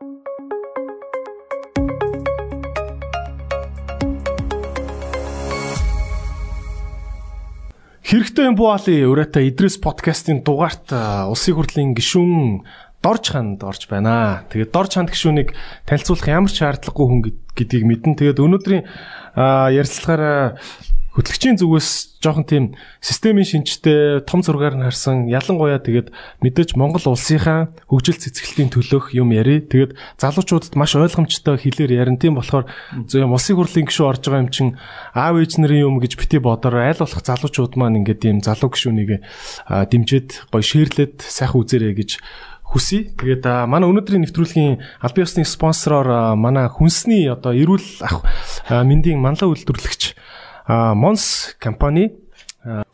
Хэрэгтэй юм бууалын өрөөтэй Идрис подкастын дугаарт улсын хурлын гишүүн Дорж ханд орж байна. Тэгээд Дорж ханд гишүүнийг танилцуулах ямар ч шаардлагагүй хүн гэдгийг мэдэн. Тэгээд өнөөдрийн ярилцлагаараа хөтлөгчийн зүгээс жоохон тийм системийн шинжтэй том зургаар нь харсан ялангуяа тэгээд мэдээж Монгол улсынхаа хөгжил цэцгэлтийн төлөөх юм яри. Тэгээд залуучуудад маш ойлгомжтой хэлээр ярин тийм болохоор зөв улсын хурлын гишүү орж байгаа юм чин аав ээж нарын юм гэж бити бодоор аль болох залуучууд маань ингээд ийм залуу гишүүнийг дэмжиж гоё шеэрлээд сайхан үзээрэй гэж хүсье. Тэгээд манай өнөөдрийн нэвтрүүлгийн албан ёсны спонсороор манай хүнсний одоо эрүүл ах мэндийн манлай үйлдвэрлэгч Монс компани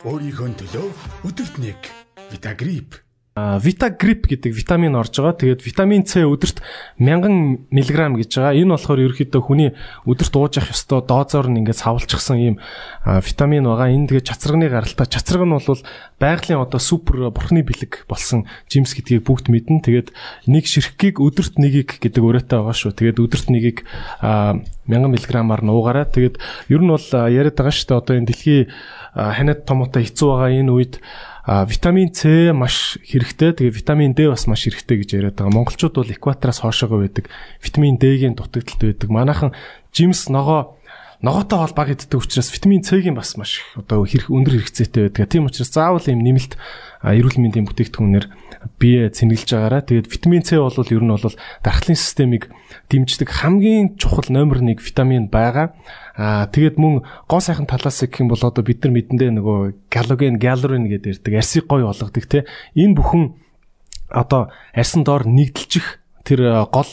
өөрийнхөө төлөө өдөрт нэг Vitagriп Vitagriп гэдэг витамин орж байгаа. Тэгээд витамин С өдөрт 1000 мг гэж байгаа. Энэ болохоор ерөөхдөө хүний өдөрт ууж явах ёстой доозоор нь ингээд савлчихсан ийм витамин байгаа. Энэ тэгээд чацрагны гаралтай. Чацраг нь бол байгалийн одоо супер бурхны бэлэг болсон жимс гэдгийг бүгд мэднэ. Тэгээд нэг ширхгийг өдөрт нэгийг гэдэг өрөөтэй байгаа шүү. Тэгээд өдөрт нэгийг 1000 мг-аар нуугаараа. Тэгээд ер нь бол яриад байгаа шүү дээ. Одоо энэ дэлхийн ханаад томоотой хэцүү байгаа энэ үед А витамин С маш хэрэгтэй. Тэгээ витамин D бас маш хэрэгтэй гэж яриад байгаа. Монголчууд бол экватороос хоошоогоо байдаг. Витамин D-гийн дутагдaltaд байдаг. Манайхан жимс ногоо ногоотой хоол баг иддэг учраас витамин С-гийн бас маш одоо өндөр хэрэгцээтэй байдаг. Тийм учраас заавал ийм нэмэлт эрүүл мэндийн бүтээгдэхүүнээр бие цэнгэлж байгаараа. Тэгээд витамин С бол ер нь бол дархлын системийг дэмждэг хамгийн чухал номер 1 витамин байгаа. Аа тэгээд мөн гоо сайхан талаас гэх юм бол одоо бид нар мэдэндээ нөгөө галоген, галорин гэдэг ирдэг. Арсыг гоё болгодог те. Энэ бүхэн одоо арсан доор нэгдэлчих тэр гол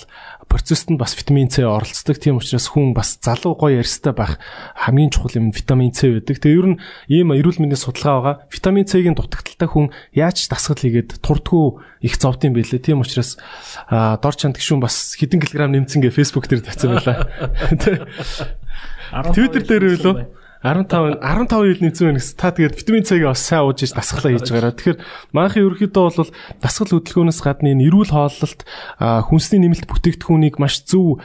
процессд нь бас витамин С оролцдог. Тийм учраас хүн бас залуу гоё ярьстай байх хамгийн чухал юм витамин С байдаг. Тэгээ ер нь ийм эрүүл мэндийн судалгаа байгаа. Витамин С-гийн дутагдaltaй хүн яаж дасгал хийгээд турдгүй их зовд юм бэлээ. Тийм учраас дор чанд гişүн бас хэдэн килограмм нэмсэн гэ фэйсбુક дээр тавьсан байлаа. Twitter дээр үлээ 15 15 ил нэмсэн байна гэсэн. Та тэгээд витамин С-ийг бас сайн ууж иж дасгалаа хийж байгаараа. Тэгэхээр манайхын ерөөхдөө бол дасгал хөдөлгөөнөөс гадна энэ эрүүл хооллолт хүнсний нэмэлт бүтээгдэхүүнийг маш зөв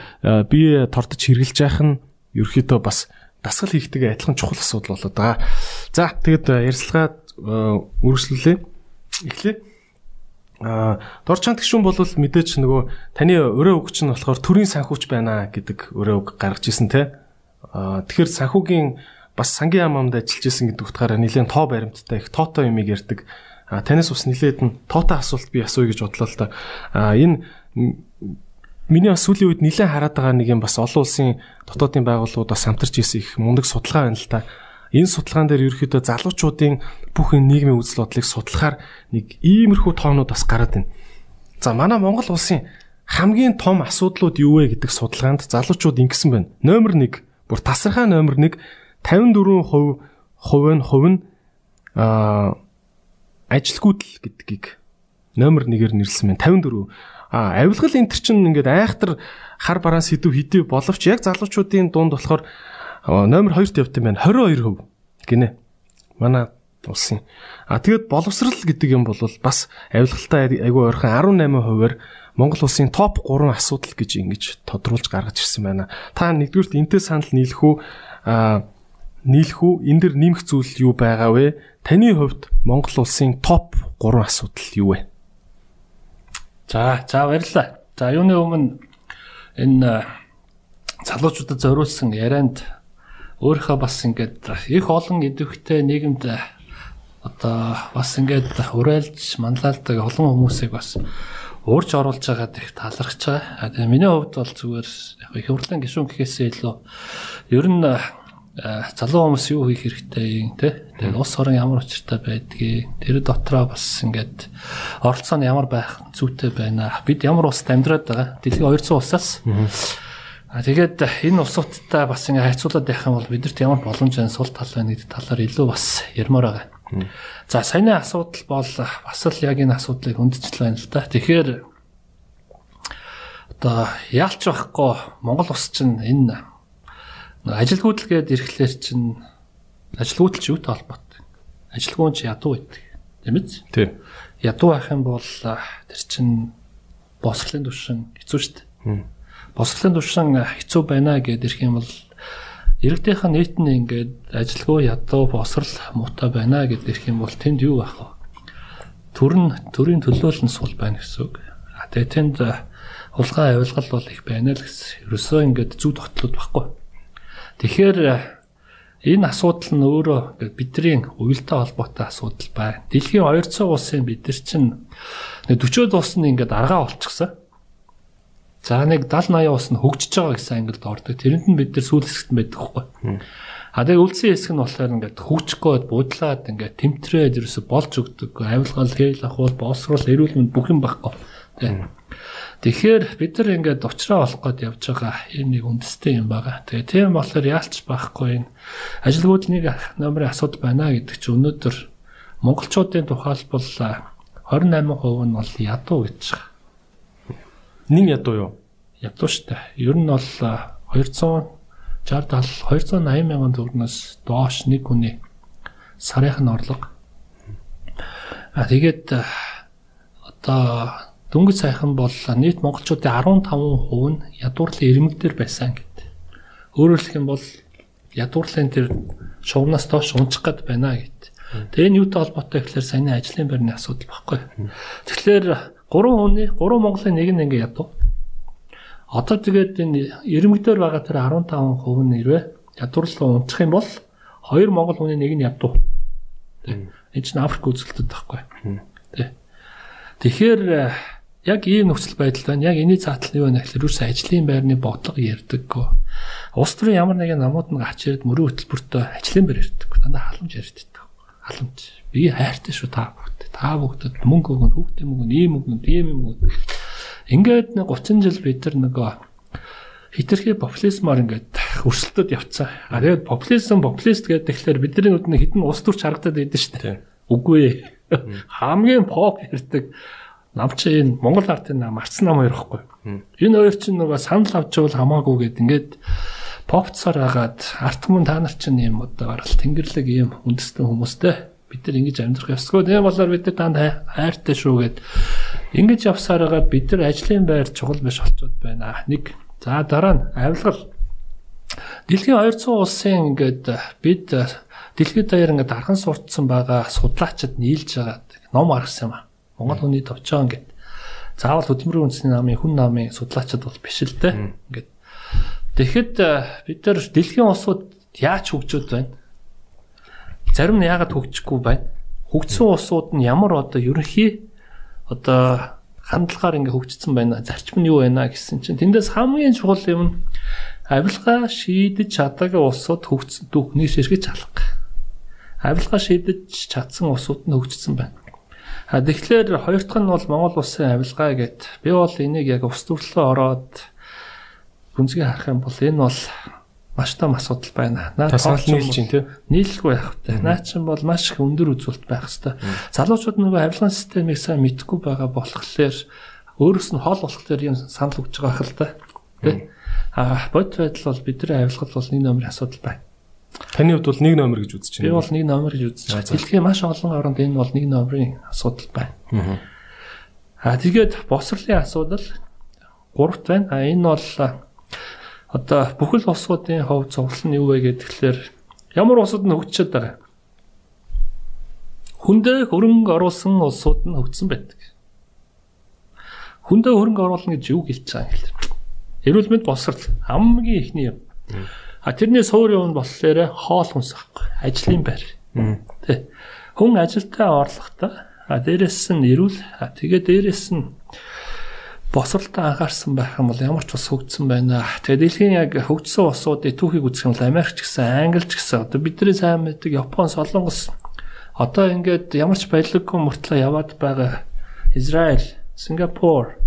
бие тордож хэрглэж яах нь ерөөхдөө бас дасгал хийхтэйгээ адилхан чухал асуудал болоод байгаа. За тэгээд ярилцлага үргэлжлүүлээ. Эхлэе. А дорчант гişүн бол мэдээч нөгөө таны өрөө өгч нь болохоор төрийн санхүүч байна гэдэг өрөө өг гаргаж исэн те. А тэгэхээр санхүүгийн бас сангийн яамд ажиллаж исэн гэдэг утгаараа нэлээд тоо баримттай их тоотой юмыг ярьдаг. А танаас бас нэлээд нь тоотой асуулт би асууя гэж бодлоо л да. А энэ миний бас сүүлийн үед нэлээд хараад байгаа нэг юм бас олон улсын дотоодын байгууллагууд бас хамтарч исэн их мундаг судалгаа байна л та. Энэ судалгаан дээр ерөөхдөө залуучуудын бүх нийгмийн үзэл бодлыг судлахаар нэг иймэрхүү тоонууд бас гараад байна. За манай Монгол улсын хамгийн том асуудлууд юу вэ гэдэг судалгаанд залуучууд ингэсэн байна. Номер 1 бүр тасархай номер 1 54% хувь нь хувь нь аа ажилгүйдэл гэдгийг номер 1-ээр нэрлсэн байна 54. А авилгал энэ төр чинь ингээд айхтар хар бараан сэдв хэдий боловч яг залуучуудын дунд болохоор номер 2-т явт юм байна 22% гинэ. Манай улсын. А тэгээд боловсрал гэдэг юм бол бас авилгалтай айгүй ойрхон 18%-аар Монгол улсын топ 3 асуудал гэж ингэж тодруулж гаргаж ирсэн байна. Та нэгдүгürt энтэй санал нийлэх үү? А нийлэх үү? Энд дэр нэмэх зүйл юу байгаа вэ? Таны хувьд Монгол улсын топ 3 асуудал юу вэ? За, за баярлалаа. За, юуны өмнө энэ залуучуудад зориулсан ярианд өөрийнхөө бас ингээд их олон идэвхтэй нийгэмд одоо бас ингээд уриалж манлайлдаг олон хүмүүсийг бас уурж оруулж байгаад их талархаж байгаа. Тэгээ миний хувьд бол зүгээр яг их хурлын гишүүн гэхээсээ илүү ер нь залуу хүмүүс юу хийх хэрэгтэй те? Тэгээд ус орон ямар учиртай байдгийг тэр дотроо бас ингээд оролцоо нь ямар байх зүйтэй байна? Бид ямар улсад амьдраад байгаа? Дэлхийн 200 улсаас? А тэгээд энэ улсуудтай бас ингээд хайцуулаад байх юм бол бидэрт ямар боломж байна? Сул тал байна гэдэг талаар илүү бас ярмаар байгаа. За саяны асуудал бол бас л яг энэ асуудлыг хүндчлээ байна л да. Тэгэхээр одоо яалч байхгүй Монгол ус чинь энэ ажилгүйдэл гээд ирэхлээр чинь ажилгүйдэл ч юутай холбоотой. Ажилгүйн чи ядуу байдаг. Тийм үү? Тийм. Ядуу байх юм бол тэр чинь босрлын түвшин хэцүү шүү дээ. Босрлын тушаан хэцүү байна гэдээ ирэх юм бол иргэдийнхэн нийт нь ингээд ажилгүй ядуу босрал муутай байна гэдээ ирэх юм бол тэнд юу байх вэ? Төр нь төрийн төлөөлөл нь сул байна гэсэн үг. А тэгээ тэнд хулгай авилгал бол их байна л гэсэн. Ерөөсөө ингээд зүг тогтлоод байхгүй. Тэгэхээр энэ асуудал нь өөрөө бидний уялдаа холбоотой асуудал байна. Дэлхийн 200 улсын бид нар чинь 40 улс нь ингээд аргаа болчихсон. За нэг 70 80 ус нь хөгжиж байгаа гэсэн ангилд ордог. Тэрэнд нь бид нар сүүл хэсэгт байдаг хгүй. А тэгээ үлдсэн хэсэг нь болохоор ингээд хөгжихгүй будлаад ингээд тэмтрээд ерөөсө болж өгдөг. Авилгал, хээл ахуул, боловсрол, эрүүл мэнд бүх юм байхгүй. Тэгэхээр бид нар ингээд уучраа олох гээд явж байгаа энэ нэг үндэстэй юм байгаа. Тэгээ тийм болохоор яалч байхгүй энэ ажилгууд нэг номерын асуудал байна гэдэг чинь өнөөдөр монголчуудын тухайлбал 28% нь бол ядуу гэж байгаа. Нин ядуу юу? Ядуу штэ. Ер нь бол 260 70 280 мянган төгрөгнөөс доош нэг хүний сарын орлого. А тэгээд одоо дөнгөж сайхан бол нийт монголчуудын 15% нь ядуурлын ирмэг дээр байсан гэдэг. Өөрөөр хэлэх юм бол ядуурлын тэр шугамнаас доош унчих гад байна гэд. Тэгээ энэ юутай холбоотой гэхээр саяны ажлын байрны асуудал баггүй. Тэгэхээр Гурван хүний, гурван Монголын нэг нь ингээ ядуу. Одоо тэгээд энэ ирмэгдээр байгаа тэр 15% нь нэрвэ ядуурлан унчих юм бол хоёр Монгол хүний нэг нь ядуу. Энэ чинь Африк үзэлтэд байхгүй. Тэ. Тэгэхээр яг ийм нөхцөл байдал байна. Яг энэний цаатал нь юу вэ гэхээр үс ажлын байрны бодлого ярьдаггүй. Улс төрийн ямар нэгэн намууд нь гарч ирээд мөрөө хөтөлбөртөө ажлын байр ярьдаг. Дандаа халамж ярьдаг. Халамж. Би хайртай шүү та та бүгдэд мөнгө өгнө, хүүхдээ мөнгө, ийм мөнгө, тийм юм мөнгө. Ингээд нэг 30 жил бид нар нөгөө хитрхи популизмаар ингээд өрсөлдөд явцсан. А тэгээд популизм, популист гэдэг тэгэхээр бидний нүдний хідэн ус төрч харагдаад байдаг шүү дээ. Үгүй ээ. Хамгийн поп ярьдаг намч энэ Монгол артын нам марцсан нам хоёр ихгүй. Энэ хоёр чинь нөгөө санал авч бол хамаагүй гэд ингээд попцсаар хагаад арт мөн та нар чинь юм одоо барал тэнгэрлэг ийм үндэстэн хүмүүстэй бид нар ингэж амьдрах ёсгүй. Тийм болоор бид нар танд хайртай шүү гэд ингэж явсаар хагаад бид нар ажлын байр чухал биш болчиход байна. Нэг за дараа нь авилгал Дэлхийн 200 улсын ингээд бид дэлхийд даяар ингээд архан суртсан байгаа судлаачид нийлж байгаа ном гаргасан юм а. Монгол хүний товчоо ингээд заавал хөдөлмөрийн үндэсний намын хүн намын судлаачид бол биш л дээ. Ингээд тэгэхэд бид нар дэлхийн улсууд яаж хөгжөөд байна? зарим нь яагаад хөгжихгүй байна? Хөгжсөн улсууд нь ямар одоо ерөнхий одоо хандлагаар ингээ хөгжсөн байна. Зарчим нь юу байна гэсэн чинь тэндээс хамгийн чухал юм нь авилгаа шийдэж чадаагүй улсууд хөгжсөн түүхнийг ширхэж алах. Авилгаа шийдэж чадсан улсууд нь хөгжсөн байна. А тэгэхээр хоёр дахь нь бол Монгол улсын авилгаа гэд би бол энийг яг ус төрлөө ороод гүнзгий харах юм бол энэ бол маш том асуудал байна. Тоолч нийлж чинь тий. Нийлэхгүй байх хэрэгтэй. Наад чинь бол маш их өндөр үзүүлэлт байх хэрэгтэй. Залуучууд нөгөө авилгын системийг сайн мэдхгүй байгаа болохоор өөрөөс нь хол болохоор юм санал өгч байгаа хэл та. Тий. А бод байдал бол бидний авилгал бол нэг номерын асуудал байна. Таны хувьд бол нэг номер гэж үзэж байна. Би бол нэг номер гэж үзэж байна. Дэлхийн маш олон оронд энэ бол нэг номерын асуудал байна. Аа тэгээд босрлын асуудал гуравт байна. А энэ бол одоо бүхэл улсуудын хувьд цуглал нь юу вэ гэхээр ямар улсууд нь хөгжиж байгаа. Хүндээ хөрөнгө оруулсан улсууд нь хөгжсөн байдаг. Хүндээ хөрөнгө оруулна гэж юу хэлж байгаа юм хэлээ. Эрүүл мэнд босрал хамгийн ихний юм. А тэрний суур юм болохоор хоол хүнс ахгүй. Ажлын байр. Тэ. Хүн ажилдаа орлоготой. А дээрэс нь эрүүл. А тэгээ дээрэс нь босролтой анхаарсан байх юм бол ямар ч бас хөгжсөн байна. Тэгээд дэлхийн яг хөгжсөн улсуудын түүхийг үзэх юм бол Америк ч гэсэн, Англи ч гэсэн одоо бидний сайн мэддэг Япон, Солонгос одоо ингээд ямар ч баялаггүй мөртлөө яваад байгаа Израиль, Сингапур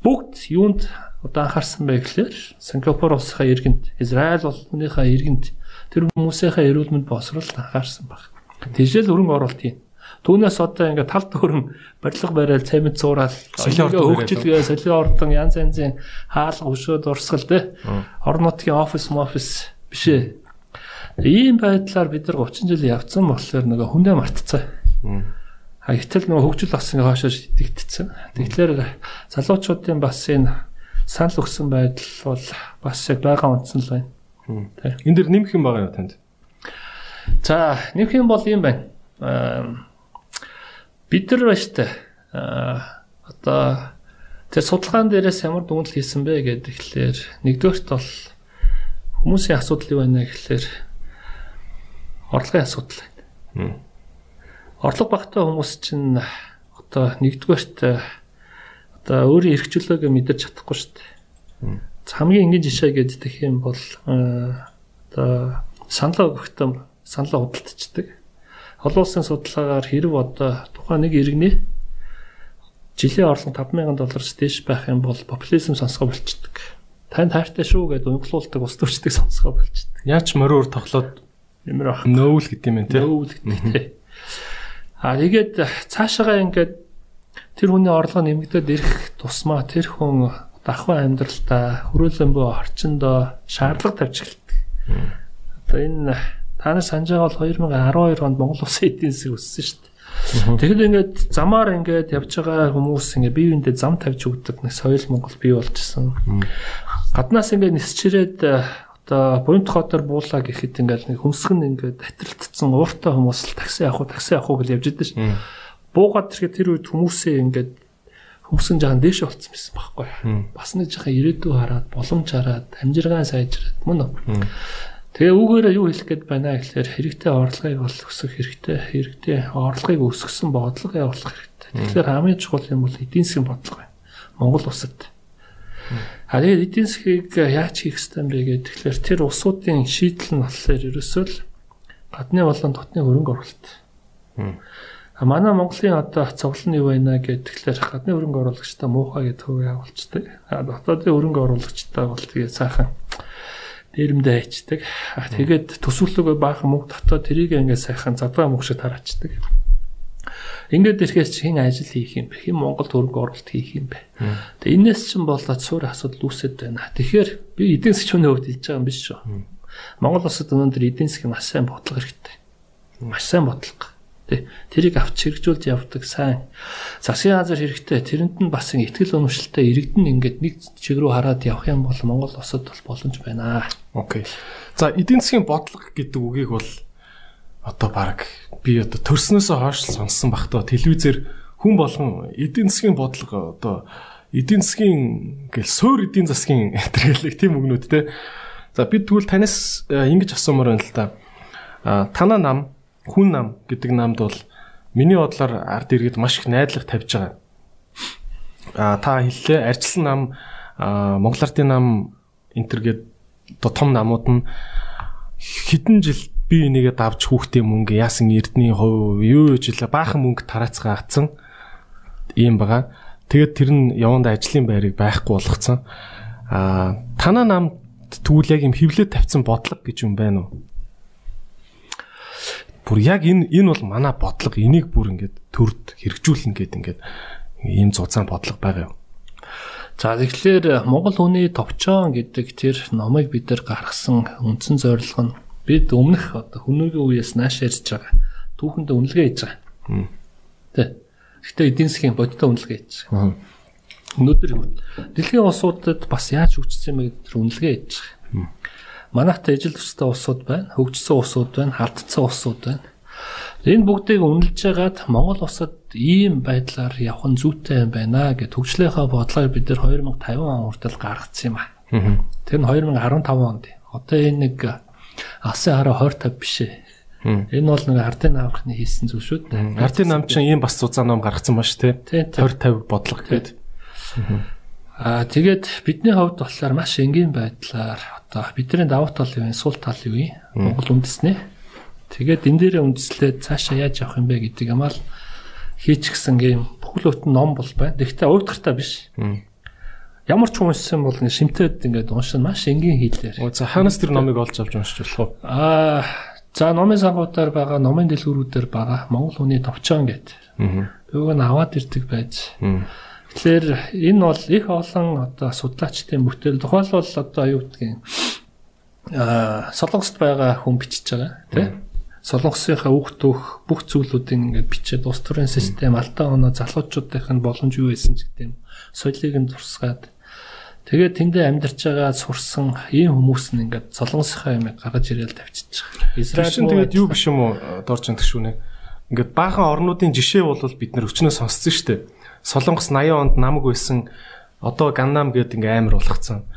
бүгд юунд одоо анхаарсан бэ гэхээр Сингапур улсынхаа иргэнд, Израиль улсынхаа иргэнд тэр хүмүүсийнхээ эрүүл мэнд босролд анхаарсан баг. Тэжээл өрөнгө оруулалт юм. Түүнээс одоо ингээ тал дүүрэн барилга барайл цемент зуурал хөгжилгээ солио ордон янз янзын хаалга өшөөд урсгал те орон нутгийн офис мофис биш ээ. Ийм байдлаар бид нар 30 жил явцсан болохоор нөгөө хүндээ мартцсан. Гэтэл нөгөө хөгжил болсон хоошоо шидэгдсэн. Тэгэхээр залуучуудын бас энэ санал өгсөн байдал бол бас яг байгаа үндсэн л байна. Энд дэр нэмэх юм байгаа юу танд? За, нэмэх юм бол юм байна. Бид нар ба штэ. Аа одоо тэр судалгаан дээрээс ямар дүгнэлт хийсэн бэ гэдэг ихлээр нэгдүгээрт бол хүмүүсийн асуудал юу байна гэхлээр орлогын асуудал байна. Орлого багтаа хүмүүс чинь одоо нэгдүгээрт одоо өөрийн эрхчлөөг мэдэрч чадахгүй шүү дээ. Хамгийн энгийн жишээ гэдэг юм бол одоо саналаа өгөхтөн саналаа худалдчихдаг. Олон улсын судалгаагаар хэрв одоо тухайн нэг иргэний жилийн орлого 5000 доллараас дээш байх юм бол популизм сонсгоо болчдөг. Тань таартай шүү гэдээ унгуулдаг ус төрчдөг сонсгоо болчдөг. Яач мороор тоглоод ямар ах нөөвл гэдэг юм те. нөөвл гэдэг те. А тэгээд цаашаага ингээд тэр хүний орлого нэмэгдээд ирэх тусмаа тэр хүн дахин амьдралтаа хөрөөлөн бөө орчиндөө шаардлага тавьж эхэлдэг. Одоо энэ та нар санаж байгаа бол 2012 онд Монгол Улсын эдийн засаг өссөн шүү дээ. Тэгэхээр ингээд замаар ингээд явж байгаа хүмүүс ингээд бие биендээ зам тавьж өгдөг нэг соёл Монгол бий болчихсон. Гаднаас ингээд нисчирээд одоо буйнт хотоор буулаа гэхэд ингээд нэг хөмсгөн ингээд атрилтцсан ууртай хүмүүс л такси явах уу такси явах уу гэж явж идэв шин. Буугаад ирэхэд тэр үед хүмүүсээ ингээд хөмсгөн жаан дээш болцсон байсан байхгүй. Бас нэг жахан ирээдүй хараад боломж хараад амжиргаан сайжраад мөн үү. Тэгээ үүгээрээ юу хэлэх гээд байна гэхэлэр хэрэгтэй орлогыг бол өсгөх хэрэгтэй. Хэрэгтэй орлогыг өсгсөн бодлого явуулах хэрэгтэй. Тэгэхээр хамгийн чухал юм бол эдийн засгийн бодлого байна. Монгол улсад. Тэгээд эдийн засгийг яаж хийх ёстой бэ гэдэг тэгэхээр тэр улсуудын шийдэл нь болохоор ерөөсөө л гадны болон дотны хөрөнгө оруулалт. А манай Монголын одоо цоглол нь юу байна гэдэг тэгэхээр гадны хөрөнгө оруулагчтай муухай гэдэг хувь явуулцдаг. А дотоодын хөрөнгө оруулагчтай бол тэгээ сайхан дээрэмдээ хайчдаг. Тэгээд төсвөрлөг баахан мөнгө дотоод тэрийг ингээд сайхан задгаа мөнгө шиг тараачдаг. Ингээд ирэхээс чин ажил хийх юм бэ? Хэн Монголд хөрөнгө оруулалт хийх юм бэ? Тэгээ энэс чинь болоод суур асуудал үүсэт байна. Тэгэхээр би эдийн засгийн хувьд хэлж байгаа юм биш шүү. Монгол улсад өнөөдөр эдийн засгийн маш сайн бодлого хэрэгтэй. Маш сайн бодлого. Тэ тэрийг авч хэрэгжүүлж явдаг сайн засгийн газар хэрэгтэй. Тэрэнд нь бас ихтгэл өнөмшлөлтөй иргэдэн ингээд нэг чиг рүү хараад явах юм бол Монгол улсад бол боломж байна. Окей. За эдийн засгийн бодлого гэдэг үгийг бол одоо баг би одоо төрснөөсөө хойш сонссон багтаа телевизээр хүн болгон эдийн засгийн бодлого одоо эдийн засгийн гэл суур эдийн засгийн тэргэлэг тийм үгнүүд те. За би тэгвэл танаас ингэж асуумаар байна л да. А танаа нам хүн нам гэдэг намд бол миний бодлоор ард иргэд маш их найдлага тавьж байгаа. А та хэллээ арчилсан нам Монгол ардын нам энтергээд одоо том намууд нь хэдэн жил би энийгээ давж хүүхдээ мөнгө яасан эрдний хувь юу жилээ баахан мөнгө тараацгаа авцсан ийм байгаа. Тэгээд тэр нь яванда ажлын байрыг байхгүй болгоцсон. А танаа намд тэгвэл яг юм хөвлөд тавьсан бодлого гэж юм байна уу? Бүр яг энэ энэ бол манай бодлого энийг бүр ингээд төрд хэрэгжүүлнэ гэд ингээд ийм зузаан бодлого байгаа юм. За тэгэхээр Монгол хүний товчоон гэдэг тэр номыг бид нар гаргасан үндсэн зорилго нь бид өмнөх одоо хүнөөгийн үеэс нааш ярьж байгаа. Түүхэндээ үнэлгээ хийж байгаа. Тэ. Гэхдээ эдийн засгийн бодиттой үнэлгээ хийж байгаа. Өнөөдөр дэлхийн улсуудад бас яаж хөгжсөн бэ гэдэг үнэлгээ хийж байгаа. Манайхтай ижил төстэй улсууд байна, хөгжсөн улсууд байна, халтцсан улсууд байна. Энэ бүгдийг үнэлж байгаад Монгол улсад ийм байдлаар явах нь зүйтэй юм байна гэж төгслийнхаа бодлогыг бид нэр 2050 он хүртэл гаргацсан юм аа. Тэр нь 2015 онд. Одоо энэ нэг алсын хараа 20 50 биш ээ. Энэ бол нэг ардын наамхны хийсэн зүйл шүү дээ. Ардын наам чинь ийм бас зузаан ном гаргацсан ба ш тий. 20 50 бодлого гэдэг. Аа тэгээд бидний хувьд болохоор маш энгийн байдлаар одоо бидний давуу тал юу вэ? Сул тал юу вэ? Монгол үндэснээ. Тэгээд энэ дээрээ үндэслээд цаашаа яаж явах юм бэ гэдэг юм аа хийчихсэн гэм бүхэл бүтэн ном бол байна. Гэхдээ уйдгартай биш. Ямар ч хүн уншсан бол ингэ шимтээд ингээд уншин маш энгийн хэлээр. За хаанаас тэр номыг олж авч уншиж болох вэ? Аа за номын сангуудаар байгаа, номын дэлгүүрүүдээр байгаа Монгол хүний товчоон гэд. Аа. Бүүг нь аваад ирдэг байж. Аа Тэгэхээр энэ бол их олон одоо судлаачдын бүтээл тухайлбал одоо юу гэдгийг аа солонгост байгаа хүн бичиж байгаа тий. Солонгосынхаа төх бүх зүйлүүдийг ингээд бичээд улс төрийн систем алдаа оноо залуучуудынх нь боломж юу байсан ч гэдэг юм. Соёлыг нь турсгаад Тэгээд тэндээ амьдарч байгаа сурсан ийм хүмүүс нь ингээд солонгосынхаа юм гаргаж ирээл тавьчихж байгаа. Израиль чинь тэгээд юу биш юм уу дорж яндаг шүү нэ. Ингээд баахан орнуудын жишээ бол бид нэр өчнөө сонссон шүү дээ. Солонгос 80 онд намаг байсан одоо Ганнам гэдэг ингээ амар болгоцсон.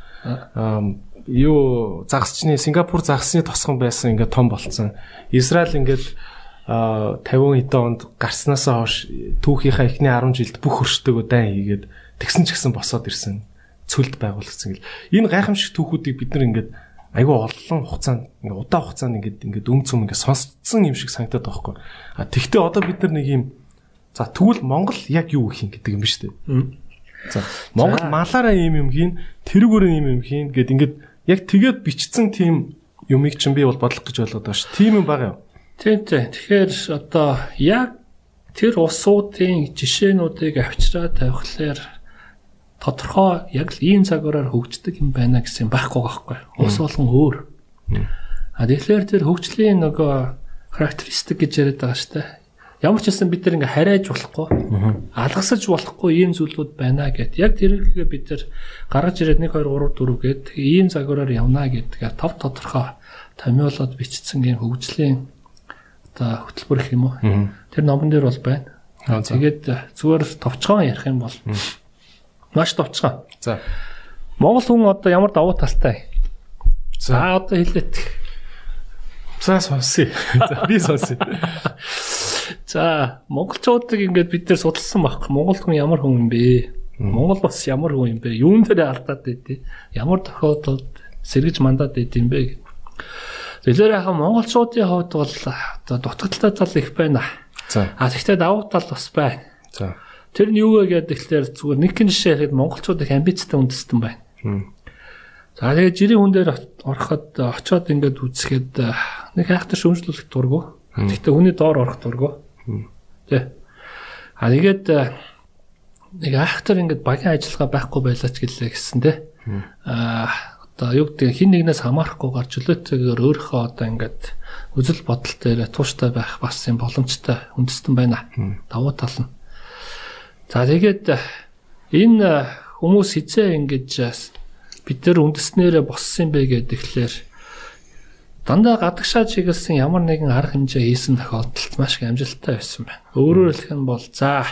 Юу загасчны Сингапур загасны тосгон байсан ингээ том болцсон. Израиль ингээд 50 хэдэн онд гарснаасаа хойш түүхийнхаа эхний 10 жилд бүх хөрштэйгөө дан хийгээд тэгсэн ч гэсэн босоод ирсэн цөлд байгуулагдсан гэл. Энэ гайхамшиг түүхүүдийг бид нар ингээд айгүй олон хугацаанд ингээ удаан хугацаанд ингээд ингээд өм цөм ингээ сонсцсон юм шиг санагдаад байгаа хгүй. А тэгтээ одоо бид нар нэг юм за тэгвэл Монгол яг юу их юм гэдэг юм ба штэ. За Монгол малаараа ийм юм хийн, тэрүүгээр ийм юм хийн гэд ингээд яг тэгээд бичсэн тийм юмыг чинь би бол бодлох гэж ойлгоод байгаа ш. Тийм юм байгаа юу? Тийм тийм. Тэгэхээр одоо яг тэр усуудын жишээнүүдийг авчраа тавихлаар тодорхой яг л ийм цагаараар хөгждөг юм байна гэсэн байхгүй байхгүй. Ус болгон өөр. А тэгэхээр тэр хөгжлийн нөгөө характеристик гэж яриад байгаа шүү дээ. Ямар ч хэлсэн бид нар ингээ харайж болохгүй, алгасаж болохгүй ийм зүйлүүд байна гэд. Яг тэрийгээ бид нар гаргаж ирээд 1 2 3 4 гэд ийм загвараар явна гэдгээ тав тодорхой томьёолоод бичсэн ийм хөгжлийн одоо хөтөлбөр юм уу. Тэр номон дээр бол байна. Тэгээд зүгээр товчхон ярих юм бол Маш товчхон. За. Монгол хүн одоо ямар давуу талтай? За одоо хэлээд. За сонсъё. За би сонсъё. За, монголчуудыг ингээд бид нэр судалсан баг. Монгол хүн ямар хүн юм бэ? Монгол бас ямар хүн юм бэ? Юун дээр алдаад байдгийг, ямар тохиолдолд сэргэж мандаад байд юм бэ? Тэгэхээр яг монголчуудын хувьд бол одоо дутагдaltaй тал их байна. За. А тэгвэл давуу тал бас байна. За. Тэр нь юу вэ гэдэг тэгэхээр зүгээр нэг хэн жишээ хэлэхэд монголчууд их амбицтай үндэстэн байна. За тэгээ жирийн хүн дээр ороход очоод ингээд үзэхэд э, нэг хайхтар шөмжлөх дурггүй. Гэхдээ хүний доор орох дургу. Тэ. А тэгээд нэг хайхтар ингээд багийн ажиллагаа байхгүй байлаач гэлээ гэсэн тэ. Аа одоо юу гэдэг хин нэгнээс хамаарахгүйгээр чөлөөтэйгээр өөрийнхөө одоо ингээд үзэл бодол дээр тууштай байх бас юм боломжтой үндэстэн байна. Давуу тал нь. За тэгээд энэ хүмүүс хизээ ингэж бид нар үндэснээрээ боссон бэ гэдэглээр дандаа гадагшаа чиглэсэн ямар нэгэн арга хэмжээ хийсэн тохиолдолд маш их амжилттай байсан байна. Өөрөөр хэлэх нь бол за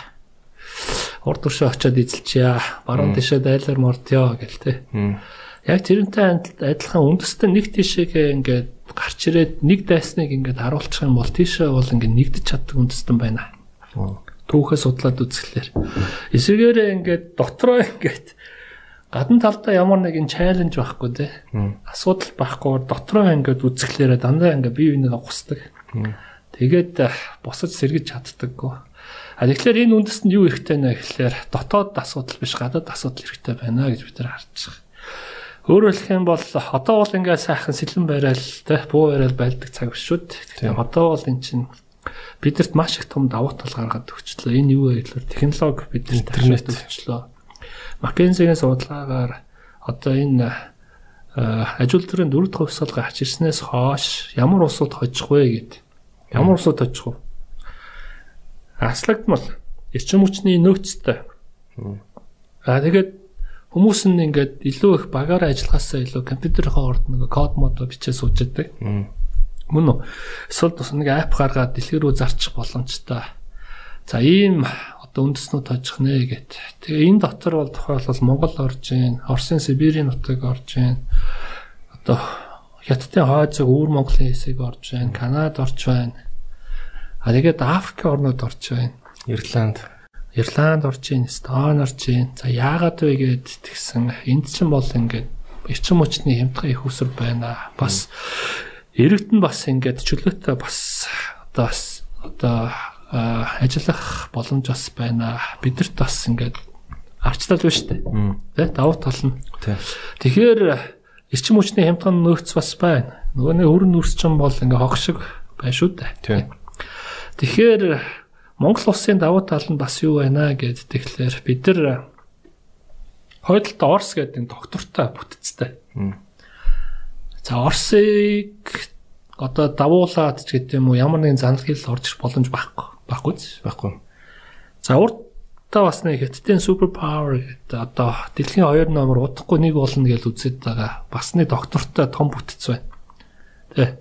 урд туршаа очиод эзэлчихье. Баруун тишээ дайлаар мордё гэл тэ. Яг тэрнтэй адилхан үндэстэн нэг тишээгээ ингээд гарч ирээд нэг дайсныг ингээд харуулчих юм бол тийшээ бол ингээд нэгдэж чаддаг үндэстэн байна түүхээ судлаад үзэхлээр эсвэгээрээ ингээд дотроо ингээд гадна талдаа ямар нэгэн чаленж байхгүй те. Асуудал байхгүй дотроо ингээд үзэхлээр дандаа ингээд бие биенээ ухсдаг тэгээд босож сэргэж чаддаггүй. А тэгэхээр энэ үндэстэнд юу ихтэй нэ гэхлээр дотоод асуудал биш гадаад асуудал хэрэгтэй байна гэж бид нар харж байгаа. Өөрөөр хэлэх юм бол одоо бол ингээд сайхан сэлэн барайл те буу барайл байлдаг цаг биш шүү дээ. Одоо бол эн чинь бидэрт маш их том давуу тал гаргаад өгчлөө. Энэ юу вэ гэхээр технологи бидэрт интернет. өгчлөө. Маккензигийн судалгаагаар одоо энэ ажил төрийн дөрөв дэх хувьсгалгаа хачирснээс хойш ямар усууд хожих вэ гэд. Ямар усууд хожих вэ? Аслагдмал эрчим хүчний нөөцтэй. Аа тэгээд хүмүүс нь ингээд илүү их багаараа ажиллахаасаа илүү компьютерийнхаа орд нэг код мод бичээ сууж байдаг. Мөн үү? Эсвэл бас нэг апп гаргаад дэлгэр рүү зарчих боломжтой. За ийм одоо үндэснүүд тожих нэ гэт. Тэгээ энэ дотор бол тухайлбал Монгол орж гин, Оросын Сибирийн нутаг орж гин. Одоо Хятадын хойцог өвөр Монголын хэсэг орж байна, Канад орж байна. А тэгээд Африк орнууд орж байна. Ирланд Ирланд орж ийн, Эстон орж ийн. За яагаад вэ гэд тэгсэн. Энд чинь бол ингээд эрчим хүчний хямдхан их усэр байна. Бас Иргэд нь бас ингээд чөлөөтэй бас одоо бас одоо ажиллах боломж бас байна. Бидэрт бас ингээд арчлал байна шүү дээ. Тэ давуу тал нь. Тэгэхээр эрчим хүчний хямдхан нөөц бас байна. Нөгөө нэг өрн нүрсчин бол ингээ хог шиг байна шүү дээ. Тэгэхээр Монгол улсын давуу тал нь бас юу байна гэд тэгэхээр бид нар хойдолд Орс гэдэг доктортой бүтцтэй. За Орсыг одоо давуулаад ч гэдэг юм уу ямар нэгэн занал хэл орж ирэх боломж байхгүй. Байхгүй ч байхгүй. За урд одоо бас нэг хятадын супер павер гэдэг одоо дэлхийн 2 номер удахгүй нэг болно гэж үзээд байгаа. Бас нэг доктортой том бүтц байна. Тэ.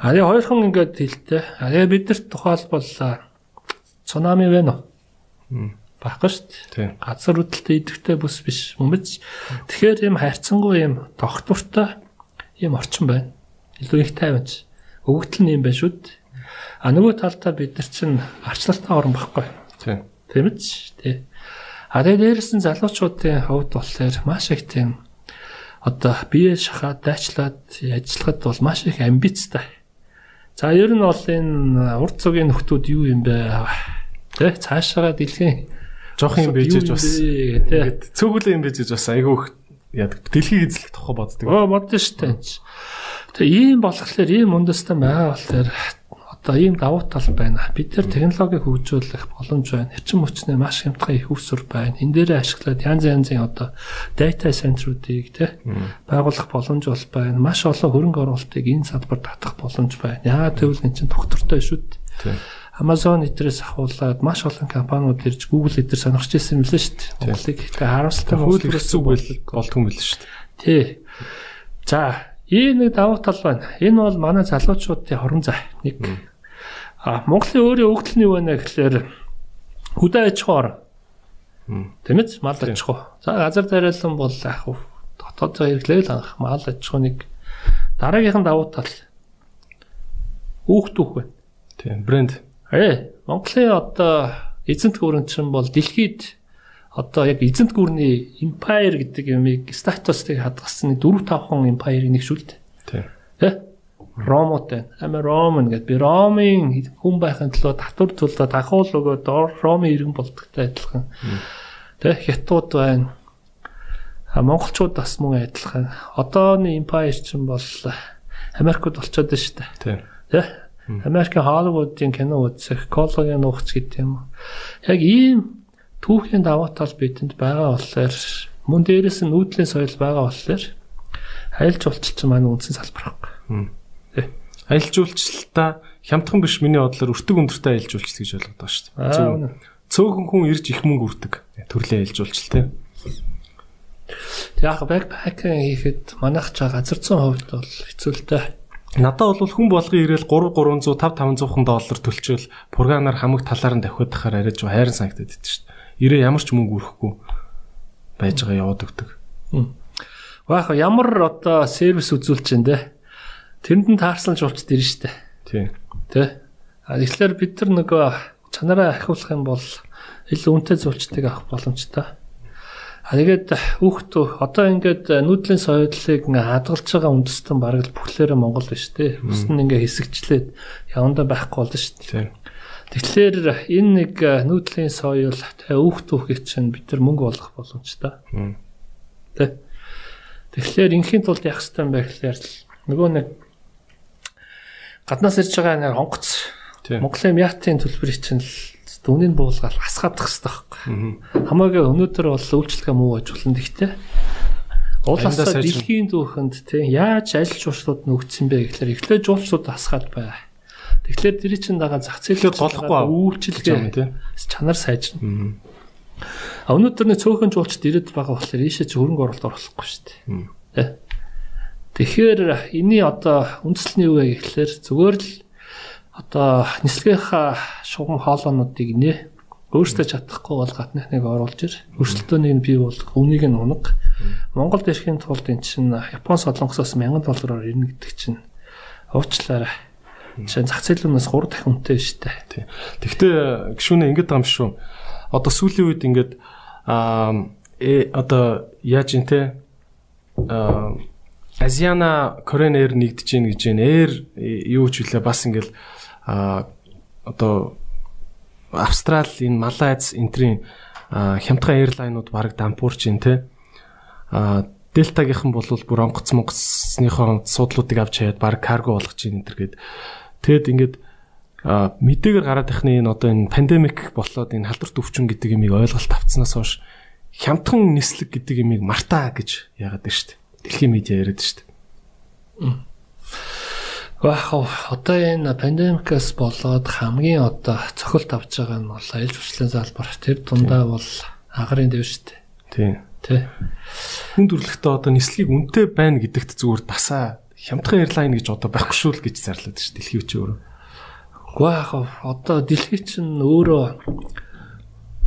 А яа хоёрхан ингээд хэлтэй. А яа бидэрт тухайлбал цунами байна уу? Баггүй шүү дээ. Газар хөдлөлтөд идэвхтэй бүс биш. Мөмж. Тэгэхээр юм хайрцангуй юм доктортой юм орчин байна. Илүү их тайванч. Өгөгдөл нь юм байна шүү дээ. А нөгөө талдаа бид нар чинь арчлалтай орон баггүй. Тийм. Тийм үү? Тий. А тэгээ дээрээс нь залуучуудын хувьд болохоор маш их тийм одоо бие шахаад дайчлаад ажиллахад бол маш их амбицтай. За ер нь бол энэ урд цагийн нөхдүүд юу юм бэ? Тэ цаашаа дэлхийн жоох юм бийжж бас ингээд цөөхөлөө юм бийжж бас айгүй яадаг дэлхийг эзлэх тухай боддог. Оо бодсон шүү дээ. Тэгээ ийм болохоор ийм үндэстэн байгаа болохоор одоо ийм давуу тал байна. Бид нар технологиг хөгжүүлэх боломж байна. Эрчим хүчний маш хямдхан их усүр байна. Энэ дээрээ ашиглаад янз янзын одоо data center-уудыг тий байгуулах боломж бол байна. Маш олон хөрөнгө оруулалтыг энэ салбарт татах боломж байна. Яагаад гэвэл эн чинь доктортой шүү дээ. Amazon эдрээс ахуулаад маш олон компаниуд ирж Google эдэр сонирхож ирсэн мөлөө шүү дээ. Монголыг ихтэй харамсалтай хөлбөрс үйл болтгүй мэл шүү дээ. Тий. За, ийм нэг давуу тал байна. Энэ бол манай залуучуудын хорон зай. Нэг А Монголын өөрийн өгдөл нь юу вэ гэхээр хөдөө аж ахуй. Тийм ээ мал аж ахуй. За газар тариалан бол ах дотоод хэрэглээл анх мал аж ахуй нэг дараагийнхан давуу тал үүх түүх байна. Тийм брэнд. Ээ Монголын одоо эзэнт гүрэн чинь бол дэлхийд одоо яг эзэнт гүрний empire гэдэг юмыг статустыг хадгалсан 4 5 хон empire-ыг нэгшүүлдэг. Тийм. Тэ? Ромот байна. Ами Роман гэдэг би Ромын хүн байхын төлөө татвар төлөө дахуул өгөө доор Ромын иргэн болдогтой адилхан. Тэ хятад байна. А монголчууд бас мөн адилхан. Одооны empire чинь бол Америкт болчиход байна шүү дээ. Тийм. Тэ Америкийн Холливуудын кино үзэх, кологын нуугч гэдэг юм. Яг ийм түүхийн давуу тал бидэнд байгаа болохоор мөн дээрээс нь нүүдлийн соёл байгаа болохоор аялал жуулчлалч маань үндсэн салбар байхгүй. Аялал жуулчлалтаа хямдхан биш миний бодлоор өртөг өндөртэй аялал жуулчлал гэж ойлгодог шүү дээ. Цөөхөн хүн ирж их мөнгө өртөг. Төрлийн аялал жуулчлал тийм. Яг бэкпакинг хийхэд манайх ч газар зүйн хувьд бол хэцүү л дээ. Надад бол хүн болгон ирээл 3 300 5 500 доллар төлчөөл пурганаар хамаг талаар нь давхиад тахаар арай жоо хайран санагдаад идэв шүү дээ. Ирээ ямар ч мөнгө өрөхгүй байж байгаа яваад өгдөг. Баах ямар одоо сервис үзүүлж чинь дээ. Тэрэнд нь таарсан жуулчд ирнэ штэ. Тий. Тэ. А тэгэхээр бид нар нөгөө чанараа ахиулах юм бол илүү үнэтэй зулчдыг авах боломжтой. А тэгээд хүүхдүүд одоо ингээд нүүдлийн соёлыг хадгалж байгаа үндэстэн бараг л бүхлээрээ Монгол биш те. Бүс нь ингээ хэсэгчлээд явандаа байхгүй болно шүү дээ. Тэгэхээр энэ нэг нүүдлийн соёл тэ хүүхдүүхийг чинь бид нар мөнгө олох боломжтой. Тэ. Тэгэхээр инхийн тулд яах ёстой юм бэ гэхээр нөгөө нэг гаднаас ирж байгаа нэг хонгоц Монголын яатын төлбөрийг чинь дүнийг буулгаад асгаадах хэрэгтэй байхгүй. Хамаагүй өнөөдөр бол үйлчлэгээ муу аж болно. Гэхдээ уулаасаа дэлхийн дүүхэнд тийм яаж аль жуулчлууд нөгдсөн бэ гэхээр эхлээ жуулчлууд асгаад бай. Тэгэхээр тэр чинь дагаа зах зээлээр голохгүй үйлчлэгээ тийм чанар сайжирна. А өнөөдөр нэг цөөхөн жуулчд ирээд байгаа болохоор ийшээ чи хөрөнгө оруулалт оруулахгүй шүү дээ. Тэгэхээр энэний одоо үндэслэл нь юу вэ гэхээр зүгээр л одоо нислэгийнхаа шугам хоолоонуудыг нэ өөрсдөө чадахгүй бол гадныхныг оруулж ир. Өрсөлдөөнийг бий болгох үнийг нь унаг Монголд ирэхийн тулд эн чинь Япон солонгосоос 1000 доллараар ирнэ гэдэг чинь уучлаарай. Чинь зах зээлээс 3 дахин үнэтэй шүү дээ. Тэгвэл гişүнээ ингэж байгаа юм шүү. Одоо сүүлийн үед ингээд аа э одоо яаж юм те аа Азиана Коренээр нэгдэж гин гэж байна. Эр юу ч үлээ бас ингээл а одоо Австрал энэ Малайз энтрийн хямдхан эйрлайнууд баг дампуурч ин те а Дельтагийнхан бол бүр онгоц монгоцныхоо суудлуудыг авч хаяад баг карго болгож ин энэ гээд тэгэд ингээд мэдээгээр гараад ихний энэ одоо энэ пандемик болоод энэ халдварт өвчин гэдэг юмыг ойлголт авцснаас хойш хямдхан нислэг гэдэг юмыг мартаа гэж яагаад вэ штэ дэлхийн медиа яриад штэ Гэхдээ одоо энэ пандемикаас болоод хамгийн одоо цохилт авч байгаа нь бол аюул жуулчлалын салбар. Тэр дундаа бол агарын дэв шүү дээ. Тийм. Тэ. Хүн төрөлхтөө одоо нислэгийг үнэтэй байна гэдэгт зүгээр дасаа хямдхан эйрлайн гэж одоо байхгүй шүү л гэж зарлаад шүү дэлхий үчи өөрөө. Гэхдээ одоо дэлхий чинь өөрөө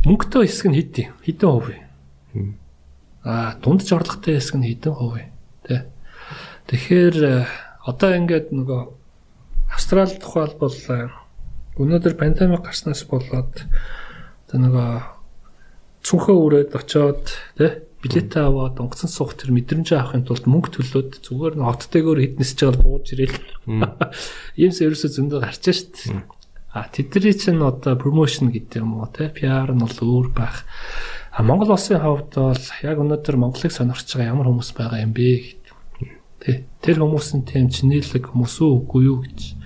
мөнгөтэй хэсэг нь хэд? Хэдэн хувь юм? Аа дунд жорлоготой хэсэг нь хэдэн хувь? Тэ. Тэгэхээр одоо ингээд нөгөө Австрали тухайлбал өнөөдөр пандемик гарснаас болоод одоо нөгөө цүнхөө үрээд очоод тэ билетээ аваад онгоцон суух тэр мэдрэмж авахын тулд мөнгө төлөөд зүгээр н хоттэйгээр хитнэсж байгаа бууж ирээл. Ийм сервисээ зөндөө гарч шít. А тэдний чинь одоо промошн гэдэг юм уу те PR нь бол өөр байх. А Монгол улсын хувьд бол яг өнөөдөр Монголыг сонирхож байгаа ямар хүмүүс байгаа юм бэ Тэ тэр хүмүүс нь тийм чинэлэг хүмүүс үгүй юу гэж.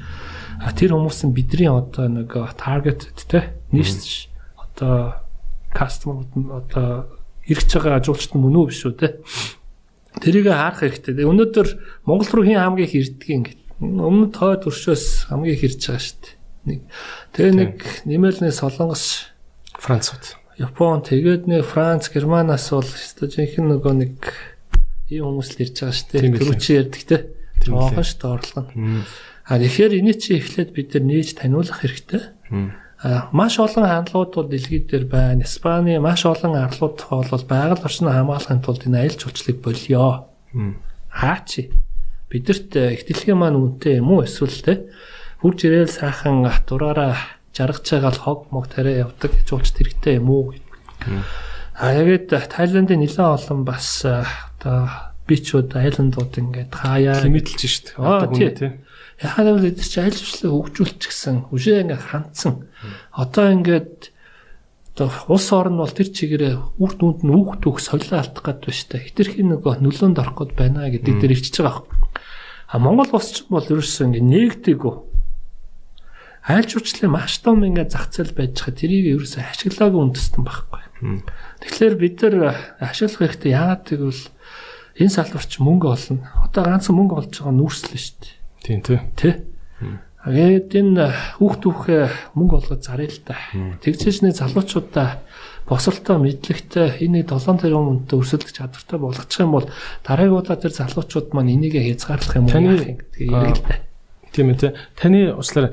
А тэр хүмүүс нь бидний одоо нэг targeted те нийс одоо customer одоо ирж байгаа ажуулчт мөн үү биш үү те. Тэрийг харах хэрэгтэй. Өнөөдөр Монгол руу хин хамгийн их ирдэг ингээд. Өмнөд хойд өршөөс хамгийн их ирж байгаа шүү дээ. Нэг тэгээ нэг нэмэлнээ Солонгос, Францууд, Япон тэгээд нэг Франц, Германаас бол өстой жинхэнэ нөгөө нэг ийм хүмүүс л ирж байгаа шүү дээ. Түрүү чи ярьдаг те. Жоохон шүү дээ орлого нь. А тэгэхээр энийг чи эхлээд бид нар нээж таниулах хэрэгтэй. А маш олон хандлагууд бол дэлхийд дээр байна. Испани маш олон арлууд бол байгаль орчныг хамгаалахын тулд энэ аялал жуулчлалыг болио. Хаа чи бидэрт их дэлхийн маань үнэтэй юм уу эсвэл те хурж ирээл сайхан дураараа жаргаж байгаа л хог мог тариа явдаг жуулчд хэрэгтэй юм уу. А ягээд Тайландын нэлээд олон бас одоо бичүүд айландууд ингээд хаяа хэмэдэлж шít. Одоо хүн тий. Яхаа л эдгээр чи айл жуулчлалыг хөгжүүлчихсэн. Үшээ ингээд хандсан. Одоо ингээд одоо улс орн бол тэр чигээрээ үр дүнд нь үг түүх солио алдах гээд байна шүү дээ. Хитрхийн нөгөө нөлөөнд орох гээд байна гэдэг дээр ивчиж байгаа. А Монгол улс ч бол ерөөсөө ингээд нэгдэггүй. Айл жуулчлалын маш том ингээд зах зээл байж байгаа. Тэрийг ерөөсөө ашиглаагүй үндэстэн байхгүй. Тэгэхээр бид нар ашиглах хэрэгтэй яагаад гэвэл энэ салбарч мөнгө олно. Одоо ганцхан мөнгө олж байгаа нүүрслэн шүү дээ. Тийм тий. Тэ. Тэгээд энэ хүүхд түүхээ мөнгө олгож заръя л та. Тэгжээчний залуучуудаа босолтоо мэдлэгтэй энийг 7 тэрбум үнэтэй өрсөлдөх чадвартай болгочих юм бол дараагийн удаа тэр залуучууд маань энийг хязгаарлах юм уу гэдэг яриг л та. Тийм ээ тий. Таны уучлаарай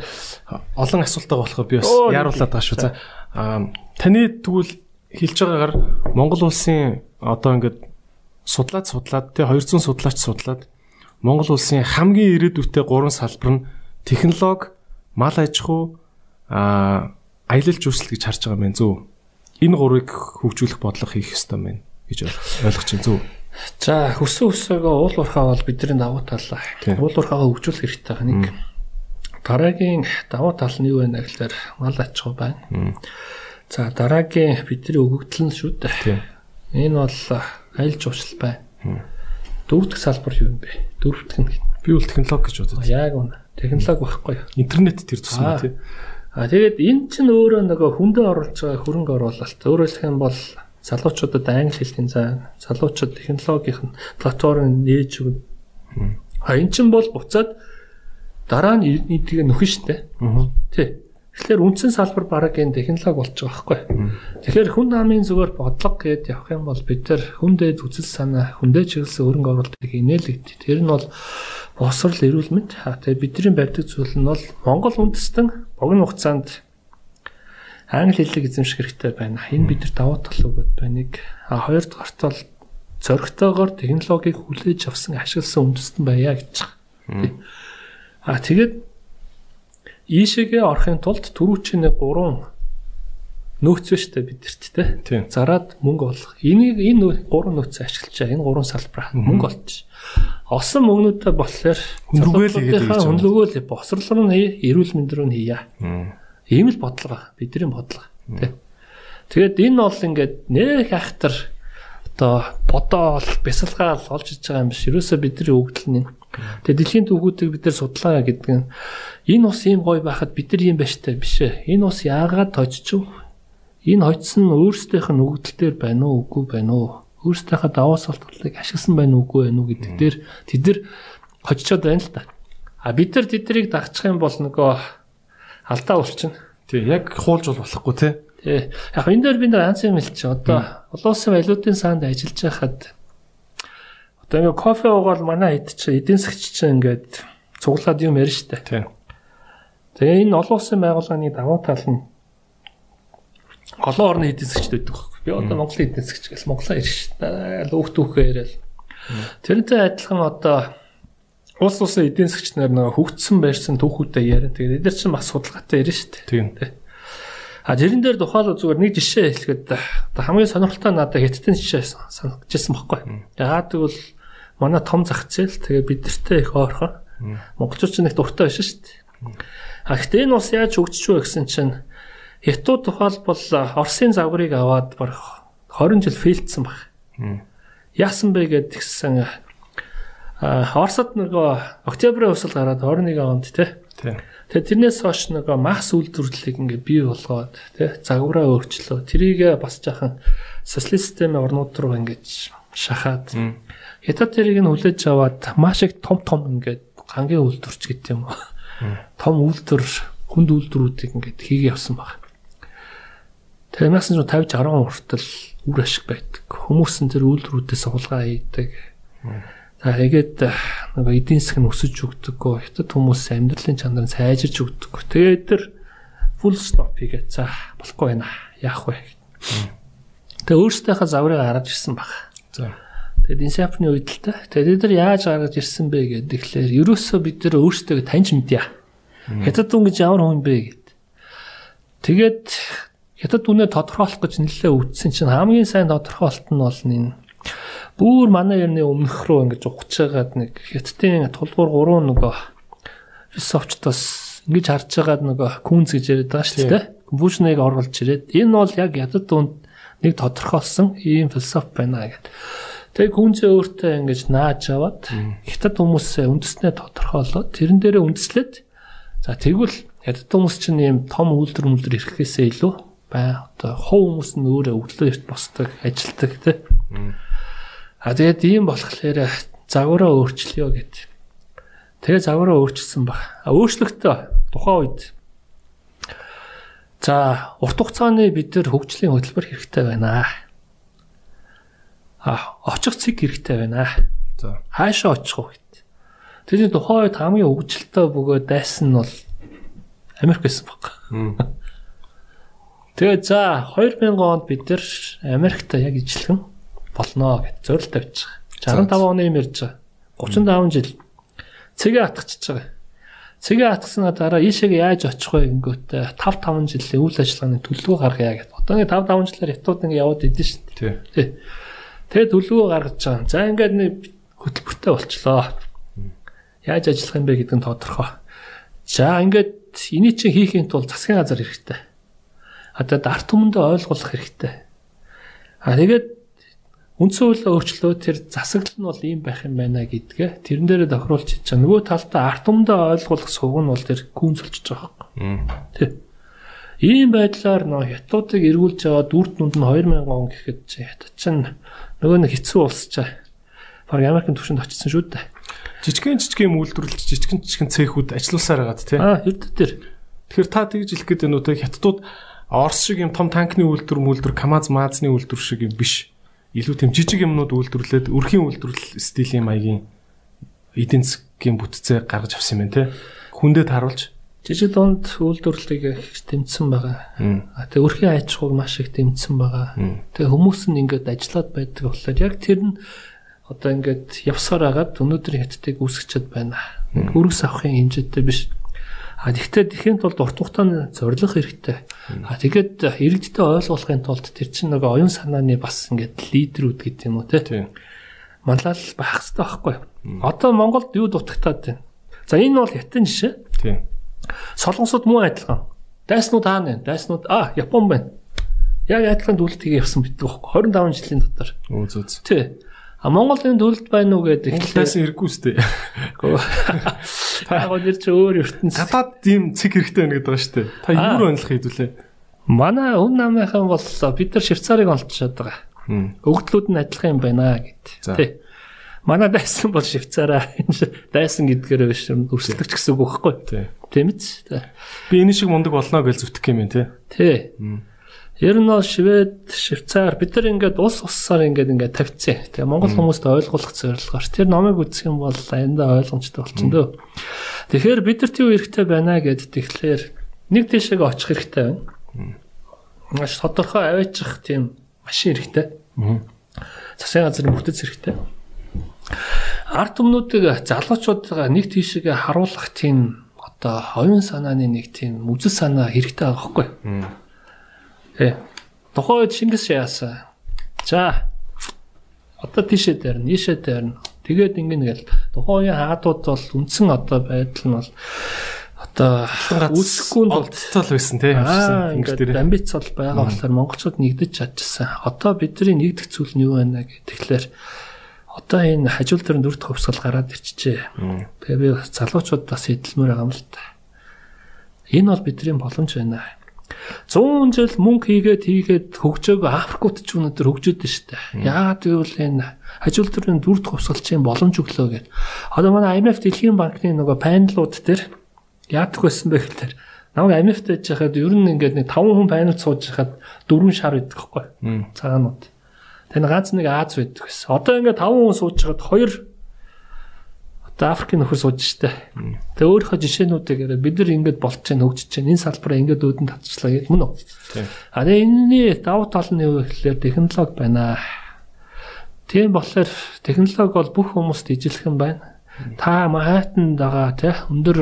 олон асуултаа болохоор би бас яаруулаад байгаа шүү. За таны тэгвэл хэлж байгаагаар Монгол улсын одоо ингээд судлаад судлаад тэ 200 судлаач судлаад Монгол улсын хамгийн ирээдүйтэй гурван салбар нь технологи, мал аж ахуй, а аялал жуулчлал гэж харж байгаа юм зөв. Энэ гурвыг хөгжүүлэх бодлого хийх ёстой юм гэж ойлгож байна зөв. За хөсөн хөсөөгөө уул уурхаа бол бидний давуу тал. Уул уурхаагаа хөгжүүлэх хэрэгтэй байгаа нэг. Дараагийн давуу тал нь юу вэ гэхээр мал аж ахуй байна. За дараагийн бидний өгөгдөл нь шүү дээ. Энэ бол аялал жуулчлал байна. Дөрөв дэх салбар юу юм бэ? Дөрөв дэх нь би бол технологи гэж бодож байна. Яг үнэ. Технологи байхгүй юу? Интернет тэр тусмаа тий. А тэгээд энэ чинь өөрөө нөгөө хүндээ оруулж байгаа хөрөнгө оруулалт. Өөрөөр хэлэх юм бол залуучуудад англи хэлний заа, залуучууд технологийн платформ нээж өгнө. А эн чинь бол буцаад дараа нь эдгээ нөхөн штэ. Тий. Тэгэхээр үндсэн салбар бараг энэ технологи болж байгаа байхгүй. Тэгэхээр хүн намын зүгээр бодлого гээд явах юм бол бид нар хүндээ үзэл санаа, хүндээ чиглэсэн хөрөнгө оруулалтыг инээлэгд. Тэр нь бол босрол эрүүл мэнд. Тэгээ бидний барьдаг зүйл нь бол Монгол үндэстэн богино хугацаанд англи хэлийг эзэмших хэрэгтэй байна. Энэ бид нар давуу тал өгöd байныг. А хоёрдугаарт бол зөрөгтэйгээр технологиг хүлээж авсан ашигласан үндэстэн байя гэж байгаа. А тэгээд ийшээгээ орохын тулд түрүүчийн нэг гурван нөөц ба штэ бидэрт те. Зараад мөнгө олох. Энийг энэ гурван нөөцөө ашиглаж энэ гурван салбараа мөнгө олчих. Осон мөнгнүүдээ болохоор хүнлүгээл хүнлүгээл босрлол нь эрүүл мэнд рүү хийя. Ийм л бодлого бидний бодлого те. Тэгээд энэ бол ингээд нэх ахтар одоо бодоо бол бясалгаал олж иж байгаа юм биш. Ерөөсөө бидний өгдөл нь Тэгээ дэлхийн түүхүүдийг бид нар судлаа гэдэг нь энэ ус ийм гоё байхад бид нар ийм байштай биш ээ. Энэ ус яагаад тожчих? Энэ хоцсон нь өөрсдийнх нь өгдөлтөөр байна уу, үгүй байна уу? Өөрсдийнхээ даваа салтгалыг ашигласан байна уу, үгүй байна уу гэдэг дээр тэд нар хожичоод байна л та. А бид нар тэднийг дагчих юм бол нөгөө алдаа болчихно. Тий, яг хуулж бол болохгүй те. Тий. Яг энэ дээр би нэг анц юм хэлчих. Одоо олон улсын валютын саанд ажиллаж байхад одоо ингээ кофе уугаал манай хэд чи эдийн засгч чинь ингээд цуглаад юм ярина штэ. Тий. Тэгээ энэ олон улсын байгууллагын давуу тал нь олон орны эдийн засгчд байдаг байхгүй. Би одоо Монголын эдийн засгч гэж Монголоо ирэх штэ. Лүүх түүхээ яриад. Тэрнтэй адилхан одоо улс улсын эдийн засгч нар нэг хөгжсөн байрсан түүхүүдээ яриа. Тэгээд эдгээр чинь бас судалгаатай ярина штэ. Тийм. А тэрэн дээр тухайл зүгээр нэг жишээ хэлэхэд одоо хамгийн сонирхолтой надад хэдтэн жишээ санагдчихсан байхгүй. Яагаад гэвэл манай том зах зээл тэгээ бидэртээ их ойрхон. Монголчууд ч нэг дуртай байсан шүү дээ. А гэхдээ энэ ус яаж хөгжиж вэ гэсэн чинь Хятад тухайлбал Оросын загварыг аваад барах 20 жил фейлдсэн баг. Яасан бэ гэдгсэн Оросд нөгөө октябрын усал гараад 21 онд тий. Тэгээ тэрнээс хойш нөгөө масс үйлдвэрлэлийг ингээ бий болгоод тий загвараа өөрчлөө. Тэрийг бас жахан социалист системийн орнууд руу ингэж шахаад Хятад тэрийг нь хүлээж аваад маш их том том ингээд гангийн үйлдвэрч гэдэг юм уу. Том үйлдвэр хүнд үйлдвэрүүдийг ингээд хийгээ явсан баг. Тэгээ нас нь 50 60 он хүртэл үр ашиг байдаг. Хүмүүс нь тэр үйлдвэрүүдээс суулгаа хийдэг. За тэгээд нөгөө эдийн засаг нь өсөж өгдөггүй. Хятад хүмүүс амьдралын чанар нь сайжирч өгдөггүй. Тэгээд тэр full stop хийгээд за болохгүй байна. Яах вэ? Тэгээ өөрсдийнхээ заврыг гаргаж ирсэн баг. За. Тэгээд энэ сапны үед л та. Тэгээд бид нар яаж гаргаж ирсэн бэ гэхээр ерөөсөө бид нар өөрсдөө таньж мэдье. Хятад хүн гэж ямар хүн бэ гэд. Тэгээд хятад үнэ тодорхойлох гэж нэлээ өвдсөн чинь хамгийн сайн тодорхойлт нь бол энэ бүр манай ерний өмнөх рүү ингэж ухаж байгаад нэг хятадын тулгуур гурван нөгөө философчдоос ингэж харж байгаад нөгөө күнз гэж яриад байгаа шүү дээ. Конфушныг оруулж ирээд энэ бол яг хятад үнд нэг тодорхойлсон ийм философи байна гэдэг. Тэгээ күнзээ өөртөө ингэж нааж аваад хятад хүмүүсээ үндэснээ тодорхойлоод тэрэн дээрээ үндэслээд за тэгвэл хятад хүмүүс чинь ийм том үйлдвэр мүлдэр ирэхээсээ илүү бай одоо хов хүмүүс нь өөрөө өглөө эрт босдог ажилдаг тий. А тэгээд ийм болохоор загвараа өөрчлөё гэд. Тэгээ загвараа өөрчилсөн баг. А өөрчлөгтөө тухайн үед за урт хугацааны бид нар хөгжлийн хөтөлбөр хэрэгтэй байна. А очих цэг хэрэгтэй байна. За. Хаашаа очих вэ. Тэрний тухайн үед хамгийн хөгжилтэй бөгөөд дайсан нь бол Америк байсан баг. Тэгээд за 2000 онд бид нар Америкт яг ижилхэн болно гэж зорилт тавьчих. 65 оны юм ярьж байгаа. 35 жил цэгээ атгachж байгаа. Цэгээ атгсанаа дараа ийшээгээ яаж очих вэ гингөтэй 5 5 жилийн үйл ажиллагааны төлөвлөгөө гаргая гэд. Одоо нэг 5 5 жилээр хятад ингэ яваад идэв шүү дээ. Тий. Тэгээд төлөвлөгөө гаргаж байгаа. За ингээд нэг хөтөлбөртэй болчлоо. Яаж ажиллах юм бэ гэдэг нь тодорхой. За ингээд энийг чинь хийхин тулд засгийн газар хэрэгтэй А тэгээд арт түмэндээ ойлгуулах хэрэгтэй. А тэгээд үндсэн хуулиа өөрчлөө тэр засаглал нь бол ийм байх юм байна гэдгээ тэрэн дээрээ тохируулж байгаа. Нөгөө талдаа арт түмэндээ ойлгуулах сувг нь бол тэр гүнзэлж байгаа юм. Тэ. Ийм байдлаар нөө хятадыг эргүүлж аваад үрд нүнд нь 2000 он гэхэд чи хятад чинь нөгөө нэг хэцүү улс чаа. Баг Америкийн төвшөнд очсон шүү дээ. Жижигэн жижигэн үйлдвэрлэлт жижигэн жижигэн цехүүд ажилласаар байгаа тий. Аа эрдэ тэр. Тэгэхээр та тэгж хэлэх гээд байна уу те хятадууд Орос шиг юм том танкны үйлдвэр мүлдвэр КАМАЗ маазны үйлдвэр шиг юм биш. Илүү тийм жижиг юмнууд үйлдвэрлээд өрхийн үйлдвэрлэл стилийн маягийн эдийн засгийн бүтцээ гаргаж авсан юм байна те. Хүндэд харуулж жижиг дунд үйлдвэрлэлийг их тэмцсэн байгаа. А тэгээ өрхийн аж ахуйг маш их тэмцсэн байгаа. Тэгээ хүмүүс нь ингээд ажиллаад байдаг болохоор яг тэр нь одоо ингээд явсаар агаад өнөөдөр хятадыг үүсгчихэд байна. Үргэс авахын хэмжээтэй биш А тэгвэл тэхийн тулд урт хугацааны зорилго хэрэгтэй. А тэгээд иргэдтэй ойлгуулахын тулд тэр чинь нэг оюун санааны бас ингээд лидерүүд гэдэг юм уу те. Манлал байх хэрэгтэй байхгүй. Одоо Монголд юу дутагтаад байна? За энэ бол хятад жишээ. Тийм. Солонгосууд муу адилхан. Дайснууд хаана вэ? Дайснууд а Япон байна. Яг адилхан дүлтгийг явсан битдэг байхгүй. 25 жилийн дотор. Өө зүүц. Тий. А Монголын төлөлт байна уу гэдэг тайсан хэрэггүй үстэй. Яг нэр чи өөр ертөнц. Гадаад тийм цэг хэрэгтэй байна гэдэг шүү дээ. Та юу онцлох хийдүүлээ? Манай өвн намынхан бол бид нар Швейцарыг олцоод байгаа. Өгдлүүд нь адилхан юм байна гэд. Тий. Манай дайсан бол Швейцараа дайсан гэдгээр биш өрсөлдөг ч гэсэн үг байхгүй. Тий. Тий. Би энэ шиг мундаг болно гэж зүтгэх юм тий. Тий. Ер нь бол Швед, Швейцар бид нар ингээд улс улсаар ингээд ингээд тавьчихсан. Тэгээ Монгол хүмүүст ойлгуулах зорилгоор тэр номыг үзэх юм бол аяндаа ойлгомжтой болчихно дөө. Тэгэхээр бид нарт юу хэрэгтэй байна гэд тэгэхээр нэг тийшээ очих хэрэгтэй байна. Маш тодорхой аваачих тийм машин хэрэгтэй. Засгийн газрын бүтэц хэрэгтэй. Ард түмнүүдийг залуучуудаа нэг тийшээ харуулах тийм одоо оюун санааны нэг тийм үзэл санаа хэрэгтэй байгаа хгүй. Тэ. Тухайн үед Шингис яасан. За. Одоо тийшээ дээрн, ийшээ дээрн. Тэгээд ингэн гэл тухайн үеийн хаадууд бол үндсэн одоо байдал нь бол одоо үүсэхгүй нь болтол байсан тий. Ингээд амбиц бол байгаа болохоор монголчууд нэгдэж чадчихсан. Одоо бидний нэгдэх зүйл нь юу байна гэхэлэр одоо энэ хажуул төрөнд үрд хөвсгөл гараад ирчихжээ. Тэгээ би залуучууд бас эдэлмээр байгаа юм л та. Энэ бол бидний боломж байна. 100 жил мөнгө хийгээд хийгээд хөгжөөг Африкууд ч өнөдөр хөгжөөд штэ. Яагаад гэвэл энэ хажуул төрөнд үрд хөвсгөлчийн боломж өглөө гэд. Одоо манай IMF дэлхийн банкны нөгөө панелууд дээр яадаг байсан бэ гэхээр намайг IMF дэж хахад ер нь ингээд нэг 5 хүн панел сууж хахад дөрвөн шар байдаг хгүй. Цагаанууд. Тэн ганц нэг Аз байдаг гэсэн. Одоо ингээд 5 хүн сууж хахад хоёр одоо Африкийн нөхөр сууж штэ. Тэгээ өөрийнхөө жишээнүүдээр бид нар ингээд болж чинь хөгжиж чинь энэ салбараа ингээд өөдөн татчихлаа гэх мөн үү? А тэгээ энэний давуу тал нь юу гэхээр технологи байна. Тийм болохоор технологи бол бүх хүмүүст ижилхэн байна. Та Манхэттанд байгаа тий өндөр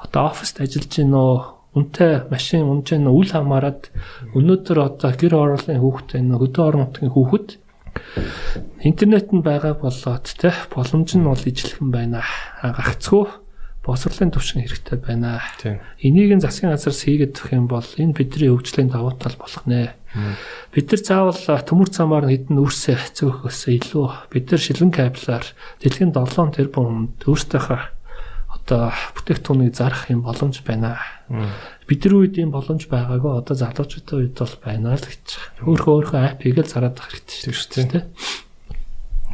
одоо оффист ажиллаж гин нөө үнэтэй машин унж гин үл хамааран өнөөдөр одоо гэр ороолын хүүхэд энэ хөдөө орон нутгийн хүүхэд интернет нь байгаа болоод те боломж нь бол ижилхэн байна. Гагцгүй босрлын төвшин хэрэгтэй байна. Энийг нь засгийн газраас хийгээд өгөх юм бол энэ бидний хөгжлийн давуу тал болох нэ. Бид нар заавал төмөр замаар хэдэн үрсээ хэцөөхөөс илүү бид нар шилэн кабелаар дэлхийн 7 тэрбум өөртөөхөө одоо бүтээгдэхүүнийг зарах юм боломж байна. Бидний үед ийм боломж байгаагүй одоо залуучуудын үед бол байна л гэж. Өөрөө өөрөө апыг л зараад авах хэрэгтэй шүү дээ.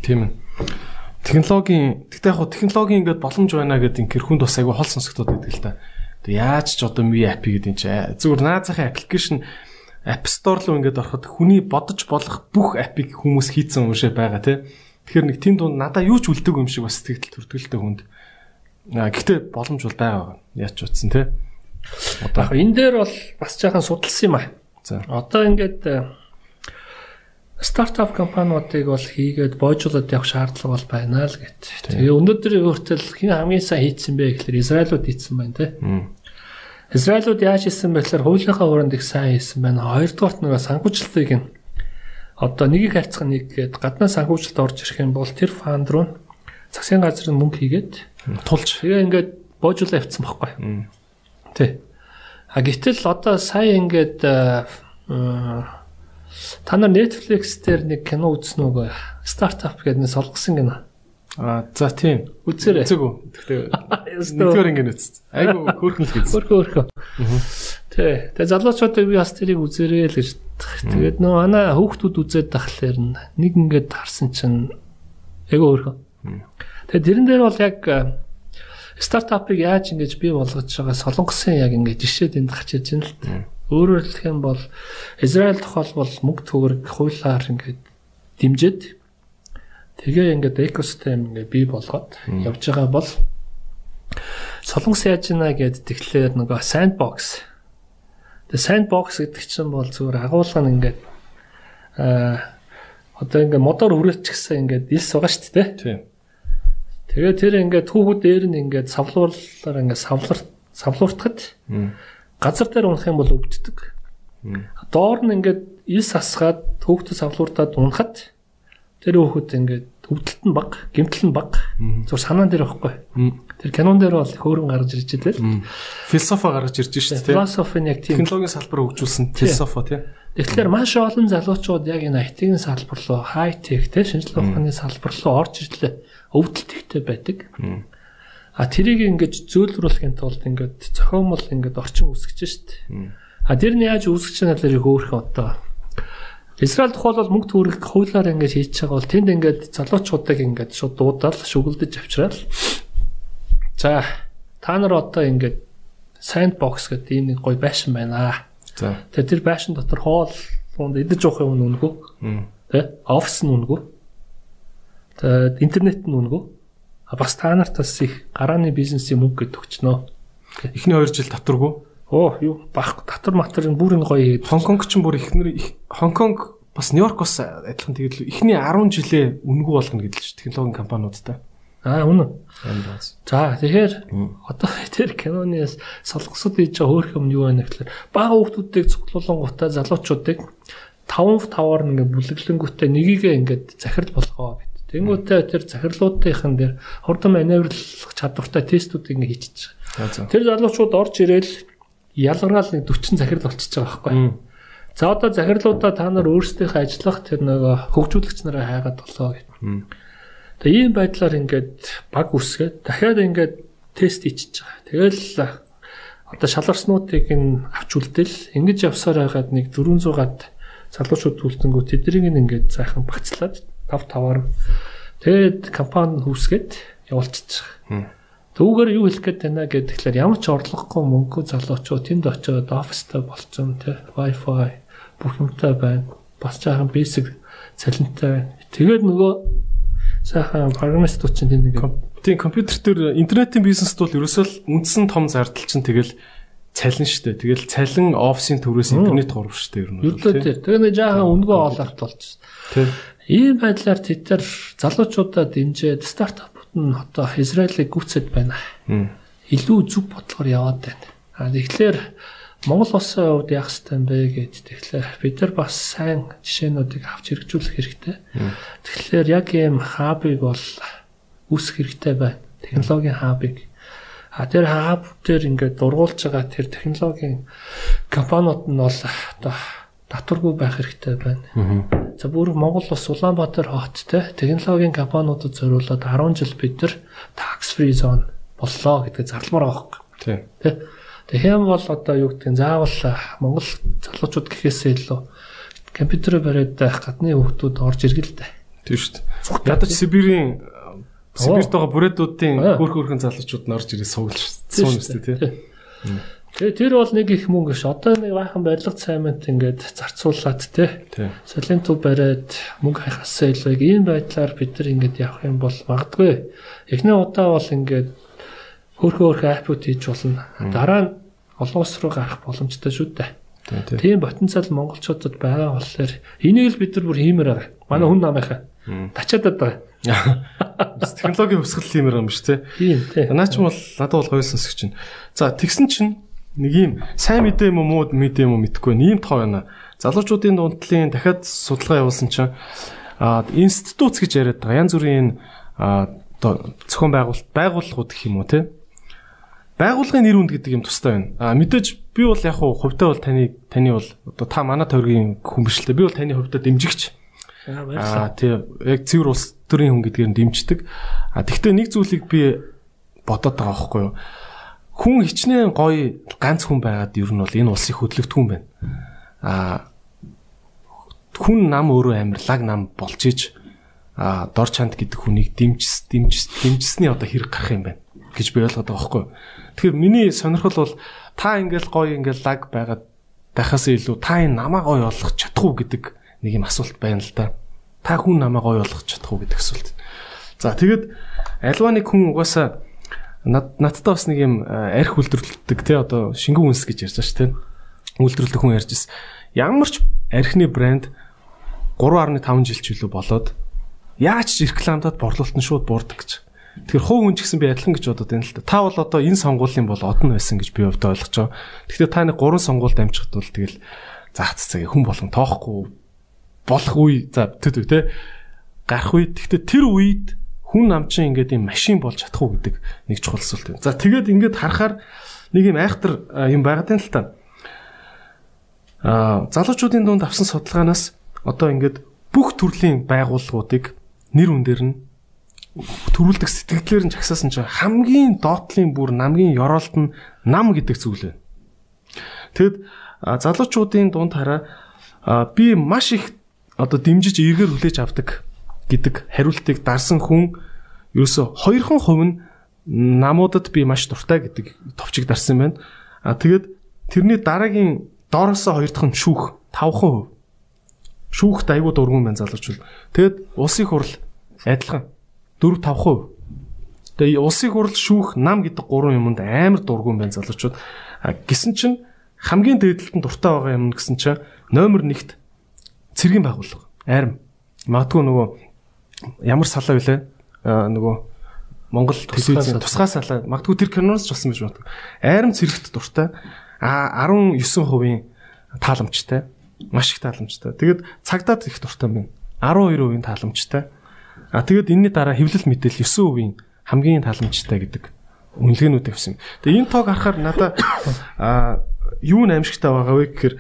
Тийм ээ. Технологийн тэгтээ яг технологийн ингээд боломж байна гэдэг инкэр хүнд бас айгүй хол сонсогдоод байдаг л та. Тэг яаж ч одоо ми апи гэдэг юм чи зүгээр наазахын аппликейшн App Store руу ингээд ороход хүний бодож болох бүх апыг хүмүүс хийцэн шиг байгаа тий. Тэгэхээр нэг тийм дунд надаа юу ч үлдэг юм шиг бас сэтгэл төртгөлтэй хүнд. Гэхдээ боломж бол байгаа. Яач утсан те. Одоо энэ дээр бол бас жаахан судалсан юм аа. За. Одоо ингээд э, стартап компаниудыг бол хийгээд боожуулаад явах шаардлага бол байна л гэт. Тэгээ өнөөдөр хүртэл хэн хамгийн сайн хийцэн бэ гэхэлэр Израилууд хийцэн байна те. Израилууд яаж хийсэн бэ гэхээр хуулийнхаа өрөөнд их сайн хийсэн байна. Хоёрдугаарт нөгөө санхүүжилтийг нь одоо нэгийг харьцах нэг гээд гаднаа санхүүжилт орж ирэх юм бол тэр фанд руу засгийн газар нь мөнгө хийгээд тулж тэгээ ингээд боожуулаа явцсан байхгүй. Тий. А гэтэл одоо сая ингээд та нар Netflix дээр нэг кино үзсэн үгүй стартап гэдэг нэг солгосон кино. А за тийм. Үзээрэй. Үзээгүү. Тэгэхээр нэгдүгээр ингэ үзсэн. Айгу хөөрхөн л гэсэн. Хөөрхөн хөөрхөн. Тий. Тэгээ залуучуудыг би бас тэрийг үзээрэй л гэж. Тэгээд нөө ана хүүхдүүд үзээд тахлаар нэг ингээд харсан чинь айгу хөөрхөн. Тэгээ тэрэн дээр бол яг стартапыг яаж ингэж бий болгож байгаа солонгосын яг ингэж жишээ дэнд гарч ирж байна л та. Өөрөөр хэлэх юм бол Израиль тохиолбол мөнгө төгрөг хуулиар ингэж дэмжиж тэгээ ингээд экосистем ингээд бий болгоод явж байгаа бол солонгос яаж ийна гэд тэгэхээр нөгөө sandbox. Тэгээ sandbox гэдэг чинь бол зүгээр агуулга нь ингээд аа одоо ингээд мотор үрэлчихсэн ингээд илс байгаа шүү дээ. Тийм. Тэгээ тэр ингээд түүхүүд дээр нь ингээд савлуулаар ингээд савлар савлууртахад газар дээр унах юм бол өвддөг. Доор нь ингээд ил сасгаад түүхтэд савлууртаад унахад тэр хүүхэд ингээд өвдөлт нь баг, гэмтэл нь баг. Зүгээр санаан дээр байхгүй. Тэр кинон дээр бол хөөрөн гарч ирж л. Философи гарч ирж шүү дээ. Философи нь яг тийм. Технологийн салбар хөгжүүлсэн философи тий. Тэгэхээр маш олон залуучууд яг энэ IT-ийн салбар руу, хай-тек тий шинжилгээ ухааны салбар руу орж ирлээ өвдөлт ихтэй байдаг. А тэрийг ингэж зөөлрүүлэхийн тулд ингээд зохиомол ингээд орчин үүсгэж штт. А тэр нь яаж үүсгэж байгаа нэлэр их өөрхөн одоо Израиль тухай бол мөнгө төгрөг хуулиар ингэж хийж байгаа бол тэнд ингээд залуучуудыг ингээд шууд дуудаал шүгэлдэж авчраад за та нар одоо ингээд sandbox гэдэг ийм нэг гоё байшин байна. За. Тэгээ тэр байшин дотор хоол унд идэж уух юм үнэгүй. Тэ? Офис нь үнэгүй. Интернет нь үнэгүй. А бас та нарт бас их гарааны бизнесийн мөнгө гэдэг өгчнөө. Эхний 2 жил татваргүй. Оо юу бах татвар матар бүр энэ гоё Хонконг ч бүр ихнэр их- Хонконг бас Нью-Йорк бас адилхан тэгээд эхний 10 жилээ үнэгүй болгоно гэдэлж технологийн компаниудтай. аа үнэн. За тэгэхээр одоо тэр киноны солонгосод хийж байгаа хөөх юм юу байна гэхээр бага хүүхдүүдийг цуглуулсан гутаа залуучуудыг 5 таваар ингээд бүлэглэнгүүтээ нёгийгээ ингээд захирал болгоо. Тэнгүүтээ тэр захирлуудынхан дээр хурдан маневрлах чадвартай тестүүд ингээд хийчихэж байгаа. За за. Тэр залуучууд орж ирээл ялгараал нэг 40 захирал болчихж байгаа байхгүй. За одоо захирлуудаа та нар өөрсдийнхөө ажиллах тэр нөгөө хөгжүүлэгч нараа хайгаад болоо. Мм. Тэгээ ийм байдлаар ингээд баг үсгээд дахиад ингээд тест хийчихэж байгаа. Тэгэл одоо шалгарснуудыг нь авч үлдээл ингэж явсаар байгаад нэг 400 гад залуучууд үлдэнгүү тэднийг ингээд сайхан багцлаад 5 таваар тэгээд компани хүүсгээд явуулчихж байгаа. Түүгээр юу хэлэх гээд байна гэдэг тэгэхээр ямар ч орлогогүй мөнгө залуучууд тэнд очиод офистай болцсон тий Wi-Fi бүх юмтай байна. Бас жаахан basic цалинтай байна. Тэгээд нөгөө сайхан программистууд чинь тэнд ингээд Тийм компьютер дээр интернетийн бизнест бол ерөөсөө л үндсэн том зардал чинь тэгэл цалин штэ. Тэгэл цалин офисын төрөөс интернет гурав штэ ер нь. бол, Юутай тий. тэр. Тэгээ нэг жаахан өнгөө олоорт болчихсон. Тий. Ийм байдлаар тэд нар залуучуудаа дэмжиж стартапууд нь одоо Израилийг гүйцэд байна. Илүү зүг бодлогоор яваад байна. А тэгэхээр Монгол улсын хувьд яах ёстой юм бэ гэж тэгэхээр бид нар бас сайн жишээнүүдийг авч хэрэгжүүлэх хэрэгтэй. Тэгэхээр яг ийм хабыг бол үүсгэх хэрэгтэй байна. Технологийн хабыг. А тэр хаб дээр ингээд дургуулж байгаа тэр технологийн компаниуд нь бол одоо татваргүй байх хэрэгтэй байна. За бүр Монгол ус Улаанбаатар хот те технологийн компаниудад зориулаад 10 жил бид нар tax free zone боллоо гэдгээ зарлмаар байгаа хөөх. Тий. Тэ. Тэгээ юм бол одоо юу гэдгийг заавал Монгол залуучууд гэхээсээ илүү компьютерээр бариад байх гадны хүмүүс орж иргэлтэй. Тийм шүү дээ. Ядаж Сибирийн Сибирт байгаа бүрээдүүдийн хөөх хөөхөн залуучууд нь орж ирээ суугал Тийм суун шүү дээ тий. Тэгээ тэр бол нэг их мөнгө ш. Одоо нэг баахан барилга цаймент ингээд зарцуулаад те. Тий. Солийн төв бариад мөнгө хайхасаа илүү ийм байдлаар бид нар ингээд явах юм бол магадгүй. Эхний удаа бол ингээд хөөрхөн хөөрхөн аппууд хийж болно. Дараа нь олон улс руу гарах боломжтой шүү дээ. Тий. Тий. Тийм потенциал монголчуудад байгаа болохоор энийг л бид нар бүр хиймээр байгаа. Манай хүн намынхаа тачаад байгаа. Технологийн өсгөл юм юм шүү тий. Тийм тий. Наа ч бол надад бол гоё сонсох чинь. За тэгсэн чинь нэг юм сайн мэдээ юм уу муу мэдээ юм уу мэдэхгүй байна. Ийм тоо байна. Залуучуудын дундтлын дахиад судалгаа явуулсан чинь институт гэж яриад байгаа. Янз бүрийн одоо зохион байгуулалт байгууллагууд гэх юм уу те. Байгууллагын нэр үнд гэдэг юм тустай байна. А мэдээж би бол яг хувьдаа бол таны таны бол одоо та манай тойргийн хүн биш л дээ. Би бол таны хувьдаа дэмжигч. Аа баярлалаа. Аа тий яг цэвэр улс төрийн хүн гэдгээр нь дэмждэг. А тэгвэл нэг зүйлийг би бодоод байгаа байхгүй юу? Хүн хичнээн гоё ганц хүн байгаад ер нь бол энэ улсыг хөдөлгдөг юм байна. А хүн нам өөрөө амарлаг нам болж иж а дор чанд гэдэг хүнийг дэмжс дэмжс дэмжсний одоо хэрэг гарах юм байна гэж би ойлгоод байгаа байхгүй? Тэгэхээр миний сонирхол бол та ингээл гоё ингээл лаг байгаад байхаас илүү та энэ намаа гоё болгох чадах уу гэдэг нэг юм асуулт байна л да. Та хүн намаа гоё болгох чадах уу гэдэг асуулт. За тэгэд альва нэг хүн угаасаа над надтай бас нэг юм э, арх үйлдвэрлэдэг те одоо шингэн үнс гэж ярьж байгаа ш те. Үйлдвэрлэдэг хүн ярьж ирсэн. Ямар ч архины брэнд 3.5 жил ч илүү болоод яаж ч рекламадад борлуулалт нь шууд буурдаг гэж. Тэгэхээр хувь хүн ч гэсэн би адилхан гэж бодод байна л да. Та бол одоо энэ сонгуулийн бол одон байсан гэж би өвдө ойлгож байгаа. Тэгэхээр та нэг гурван сонгуульд амжихад бол тэгэл заах цэцэг хүн болгон тоохгүй болох үе за төд те гарах үед гэхдээ тэр үед хүн намчин ингээд юм машин болж чадах уу гэдэг нэг чухал асуулт байна. За тэгээд ингээд харахаар нэг юм айхтар юм байгаад байна л та. Аа залуучуудын дунд авсан судалгаанаас одоо ингээд бүх төрлийн байгууллагуудыг нэр үндэр нь төрүүлдэг сэтгэлдлэр нь чагсаасан чинь хамгийн доотлын бүр намгийн ёроолт нь нам гэдэг зүйл байна. Тэгэд залуучуудын дунд хараа би маш их одоо дэмжиж эргээр хүлээж авдаг гэдэг хариултыг дарсан хүн ерөөсө 2хан хувь нь намуудад би маш дуртай гэдэг товчиг дарсан байна. А тэгээд тэрний дараагийн доороосоо хоёр дахь нь шүүх 5%. Шүүхт аягүй дургуун байна залуучууд. Тэгэд улсын хурл адилхан 4 5%. Тэгээ улсын хурл шүүх нам гэдэг гурван юмд амар дургуун байна залуучууд. А гисэн чинь хамгийн дээдлэлтэн дуртай байгаа юм гэсэн чинь номер 1-т цэргийн байгууллага. Арим. Магадгүй нөгөө ямар салаа вүлээ? Аа нөгөө Монгол телевизийн тусгай салаа. Магадгүй тэр киноноос ч болсон байж магадгүй. Арим цэрэгт дуртай. А 19% тааламжтай. Маш их тааламжтай. Тэгээд цагдаад их дуртай байна. 12% тааламжтай. А тэгээд энэний дараа хэвлэл мэдээлэл 9% хамгийн тааламжтай гэдэг үнэлгээнүүд авсан. Тэгээ энэ тоог харахаар надад а юу нэмшигтай байгаа вэ гэхээр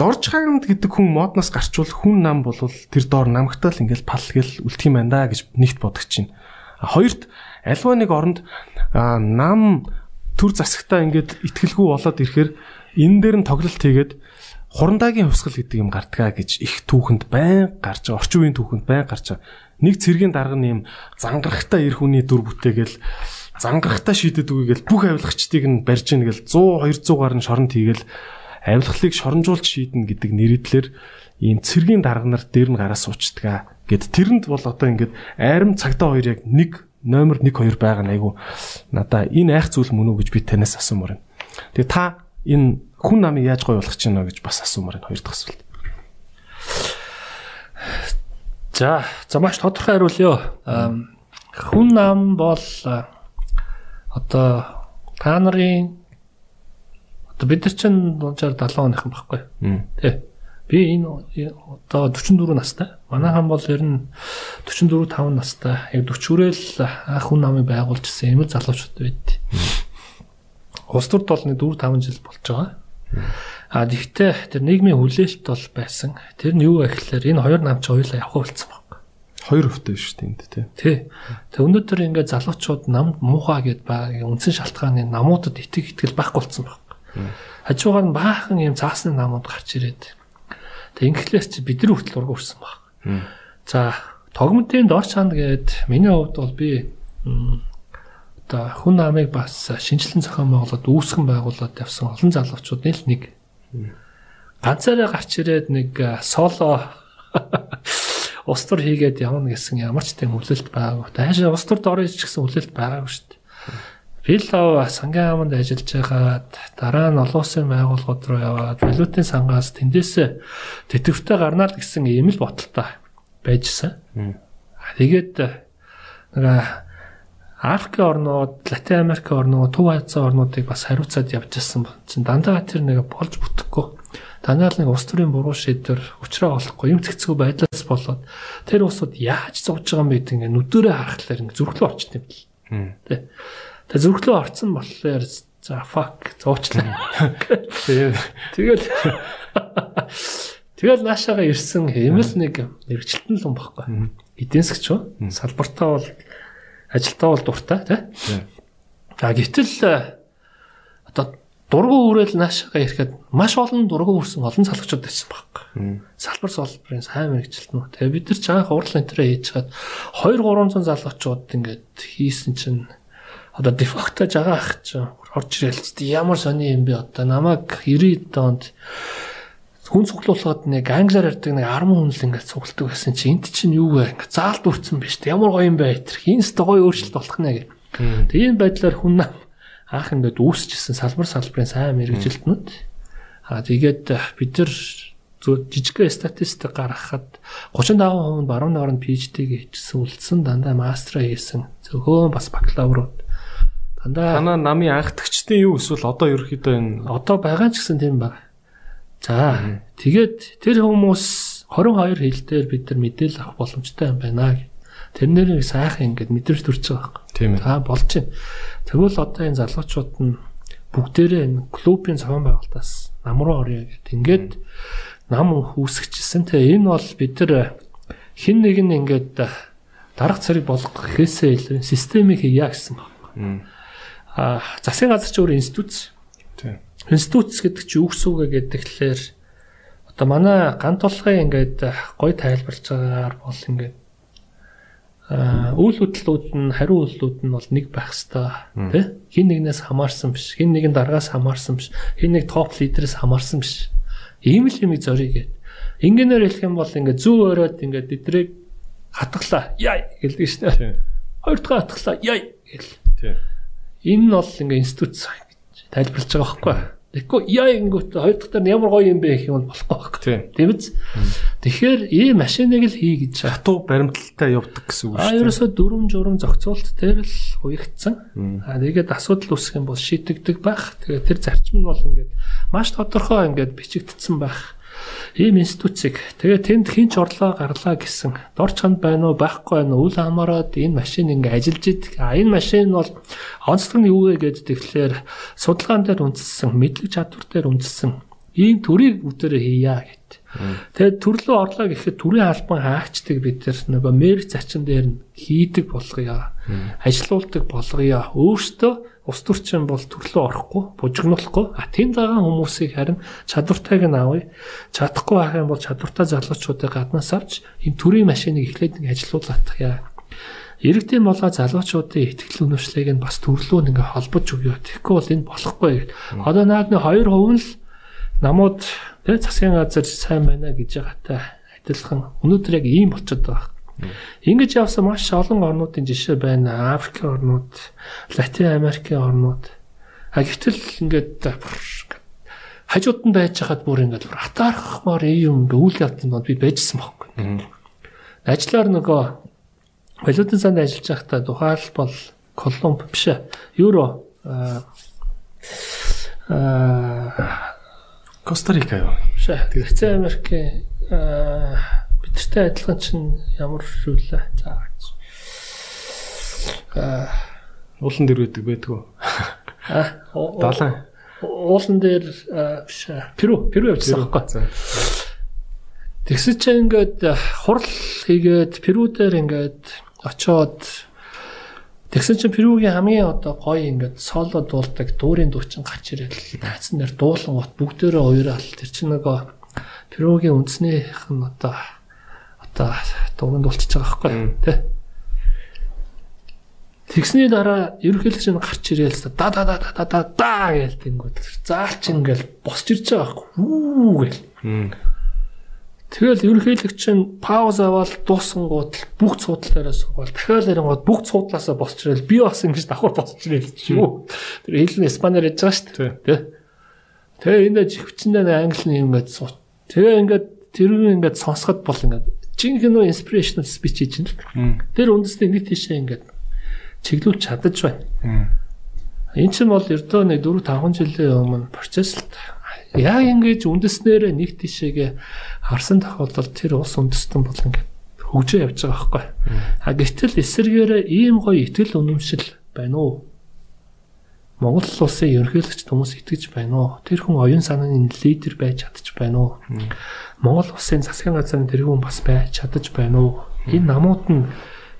дорж хаагнд гэдэг хүн модноос гарчвал хүн нам бол тэр доор намгтал ингээл пал гэл үлдэх юм байна да гэж нэгт бодож чинь. Хоёрт альва нэг оронд нам төр засагтаа ингээд итгэлгүй болоод ирэхээр энэ дээр нь тоглолт хийгээд хурандагийн хувьсгал гэдэг юм гардгаа гэж их түүхэнд байн гарч байгаа. Орчин үеийн түүхэнд байн гарч байгаа. Нэг цэргийн дарга нэм зангарахтаа ир хүний дүр бүтээгээл зангарахтаа шийдэд үгүйгээл бүх авилгачдыг нь барьж ийн гэл 100 200 гаруй шоронд хийгээл авилгалыг шоронжуулж шийднэ гэдэг нэрийдлэр ийм цэргийн дарга нар дээр нь гараа суучдгаа гэд тэрэнд бол одоо ингээд айрам цагтаа хоёр яг нэг номер 1 2 байгаа нь айгу надаа энэ айх зүйл мөн үү гэж би танаас асуумаар байна. Тэгээ та энэ хүн намыг яаж гоё болгох чинь гэж бас асуумаар байна хоёр дахь асуулт. За, за маш тодорхой хариулъё. Хүн нам бол одоо та нарын бид нар чинь дунджаар 70 оныхан байхгүй. Тэ. Би энэ одоо 44 настай. Манай хан бол ер нь 44 5 настай. Яг 40 хүрэл анх хүн намыг байгуулж ирсэн юм залуучууд байд. Улс төрд бол нэг 4 5 жил болж байгаа. А тэгтээ тэр нийгмийн хүлээлт бол байсан. Тэр нь юу вэ гэхээр энэ хоёр нам чи хоёулаа явах болсон баг. Хоёр өвтэй шүү дээ энд тий. Тий. Тэг өнөөдөр ингээд залуучууд нам муухай гэд баг үндсэн шалтгааны намуудад итэг итгэл байхгүй болсон баг. Хажуугаар нь баахан юм цаасны намууд гарч ирээд Тэг инглээс чи бидний хүртэл ураг өрсөн баг. За тогмтын доош чанд гээд миний хувьд бол би одоо хүн намыг бас шинжилэн зохион байгуулад үүсгэн байгуулад явсан олон залуучуудын л нэг. Ганцаараа гарч ирээд нэг соло ус төр хийгээд явна гэсэн ямар ч тийм хүлээлт байгаагүй. Таашаа ус төрд орё ч гэсэн хүлээлт байгаагүй шүү дээ. Биллов сангийн аманд ажиллаж байгаад дараа нь олон улсын байгууллагууд руу яваад валютын сангаас тэндээс тэтгэвртэй гарнаа л гэсэн ийм л боталтай байжсан. Тэгээд нэг Африк орнууд, Латин Америк орнууд, Төв Азийн орнуудыг бас хариуцаад явж ирсэн чинь дандаа тэр нэг болж бүтэхгүй. Танаа л нэг ус төрийн буруу шийдвэр уучраа олохгүй юм цэгцгүй байдлаас болоод тэр усууд яаж зовж байгаа юм бэ гэдэг ингээ нүдэрээ харахлаар ингээ зүрхлөө орчт юм бэл. Тэ. Тэгээ зүрхлөө орцсон болохоор за fuck зуучлаа. Тэгэл Тэгэл наашаага ирсэн хэмэл нэг мэрэгчлэлтэн л юм баггүй. Эдийн засгч юу? Салбартаа бол ажилтаа бол дуртай тий. А гэтэл одоо дургу үрэл наашаага ирэхэд маш олон дургу үрсэн олон салгачуд байсан байхгүй. Салбар салбарын сайн мэрэгчлэлтэн. Тэгээ бид нар чанга хурал энтрээ хийж чад 2 300 залгачууд ингээд хийсэн чинь одоо дефакто жагаах ч орж ирэлцдэг ямар сони юм бэ? Одоо намайг 90 донд хүн цуглуулад нэг англиар ярьдаг нэг 10 хүн л ингээд цугладаг гэсэн чи энд чинь юу вэ? Ингээд заалд үрцэн биш үү ямар гоё юм бэ? Тэр хинст гоё өөрчлөлт болох нэ гэх. Тэгээ энэ байдлаар хүн анх ингээд үүсчихсэн салбар салбарын сайн мэрэгжилтнүүд. Аа тэгээд бид нар жижиг статистик гаргахад 35% нь баруун орнд PhD хийсэн үлдсэн дандаа мастера хийсэн. Зөвхөн бас бакалаврууд Дандаа танаа намын анхдагчдын юу эсвэл одоо ерөөхдөө энэ одоо байгаа ч гэсэн тийм баг. За тэгээд тэр хүмүүс 22 хил дээр бид нар мэдээлэл авах боломжтой юм байна. Тэрнэр сайхан ингээд мэдэрч төрж байгаа байхгүй. Тийм ээ. За болж байна. Тэгвэл одоо энэ залуучууд нь бүгдээрээ энэ клубын зохион байгуулалтаас нам руу орё гэд. Ингээд нам хүүсгчсэн. Тэгээ энэ бол бид нар хин нэг нь ингээд дарга цариг болгох гэхээсээ илүү системийг хийя гэсэн байна засгийн газар ч өөр институт. Тийм. Институт гэдэг чи үгс үгэ гэдэг тэгэхээр Одоо манай ганц толгой ингээд гой тайлбарч байгаагаар бол ингээд үйл хөдлөлүүд нь хариу үйлдэлүүд нь бол нэг байх хэвээр тий? Хин нэгнээс хамаарсан биш хин нэгэн дараагаас хамаарсан биш хин нэг топ лидерээс хамаарсан биш. Ийм л юм зориг гээд. Ингээнээр хэлэх юм бол ингээд зүү өрөөд ингээд эдрийг хатглаа яй гэлдэг шүү дээ. Хоёр дахь хатглаа яй гэл энэ нь бол ингээд институт тайлбарлаж байгаа байхгүй Тэгэхгүй яа ингэвт хоёр дахь таар ямар гоё юм бэ гэх юм бол болохгүй байхгүй. Тийм биз? Тэгэхээр ийм машиныг л хий гэж хатуу баримталтай явдаг гэсэн үг шүү. А ерөөсөө дүрм журм зохицуулт дээр л уягдсан. А тэгээд асуудал үүсэх юм бол шийдэгдэг байх. Тэгээд тэр зарчим нь бол ингээд маш тодорхой ингээд бичигдсэн байх ийм институцийг тэгээ тэнд хинч орлоо гарлаа гэсэн дор чанд байна уу байхгүй байна уу үл хамааран энэ машин ингээ ажиллаж идэг. А энэ машин бол онцлог нь юу вэ гэдэг тэгэхээр судалгаан дээр үндэссэн мэдлэг чадвар дээр үндэссэн ийм төрийг бүтээрээ хийя гэд. Тэгээд төрлөө орлоо гэхэд төрийн албан хаагчдаг бид нар нөгөө мэрэг зачин дээр нь хийдэг болгоё. Ажилуулдаг болгоё. Өөртөө ус төрчин бол төрлөө орохгүй, бужигнуулахгүй. А тийм цагаан хүмүүсийг харин чадвартайг нь авъя. Чадахгүй байх юм бол чадвартай залуучуудыг гаднаас авч ийм төрийн машиныг эхлээд ингэ ажилуулах яа. Иргэдийн болоо залуучуудын ихтгэл үнэмшлийг нь бас төрлөө ингээ холбож өгөө. Тэгэхгүй бол энэ болохгүй. Одоо наадны 2% нь л намууд тэ засгийн газар сайн байна гэж байгаатай адилхан өнөөдөр яг ийм болчиход байгаа. Ингэж явсан маш олон орнуудын жишээ байна. Африк орнууд, Латин Америкийн орнууд. А гэтэл ингээд хажууд нь байж хаад бүр ингээд атаархмаар юм ингээ үйл явдлууд би байжсан байхгүй. Ажлаар нөгөө валютын санд ажиллаж байхдаа тухайлбал Колумб биш ээ. Евро аа Коста-Рика юу? Биш ээ. Латин Америкийн бидэртэй адилхан чинь ямар шүүлээ. За. Аа уулан дээр байдаг байдгүй. Аа далайн уулан дээр биш Перу Перу явчихсан байхгүй. Тэгсэн чинь ингээд хурал хийгээд Перу дээр ингээд очоод Тэгсэн чинь Перугийн хамгийн одоо гоё ингээд соло дуулдаг дуурийн дуучин гарч ирэл наацсан дээр дуулан гот бүгдээрээ уурал тэр чинь нөгөө Перугийн үндснийх нь одоо одоо дууганд дуулчихж байгаа байхгүй тий Тэгсний дараа ерөнхийдөө чинь гарч ирээл да да да да да да гээл тэнгууд заалч ингээл босч ирж байгаа байхгүй үү гээл Тэгэл ерөнхийлөг чинь пауз аваад дуусангууд бүх цуудлал дээрээ суугаад дахиад ирэнгууд бүх цуудлаасаа босч ирэл би бас ингэж давхар босч ирэл шүү. Тэр хэл нь испанаар ярьж байгаа шүү дээ. Тэ. Тэгээ энэ живчэндээ англи юм гээд суу. Тэгээ ингээд тэр ингээд сонсоход бол ингээд жинхэнэ нөө inspirational speech хийж байна. Тэр үндэсний нэг тийшээ ингээд чиглүүлж чадаж байна. Энд чинь бол ердөө нэг 4 5 жилийн өмнө процесс л яг ингэж үндэснээр нэг тишээгээ харсан тохиолдолд тэр ус үндэстэн бол ингээд хөгжөө явж байгаа байхгүй. А гэтэл эсэргээрээ ийм гоё ихтгэл үнэмшил байна уу? Монгол улсын ерөнхийлөгч хүмүүс итгэж байна уу? Тэр хүн оюун санааны лидер байж чадчих байна уу? Монгол улсын засгийн газрын тэргүүн бас байж чадчих байна уу? Энэ намууд нь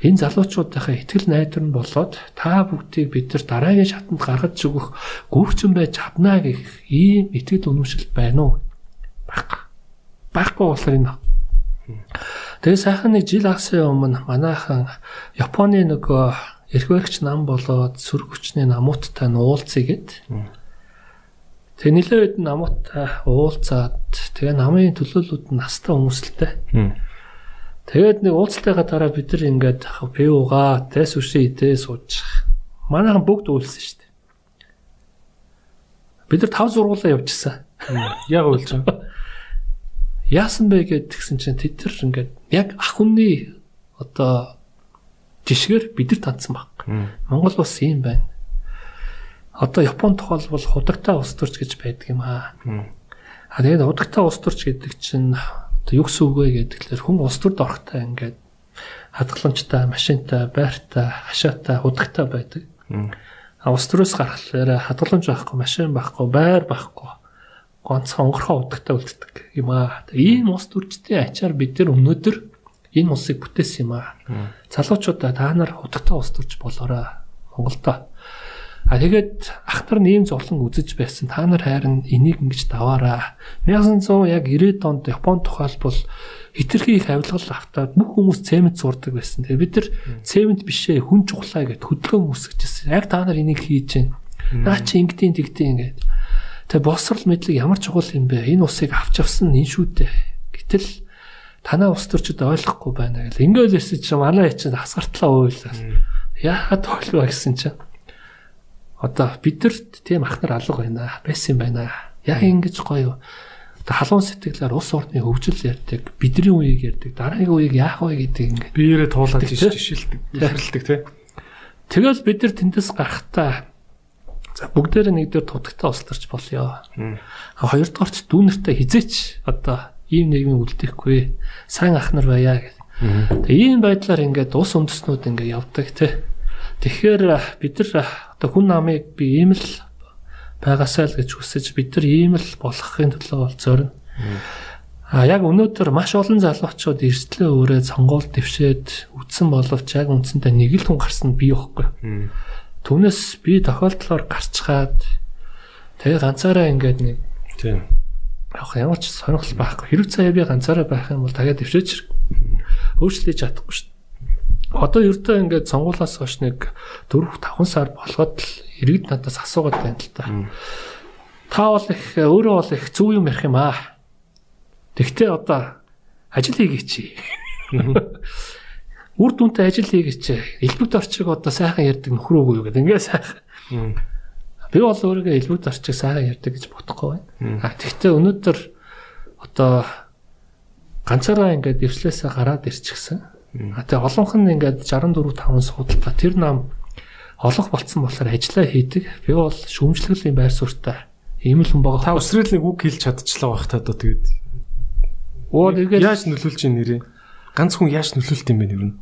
энэ залуучуудынхаа ихтгэл найдвар нь болоод та бүгдийг бид нар дараагийн шатанд гаргаж өгөх гүрчэн байж чадна гэх ийм ихтгэл үнэмшил байна уу? Баг. Баггүй болохоор энэ. Тэгээ сайхан нэг жил асын өмнө манайхан Японы нөгөө эрхвэгч нам болоод сүр хүчний намууттай нуулцъя гэд. Тэгээ нэлээд намууттай уулзаад тэгээ намын төлөөлөлд настай хүмүүсэлтэй. Тэгээд нэг уулзалтайгаа дараа бид нар ингээд пивуга тэс үши идээ сууж. Манайхан бүгд үйлсэн шүү дээ. Бид нар тав сургуулаа явчихсан. Яг үйлж байгаа. Яасан бэ гэд тэгсэн чинь тэд нар ингээд яг ах хүнний одоо жишгээр бид нар тандсан баг. Монгол бас ийм байна. Одоо Япон тохиолбол худагтаа ус төрч гэж байдаг юм аа. А тэгээд худагтаа ус төрч гэдэг чинь юу гэсэн үг вэ гэхээр хүн улс төрд орохтой ингээд хадгаламжтай, машинтай, байртай, хашаатай, худагтай байдаг. А улс төрөөс гарахлаараа хадгаламж байхгүй, машин байхгүй, байр байхгүй гонц хонгорхоо удагтай үлддэг юм аа. Ийм улс төрчдийн ачаар бид нар өнөөдөр энэ улсыг бүтээсэн юм аа. Залуучуудаа та нар удагтай улс төрч болоорой Монголдо. А тэгээд ах нар нэм зовлон үзэж байсан. Та нар хайрын энийг ингэж даваараа. 1900 яг 90-ад онд Японд тухайлбал хитрхи их авилгал автаад бүх хүмүүс цемент зурдаг байсан. Тэгээ бид нар цемент бишээ хүн чухлаа гэд хөдөлгөөн үүсгэжсэн. Яг та нар энийг хийж байна. Наа чи ингэдийн тэгдийн ингээд. Тэгээ босрал мэдлэг ямар чухал юм бэ? Энэ усыг авч авсан нь энэ шүү дээ. Гэтэл танаа ус төрчд ойлгохгүй байна гэл. Ингээд ирсэн чинь манай чинь хасгартлаа уйлаа. Яагаад тойлоо гэсэн чинь одоо бидэрт тийм ахнар алга байна. Байсан байна. Яг ингэж гоё. Одоо халуун сэтгэлээр ус орны хөгжил ярьдаг, бидний үеийг ярьдаг, дараагийн үеийг яах вэ гэдэг ингээд биеэрээ туулаад жишээлдэг, илэрлдэг тий. Тэгэл бид нар тэндээс гарахтаа за бүгдээр нэгдүгээр тутагтаа устарч болёо. Хоёрдугаарт дүүнэртэй хизээч одоо ийм нийгмийн үлдэхгүй сайн ахнар байя гэх. Тэгээ ийм байдлаар ингээд ус үндэснүүд ингээд явдаг тий. Тэгэхээр бид нар одоо хүн намыг би ийм л байгаасаа л гэж хүсэж бид нар ийм л болохын төлөө бол зорино. А яг өнөөдөр маш олон залуучууд эрсдлээ өөрөө сонгуул дэвшээд үтсэн боловч яг үндсэндээ нэг л хүн гарсан бий байхгүй. Түүнээс би тохиолдлоор гарчхаад тэгээ ганцаараа ингээд нэг Тийм. Яг ямар ч сонирхол байхгүй. Хэрэг цаа би ганцаараа байх юм бол тагаа дэвшээч өөрчлөж чадахгүй шүү. Одоо ердөө ингээд сонгуулаас хойш нэг 4 5 сар болоход л иргэд надаас асуугаад байна л та. Та бол их өөрөө бол их зөв юм ярих юм аа. Тэгтээ одоо ажил хийгээч. Үр дүнтэй ажил хийгээч. Элбэг орчиг одоо сайхан ярддаг нөхөр өгөө юу гэдэг. Ингээ сайхан. Би бол өөрийгөө элбэг орчиг сайхан ярддаг гэж бодохгүй байна. А тэгтээ өнөөдөр одоо ганцаараа ингээд дэвслээсээ гараад ирчихсэн. А тэгээ олонх нь ингээд 64 5 судалгаа тэр нам олох болцсон болохоор ажиллаа хийдэг. Би бол шүүмжлэлийн байр суурьтай ийм л хүн Та байгаа. өсрөл нэг үг хэлж чадчихлаа байх та одоо тэгээд. Оо тэгээд Яаж нөлөөлж ийн нэрээ? Ганц хүн яаж нөлөөлт юм бэ нэр нь?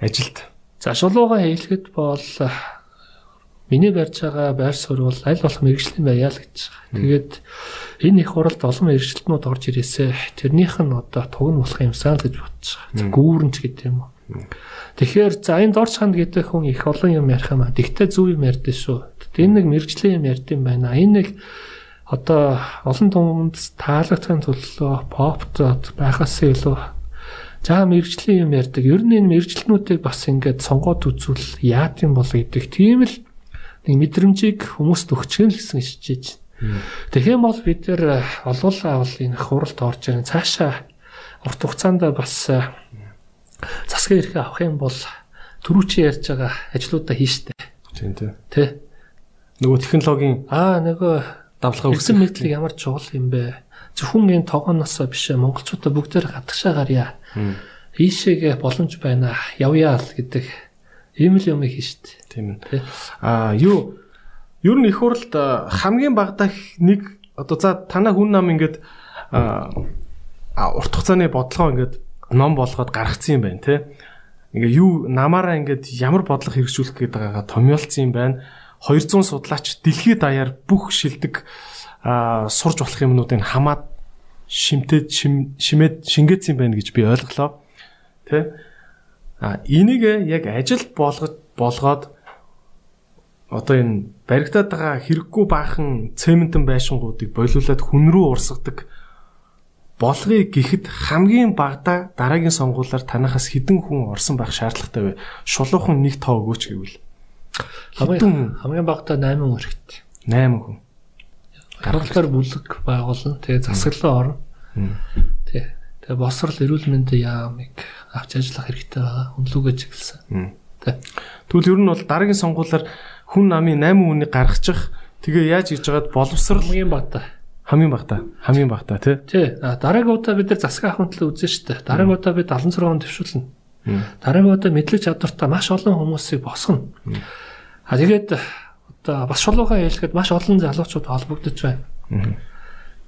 Ажилд. за шулууга хийлгэхэд бол миний барьж байгаа байр суурь бол аль болох мэрэгжлийн байя л гэж байгаа. Тэгээд энэ их хуралд олон мэрэгчлэтнүүд орж ирээсэ тэрнийх нь одоо туг нь болох юмсан л гэж бодож байгаа. Гүүрэнч гэдэг юм уу. Тэгэхээр за энэ дорч ханд гэдэг хүн их олон юм ярих юм аа. Тэгтээ зөв юм ярьдээ шүү. Энэ нэг мэрэгжлийн юм ярьд юм байна. Энэ нэг одоо олон түмэнд таалагдахын төлөө попт байхаас илүү за мэрэгжлийн юм ярьдаг. Ер нь энэ мэрэгчлэнүүдийг бас ингээд сонгоод үзвэл яат юм бол гэдэг. Тийм л нэг мэдрэмжийг хүмүүст өгчих нь л гэсэн шижиж. Тэгэх юм бол бид нэр олуулаа бол энэ хуралд орж ирэн цаашаа урт хугацаанд бас э, засгийн эрхээ авах юм бол түрүү чи ярьж байгаа ажлуудаа хийштэй. Тийм тийм. Тэ? Нөгөө технологийн Аа нөгөө давлага Хэлсэн мэдлэг ямар чухал юм бэ? Зөвхөн энэ тогооноосоо биш ээ. Монголчуудаа бүгдээр гадагшаа гарья. Ийшээгээ боломж байна. Явъя л гэдэг ийм л юм хийштэй. Тийм Тэ? ээ. Аа юу ер нь их хурлд а, хамгийн багадаа нэг одоо за танаа хүн нам ингээд а а, урт хугацааны бодлогоо ингээд ном болгоод гаргацсан юм байна те. Ингээ юу намаараа ингээд ямар бодлого хэрэгжүүлэх гээд байгаагаа томьёолцсон юм байна. 200 судлаач дэлхийд даяар бүх шилдэг а сурж болох юмнуудыг хамаад шимтээд шим- шимээд шингээсэн юм байна гэж би ойлголоо. Тэ? А энийг яг ажил болгож болгоод одоо энэ баригдаад байгаа хэрэггүй баахан цементэн байшингуудыг болиулаад хүн рүү урсгадаг болгоё гэхэд хамгийн багадаа дараагийн сонгуулиар танахаас хідэн хүн орсон байх шаардлагатай вэ? Шулуухан нэг тоо өгөөч гэвэл Хамгийн хамгийн багтаа 8 хүн хэрэгтэй. 8 хүн. Гаргалгаар бүлэг байгуулна. Тэгээ засаглаа орно. Тэг. Тэгээ босрол эрүүл мэндийн яамыг авч ажиллах хэрэгтэй байгаа. Үнлүүгээ чиглэсэн. Тэ. Тэгвэл ер нь бол дараагийн сонгуулиар хүн намын 8 хүнийг гаргачих тэгээ яаж хийж байгаад боловсрал Хамгийн багтаа. хамгийн багтаа хамгийн багтаа тий. Тий. Дараагийн удаа бид нар засгийн ахуйн төлөө үзэн штэ. Дараагийн удаа бид 76 он төвшүүлнэ. Дараагийн удаа мэдлэг чадвартай маш олон хүмүүсийг босгоно. А тэгээд одоо бас шулуугаа хэлэхэд маш олон залуучууд холбогдож байна.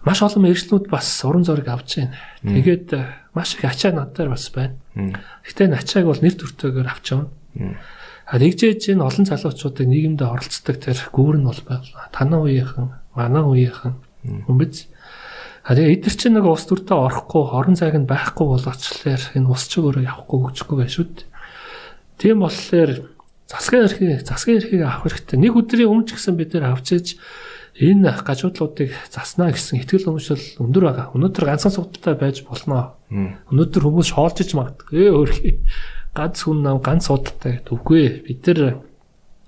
Маш олон мэрэгчлүүд бас уран зориг авч байна. Тэгээд э, маш их ачаа над дээр бас байна. Гэтэ энэ ачааг бол нэр төртөөгөр авч явна. А нэгжээж энэ олон залуучуудыг нийгэмдээ оролцдог тэр гүүр нь бол байна. Танаа үеийнхэн, манай үеийнхэн хүмбэж. А тэгээ эдгэр чинь нэг ус төртөө орохгүй, орон зайг нь байхгүй болоочлоор энэ ус чиг өөрөө явахгүй өгчихгүй байх шүү дээ. Тийм болохоор засгийн эрхийг засгийн эрхийг авах хэрэгтэй. Нэг өдрийн өмнө ч гэсэн бид нэр авч иж энэ гажуудлуудыг заснаа гэсэн ихтгэл өмшөл өндөр байгаа. Өнөөдөр ганцхан судалтай байж болно. Өнөөдөр хүмүүс шоолж иж магадгүй. Ээ өөрхий ганц хүн нам ганц судалтай үгүй. Бид нар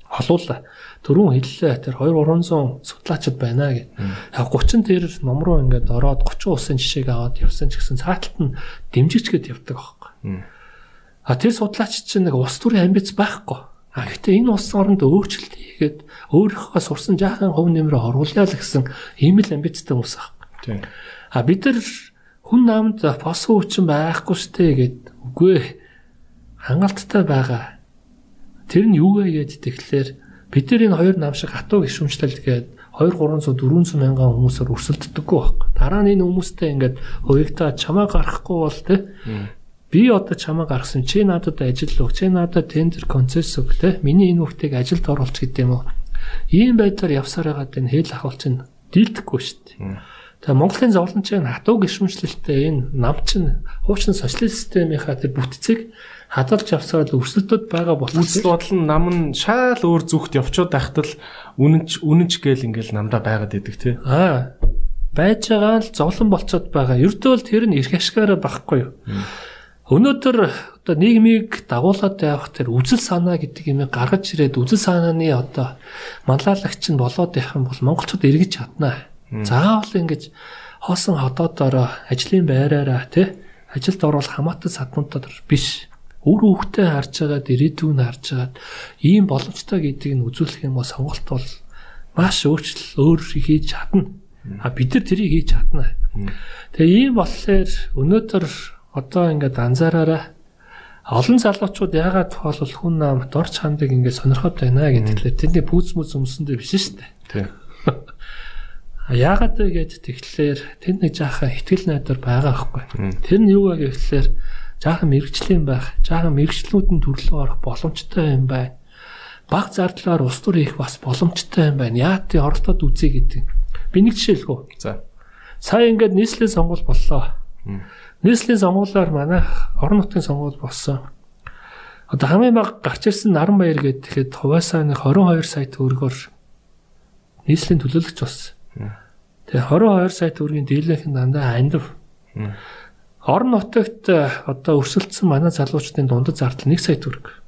холуулаа. Төрүүн хэллээ. Тэр 2 300 судлаачид байна гэд. Яг 30 тэр ном руу ингээд ороод 30 усын жишээг аваад явсан ч гэсэн цааталт нь дэмжигчгээд явдаг аахгүй. А тэр судлаач чинь нэг ус төрийн амбиц байхгүй. А гэхдээ энэ улс оронд өөрчлөлт хийгээд өөрийнхөө сурсан жаахан хөв нэмрээ оруулъя л гэсэн ийм л амбицтай хүмүүс аахгүй. А бид нар хүн наамд фосфо хүчин байхгүй штэ гэд үгүй хангалттай байгаа. Тэр нь юу вэ гэд тэгэхээр бид нар энэ хоёр нам шиг хатуу гişүмжлэл гээд 2 300 400 мянган хүмүүсээр өрсөлддөггүй байхгүй. Дараа нь энэ хүмүүстэй ингээд хувигтаа чамаа гарахгүй бол те би одоо чамаа гаргасан чи надад ажил өг чи надад тендер концесс өг те миний энэ хүүхдийг ажилд оруулж гэдэг юм уу. Ийм байдлаар явсаар байгаа энэ хэл ахвал чинь дийлдэхгүй шүү дээ. Тэгээ Монголын зовлон чинь хатуу гişүмжлэлтэй энэ нам чинь хуучин социалист системийнхаа тэр бүтцийг хадгалж авсаар өрсөлдөд байгаа болох. Үзэл бодол нь нам нь шал өөр зүгт явчод байхад л үнэнч үнэнч гээл ингээл намдаа байгаад идэг тий. Аа. Байж байгаа л зовлон болцоод байгаа. Ердөө л тэр нь эрх ашгаараа байхгүй юу. Өнөөдөр одоо нийгмийг дагуулад явах тэр үзэл санаа гэдэг юм гаргаж ирээд үзэл санааны одоо манлайлагч нь болоод явах юм бол монголчууд эргэж чаднаа. Заавал ингэж хоосон хотоодороо ажлын байраараа тий ажилд орох хамаатан садмунтад биш Өөр хүүхдээ харж байгаад ирээдүйг нь харж байгаад ийм боломжтой гэдгийг нь үзүүлэх юм бол сонголт бол маш өөрчлөл өөр хийж чадна. А бид нар тэрийг хийж чадна. Тэгээ ийм болохоор өнөөдөр одоо ингээд анзаараараа олон залуучууд яагаад тоолол хүн нам дорч хандаг ингээд сонирхоод байна гэдэгтлээ тэндээ пүүц мүц өмсөндөө биш шүү дээ. Тийм. Яагаад вэ гэд тэгэхээр тэнд нэг жаахан ихтгэл найдар байгаа байхгүй. Тэр нь юу вэ гэхээр жаахан мэрэгжлийн байх, жаахан мэрэгчлүүд нь төрлөө орох боломжтой юм байна. Баг зардлаар ус төр хийх бас боломжтой юм байна. Яа тий оролдоод үзье гэдэг. Би нэг жишээ хэлгүү. За. Сая ингээд нийслэлийн сонгуул боллоо. Нийслэлийн сонгуулиар манайх орон нутгийн сонгуул болсон. Одоо хамгийн баг гарч ирсэн наран баяр гэхэд хуваасааны 22 сая төгрөгөөр нийслэлийн төлөөлөгч болсон. Тэгээ 22 сая төгрөгийн дийлэнх нь дандаа андив. Орон нутагт э, одоо өрсөлдсөн манай залуучдын дундад зардал 1 сая төгрөг.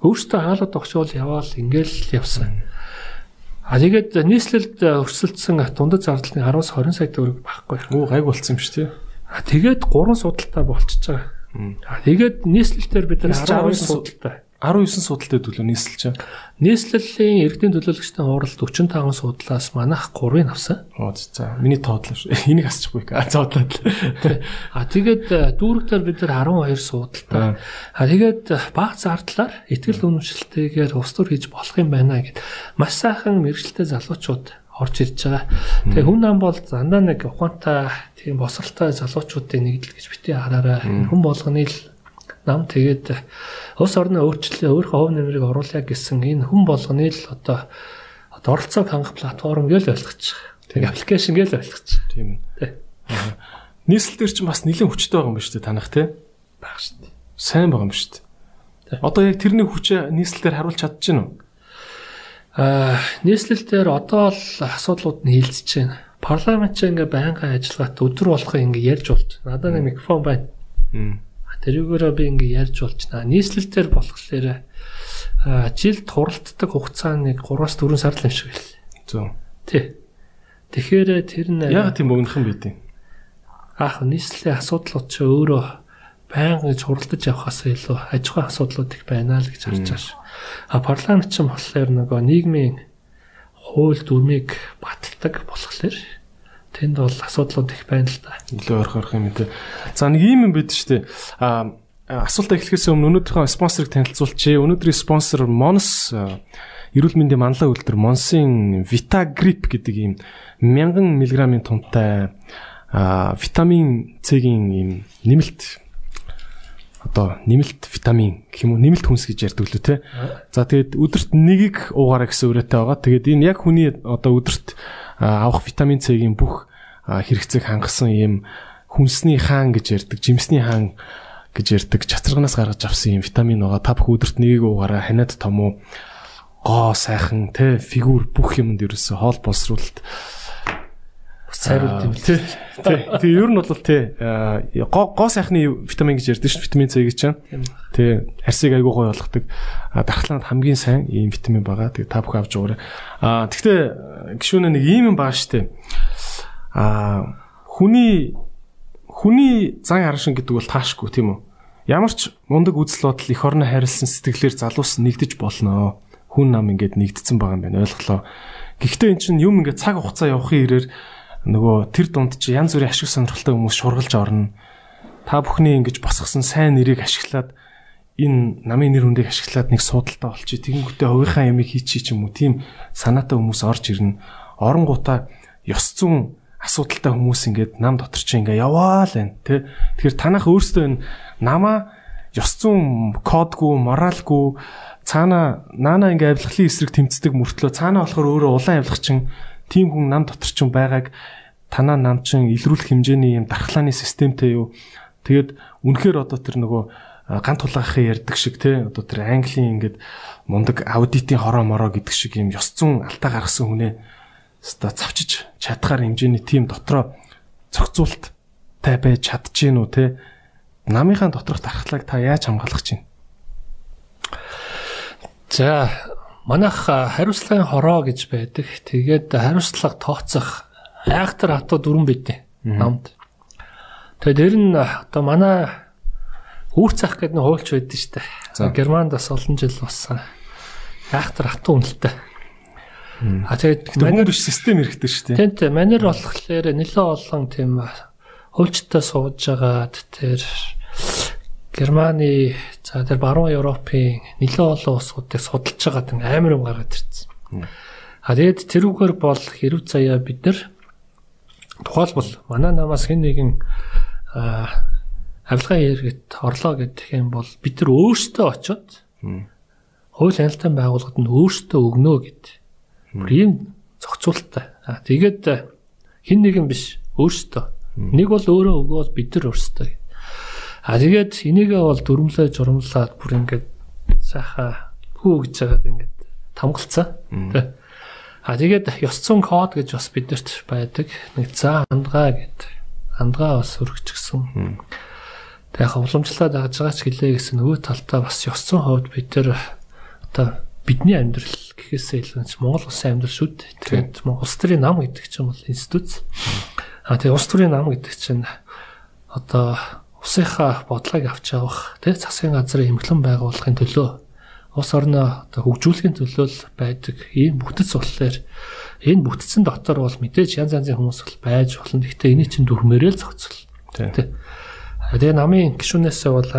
Өөртөө хаалга тогшоол яваал ингээл явсан. А тэгээд нийслэлд э, өрсөлдсөн дундад зардал нь 10-аас 20 сая төгрөг багхгүй. Оо гайг болсон юм шүү тий. А тэгээд 3 судалтай болчихж байгаа. А тэгээд нийслэлээр бид нар 12 судалтай. 19 судалтай төлөө нийслэлч. Нийслэлийн иргэдийн төлөөлөгчдийн хуралд 45 судлаас манайх 3-ыг авсан. Оо за. Миний тоодлоо шүү. Энийг асчихгүй. А зоодлоо. А тэгээд э, дүүрэгтэр бид нар 12 судалтай. А тэгээд э, баг зардлаар ихтгэл үнэмшилтэйгээр ус төр хийж болох юм байна гэд маш сайхан мэрэгчлээ залуучууд орж ирж байгаа. Тэгээ хүн нам бол зандаа нэг ухаантай тийм босралтай залуучуудын нэгдэл гэж бити хараарай. Хүн болгоны л нам тэгээд улс орны өөрчлөлөө өөрийнхөө хувь нэмрийг оруулъя гэсэн энэ хүн болгоны л одоо оролцоог хангах платформ гэж байгаа. Тэгээд аппликейшн гэж байгаа. Тийм үү. Нийслэл дээр чинь бас нэлээд хүчтэй байгаа юм ба шүү дээ танах тий. Баг шүү дээ. Сайн байгаа юм шүү дээ. Одоо яг тэрний хүчээ нийслэл дээр харуулж чадчихна уу? Аа, нийслэл дээр одоо л асуудлууд нь хилцэж байна. Парламент ч ингээ байнгын ажиллагаат өдөр болгоо ингээ ярьж болж. Надад нэг микрофон байна. Тэрүүгээрээ би ингээ ярьж болчихно. Нийслэлтэр болохоор жилд хуралддаг хугацаа нэг 3-аас 4 сар л юм шиг байл. Зөв. Тий. Тэгэхээр тэр нь яг тийм богинохан байдیں۔ Аах нийслэлийн асуудлууд ч өөрөө байнга гэж хуралдаж явхаас илүү аж ахуйн асуудлууд их байна л гэж харж байгаа ш. А парламент ч болохоор нөгөө нийгмийн хууль дүрмийг баталдаг болохоор Тэнд бол асуудлууд их байна л да. Илүү ойрхон ойрхон юм тий. За нэг юм бид штэ. А асуулт эхлэхээс өмнө өнөөдрийнхөө спонсорыг танилцуулчихъя. Өнөөдрийн спонсор Mons эрүүл мэндийн манлай үйлдвэр Monsin Vitagrip гэдэг ийм 1000 мг-ийн тунтай витамин С-ийн ийм нэмэлт одоо нэмэлт витамин гэх юм уу нэмэлт хүнс гэж ярьдаг лөө те. За тэгээд өдөрт нэгийг уугаараа гэсэн үрээтэй байгаа. Тэгээд энэ яг хүний одоо өдөрт авах витамин С-ийн бүх хэрэгцээг хангасан ийм хүнсний хаан гэж ярьдаг, жимсний хаан гэж ярьдаг чацарганаас гаргаж авсан юм витамин байгаа. Та бүх өдөрт нэгийг уугаараа ханиад том уу гоо сайхан те фигүр бүх юмд ерөөсө хоол боловсруулалт сайрууд юм тий. Тий. Тэгээ ер нь бол тий гоо сайхны витамин гэж ярьдэн шүү витамин С гэж чинь. Тий. Арсыг айгуу гой болгодог. Дархлаанд хамгийн сайн ийм витамин байгаа. Тэгээ та бүхэн авч уугаарай. Аа тэгтээ гişүүнээ нэг ийм юм байгаа штэ. Аа хүний хүний зан аршин гэдэг бол таашгүй тийм үү? Ямар ч мундаг үзэл бодол эх орно хайрлсан сэтгэлээр залуус нэгдэж болно. Хүн нам ингээд нэгдсэн байгаа юм байна. Ойлголоо. Гэхдээ эн чинь юм ингээд цаг хугацаа явахын ирээр нөгөө тэр дунд чи янз бүрийн ашиг сонирхолтой хүмүүс шургалж орно. Та бүхний ингэж босгосон сайн нэрийг ашиглаад энэ намын нэр хүндийг ашиглаад нэг суудалтай болчих. Тэгэнгүүтээ хувийнхаа ямиг хийчи ч юм уу тийм санаатай хүмүүс орж ирнэ. Оронгуудаа ёс зүйн асуудалтай хүмүүс ингээд нам дотор чи ингээ яваа л байна тий. Тэгэхээр танах өөрсдөө энэ намаа ёс зүйн кодгүй, моралгүй цаана наана ингээ авилгалын эсрэг тэмцдэг мөртлөө цаана болохоор өөрөө улаан авилгач чинь тийм хүн нам дотор ч байгааг танаа нам чин илрүүлэх хэмжээний юм дархлааны системтэй юу. Тэгээд үнэхээр одоо тэр нөгөө гант тулгаахын ярддаг шиг те одоо тэр Английн ингээд мундаг аудитын хороо мороо гэдэг шиг юм ёс зүйн алтаа гаргасан хүнээ өста цавчиж чадхаар хэмжээний тим дотроо зохицуулттай байж чадчихээн үү те намынхаа доторх дархлааг та яаж хамгаалах чинь За манайх хариуцлагын хороо гэж байдаг. Тэгээд хариуцлага тооцох айхтар хатуу дөрвөн байдیں۔ намд. Тэгээд тэр нь одоо манай үүрх цах гэдэг нэг хуульч байдэн штэ. Германд бас олон жил болсон. Айхтар хатуу үнэлтэй. А тэгээд манер биш систем хэрэгтэй штэ. Тийм тийм манер болохоор нэлээд олон тийм хуульчтай сууж байгаад тэр Германы за тэр баруун Европын нэлээд олон улсуудыг судалж байгаа тийм амар юм гаргаад ирсэн. А тэгээд тэрүүгээр бол хэрв заяа бид нар тухайлбал манай намаас хэн нэгэн авилгын хэрэгт орлоо гэдэг юм бол бид нар өөрсдөө очиод хууль хяналтын байгууллагад нь өөрсдөө өгнө гэд. Ийм зохицуулттай. А тэгээд хэн нэгэн биш өөрсдөө. Нэг бол өөрөө өгөөд бид нар өөрсдөө А тэгээд энийгээ бол дөрмлөө журамлаад бүр ингээд сайхаа хүү гэж жагаад ингээд тамгалцсан. Тэ. А тэгээд ёс зүйн код гэж бас бидэрт байдаг. Нэг за хандгаа гэд. Хандгаа бас өргөжчихсөн. Тэг яг уламжлаад агж байгаа ч гэлээ гэсэн нөгөө талтаа бас ёс зүйн хувьд бид тэр одоо бидний амьдрал гэхээсээ илүү Монгол улсын амьдрал шүү дээ. Тэгээд Монгол улс төрийн нам гэдэг чинь бол институт. А тэгээд улс төрийн нам гэдэг чинь одоо усынхаа бодлогыг авч явах тий засгийн газрын эмхлэн байгуулахын төлөө улс орноо хөгжүүлэхийн төлөө байдаг ийм бүтэц болохоор энэ бүтцэн дотор бол мэдээж янз янзын хүмүүс байж болно. Гэхдээ эний чинь дүрмээрээ л зохицол. Тий. Тэгээ намын гишүүнээсээ бол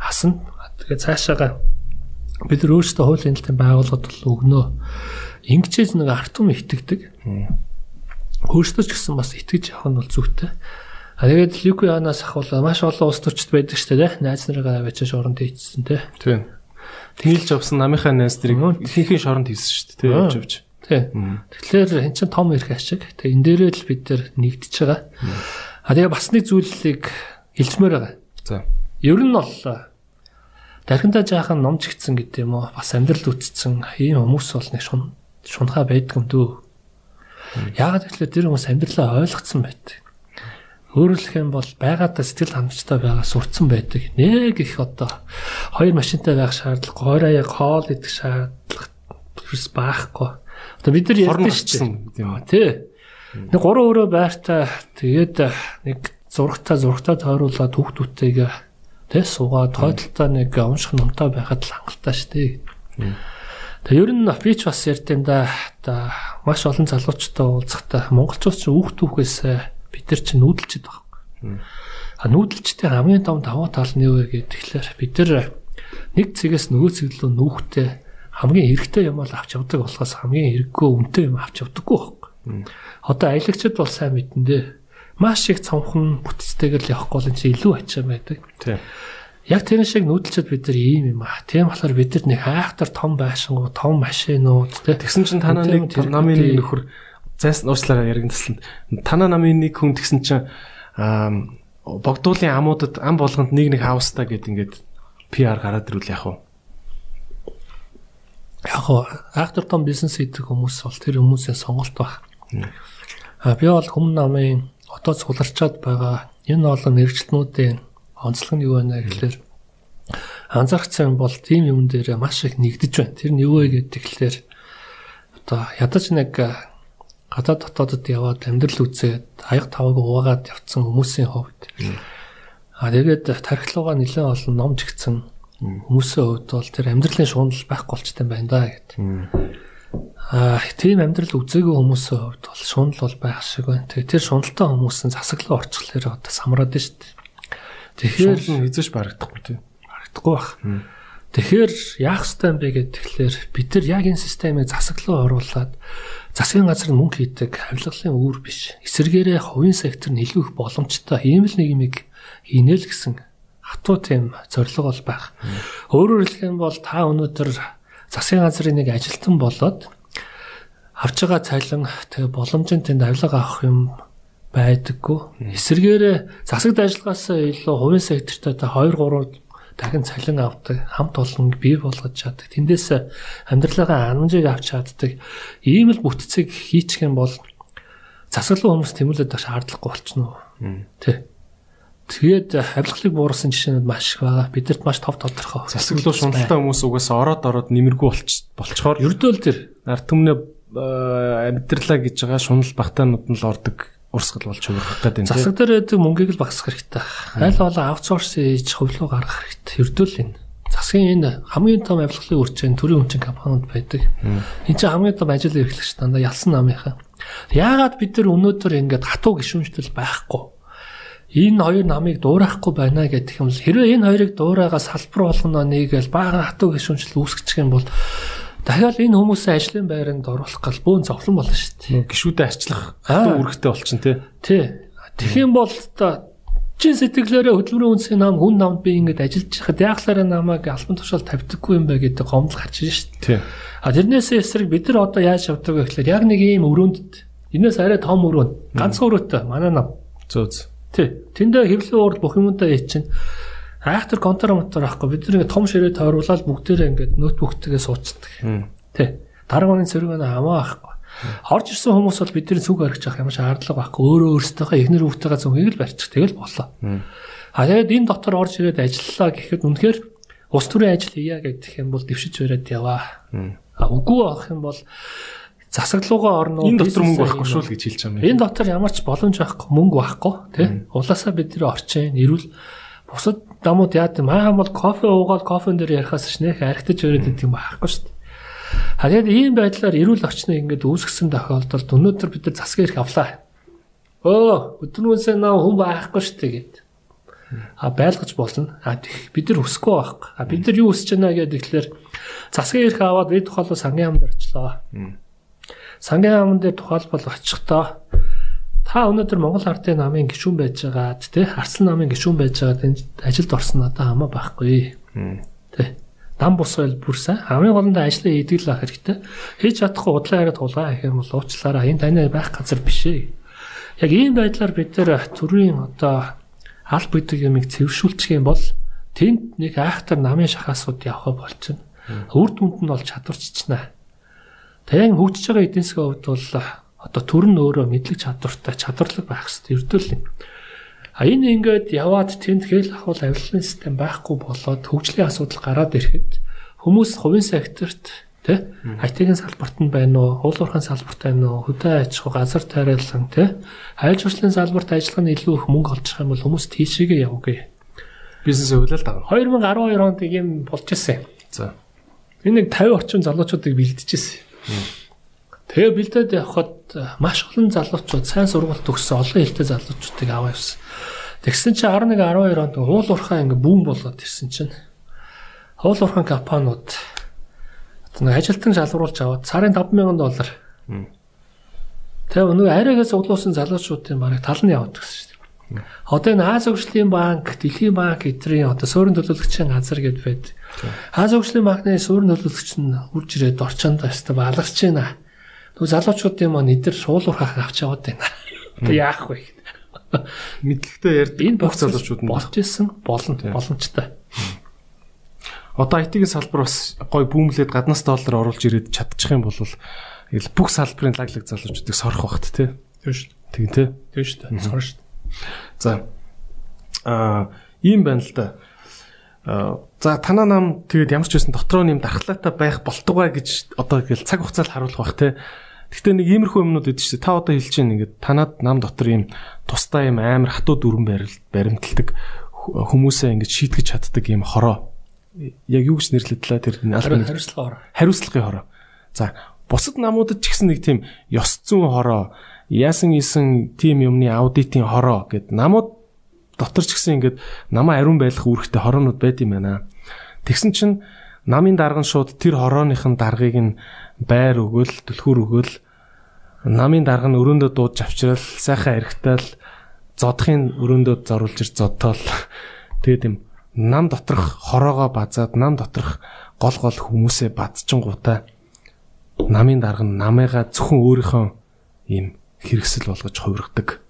хасна. Тэгээ цаашаага бид нар өөрсдөө хуулийн хэлтийн байгууллагад бол өгнөө. Ингэчээс нэг арт юм итгэдэг. Өөрсдөө ч гэсэн бас итгэж явах нь бол зүйтэй. А тэгээд Люку Янаас ахвал маш олон улс төрчд байдаг шүү дээ. Найз нарыгаа авчиж оронд хийчихсэн тий. Тийм. Тэгэлж авсан намынхаа найз нарыг ихэнх шоронд хийсэн шүү дээ. Явж явж. Тий. Тэгэхээр эн чинь том эрх ашиг. Тэгээ энэ дээрээ л бид нар нэгдэж байгаа. А тэгээ бас нэг зүйлийг хэлжмээр байгаа. За. Ер нь бол дархандаа жаахан номж гисэн гэдэг юм уу? Бас амьдрал үтцсэн ийм хүмүүс бол нэг шун шунхаа байдаг юм дөө. Яагаад гэвэл тэр хүмүүс амьдралаа ойлгоцсон байдаг. Өөрөлдөх юм бол байгаадаа сэтгэл ханамжтай байгаа сурцсан байдаг. Нэг их одоо хоёр машинтай байх шаардлагагүй, хоёр аяг хоол идэх шаардлага бас байхгүй. Одоо бид нар ярьдэн шүү дээ. Тий. Нэг гурван өрөө байртаа тэгээд нэг зургатаа зургатаа тойруулаад хүүхдүүдтэйгээ тий суугаад тойлолтоо нэг унших номтой байхад л хангалттай шүү дээ. Тэгээ ер нь би ч бас ярьдэн да маш олон залуучтай уулзахдаа монголчууд ч хүүхд түүхээс бид нар чинь нүүдэлчд байхгүй. А нүүдэлчтэй хамгийн том давуу тал нь юу вэ гэхээр бид нар нэг цэгээс нөгөө цэг рүү нүүхтэй хамгийн хэрэгтэй юм бол авч явдаг болохоос хамгийн хэрэггүй үнэтэй юм авч явдаггүй байхгүй. Одоо аялагчд бол сайн мэдэн дээ. Маш их цомхон бүтцтэйгээр л явахгүй л чи илүү ачаа байдаг. Тийм. Яг тэр шиг нүүдэлчд бид нар ийм юм аа. Тийм болохоор бид нар нэг хайхтар том байшингуу, том машинууд тэгсэн чинь танаа нэг намын нэг нөхөр зайс уучлаарай яриг тасланд танаа намын нэг хүн тэгсэн чинь богдуулын амуудад ам болгонд нэг нэг хаустаа гэд ингээд PR гараад ирвэл яах вэ? Яг актер том бизнес хийдэг хүмүүс бол тэр хүмүүсийн сонголт баг. А би бол хүм намын одоо цугларчаад байгаа энэ олон мэрэгчлэнүүдийн онцлог нь юу вэ гэхээр анзаарах цаан бол тийм юм дээр маш их нэгдэж байна. Тэр нь юу вэ гэдэг тэгэхээр одоо ядаж нэг гадаад дотоодод яваад амьдрал үзээд аяг таваг уугаад явцсан хүмүүсийн хувьд. А тэгээд тархилууга нэлээд олон ном жигцэн хүмүүсийн хувьд бол тэр амьдралын шуунал байхгүй болчтой байна да гэдэг. Аа тийм амьдрал үзээгүй хүмүүсийн хувьд бол шунал бол байх шиг байна. Тэгээ тэр шуналтай хүмүүс нь засаглаа орчихлоор одоо самраад шүү дээ. Тэгэхээр хизэж барагдахгүй тийм. Барагдахгүй бах. Тэгэхээр яах ёстой юм бэ гэхээр бид нар яг энэ системийг засаглаа оруулаад засгийн газар мөнгө хийдэг авилгалын үүр биш. Эсвэргээрээ хувийн сектор нь илүү их боломжтой ийм л юм хийнэ л гэсэн хатуу тийм зорилго бол байх. Өөрөөр хэлэх юм бол та өнөөдөр засгийн газрын нэг ажилтан болоод авч байгаа цалин тэгээ боломжтой тэнд авилга авах юм байдаггүй. Эсвэргээрээ засагт ажиллагаасаа илүү хувийн сектортой та 2 3 дахин цалин авдаг, хамт олон бий болгож чаддаг. Тэндээс амьдралаа анамжийг авч чаддаг. Ийм л бүтцийг хийчих юм бол засаглан хүмүүс тэмүүлээд шаардлагагүй болчихно. Тэ. Тэгээд авилгалыг буурсан жишээнүүд маш их байгаа. Бидэрт маш тов тодорхой. Засаглуу шуналтай хүмүүс угаасаа ороод ороод нэмэргүй болч болчхоор ердөө л тэр ард түмнээ амьдралаа гэж байгаа шунал багтаанууд нь л ордог урсгал болж хувирах гэдэг юм. Засаг дээр байдаг мөнгийг л багасгах хэрэгтэй. Аль болон аутсорс хийж хувьлуу гаргах хэрэгтэй. Ердөө л энэ. Засгийн энэ хамгийн том авилгалын үржин төрийн хүчин компаниуд байдаг. Энэ чинь хамгийн том ажил эрхлэгч дандаа ялсан намынхаа. Яагаад бид нар өнөөдөр ингээд хатуу гişүнжтэл байхгүй? энэ хоёр намыг дуурайхгүй байна гэдэг юм л хэрвээ энэ хоёрыг дуурайгаа салбар болгоно нэгэл бага хатуу гişүнжил үүсгэж юм бол дахиад энэ хүмүүсээ ажлын байранд оруулах гал бөөн зовлон болно шүү дээ. Гişүүдээ арчлах үүрэгтэй болчин тий. Тий. Тэгэх юм бол чин сэтгэлээрээ хөдөлмөрийн үндэсний нам хүн намд би ингэж ажиллаж байхад яахлаараа намайг албан тушаал тавьдаггүй юм бэ гэдэг гомдол гарч ирж шүү дээ. А тэрнээсээ эсрэг бид нар одоо яаж явдаг вэ гэхээр яг нэг ийм өрөөнд энэс арай том өрөөнд ганцхан өрөөтэй манай нам. Зөө зөө Тий. Тэндээ хэвлэн уурд бүх юмудаа ээчин. Айхтар контор мотор авахгүй бид нэг том ширээ тойруулаад бүгдээрээ ингээд ноутбуктгээ суучдаг. Тий. Дараагийн цэрэг нь хамаа авахгүй. Орж ирсэн хүмүүс бол бидний сүг барьж авах юм шаардлага байхгүй. Өөрөө өөрсдийнхөө эхнэр хүүхдтэйгээ зөвхөн л барьчих. Тэгэл болоо. А тэгээд энэ дотор орж ирээд ажиллалаа гэхэд үнэхээр ус төрийн ажил хийя гэдэг юм бол дэвшиж бариад яваа. А үгүй авах юм бол засаглуугаа орно. Энэ дотор мөнгө байхгүй шүү л гэж хэлж байгаа юм. Энэ дотор ямар ч боломж байхгүй, мөнгө байхгүй, тий. Улаасаа бидний орчин, эрүүл бусад дамууд яад юм аа бол кофе уугаад кофен дээр ярихаас ч нэх архитаж өрөөд идэг юм байхгүй шүү дээ. Харин ийм байдлаар эрүүл орчныг ингээд үүсгэсэн тохиолдолд өнөөдөр бид нар засгийн эрх авлаа. Өө өдрөөсөө наа хүн байхгүй шүү дээ гэд. А байлгаж болно. А бид нар хүсэхгүй байхгүй. А бид нар юу хүсэж байна гэдэг тэгэхээр засгийн эрх аваад бид тухайлбал сангийн хамд орчлоо сангийн аман дээр тухайлбал очихдоо та өнөөдөр Монгол ардын намын гишүүн байж байгаад тий Арслан намын гишүүн байж байгаад энэ ажилд орсон надад хамаа байхгүй. Тий. Дам бусгал бүрсэн. Хамгийн гол нь ажлаа хийдэг л ах хэрэгтэй. Хийж чадахгүй удлаа яриад тулгаа гэх юм бол уучлаарай. Энэ таны байх газар биш ээ. Яг ийм байдлаар бид нэр төрийн одоо аль бүдэг юмыг цэвэршүүлчих юм бол тэнд нэг айхтар намын шахаасууд явах болчихно. Үр дүнд нь бол чадварчичнаа. Тэн хөгжиж байгаа эдийн засгийн хувьд бол одоо төр нь өөрөө мэдлэг чадвартай чадварлаг байх хэрэгтэй ердөө л юм. А энэ ингээд яваад тэнд хэл ахуул авилгын систем байхгүй болоод хөгжлийн асуудал гараад ирэхэд хүмүүс хувийн секторт тэ IT-ийн салбарт нь байна уу, уул уурхайн салбарт байна уу, хөдөө аж ахуй газар тариалан тэ айл жуулчлалын салбарт ажиллах нь илүү их мөнгө байгаа юм бол хүмүүс тийшээгээ явуугүй. Бизнес өвлөл даа. 2012 онд ийм болж ирсэн. За. Энэ нэг 50 орчим залуучуудыг бэлдэжсэн. Тэгээ бэлдээд явхад маш олон залуучууд сайн сургалт төгссөн олон хэлтэй залуучуудыг аваа явсан. Тэгсэн чинь 11 12 онд уул уурхай ингээ бүүн болоод ирсэн чинь уул уурхайн компаниуд нэг ажилтан шалгуулж аваад сарын 5000 доллар. Тэгээ нөгөө арайгаас углуусан залуучуудын бараг тал нь яваад гэсэн шүү дээ. Одоо энэ Аз хөгжлийн банк, Дэлхийн банк эдрийн одоо суурин төлөөлөгчийн газар гэд байд. Аз хөгжлийн банкны суурин төлөөлөгч нь үрж ирээд орчонд өстө баларч байна. Нөгөө залуучуудын маань эдэр суулуурхах авч яваад байна. Одоо яах вэ? Мэдлэгтэй ярьдаг Энэ бүх залуучууд нь болж исэн болно боломжтой. Одоо IT-ийн салбар бас гой бүүмлээд гаднаас доллар оруулж ирээд чадчих юм бол ил бүх салбарын лаглаг залуучуудыг сорох багт тий. Тийм шүү. Тэг тий. Тийм шүү дээ. Сорно шүү. За аа ийм байна л да. Аа за танаа нам тэгээд ямар ч байсан дотроо нэм дархлаатай байх болтугай гэж одоо ингээл цаг хугацаанд харуулах бах те. Гэхдээ нэг иймэрхүү юмнууд өгдөө шүү. Та одоо хэлж байна ингээд танад нам дотор ийм тустай ийм амар хатуу дүрэн баримталдаг хүмүүсээ ингээд шийтгэж чаддаг ийм хороо. Яг юу гэж нэрлэдлээ тэр Хариу хариуцлага ороо. хариуцлагын хороо. За бусад намуудад ч гэсэн нэг тийм ёс зүйн хороо, яасан исэн тим юмны аудитын хороо гэд намууд дотор ч гэсэн ингээд намаа ариун байлах үүрэгтэй хороонууд байд юм байна. Тэгсэн чинь намын дарган шууд тэр хорооныхын даргаыг нь байр өгөөл, түлхүүр өгөөл намын дарга нь өрөөндөө дууж авчрал, сайхан харигтаал зодохын өрөөндөө зоруулж ир зодтоол тэгээд юм нам доторх хороогоо базаад нам доторх гол гол хүмүүсээ бадчихгуудаа намын дарга нь намыгаа зөвхөн өөрийнхөө ийм хэрэгсэл болгож хувиргадаг.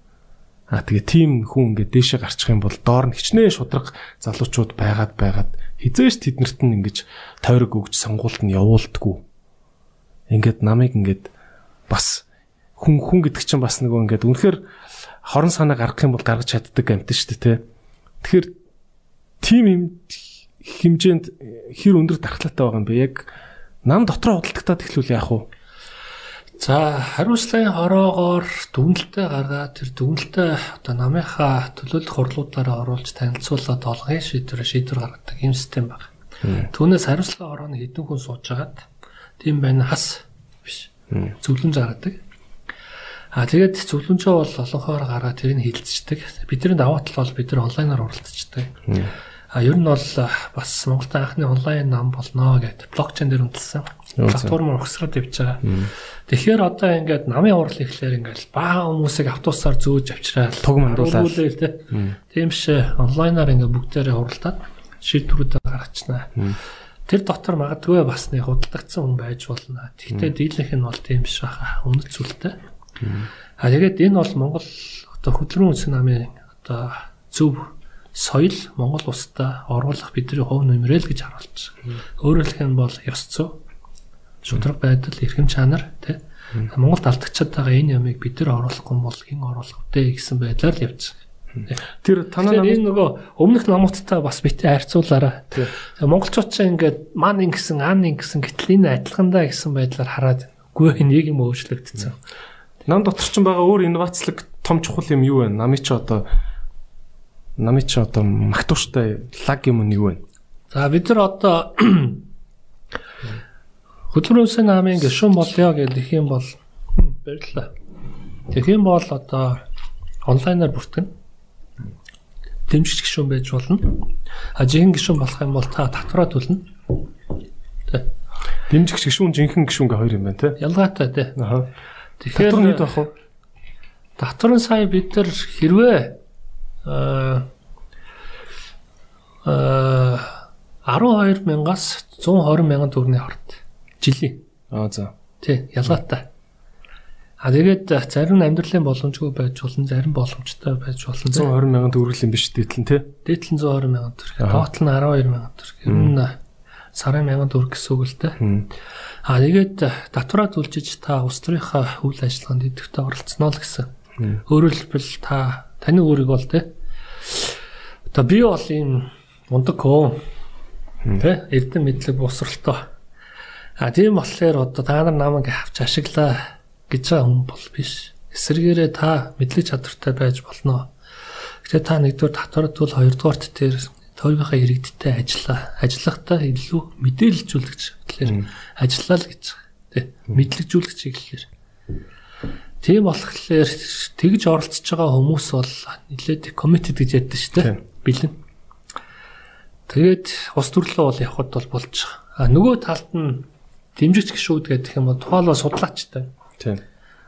А тэгээ тийм хүн ингээд дээшээ гарчих юм бол доор нь хичнээн шудраг залуучууд байгаад байгаад хизээш тэднэрт нь ингэж тойрог өгч сонгуульд нь явуулдаггүй. Ингээд намайг ингээд бас хүн хүн гэдэг чинь бас нөгөө ингээд үнэхээр хорон санаа гаргах юм бол гаргаж чаддаг амт шүү дээ тий. Тэгэхээр тийм юм хэмжээнд хэр өндөр дархлаатай байгаа юм бэ? Яг нам дотроо худалдагтаад эхлүүл яах вэ? За хариуцлагын хороогоор дүгнэлтээ гаргаад тэр дүгнэлтээ одоо намынхаа төлөөлөх хурлуудаараа оруулж танилцуулаад олгын шийдвэр шийдвэр гаргадаг юм систем байна. Түүнээс хариуцлагын хорооны хэдэн хүн сууж агаад тийм байна хас биш. Зөвлөмж гаргадаг. А тэгээд зөвлөмжөө бол олонхоор гараад тэрийг хилцдэг. Бидний даваа тал бол бид нар онлайнаар уралдчихдаг. А ер нь бол бас Монголд анхны онлайн нам болно гэдэг блокчейн дээр үндэслсэн платформ өгсроод явж байгаа. Тэгэхээр одоо ингээд намын урал ихлээр ингээд бага хүмүүсийг автобусаар зөөж авчраад Туг мандуулаад. Тийм шээ онлайнаар ингээд бүгдээрээ хуралдаад шийдвэрүүд гаргачнаа. Тэр дотор магадгүй бас нэг худалдагдсан хүн байж болно. Тэгтээ дийлэнх нь бол тийм биш баха. Үнэт зүйлтэй. А тэгээд энэ бол Монгол одоо хөдөлмөрийн үндэсний намын одоо зөв соёл Монгол улстай оруулах бидний хувь нэмрэл гэж харуулж байгаа. Өөрөөр хэлэх нь бол ёс зүй шудраг байдал, эрхэм чанар тий. Монголд алдагчаад байгаа энэ ямыг бид нар оруулахгүй бол хэн оруулах вэ гэсэн байдлаар л явж байгаа. Тэр танаа энэ нөгөө өмнөх намуудтай бас битээ харьцуулаарай. Монголчууд ч ингээд ман ингэсэн, ан ингэсэн гэтэл энэ адилхандаа гэсэн байдлаар хараад үгүй нэг юм өөрчлөгдсөн. нам дотор ч байгаа өөр инновацлог том чухал юм юу вэ? Намын чи одоо намын чи одоо магтууштай лаг юм нь юу вэ? За бид нар одоо хөдөлмөрийн намын гишүүн болё гэх юм бол баярлалаа. Тэгэх юм бол одоо онлайнаар бүртгэн дэмжигч гишүүн байж болно. А жинхэнэ гишүүн болох юм бол та татвараа төлнө. Тэ. Дэмжигч гişүүн жинхэнэ гişүүнгээ хоёр юм байна те. Ялгаатай тий. Аха. Тэгэхээр Татвар нийт байх уу? Татварын сая бид нар хэрвээ аа аа 12 мянгаас 120 мянган төгрөгийн хорт жилийн. Аа за. Тий, ялгаатай. А тэгээд зарим нь амьдралын боломжгүй байж болно, зарим боломжтой байж болно. 120 мянган төгрөг юм биш дээдлэн те. Дээдлэн 120 мянган төгрөг. Тоотал нь 12 мянган төгрөг. Ер нь сарын мянган төгрөг гэсэн үг л дээ. А тэгээд татвараа төлжиж та улс төрийнхаа үйл ажиллагаанд идэвхтэй оролцсноо л гэсэн. Өөрөөр хэлбэл та таны өөрийг бол те. Одоо би бол ийм мундаг хөө. Тэ эрдэм мэдлэг босролтой. А тийм болохоор одоо та нар намайг авч ашиглаа гэж байгаа хүн бол биш. Эсвэргээрээ та мэдлэг чадвартай байж болно. Гэтэ та нэгдүгээр татвар төл хоёрдугаарт тэр тойргийнхаа иргэдтэй ажиллаа. Ажиллахдаа илүү мэдээлэлжүүлэгч гэхлээр ажиллаа л гэж байгаа. Тэ мэдлэгжүүлэгч гэхлээр. Тийм болохоор тэгж оролцож байгаа хүмүүс бол нэлээд committed гэж яддаг шүү дээ. Бэлэн. Тэгээд ус төрлөө бол явхад бол болж байгаа. А нөгөө талд нь дэмжигч гişүүд гэдэг юм бол тухайлбал судлаачтай. Тийм.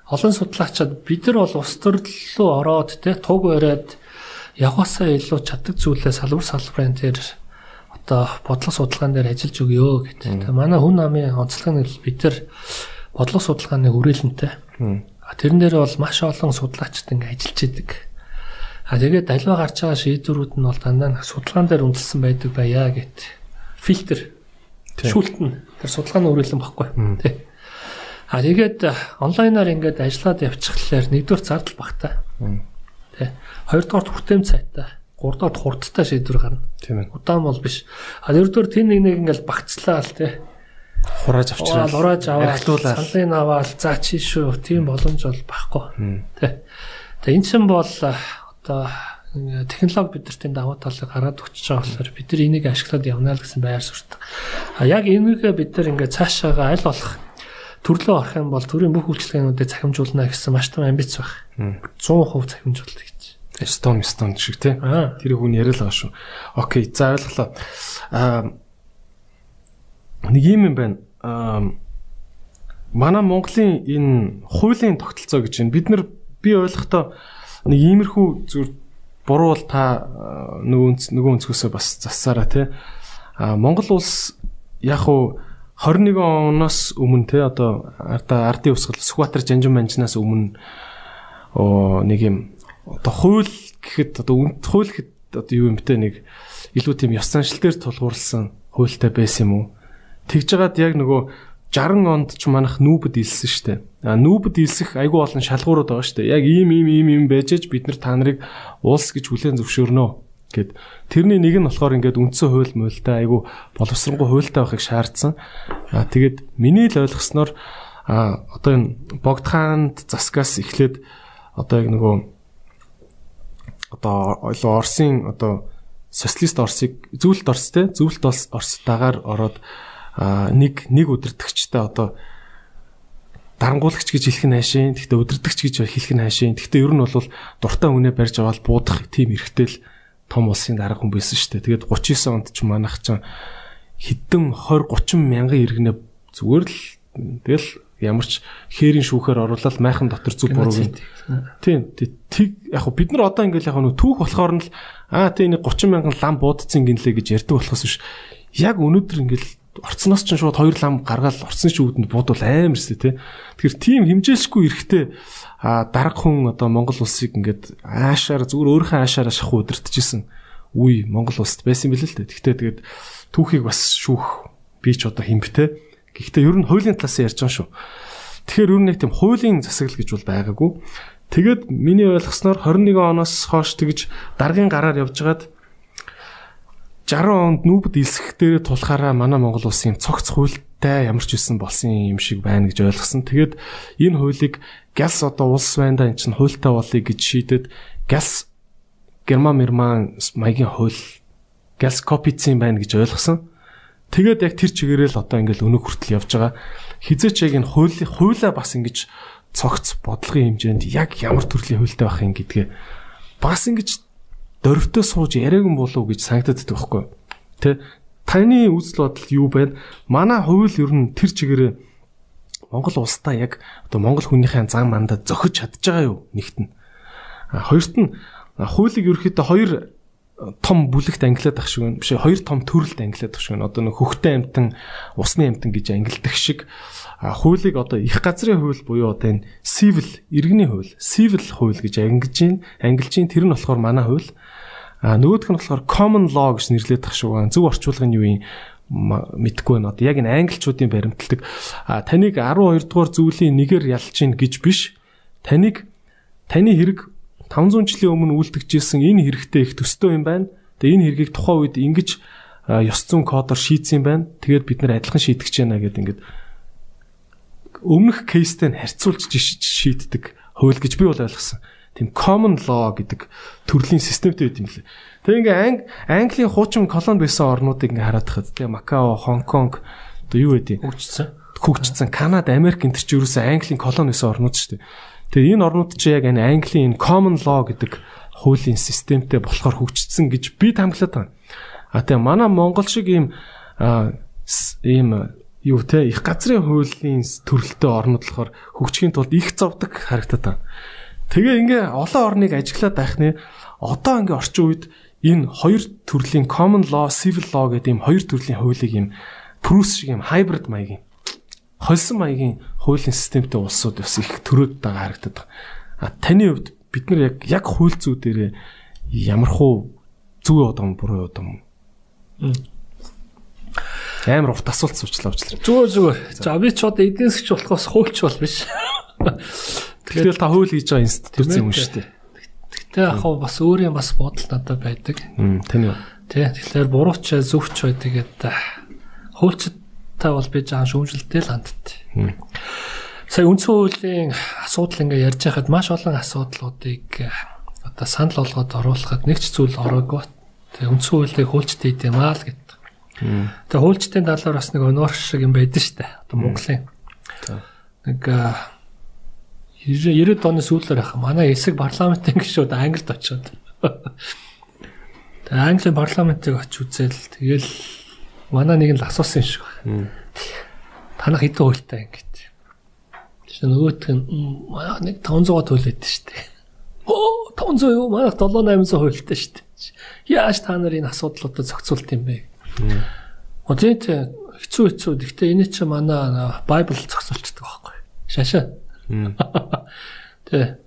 Олон судлаачид бид нар бол ус төрлөө ороод те туг бариад явхасаа илүү чаддаг зүйлээ салбар салбарын дээр одоо бодлого судалгаан дээр ажиллаж өгөө гэдэг. Манай хүн намын онцлог нь бид нар бодлого судалгааны хүрээлэнтэй. Тэрэн дээр бол маш олон судлаачид ингээ ажиллаж идэг. А тэгээд аливаа гарч байгаа шийдвэрүүд нь бол дандаа судалгаан дээр үндэслэн байдаг байя гэт фильтр шүүлтэн тэр судалгааны үргэлэн баггүй тий. А тэгээд онлайнаар ингээд ажиллаад явчихлаар нэгдүгээр зардал багтаа. Тий. Хоёрдугаар хүртэм цайтай. Гуравдугаар хурдтай шийдвэр гарна. Тийм ээ. Удаан бол биш. А дөрөвдүгээр тэн нэг нэг ингээд багцлаа л тий. Хурааж авчраа. Хурааж аваад саналын аваад заа чи шүү. Тийм боломж бол байхгүй. Тий. Тэгээ энэ чинь бол а, одоо технологи бидэртийн давуу талыг гараад өчөж байгаа болохоор бид нар энийг ашиглаад явна л гэсэн байр суурьтай. А яг энийгээ бид нар ингээ цаашаага аль болох төрлөө орох юм бол төрийн бүх үйлчлэгээнүүдэд захимжуулна гэсэн маш том амбиц байна. 100% захимжуулдаг гэж. Стон стон шиг тий. Тэр хүн яриа л байгаа шүү. Окей, за ойлголоо. Аа нэг юм юм байна. Аа манай Монголын энэ хуулийн тогтолцоо гэж байна. Бид нар би ойлгохдоо нэг иймэрхүү зүр буруу бол та аа, нөгөө нөгөө өнцгөөсөө бас засаараа тий. Аа Монгол улс яг уу 21 оноос өмнө те одоо арда ардын усгал Сүхбаатар Жанжин манжнаас өмнө оо нэг юм одоо хууль гэхэд одоо үнд хууль гэхэд одоо юу юм бэ нэг илүү тийм ёс заншил дээр тулгуурласан хуультай байсан юм уу? Тэгж жагаад яг нөгөө 60 онд ч манах нүүбэд илсэн штэ. А нүүбэд илсэх айгүй олон шалгуурууд байгаа штэ. Яг ийм ийм ийм ийм байж аж бид нар та нарыг улс гэж хүлээн зөвшөөрнө гэд тэрний нэг нь болохоор ингээд үндсэн хууль мөлтэй айгүй боловсронгуй хуультай байхыг шаардсан. А тэгээд миний л ойлгосноор а одоо энэ богдхаанд заскаас эхлээд одоо яг нөгөө одоо Оросын одоо социалист Оросыг зөвлөлт Орос те зөвлөлт дагаар ороод нэг нэг удирдахчтай одоо дарангуулагч гэж хэлэх нь хайшин. Гэхдээ удирдахч гэж хэлэх нь хайшин. Гэхдээ ер нь бол дуртай үнэ барьж аваад буудах тийм эрхтэл том улсын дарга хүн байсан шүү дээ. Тэгээд 39 онд ч манайх ч хэдэн 20 30 мянган иргэнэ зүгээр л тэгэл ямар ч хээрийн шүүхээр оруулаад майхан дотор зүг бурууг Тийм тэг яг бид нар одоо ингээл яг нэг түүх болохоор нь л аа тийм нэг 30 мянган лам буудцсан гинлээ гэж ярьдаг болохоос биш яг өнөөдөр ингээл орцноос ч шууд хоёр лам гаргаад орцны ч үүдэнд буудвал амар шүү тий. Тэгэхээр тийм хэмжээлшгүй эрэхтэй а дарга хүн одоо Монгол улсыг ингээд аашаар зүгээр өөрийнхөө аашаараа шахуу удирдахжсэн үе Монгол улсад байсан билээ л дээ. Гэхдээ тэгээд түүхийг бас шүүх би ч одоо химбтэй. Гэхдээ ер нь хуулийн талаас ярьж байгаа шүү. Тэгэхээр ер нь нэг тийм хуулийн засаглал гэж бол байгаагүй. Тэгээд миний ойлгосноор 21 оноос хойш тэгж даргын гараар явжгаад 60 онд нүүбд илсэх дээр тулахаараа манай Монгол улсын цогц хуультай ямар ч үсэн болсон юм шиг байна гэж ойлгосон. Тэгээд энэ хуулийг ГЯС одоо улс байндаа эн чинь хуультай болъё гэж шийдэд ГЯС Герман Мэрман маягийн хууль ГЯС копицын байна гэж ойлгосон. Тэгээд яг тэр чигээрэл одоо ингээл өнөө хүртэл явж байгаа. Хизээч яг энэ хууль хуулаа бас ингэж цогц бодлогын хэмжээнд яг ямар төрлийн хуультай байх юм гэдгээ бас ингэж дөрвтөө сууж яриаган болов гэж санагддаг байхгүй. Тэ таны үзэл бодол юу байна? Манай хууль ер нь тэр чигээрээ Монгол улстай яг одоо Монгол хүнийхээ зан мандаа зохиж чадж байгаа юу? Нэгт нь. Хоёрт нь хуулийг ерөөхдөө хоёр том бүлэгт ангилаад ах шиг. Биш хоёр том төрөлд ангилаад ах шиг. Одоо нэг хөхтэй амтан, усны амтан гэж ангилдаг шиг хуулийг одоо их газрын хууль буюу одоо энэ civil иргэний хууль, civil хууль гэж ангилж байна. Ангилж байна. Тэр нь болохоор манай хууль. А нөгөөх нь болохоор common law гэж нэрлэдэг ах шиг байна. Зөв орчуулга нь юу юм мэдхгүй байна. Одоо яг энэ англичуудын баримтлагдаг таныг 12 дугаар зүйлийн нэгээр ялж гин гэж биш. Таныг таны хэрэг 500 жилийн өмнө үлдгэжсэн энэ хэрэгтэй их төстэй юм байна. Тэгээ энэ хэргийг тухайн үед ингэж ёс зүйн кодоор шийдсэн юм байна. Тэгээд бид нар адилхан шийдэж байна гэдэг ингээд өмнөх кейстэй нь харьцуулж шийддэг хууль гэж би бол ойлгосон. Тийм common law гэдэг төрлийн системтэй байт юм лээ. Тэгээ ингээ анги Английн хуучин колони байсан орнуудыг ингээ хараад хахад тэгээ Макао, Хонконг одоо юу байдیں۔ хөгжсөн. Хөгжсөн Канада, Америк энэ төр чи ерөөсөө Английн колони байсан орнууд шүү дээ. Тэгээ энэ орнууд чи яг энэ Английн энэ common law гэдэг хуулийн системтэй болохоор хөгжсөн гэж би тамглаад байна. А тэгээ манай Монгол шиг ийм ийм юу те их газрын хуулийн төрөлтөө орнууд болохоор хөгжихийн тулд их зовдөг харагдаад байна. Тэгээ ингээ олон орныг ажиглаад байх нэ одоо ингээ орчин үед энэ хоёр төрлийн common law, civil law гэдэг ийм хоёр төрлийн хуулийг ийм Прус шиг ийм hybrid маягийн холсон маягийн хуулийн системтэй улсууд бас их төрөөд байгаа харагдаад байна. А таны хувьд бид нар яг яг хууль зүй дээр ямар хуу зүг яваад байгаа юм буруу юм. Амар урт асуулт суучлаа уучлаарай. Зүгээр зүгээр. За би ч одоо эдийн засгч болохоос хуульч бол биш. Тэгэхээр та хууль хийж байгаа институт юм шүү дээ. Гэтэ яг хав бас өөрийн бас бодол надад байдаг. Юу. Тэ тэгэхээр бурууч зөвч бай тэгээд хуульчтай бол би жаан шүүмжлэлтэй л хандт. Сая үндсэн хуулийн асуудал ингээ ярьж байхад маш олон асуудлуудыг одоо санал болгоод оруулахад нэг ч зүйл ороогүй. Тэгээ үндсэн хуулийг хуульчтай идэм аа л гэдэг. Тэгээ хуульчдын талаар бас нэг өнөөр шиг юм байдаг дээ. Одоо Монголын нэг 90 оны сүүлээр ах манай эсэг парламентын гишүүд Англид очиод. Тэгээ Английн парламентыг очиж үзэл тэгэл манай нэг л асуусан юм шиг байна. Танах хэдэн хуультай ингэж. Тэгээ нөгөөх нь нэг 500 төлөөд дээ. Оо 500 юу? Манайх 7 800 хуультай дээ. Яаж та нар энэ асуудлуудад зохицуулт юм бэ? Одет хэцүү хэцүү. Гэхдээ энэ чинь манай Байбл зохицуулчдаг байхгүй. Шашаа. Тэ.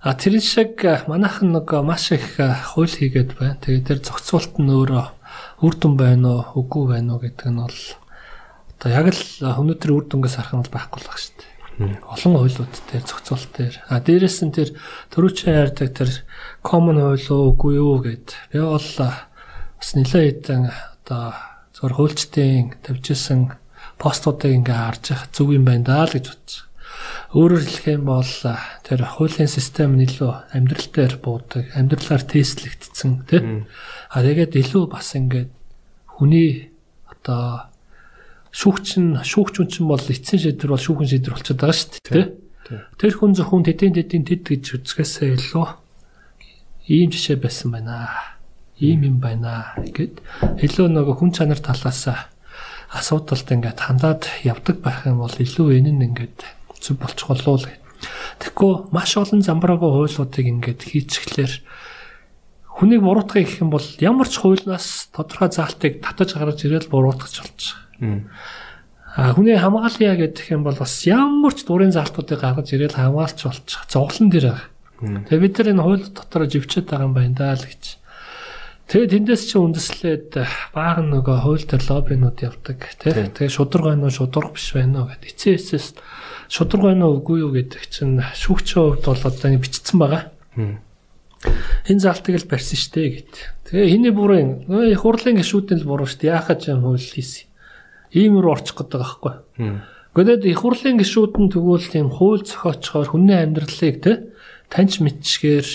А тэр шиг манайхан нэг маш их хууль хийгээд байна. Тэгээ тэр зохицуулт нь өөрөө үр дүн байна уу, үгүй байна уу гэдэг нь бол одоо яг л өнөөдөр үр дүнгээс харах нь бол байхгүй л баг шүү дээ. Олон хуулиуд дээр зохицуулт дээр. А дээрэс нь тэр төрүүчэн ярьдаг тэр common хууль уу, үгүй юу гэд. Би бол бас нэлээд хэдэн одоо зөвхөн хуульчдын тавьжсэн постуудыг ингээ харж явах зүг юм байна даа л гэж бодчих. Өөрөөр хэлэх юм бол тэр хуулийн систем нь илүү амьдрал дээр буудаг, амьдралаар тестлэгдсэн тий. А тэгээд илүү бас ингээд хүний одоо шүүгчин шүүгчүн чинь бол эцсийн шийдвэр бол шүүхэн шийдвэр болчиход байгаа шүү дээ. Тэр хүн зөвхөн тэдийн тэдийн тэд гэж үзэхээсээ илүү ийм жишээ байсан байна. Ийм юм байна гэд илүү нөгөө хүн чанар талаас асуудалд ингээд хандаад явдаг байх юм бол илүү энэ нь ингээд зүг болчих болов уу. Тэгэхгүй маш олон замбраагүй хуулиудыг ингээд хийчихлээр хүнийг буруутгах гэх юм бол ямар ч хуулиас тодорхой заалтыг татаж гаргаж ирэл буруутгах болж байгаа. А хүний хамгаалъя гэдэг юм бол бас ямар ч дурын заалтуудыг гаргаж ирэл хамгаалч болчих. Зовлон дээр байгаа. Тэгээ бид нар энэ хууль дотор живчээд байгаа юм байна л гэж. Тэгээд тэндээс чи үндэслээд бааг нөгөө хууль төр лоббинууд явдаг тий. Тэгээ шудраг байна уу, шудраг биш байна уу гэдэг. Эцээ эцээс шудраг байна уу үгүй юу гэдэг чинь шүүгчийн хувьд бол одоо бичсэн байгаа. Энэ залтыг л барьсан штэ гэд. Тэгээ хиний бүрэн их хурлын гишүүдэн л буруу штэ. Яахад ч юм хууль хийсэн. Ийм рүү орчих гээд байгаа байхгүй. Гэхдээ их хурлын гишүүд нь тэгвэл тийм хууль зохиочхоор хүний амьдралыг те таньж мэдчихээр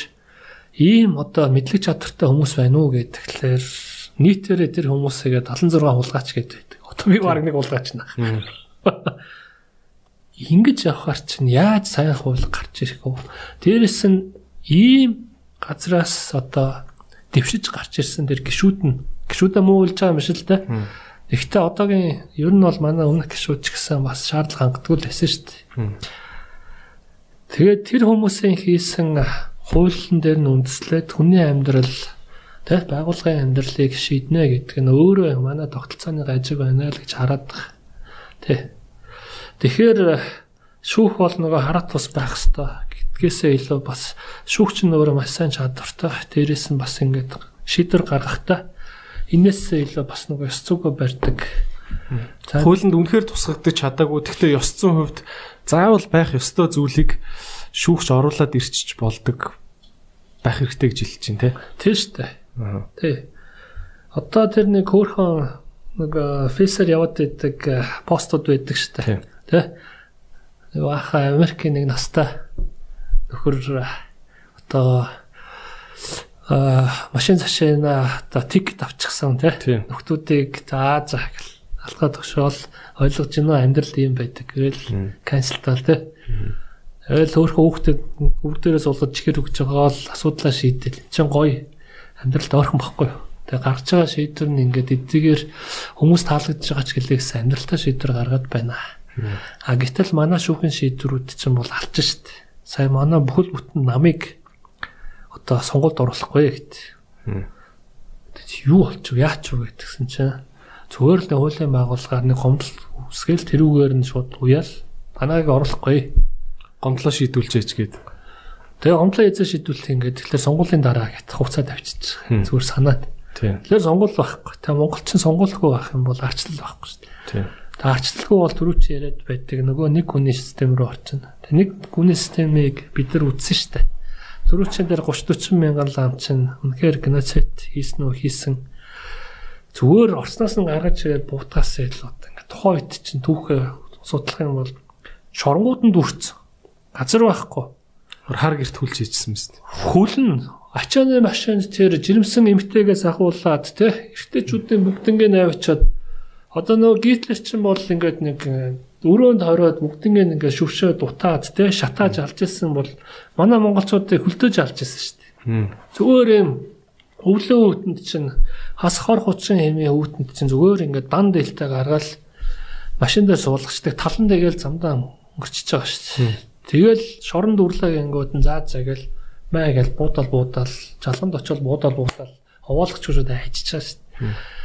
ийм одоо мэдлэг чадвартай хүмүүс байна уу гэхлээр нийтээрээ тэр хүмүүсээгээ 76 хулгаач гэдэг. Одоо би баг нэг хулгаач нах ингэж явхаар чинь яаж сайн хууль гарч ирэх вэ? Дээрэс нь ийм газраас одоо дэвшиж гарч ирсэн тэр гişүүд нь гişүүдээ муу болж байгаа юм шиг л дээ. Гэхдээ одоогийн ер нь бол манай өмнөх гişүүд ч гэсэн бас шаардлага хангадгүй л байсан шүү дээ. Тэгээд тэр хүмүүсийн хийсэн хуулийн дээр нь үндэслээд хүний амьдрал тэг байгууллагын амьдралыг шийднэ гэдэг нь өөрөө манай тогтолцооны гажиг байна л гэж хараад. Тэ. Тэгэхээр шүүх бол нөгөө харат тус байх хэвээр гэдгээсээ илүү бас шүүгч нь өөрөө маш сайн чадвартай. Дээрээс нь бас ингээд шийдвэр гаргахтаа энээсээ илүү бас нөгөө ёс зүйгөө барьдаг. Хуулинд үнэхээр тусгагдаж чадаагүй. Гэхдээ ёс зүйн хувьд заавал байх ёстой зүйлийг шүүгч оруулаад ирчиж болдог байх хэрэгтэй гэж хэлж чинь тий. Тийм шүү дээ. Тий. Одоо тэр нэг хөөхөн нэг фейсер яваад байдаг постууд байдаг дээ. Тий Нэг баха Америкийн нэг настай нөхөр одоо а машин цашаана одоо тикет авчихсан тий нөхдүүдийг заа гэл алгаа төгшөөл ойлгож гинөө амьдрал ийм байдаг гэвэл канселтал тий Ээл өөрхөн хүүхдэд бүгдээрээс болгож чихэр өгч байгаа л асуудлаа шийдэл. Чин гоё амьдралд ойрхон бохгүй юу? Тэгээ гарч байгаа шийдвэр нь ингээд эдгээр хүмүүс таалагдж байгаа ч гэлээс амьдралтаа шийдвэр гаргаад байна. А гэтэл манай шүүхийн шийдвэрүүд чинь бол алж штт. Сая манай бүхэл бүтэн намыг одоо сонгуульд оруулахгүй гэт. Юу болчих вэ? Яач вэ гэдгсэн чинь зүгээр л хуулийн байгууллагаар нэг гомдол үсгээл тэрүүгээр нь шууд уяал танайг оруулахгүй. Гомдлоо шийдүүлжээч гээд. Тэгээ гомдлоо эзэн шийдвүлт ингээд тэгэхээр сонгуулийн дараа гэх хугацаа тавьчих. Зүгээр санаад. Тэгэхээр сонгуул байхгүй. Тэгээ монголчин сонгуулгүй байх юм бол арчлал байхгүй шүү дээ. Тэгээ арчлалгүй бол түрүүч яриад байдаг нөгөө нэг хүний систем рүү орчихно. Тэг нэг хүний системийг бид нар үтсэн шүү дээ. Түрүүчэн дээр 30 40 мянган лам чинь үнэхээр геноцид хийсэн үү хийсэн. Зүгээр орсноос нь гаргаж ирээд буутгаас илүү ингээд тухайн үед чинь түүхээ судлах юм бол шоронгууд нь дүрцэн. Газар байхгүй хар гэрт хүлж хийчихсэн мэт. хөлн ачааны машинд тэр жирэмсэн эмгтэйгээс ахуулаад те эртээчүүдийн бүгднгээ навчаад одоо нөгөө гитлер чинь бол ингээд нэг өрөөнд хороод бүгднгээ ингээд шүршөө дутаад те шатааж алж ирсэн бол манай монголчуудыг хөлтөж алж ирсэн шүү дээ. Зүгээр юм өвлөө өвтөнд чинь хас хор хучин хэмээ өвтөнд чинь зүгээр ингээд дан дэлтэй гаргаал машин дээр суулгачдаг талан дэгээл замдаа өнгөрчихөж байгаа шүү дээ. Тэгэл шорон дүрлээ гингүүд нь заа цагэл маа гэл буудал буудал жалганд очил буудал буудал хаваалагч гэж хайчиж байгаа шүү дээ.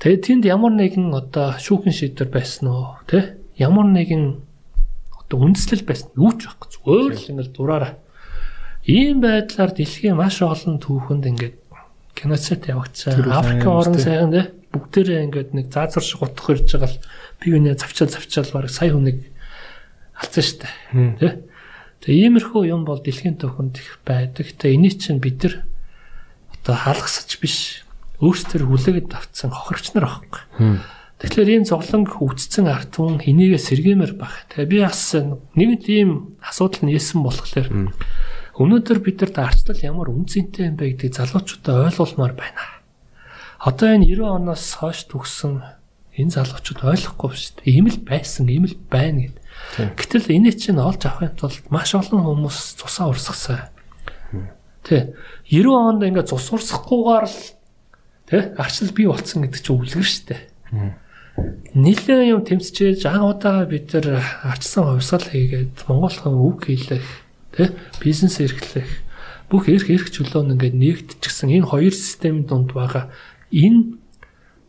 Тэгээ тэнд ямар нэгэн одоо шүүхэн шийдвэр байсан уу тий? Ямар нэгэн одоо үндэслэл байсан юу ч байхгүй зүгээр л ингээл дураараа. Ийм байдлаар дэлхийн маш олон түүхэнд ингээд геноцид явагдсан. Африк орн сайхан тий? Бүгдээрээ ингээд нэг заазар шиг утгах ирж байгаа л би үнэ завчаал завчаал баг сая хүнийг алцсан шүү дээ. Тэ? Тэгээ иймэрхүү юм бол дэлхийн төвхөнд их байдаг. Тэгээ энийг чинь бид нар одоо хаалгасч биш өөрсдөр хүлээгээд авцсан хохирч нар аахгүй. Тэгэхээр ийм зовлон өвдсөн арт түн энийгээ сэргиймэр баг. Тэгээ би бас нэг тийм асуудал нээсэн болохоор өнөөдөр бид нарт арчлал ямар үнцэнтэй юм бэ гэдгийг залуучуудаа ойлгуулмаар байна. Одоо энэ 90 оноос хойш төгсөн энэ залуучууд ойлгохгүй шүү дээ. Ийм л байсан, ийм л байна гэдэг. Гэтэл энэ чинь олж авахын тулд маш олон хүмүүс цусаа урсгасан. Тэ 90 онд ингээд цус урсахгүйгээр л тэ арчил бий болцсон гэдэг чинь үлгэр штэ. Нилээ юм тэмцчээж анх удаага бид нар арчсан хувьсгал хийгээд монголхон үг хэлэх тэ бизнес эрхлэх бүх эрх эрх чөлөө нь ингээд нэгдчихсэн энэ хоёр системийн дунд байгаа энэ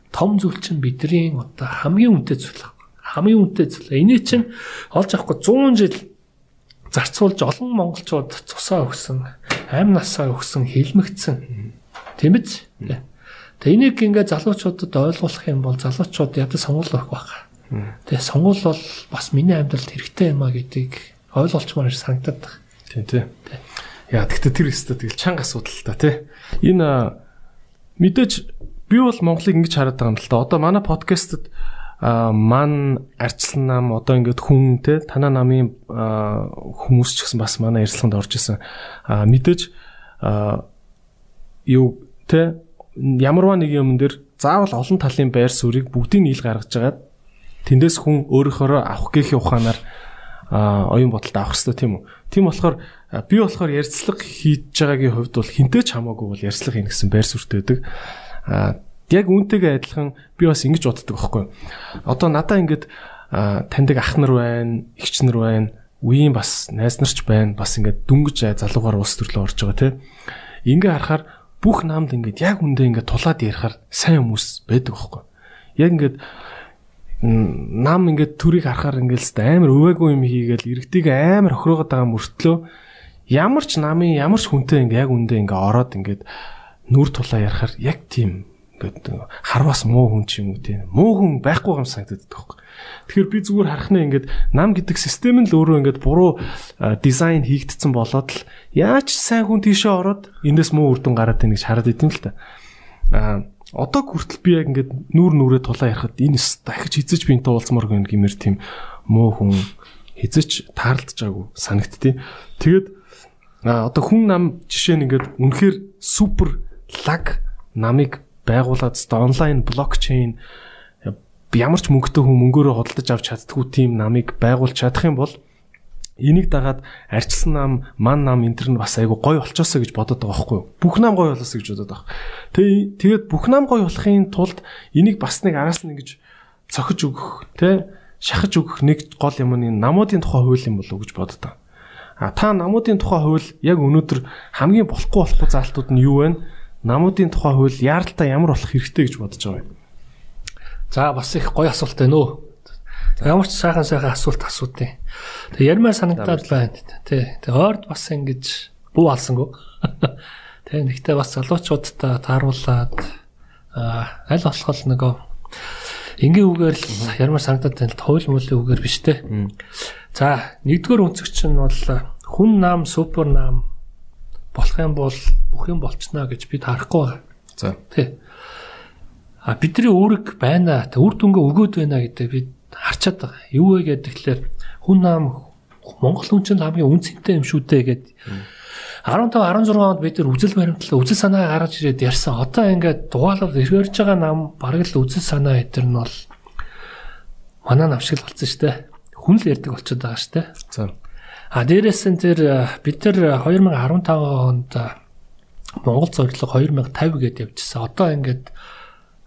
том зүйл чинь бидний одоо хамгийн үнэтэй зүйл хамгийн үнэтэй зүйл. Энийг чинь олж авахгүй 100 жил зарцуулж олон монголчууд цусаа өгсөн, амь насаа өгсөн, хилмигдсэн. Тийм биз? Тэгээ энийг ингээ залуучуудад ойлгуулах юм бол залуучууд ядаж сонгол өгөх байх. Тэгээ сонгол бол бас миний амьдралд хэрэгтэй юм а гэдгийг ойлгуулчмаар санагдаад байна. Тийм тий. Яа тэгтээ тэр өстө тэгэл чанга асуудал та тий. Энэ мэдээж би бол Монголыг ингэж хараад байгаа юм л та. Одоо манай подкастэд а ман арчлан нам одоо ингээд хүн те танаа намын хүмүүс ч гэсэн бас манай ярилцлаганд орж исэн мэдээж юу те ямарваа нэг юм дээр заавал олон талын байр суурийг бүгдийг нийл гаргаж агаад тэндээс хүн өөрөөхөө авах гээх ухаанаар оюун бодолд авах хэрэгтэй тийм үү тийм болохоор би болохоор ярилцлага хийж байгаагийн хувьд бол хинтээ ч хамаагүй бол ярилцлага хийнэ гэсэн байр суурьтай байдаг а яг үүнтэйгээ адилхан би бас ингэж боддог байхгүй. Одоо надаа ингээд таньдаг ах нар байна, эгч нар байна, үеийн бас найз нарч байна. Бас ингээд дүнгэж залуугаар улс төрлөө орж байгаа те. Ингээ харахаар бүх наамд ингээд яг үндэ ингээд тулаад ярихаар сайн хүмүүс байдаг байхгүй. Яг ингээд нам ингээд төрийг харахаар ингээд амар өвөөгүй юм хийгээл иргэдийг амар охироогод байгаа мөртлөө ямар ч намын ямар ч хүнтэй ингээ яг үндэ ингээ ороод ингээд нүр тулаа ярахаар яг тийм ингээд харвас муу хүн ч юм уу тийм муу хүн байхгүй юм санагдаад байхгүй. Тэгэхээр би зүгээр харах нь ингээд нам гэдэг систем нь л өөрөө ингээд буруу дизайн хийгдсэн болоод л яаж сайн хүн тийшээ ороод эндээс муу үр дүн гараад байна гэж хараад идэм л та. Аа одоо хүртэл би яг ингээд нүүр нүрээ тулаа ярахад энэ дахиж хизэж би энтэй уулзмаар гэнэ гэмээр тийм муу хүн хизэж таарлаж байгаагүй санагдтыг. Тэгээд одоо хүн нам жишээ нь ингээд үнэхээр супер лаг намыг байгуулад онлайн блокчейн ямар ч мөнгөтэй хүн мөнгөөрөө хөдөлж авч чаддгүй тийм намыг байгуулж чадах юм бол энийг дагаад арчилсан нам, ман нам энэ төр нь бас айгу гой болчоосоо гэж бодоод байгаа байхгүй юу? Бүх нам гой болоосоо гэж бодоод байгаа. Тэгээ тэгээд бүх нам гой болохын тулд энийг бас нэг араас нь ингэж цохиж өгөх, тэ шахаж өгөх нэг гол юм нь намуудын тухай хууль юм болов уу гэж байгаа. А та намуудын тухай хууль яг өнөөдөр хамгийн болохгүй болохгүй заалтууд нь юу вэ? намуудын тухай хууль яаралтай ямар болох хэрэгтэй гэж бодож байгаа юм. За бас их гоё асуулт байна өө. Ямар ч сайхан сайхан асуулт асуудیں۔ Тэг ярмаа санагдаад байна. Тэ. Тэг ойрд бас ингэж бүү алсангүй. Тэг нэгтээ бас залуучуудтай тааруулаад аль болох нөгөө энгийн үгээр л ярмаар санагдаад байна. Туйл мөлийн үгээр биш те. За нэгдүгээр өнцөгч нь бол хүн нам супер нам болох юм бол бүх юм болчихно гэж бид харахгүй байгаа. За. Тий. А бидний үүрэг байна. Үр дүнгээ өгөөд байна гэдэг бид харчаад байгаа. Юу вэ гэхээр хүн нам Монгол хүн чинь хамгийн үнцэнтэй юм шүү дээ гэд 15 16 онд бид нар үзэл баримтлал үзэл санаа гаргаж ирээд ярьсан. Одоо ингээд дугаалал эргэрж байгаа нам бараг л үзэл санаа эдэр нь бол манай нам шиг л болсон шүү дээ. Хүн л ярьдаг болчиход байгаа шүү дээ. За. А дээрээс нь тэр бид нар 2015 онд Монгол зорилго 2050 гэдээ явжсан. Одоо ингээд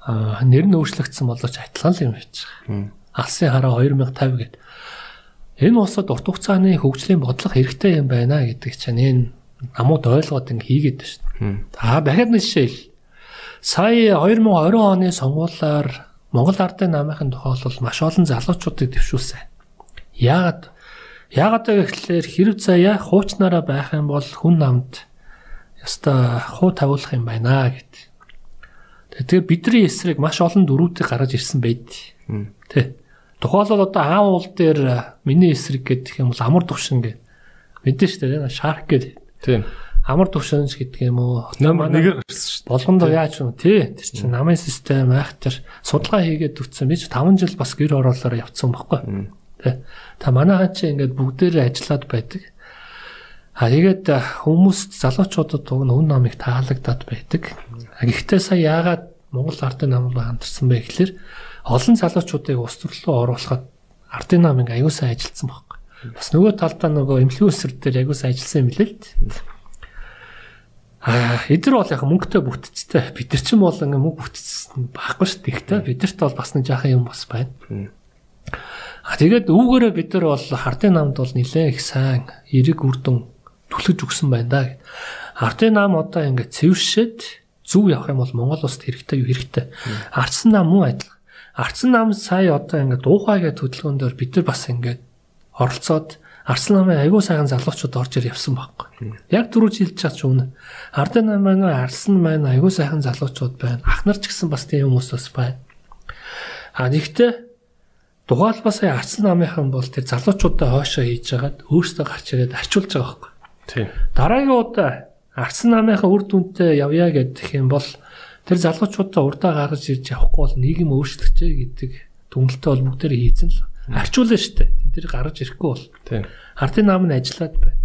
нэр нь өөрчлөгдсөн боловч адилхан л юм байж байгаа. Алсын хараа 2050 гэдэг. Энэ усад урт хугацааны хөгжлийн бодлого хэрэгтэй юм байна гэдэг чинь энэ намууд ойлгоод ингэ хийгээд байна шүү. За дахиад нэг жишээл. Сая 2020 оны сонгуулиар Монгол Ардын намынхын тухай маш олон залуучуудыг дэвшүүлсэн. Яагаад яагаад гэвэл хэрэг заяа хуучнараа байх юм бол хүн намд яста хуу тавиулах юм байна гэд. Тэгэхээр бидний эсрэг маш олон дөрүүдийг гаргаж ирсэн байд. Тэ. Тухайлбал одоо аав уул дээр миний эсрэг гэдэг юм бол амар төвшин гэ. Мэдэн шүү дээ. Шарк гэдэг. Тийм. Амар төвшинж гэдэг юм уу? Шүү. Болгондоо яаж юм тий. Тэр чинь намын систем айх тэр судалгаа хийгээд үтсэн. Би ч 5 жил бас гэр ороолоор явцсан байхгүй. Тэ. Та манайхан чи ингээд бүгдээрээ ажиллаад байдаг. А тэгээд хүмүүст залуучуудад уг нүн намыг таалагдаад байдаг. Гэхдээ сая яагаад Монгол ардын намруу хамтарсан бэ гэхээр олон залуучуудыг ус төрлөө оруулахад ардын намыг аюулсаа ажилласан баг. Бас нөгөө талдаа нөгөө инфлюенсер дээр ягуус ажилласан юм лээ л дээ. Аа, эдгээр бол яг мөнгөтэй бүтцтэй. Бид нар ч юм бол ингээ мөнгө бүтцсэн байхгүй шүү дээ. Тэгтээ бидэрт бол бас нэг жаахан юм бас байна. Аа, тэгээд үүгээрээ бид нар бол хардын намд бол нэлээд их сайн эрэг үрдэн түлхэж өгсөн байна да. Хардын нам одоо ингээ цэвэршээд зүв явах юм бол Монгол улсад хэрэгтэй юу хэрэгтэй. Ардсан нам мөн адилхан. Ардсан нам сая одоо ингээ дуухайгаа хөдөлгөөн дээр бид нар бас ингээ оролцоод Арслан намын аягүй сайхан залуучууд орж ир явсан байхгүй. Яг дөрөв жилж чад ч өмнө. Ардын намын Арслан маань аягүй сайхан залуучууд байна. Ах нар ч гэсэн бас тийм хүмүүс бас байна. А нэгтээ дугаалбасаа Арслан намынхан бол тэр залуучуудаа хоошоо хийж хагаад өөрсдөө гарч ирээд арчулж байгаа байхгүй. Тийм. Дараагийн удаа Арслан намынхан үр дүнтэй явъя гэдэг юм бол тэр залуучуудаа урдаа гаргаж ирж явахгүй бол нийгэм өөрчлөгчэй гэдэг дүнэлтээ бол бүгдээр хийцэн л арчуулна штэ. Тэд гарч ирэхгүй бол. Тийм. Ардын нам нь ажиллаад байна.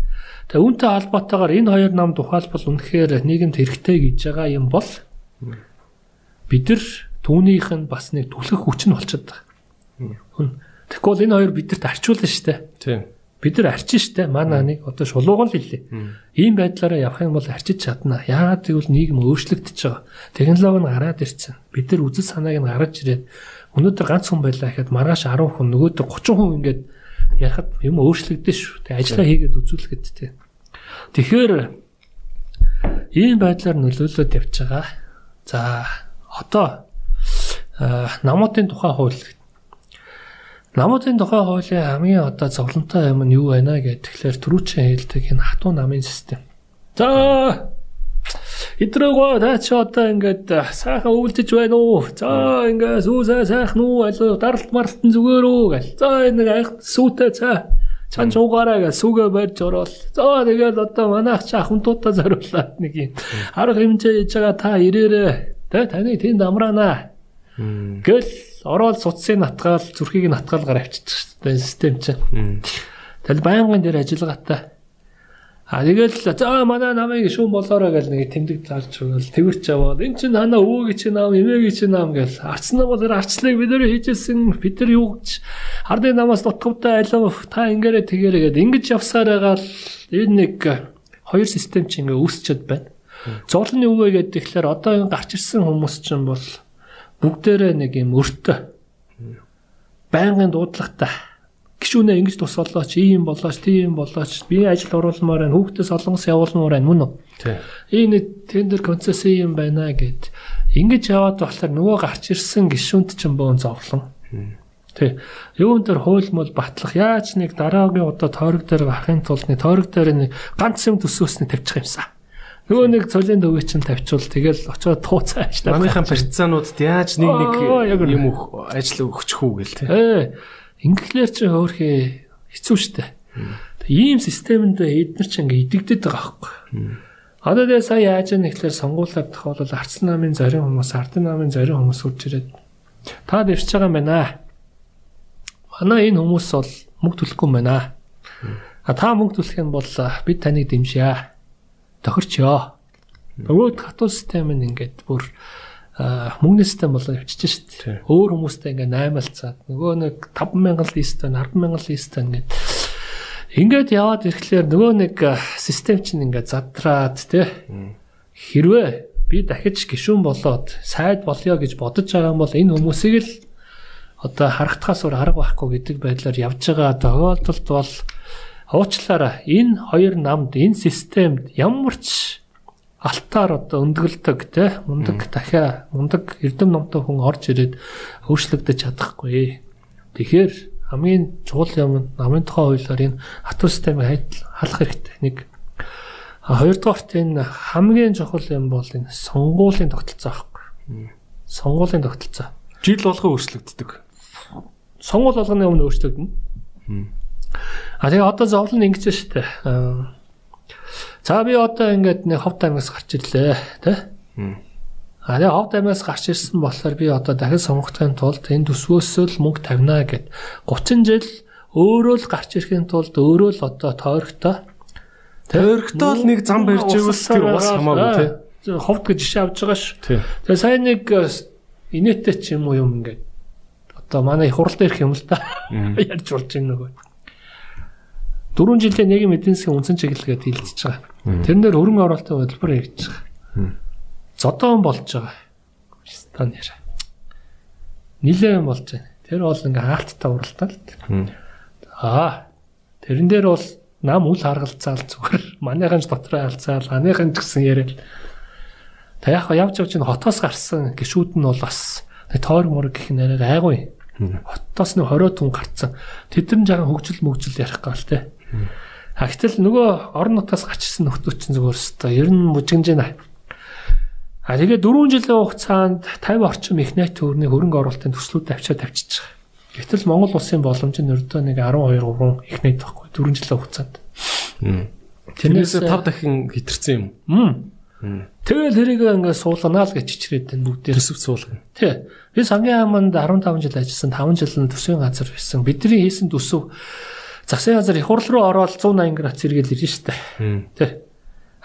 Тэгээ үүнтэй холбоотойгоор энэ хоёр нам тухайлбал үнэхээр нийгэмд хэрэгтэй гэж байгаа юм бол бид нар түүнийх нь бас нэг түлхэх хүч нь болчиход байгаа. Бол энэ хоёр бидэрт арчуулна штэ. Тийм. Бид нар арчин штэ. Манай нэг одоо шулууган л хэлээ. Ийм байдлаараа явах юм бол арчиж чадна. Яагаад гэвэл нийгэм өөрчлөгдөж байгаа. Технологи нь гараад ирсэн. Бид нар үзэл санааг нь гаргаж ирээд Өнөөдөр ганц хүн байлаа гэхэд маргааш 10 хүн нөгөөдөр 30 хүн ингээд ярахад юм өөрчлөгдөн шүү. Тэг ажиллаа хийгээд үзүүлэхэд тэг. Тэгэхээр ийм байдлаар нөлөөлөд явж байгаа. За одоо намуудын тухай хууль Намуудын тухай хуулийн хамгийн одоо зовлонтой юм нь юу байна гэдэг тэгэхээр түрүүчэн хэлдэг энэ хатуу намын систем. За Идрэгөө наа чи одоо ингээд сайхан өвлдөж байна уу? За ингээд сүүсээ сайхан уу? Алуу даралт мартан зүгээр үү гэл. За энэ айх сүүтэй цаа. Чан чуугаараа гэж сүгэ барьж ороод. За тэгээд одоо манайх чи ахмтуудаа зориулаад нэг юм. Арга хэмжээ хийж байгаа та ирээрээ. Тэ таны тэнд амраана. Гэл ороод суцсыг натгаал зүрхийг натгаал гар авчиж байгаа систем чинь. Тэгэл байнгын дээр ажиллагаатай. А тэгэл за манай намайг шүүн болоорой гэл нэг тэмдэг зарж өгөөл тэрч аваад эн чин хана өвөөг чи нам эмээг чи нам гэл. Арцнаа бол арцлыг бид нэр хийжсэн бид нар юу гэж. Хардын намаас дутгавтай алив та ингээрэ тэгэрэ гэд ингэж явсаар байгаа л энэ нэг хоёр систем чи ингээ үүсчихэд байна. Зовлонны өвөө гэдэг тэгэхээр одоо энэ гарч ирсэн хүмүүс чинь бол бүгдээрээ нэг юм өртөө байнгын дуудлагатай гişүнээ ингэж тус болооч, ийм болооч, тийм болооч, би ажил оруулмаар байна, хүүхдээс олонгос явуулмаар байна мөн үү? Тийм. Энэ тендер концесси юм байна гэд ингэж яваад болохоор нөгөө гарч ирсэн гişүнт ч юм бөөн зовлон. Тэ. Юун дээр хууль мөл батлах яаж нэг дараагийн удаа тойрог дээр гарахын тулд нэг тойрог дээр нэг ганц юм төсөөсний тавьчих юмсан. Нөгөө нэг цолын төвөө чинь тавьчвал тэгэл очоод тууцаа ажиллаа. Манайхан барьцаануудад яаж нэг нэг юм өөх ажил өгчих үү гэл тэ. Ээ. Инглээр чи хөөрхий хэцүү шттэ. Ийм системэнд эднэр чи ингээ идэгдэт байгаа байхгүй. Одоо тэгээ сая яаж яах нэхлээр сонгуулаар тохиолол арц намын зарим хүмүүс, ардын намын зарим хүмүүс үрж ирээд та дэвшиж байгаа юм байна. Манай энэ хүмүүс бол мөнгө төлөхгүй юм байна. А та мөнгө төлөх юм бол бид таныг дэмжье. Тохирчё. Нөгөө хатуу систем нь ингээд бүр мөнгөний систем болоо явчихж шít. Өөр хүмүүстэй ингээ 8-алцаад нөгөө нэг 5000 лист байна, 100000 лист байна гэдэг Ингээд яваад ирэхлээр нөгөө нэг систем чинь ингээд задраад тий. Хэрвээ би дахиж гişүүн болоод сайд болё гэж бодож байгаа юм бол энэ хүмүүсийг л одоо харагдахаас өөр арга байхгүй гэдэг байдлаар явж байгаа тохиолдолд бол уучлаарай энэ хоёр намд энэ системд ямар ч алтаар одоо өндгөлдөг те мундаг дахиа мундаг эрдэм номтой хүн орж ирээд өөрчлөгдөж чадахгүй. Тэгэхээр хамгийн чухал юм намын тухай хуулиар энэ хатуу системийг халах хэрэгтэй. Нэг хоёрдугаарт энэ хамгийн чухал юм бол энэ сонгуулийн тогтолцоо байхгүй. Сонгуулийн тогтолцоо. Жил болгон өөрчлөгддөг. Сонгуул болгоны өмнө өөрчлөгдөнө. А тэгээ одоо зовлон ингэж штэ. За би одоо ингээд нэг ховт аймагаас гарч ирлээ, тэ? А тэгээ ховд аймаас гарч ирсэн болохоор би одоо дахин сонгогдохын тулд энэ төсвөөсөө л мөнгө тавина гэд 30 жил өөрөө л гарч ирэхин тулд өөрөө л одоо тойрогтой тойрогтой л нэг зам барьж ивэл тэр бас хамаагүй тий. Ховд гэж жишээ авч байгаа ш. Тэгээ сайн нэг инээтэй ч юм уу юм ингээд одоо манай их хуралд ирэх юм л та ярьж болж байна нөгөө. Дөрвөн жилдээ нэг эдийн засгийн үндсэн чиглэлгээд хилдэж байгаа. Тэрнээр хөрөнгө оруулалтын хөтөлбөр хийж байгаа зодон болж байгаа. Стан яра. Нилээн болж байна. Тэр бол ингээ хаалттай уралдаал. Аа. Тэрэн дээр бол нам үл харгалцаал зүгээр. Манайхан ч дотроо алцаал, аныхан ч гэсэн яриад. Та яг явж явж н хотоос гарсан гişүүд нь бол бас тойр мөр гэх нэрээр айгүй. Хотоос нь 20 тун гарцсан. Тэд нар жаахан хөгжил мөгжил ярих гал те. А гэтэл нөгөө орон нутгаас гачсан нөхдөө чинь зүгээр өстой. Ер нь мужигнж байна А тэгээ 4 жилийн хугацаанд 50 орчим их найт төгрөгийн хөрөнгө оруулалтын төслүүд авчиад тавьчихж байгаа. Гэтэл Монгол улсын боломж нь өрдөө нэг 12 3 их найт байхгүй 4 жилийн хугацаанд. Тэрнээс 5 дахин хитэрсэн юм. Тэгэл тэрийг ингээд суулганаа л гэж чичрээд байна бүгдээр. Төсөв суулгана. Тий. Би сангийн хааманд 15 жил ажилласан 5 жил нь төсвийн газар байсан. Бидний хийсэн төсөв засгийн газар их хурл руу ороод 180 градус эргэл ирж штэ. Тий.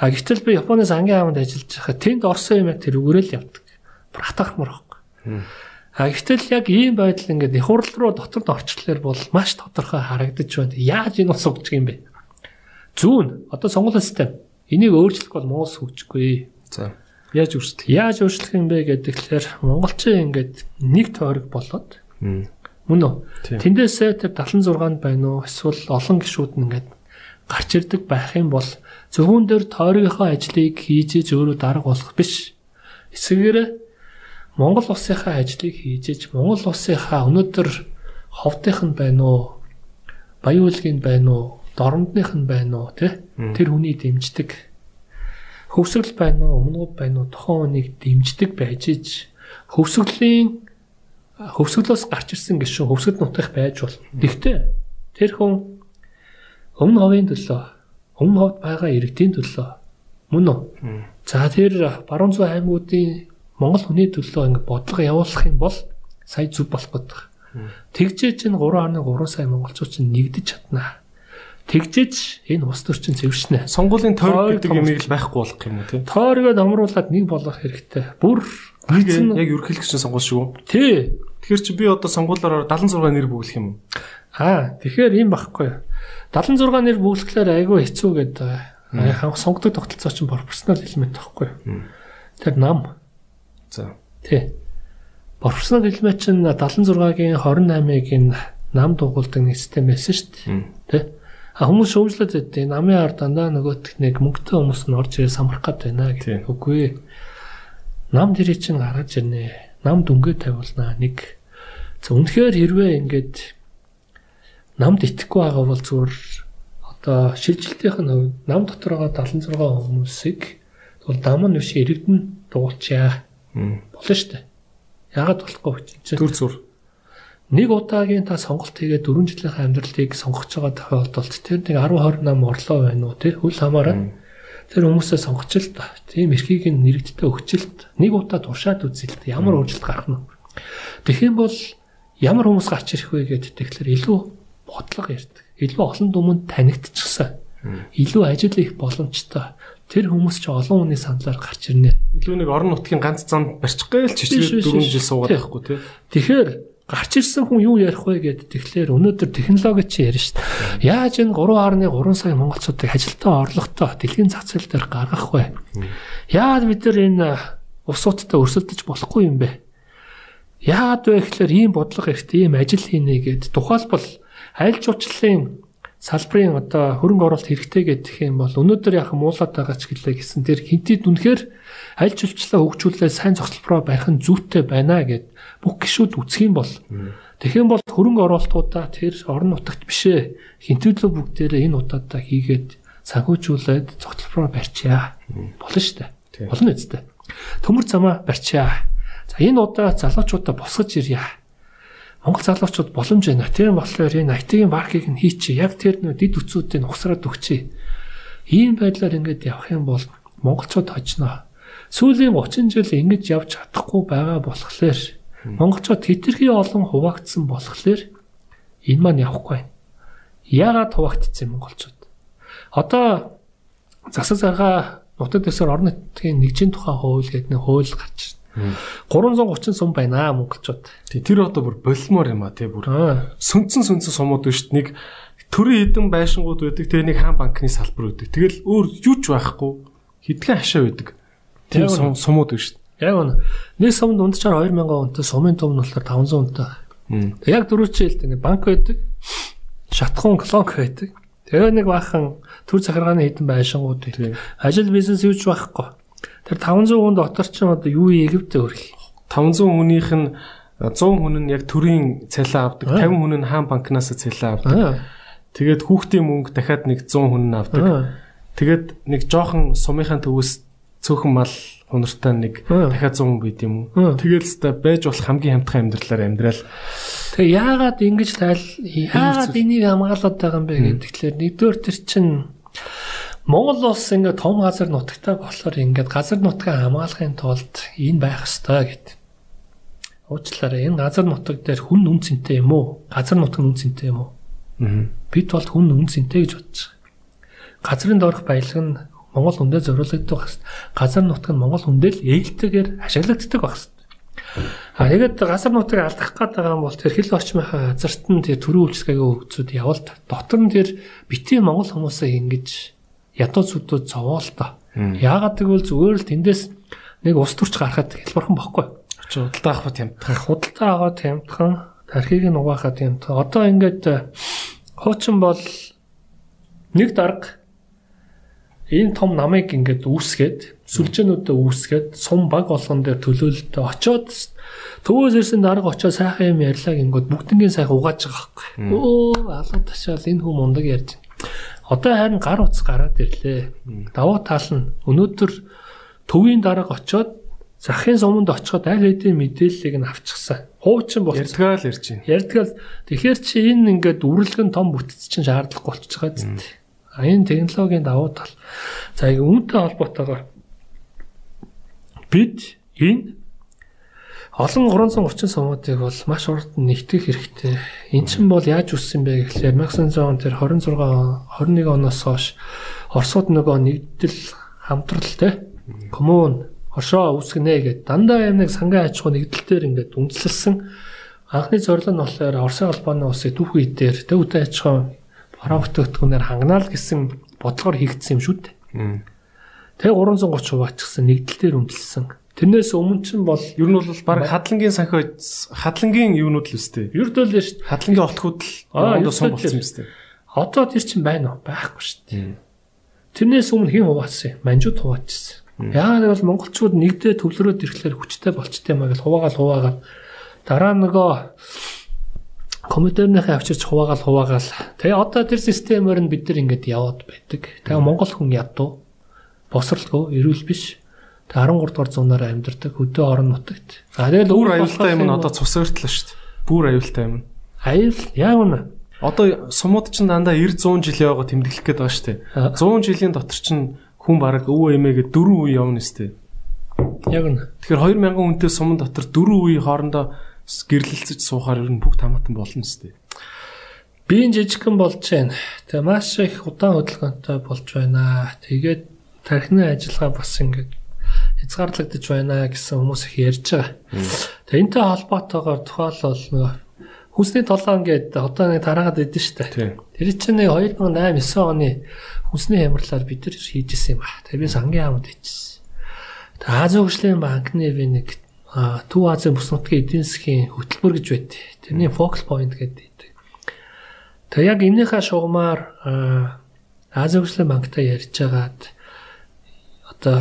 А гэтэл би Японы сангийн хаамд ажиллаж байхад тэнд орсон юм яг тэр өгөөрөө л явдаг. Бүр хатаархмар байхгүй. А гэтэл яг ийм байдал ингээд их хурл руу дотор нь орчлоор бол маш тодорхой харагдаж байна. Яаж энэ ус өгч юм бэ? Зүүн одоо сонгуулийн систем. Энийг өөрчлөх бол Монгол хөгжихгүй. За. Яаж өөрчлөх? Яаж өөрчлөх юм бэ гэдэгтлэр монголчин ингээд нэг тойрог болоод мөн үү? Тэндээсээ тэр 76-нд байна уу? Эсвэл олон гişүүд нь ингээд гарч ирдэг байх юм бол зөвхөн дээр тойрогийнхоо ажлыг хийж өөрөө дарга болох биш. Эсвэр Монгол улсынхаа ажлыг хийж Монгол улсынхаа өнөөдөр ховдынх нь байна уу? Баяуулгын байна уу? Дорнодных нь байна уу? Тэ? Тэр хүний дэмждэг. Хөвсгөл байна уу? Өмнөг байна уу? Тохон хүнийг дэмждэг байж ич хөвсгөлийн хөвсгөлөөс гарч ирсэн гişүн хөвсгөл нутгах байж бол. Гэхдээ тэр хүн өмнө ховын төлөө өмнө ховд байгаа иргэдийн төлөө мөн үү? За тэр баруун зүүн аймагуудын Монгол хүний төлөө ингэ бодлого явуулах юм бол сая зүг болох гэдэг. Тэгжээ чинь 3.3 сая монголчууд чинь нэгдэж чаднаа. Тэгжээч энэ ус төрчин зэвшнэ. Сонгуулийн тойрог гэдэг юм ийг байхгүй болох юм уу тий? Тойрогоо номруулад нэг болох хэрэгтэй. Бүр яг ерөнхийлөгчийн сонгуул шүү. Тий. Тэгэхээр чи би одоо сонгуулаараа 76 нэр бүглэх юм уу? Аа, тэгэхээр юм байхгүй. 76 нэр бүглэхлээр айгүй хэцүү гэдэг. Аа сонгодог тогтолцоо чинь пропорционал элемент байхгүй? Тэр нам. За. Тий. Пропорционал элемент чинь 76-гийн 28-ыг нам дугуулдаг нэг систем байсан шүү дээ. Тий. А хүмүүс шүүмжлээд байдیں۔ Намын ард дандаа нөгөөт нэг мөнгөтэй хүмүүс нь орж ирээ самрах гээд байна гэх. Үгүй ээ. Нам дэрий чинь гаргаж ирнэ. Нам дүнгээ тавиулнаа. Нэг За үнэхээр хэрвээ ингээд намд итгэхгүй байгаа бол зүгээр одоо шилжилтийнх нь нам дотор байгаа 76 хүмүүсийг бол дам нь биш иргэдэн дуулчаа. Болно шүү дээ. Яагаад болохгүй вэ? Түр зүр. Нэг удаагийн та сонголт хийгээд 4 жилийн амьдралыг сонгож байгаа тохиолдолд тэр нэг 10 20 нам орлоо байна уу тий хөл хамаараа тэр хүмүүсээ сонгоч л та. Тийм эрхийг нь нэрэгдтэй өгчөлт нэг удаа туршаад үзэлт ямар өөрчлөлт гарах нь. Тэгэх юм бол ямар хүмүүс гарч ирэх вэ гэдэг тэгэхээр илүү бодлого ярьдаг. Илүү олон дүмэнд танигдчихсан. Илүү ажил их боломжтой. Тэр хүмүүс ч олон хүний сандлаар гарч ирнэ. Илүү нэг орон нутгийн ганц зам барьчих гээл чичгээд 4 жил суугаад байхгүй тий. Тэгэхээр гарч ирсэн хүн юу ярих вэ гэдэг тэгэхээр өнөөдөр технологи чи ярина шүү дээ. Яаж энэ 3.3 сая монголчуудыг ажилтаа орлоготой дэлхийн зах зээл дээр гаргах вэ? Яаж бид нар энэ усуудтай өрсөлдөж болохгүй юм бэ? Яагаад вэ гэхээр ийм бодлого хэрэгтэй, ийм ажил хийнэ гэд тухайлбал аль жуучлалын салбарын одоо хөрөнгө оруулалт хэрэгтэй гэдэг юм бол өнөөдөр яг муулаад байгаа ч гэлээ гэсэн тэр хинтэд үнэхээр аль жуулчлалаа хөгжүүлээ сайн зогсолбороо барих нь зүйтэй байна гэд бүх гişүүд үсэх юм бол тэгэх юм бол хөрөнгө оруулалтуудаа тэр орон нутагт бишээ хинтүүлөө бүгдээрээ энэ удаатай хийгээд санхүүжүүлээд зогсолбороо барьчаа болно шүү дээ болно үстэй төмөр замаа барьчаа За энэ удаа залуучуудаа босгож ирье. Монгол залуучууд боломж байна. Тийм болохоор энэ IT-ийн маркийг нь хийчих. Яг тэр нөө дид үцүүдийг ухсараад өгчээ. Ийм байдлаар ингэж явах юм бол монголчууд хожно. Сүүлийн 30 жил ингэж явж чадахгүй байгаа болохоор монголчууд хэтэрхий олон хуваагдсан болохоор энэ маань явахгүй. Яагаад хуваагдсан монголчууд? Одоо засаг заргаа нутаг дэсээр орон нутгийн нэгжийн тухай хууль гэдэг нэг хууль гарч 330 сум байна монголчууд. Тэр одоо бүр болмоор юм а тий бүр. Сүнцэн сүнцэн сумууд биш нэг төрийн хідэн байшингууд байдаг. Тэгээ нэг хаан банкны салбар байдаг. Тэгэл өөр юу ч байхгүй хитгэн хашаа байдаг. Тийм сумууд биш. Яг үнэ. Нэг сумд унтчаар 2000 үнэтэй сумын том нь болохоор 500 үнэтэй. Яг дөрөв жилд нэг банк байдаг. Шатхуун клонк байдаг. Тэгээ нэг бахан төр захиргааны хідэн байшингууд. Ажил бизнес юуч байхгүй. Тэр 500 хүн дотор ч одоо юу Египтэд өрөх. 500 хүнийх нь 100 хүн нь яг төрийн цалин авдаг, 50 хүн нь хаан банкнаас цалин авдаг. Тэгээд хүүхдийн мөнгө дахиад нэг 100 хүн нь авдаг. Тэгээд нэг жоохон сумынхаа төвөөс цөөхөн мал хунартай нэг дахиад 100 хүн байд юм уу. Тэгэл өстой байж болох хамгийн хамтхан амьдралаар амьдрал. Тэгээ яагаад ингэж тайл яагаад энийг хамгаалаад байгаа юм бэ гэдэг. Тэгэхээр нэгдүгээр тэр чинь Монгол улс ингээд том газар нутагтай болохоор ингээд газар нутгаа хамгаалахын тулд энэ байх ёстой гэд. Уучлаарай энэ газар нутаг дээр хүн үн цэнтэй юм уу? Газар нутаг үн цэнтэй юм уу? Аа. Бид бол хүн үн цэнтэй гэж бодож байгаа. Газрын доорх баялаг нь Монгол хүндээ зориулагддаг хэвээр. Газар нутаг нь Монгол хүндээ л ээлтэйгээр ашиглагддаг хэвээр. А тэгээд газар нутгийг алдах гээд байгаа бол тэр хил орчмынхаа газарт нь тэр төрийн үйлчлэгээ өгцүүд явалт дотор нь тэр битгий монгол хүмүүсээ ингэж ядуу зүдүүд зовоолтой. Яагаад гэвэл зүгээр л тэндээс нэг ус төрч гарахад хэлбэрхэн бохгүй. Худалдаа авах тямтхан. Худалдаа авах тямтхан, тархийг нь угаахад тямтхан. Одоо ингээд э, хуучин бол нэг дарга энэ том намыг ингээд үүсгээд сүлжээнүүдэд үүсгээд сум баг болгон дээр төлөөлөлтөд очоод төвөөс ирсэн дарга очоод сайхан юм ярьлаа гингүүд бүгднгийн сайхан угааж байгаа байхгүй. Өө алга ташаал энэ хүм мундаг ярьж Одоо харин гар утас гараад ирлээ. Давуу тал нь өнөөдөр төвийн дарга очоод захын суманд очиход аль хэдийн мэдээллийг нь авчихсан. Хуучин болсон. Ярдгаал ирж байна. Ярдгаал. Тэгэхээр чи энэ ингээд үрэлгэн том бүтц чинь шаардлагагүй болчихж байгаа зү. Энэ технологийн давуу тал. За яг үүнтэй холбоотойгоор бид энэ Олон 330 сумуудыг бол маш урд нэгтгэх хэрэгтэй. Эн чинь бол яаж үссэн бэ гэхлээр 1900 тэр 26 21 оноос хойш Оросууд нөгөө нэгдэл хамтралтай коммун оршоо үүсгэнэ гэдэг дандаа юм нэг сангийн аж ахуй нэгдэлтээр ингээд үндэслэлсэн анхны зорилго нь болохоор Оросын албаны улсыг түүх үедээр төвтэй аж ахуй бараа бүтээгдэхүүнээр ханганаал гэсэн бодлогоор хийгдсэн юм шүү дээ. Тэгээ 330 хуваачсан нэгдэлтээр үндэслсэн Тэрнээс өмнө чинь бол ер нь бол баг хадлангийн санхи хадлангийн юунууд л өстэй. Ер нь л шүү дээ. Хадлангийн олтхууд л сон болсон юм өстэй. Одоо тэр чинь байна уу? Байхгүй шүү дээ. Тэрнээс өмнө хэн хуваасан юм? Манжууд хуваачсан. Яагаад гэвэл монголчууд нэгдээ төвлөрөөд ирэхлээр хүчтэй болчтой маа гэж хуваагаал хуваагаал дараа нөгөө компьютернийхээ авчирч хуваагаал хуваагаал. Тэгээ одоо тэр системээр нь бид нар ингэж яваад байдаг. Тэгээ Монгол хүн ядуу босралгүй, эрүүл биш. Тэгээ 13 дугаар зуунаар амьдардаг хөдөө орон нутагт. А тэгэл өөр аюултай юм нь одоо цусаартлаа шүү дээ. Бүр аюултай юм. Аюул яг үнэ. Одоо сумууд чинь дандаа 90 100 жилийн яваа тэмдэглэх гээд байгаа шүү дээ. 100 жилийн дотор чинь хүн бараг өвөө эмээгээ дөрөв үе явна шүү дээ. Яг үнэ. Тэгэхээр 2000 хүнтэй суман дотор дөрөв үе хоорондоо гэрлэлцэж суухаар ер нь бүгд хамаатан болно шүү дээ. Би энэ жижигхэн болж байна. Тэгээ маш их удаан хөдөлгөөнтэй болж байна. Тэгээд тархины ажиллагаа бас ингээд хязгаарлагдаж байна гэсэн хүмүүс их ярьж байгаа. Тэгээ энэтэй холбоотойгоор тухайлбал нөгөө хүнсний толгоон гэдэг одоо нэг тараагаад шүү дээ. Тэр чинь нэг 2008 9 оны хүнсний хямралаар бид нар хийжсэн юм ба. Тэгээ би сангийн хамт хийжсэн. Тэгээ Азийн хөгжлийн банкны би нэг Төв Азийн бүс нутгийн эдийн засгийн хөтөлбөр гэж байд. Тэрний focal point гэдэг. Тэгээ яг энийхээ шугамар Азийн хөгжлийн банктай ярьж байгаад одоо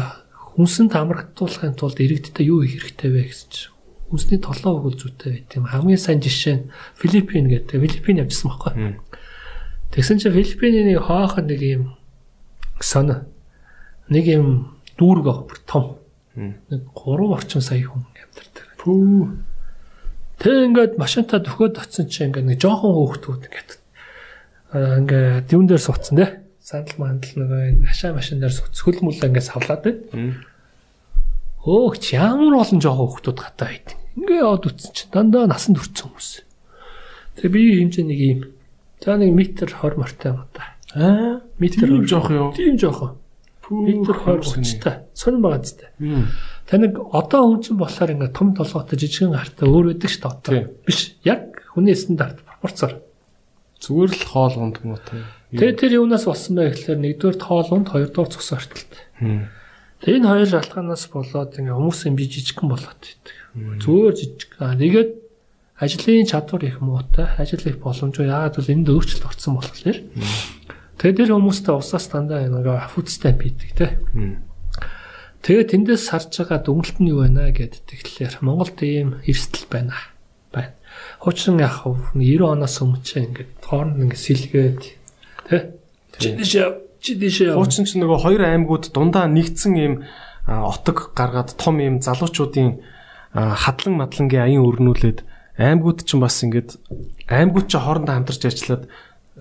хүнсэнд хамрагдуулахын тулд иргэдтэй юу хийх хэрэгтэй вэ гэсэн чинь хүнсний толгой өгөл зүйтэй байт юм. Хамгийн сайн жишээ нь Филиппин гэдэг. Филиппин явжсан байхгүй. Тэгсэн чинь Филиппиний нэг хоохон нэг юм соно нэг юм дүүрэг бүр том. Нэг 3 орчим сая хүн Пүү. Тэг ингээд машинтаа дөхөөд очсон чинь ингээд нэг жоохон хөөхтүүд ингээд ингээд дивэн дээр суудсан те. Сандал мандал нөгөө хашаа машин дээр сууц хөл мөл ингээд савлаад байна. Өөх ч ямар олон жоохон хөөхтүүд гатаа байд. Ингээд яваад үтсэн чинь дандаа насанд хүрсэн хүмүүс. Тэг би хэмжээ нэг юм. За нэг метр 20 мортой юм да. Аа метр жоох юу? Тийм жоох. Метр 20 30 та. Сонин байгаа зү. Таныг одоо хүн чинь болохоор ингээ том толгойтой жижигэн хартай өөр байдаг шүү дээ одоо. Биш. Яг хүний стандарт пропорцоор. Зүгээр л хоол унд юм уу та. Тэгээ тэр юунаас болсон бэ гэхээр нэгдүгээр хоол унд, хоёрдугаар цус ортолт. Тэгээ энэ хоёр шалтгаанаас болоод ингээ хүмүүсийн би жижигхэн болоод байдаг. Зүгээр жижиг. Аа нэгээд ажлын чадвар их муутай, ажил их боломжгүй. Яагаад гэвэл энд өөрчлөлт орсон болохоор. Тэгээ тэр хүмүүстэй усаас дандаа ингээ food stamp хийдэг те. Тэгээ тэндээс сарж байгаа дүнэлт нь юу байна гэд тэгэхээр Монголд ийм эрсдэл байна. байна. Хуучин яг 90 оноос өмнө ч ингээд хооронд ингээд сэлгээд тэ чидэж чидэж хуучин ч нөгөө хоёр аймагуд дундаа нэгдсэн ийм отог гаргаад том ийм залуучуудын хадлан мадлангийн аян өрнүүлээд аймагуд ч бас ингээд аймагуд ч хоорондоо хамтарч ажиллаад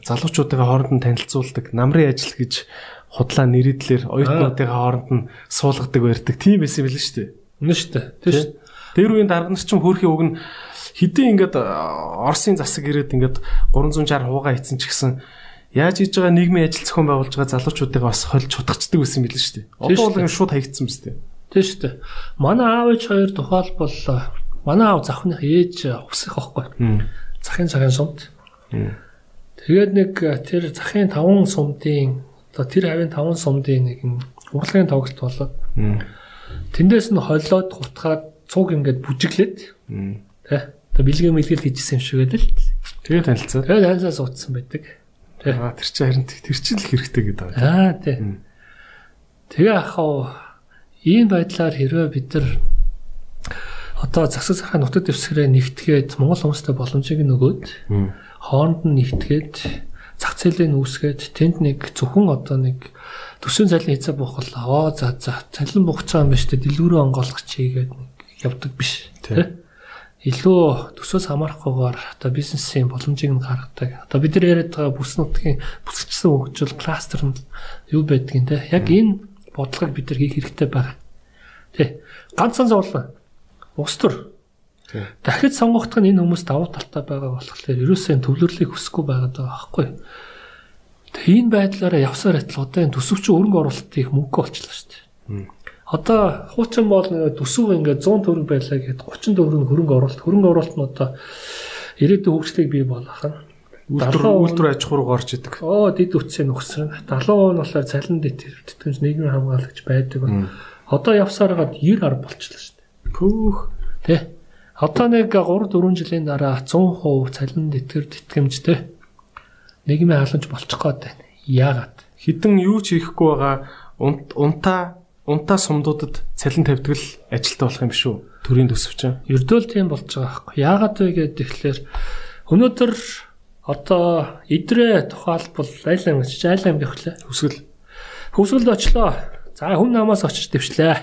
залуучуудаа хооронд нь танилцуулдаг намрын ажил гэж худлаа нэрэдлэр оюутнуудын хооронд нь суулгадаг байрдаг. Тийм байсан билээ шүү дээ. Үнэ шүү дээ. Тийм шүү. Тэр үеийн дарга нар ч хөөрхий уг нь хэдийн ингээд Оросын засаг ирээд ингээд 360 хуугаа хийцэн ч гэсэн яаж хийж байгаа нийгмийн ажил зохион байгуулж байгаа залуучуудыг бас хольж чудахчдаг байсан билээ шүү дээ. Одоо бол шууд хаягдсан биз дээ. Тийм шүү дээ. Манай аав ээж хоёр тухайлбал манай аав завхных ээж усах байхгүй. Захын цагаан сумд. Тэгээд нэг тэр захын 5 сумдын Одоо тэр хавийн 5 сумдын нэг юм урлагийн тоглолт болоод тэндээс нь холлоод гутгаад цуг ингээд бүжиглээд тий Одоо бэлгээ мэлгээл хийжсэн юм шиг л тэгээ танилцаад тэгээ танилцаас утсан байдаг. Тий аа тэр чинь харин тэр чинь л хэрэгтэй гэдэг байгаа аа тий тэгээ ахаа ийм байдлаар хэрвээ бид нар одоо засаг захын нутаг дэвсгэрээ нэгтгээд Монгол хүмүүстэй боломжийг нөгөөд хооронд нь нэгтгээд зах зээлийн үүсгээд тэнд нэг зөвхөн одоо нэг төсвийн цалин хийцээ буухал аа за за цалин буухцаа юм шүү дээ дэлгүүрээ онгойлгох чигээд явдаг биш тий илүү төсөөс хамаарахгүйгээр одоо бизнесийн боломжийг нь гаргадаг. Одоо бид нар яриад байгаа бүс нутгийн бүсгчсэн хөгжил кластер нь юу байдгийг те яг энэ бодлогыг бид нар хийх хэрэгтэй байна. Тэ. Ганцхан зовлон. Ус төр Дахид сонгогдох нь энэ хүмүүс давуу талтай байгаа болохоор ерөөсөө төвлөрлийг хүсэхгүй байгаа байхгүй. Тэгээ энэ байдлаараа явсаар атал одоо энэ төсөвч өрөнгө оруулалт их мөнгө болчихлоо шүү дээ. Одоо хуучин бол төсөв ингээд 100 төгрөг байлаа гэхэд 30 төгрөг хөрөнгө оруулалт. Хөрөнгө оруулалт нь одоо ирээдүйн хөгжлийг бий болгох нь үйлдвэр үйлдвэр аж ахуйг орж идэг. Оо дид үтсийн нөхсөр. 70% нь болохоор цалин дэт тэтгэмж нийгмийн хамгаалагч байдаг. Одоо явсаар гад 90 10 болчихлоо шүү дээ. Пүүх. Тэ. Одоо нэг 3 4 жилийн дараа 100% цалин тэтгэр тэтгэмжтэй нийгмийн халамж болчих гээд байна. Яагаад? Хідэн юу ч хийхгүй байгаа унтаа унтаа сумдуудад цалин тавьдаг л ажилтаа болох юм шүү. Төрийн төсөвч. Ердөөл тийм болж байгаа байхгүй. Яагаад вэ гэдэг тэгэхээр Өнөөдөр одоо идрээ тухайлбал айл аймаг чи айл аймаг явах лээ. Хүсэл. Хөвсгөлд очлоо. За хүн намаас очиж дэвшлээ.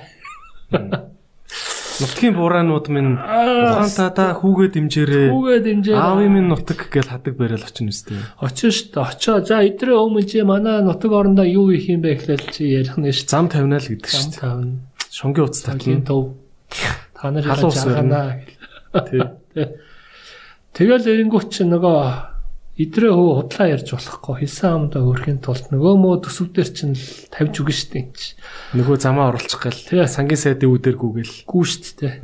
Нутгийн бураанууд минь ухаантаа та хүүгээ дэмжээрээ. Хүүгээ дэмжээ. Аавын минь нутаг гэж хадаг барайл очно үстэй. Очиж шүү дээ. Очоо. За идрээ өмнө чи манай нутаг орондоо юу их юм бэ гэхлээр чи ярих нь шүү. Зам тавина л гэдэг Зам шүү дээ. тавна. Шонгийн утас Тагийн татлан. төв. Та нар яагаад Тий. Тэгэл эрингүүт чи нөгөө идрээ хөө худлаа ярьж болохгүй хэлсэн амдаа өрхийн тулд нөгөө мөө төсөвдөр чинь л тавьж үгэн штэ энэ чи. Нөгөө замаа оруулчих Тий. гал. Сангийн сайдын үүдэр гүгэл. Гүү штэ.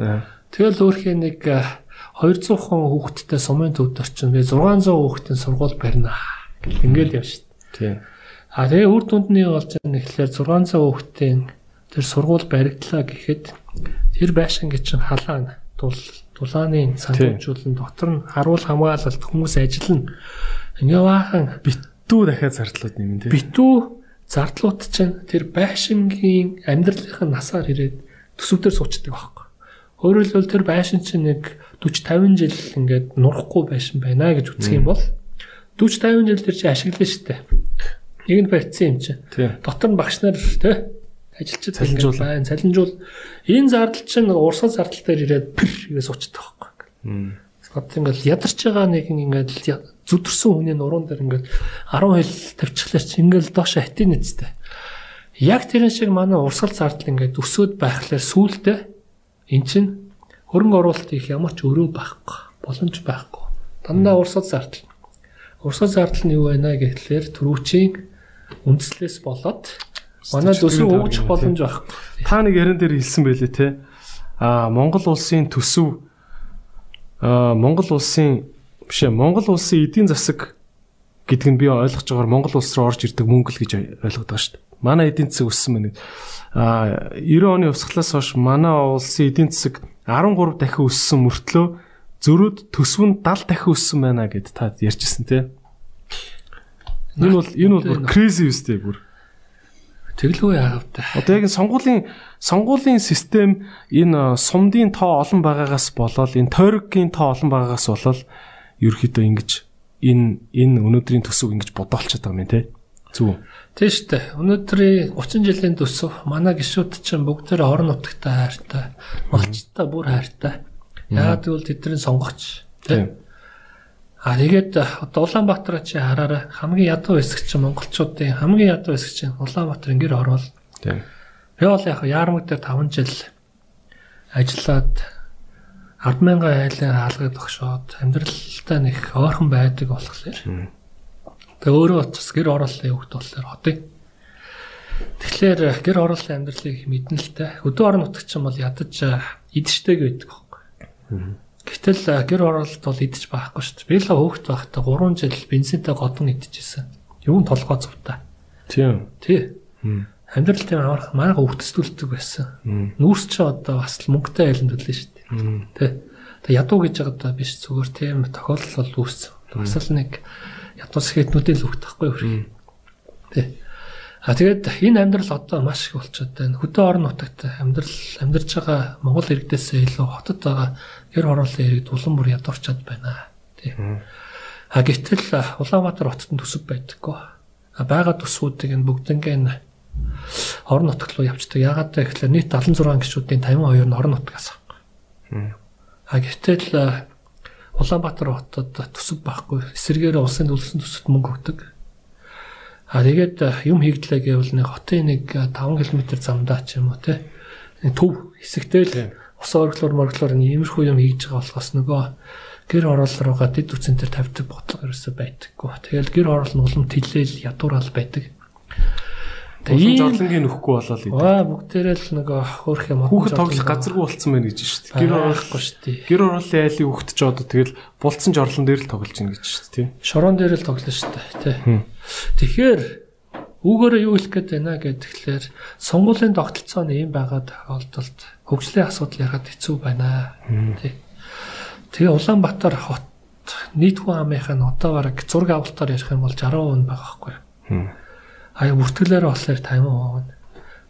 Тэгэл өөрхийн нэг э, 200 хон хүүхэдтэй сумын төвд орчин би 600 хүүхэдийн сургууль барина. Ингээл яв штэ. Тий. А тэгээ үр дүндний болж байгаа нэхлээр 600 хүүхдийн тэр сургууль баригдлаа гэхэд тэр байшин гэж чинь халаана тул тулааны санхүүжүүлэн дотор нь харуул хамгаалалт хүмүүс ажиллана. Ингээ баахан Битүү дахиад зардлууд нэмэн тий. битүү зардлууд чинь тэр байшингийн амьдралынхаа насаар ирээд төсөвдөр суучдаг байхгүй. Өөрөөр хэлбэл тэр байшин чинь нэг 40 50 жил ингээд нурахгүй байшин байна гэж үзэх юм бол 40 50 жил тэр чинь ашиглана шүү дээ. Нэг нь барьцсан юм чинь. Дотор нь багш нар тий ажилчид Цалинжуул. ингээд байна. Цалинжуул. Энэ зардал чинь урсгал зардал дээр ирээд пэр гэж суучдаг байхгүй. Мм. Одоо ингээд ядарч байгаа нэг ингээд зүдэрсэн хүний нуруунд дээр ингээд 10 хил тавьчихлаа чи ингээд доош хатин нэцтэй. Яг тэрэн шиг манай урсгал зардал ингээд өсөөд байхлаар сүултээ эн чин хөрөнгө оруулалт их ямар ч өрөө байхгүй боломж байхгүй. Дандаа урсгал зардал. Урсгал зардал нь юу байна гэхлээр төрүүчийн үндслээс болоод манай төсөв өгчих боломж байхгүй. Та нэг яран дээр хэлсэн байлээ те. Аа Монгол улсын төсөв аа Монгол улсын биш ээ Монгол улсын эдийн засаг гэдэг нь би ойлгож байгаагаар Монгол улс руу орж ирдэг мөнгө л гэж ойлгоод байгаа шүү дээ. Манай эдийн засаг өссөн байна. Аа 90 оны усглаас хойш манай улсын эдийн засаг 13 дахин өссөн мөртлөө зөрүүд төсөв нь 70 дахин өссөн байна гэд та ярьжсэн те. Энэ бол энэ бол бүр crazy үстэй бүр. Тэглгүй яавд. Одоо яг энэ сонгуулийн сонгуулийн систем энэ э, сумдын тоо олон байгаагаас болоод энэ тойргийн тоо олон байгаагаас болоод ерөөхдөө ингэж энэ энэ өнөөдрийн төсөв ингэж бодоолчиход байгаа юм те. Зүг. Тийм шүү дээ. Өнөөдрийн 30 жилийн төсөв манай гişүүд чинь бүгд тэр орон нутагтай хайртай, малчтай бүр хайртай. Яагаад гэвэл тэдний сонгогч. Тийм. А тэгээд одоо Улаанбаатар чи хараарай. Хамгийн ядуу хэсэг чинь монголчуудын хамгийн ядуу хэсэг чинь Улаанбаатар ингээр орвол. Тийм. би бол яг яармаг дээр 5 жил ажиллаад 100000 айлын хаалгад огшоод амьдралтай нэг ойрхон байдаг болохоор тэгээ өөрөө очис гэр орооллын хөвгт болохоор хотыг Тэгэхээр гэр орооллын амьдралыг мэднэ л те өдөө орон нутагч юм бол ядаж идштэйг байдаг байхгүй. Гэтэл гэр оролт бол идэж байхгүй шүү дээ. Би л хөөхт байхдаа 3 жил бензинтэй годон идчихсэн. Юу нь толгой цувтаа. Тийм. Тий. Амьдрал тийм амар манайха өвтөстүүлдэг байсан. Нүүрс ч одоо бас л мөнгөтэй айланд төлнө шүү дээ. Тий. Тэг ядуу гэж байгаа биш зүгээр тийм тохиолдол бол үүссэн. Бас л нэг ядуу сэхэтнүүдийн л хөвт тахгүй юу. Тий. А тэгээд энэ амьдрал одоо маш их болчиход байна. Хөдөө орон нутагт амьдрал амьдарч байгаа Монгол иргэдээс илүү хотод байгаа гэр хорооллын иргэд улам бүр ядуурчаад байна. Тий. А гэтэл Улаанбаатар хотод нь төсөв байдаггүй. А байгаа төсвүүдийг нь бүгднгээ нь орон нутаг руу явчихдаг. Ягаад гэвэл нийт 76 гишүүдийн 52 нь орон нутгаас авах. А гэтэл Улаанбаатар хотод төсөв байхгүй. Эсэргээр улсын төлсөн төсөвт мөнгө өгдөг. А тэгээд юм хийгдлээ гэвэл нэг хотын нэг а, 5 км замдаа ч юм уу те. Төв хэсэгтэй л ус орглоор морглоор нэг иймэрхүү юм хийж байгаа болохоос нөгөө гэр орол руугаа дэд үтсэн дээр тавьдаг бодлого ерөөсөй байдаггүй. Тэгэл гэр орол нь улам тэлээл ядуурал байдаг. Ийм- жорлонгийн нөхгүй болоод идэв. Ваа бүгдээрээ л нөгөө хөөх юм Хүүхэд тоглох газаргүй болцсон байна гэж шүү дээ. Гэр орол байхгүй шүү дээ. гэр ороолын айлын хүүхэд ч одоо тэгэл булцсан жорлон дээр л тоглож ийн гэж шүү дээ. Шорон дээр л тоглоно шүү дээ. Тэ. Тэгэхээр үүгээрээ юу хэлэх гээд байна гэхэлэр сонгуулийн тогтолцоо нь ийм байгаа тохиолдолд хөгжлийн асуудал яхад хэцүү байна. Тэ. Тэгээ Улаанбаатар хот нийт хүн амынх нь одоо бараг зураг авалтаар ярих юм бол 60% байгаа? Хм. Аа бүртгэлээр болохоор 50%.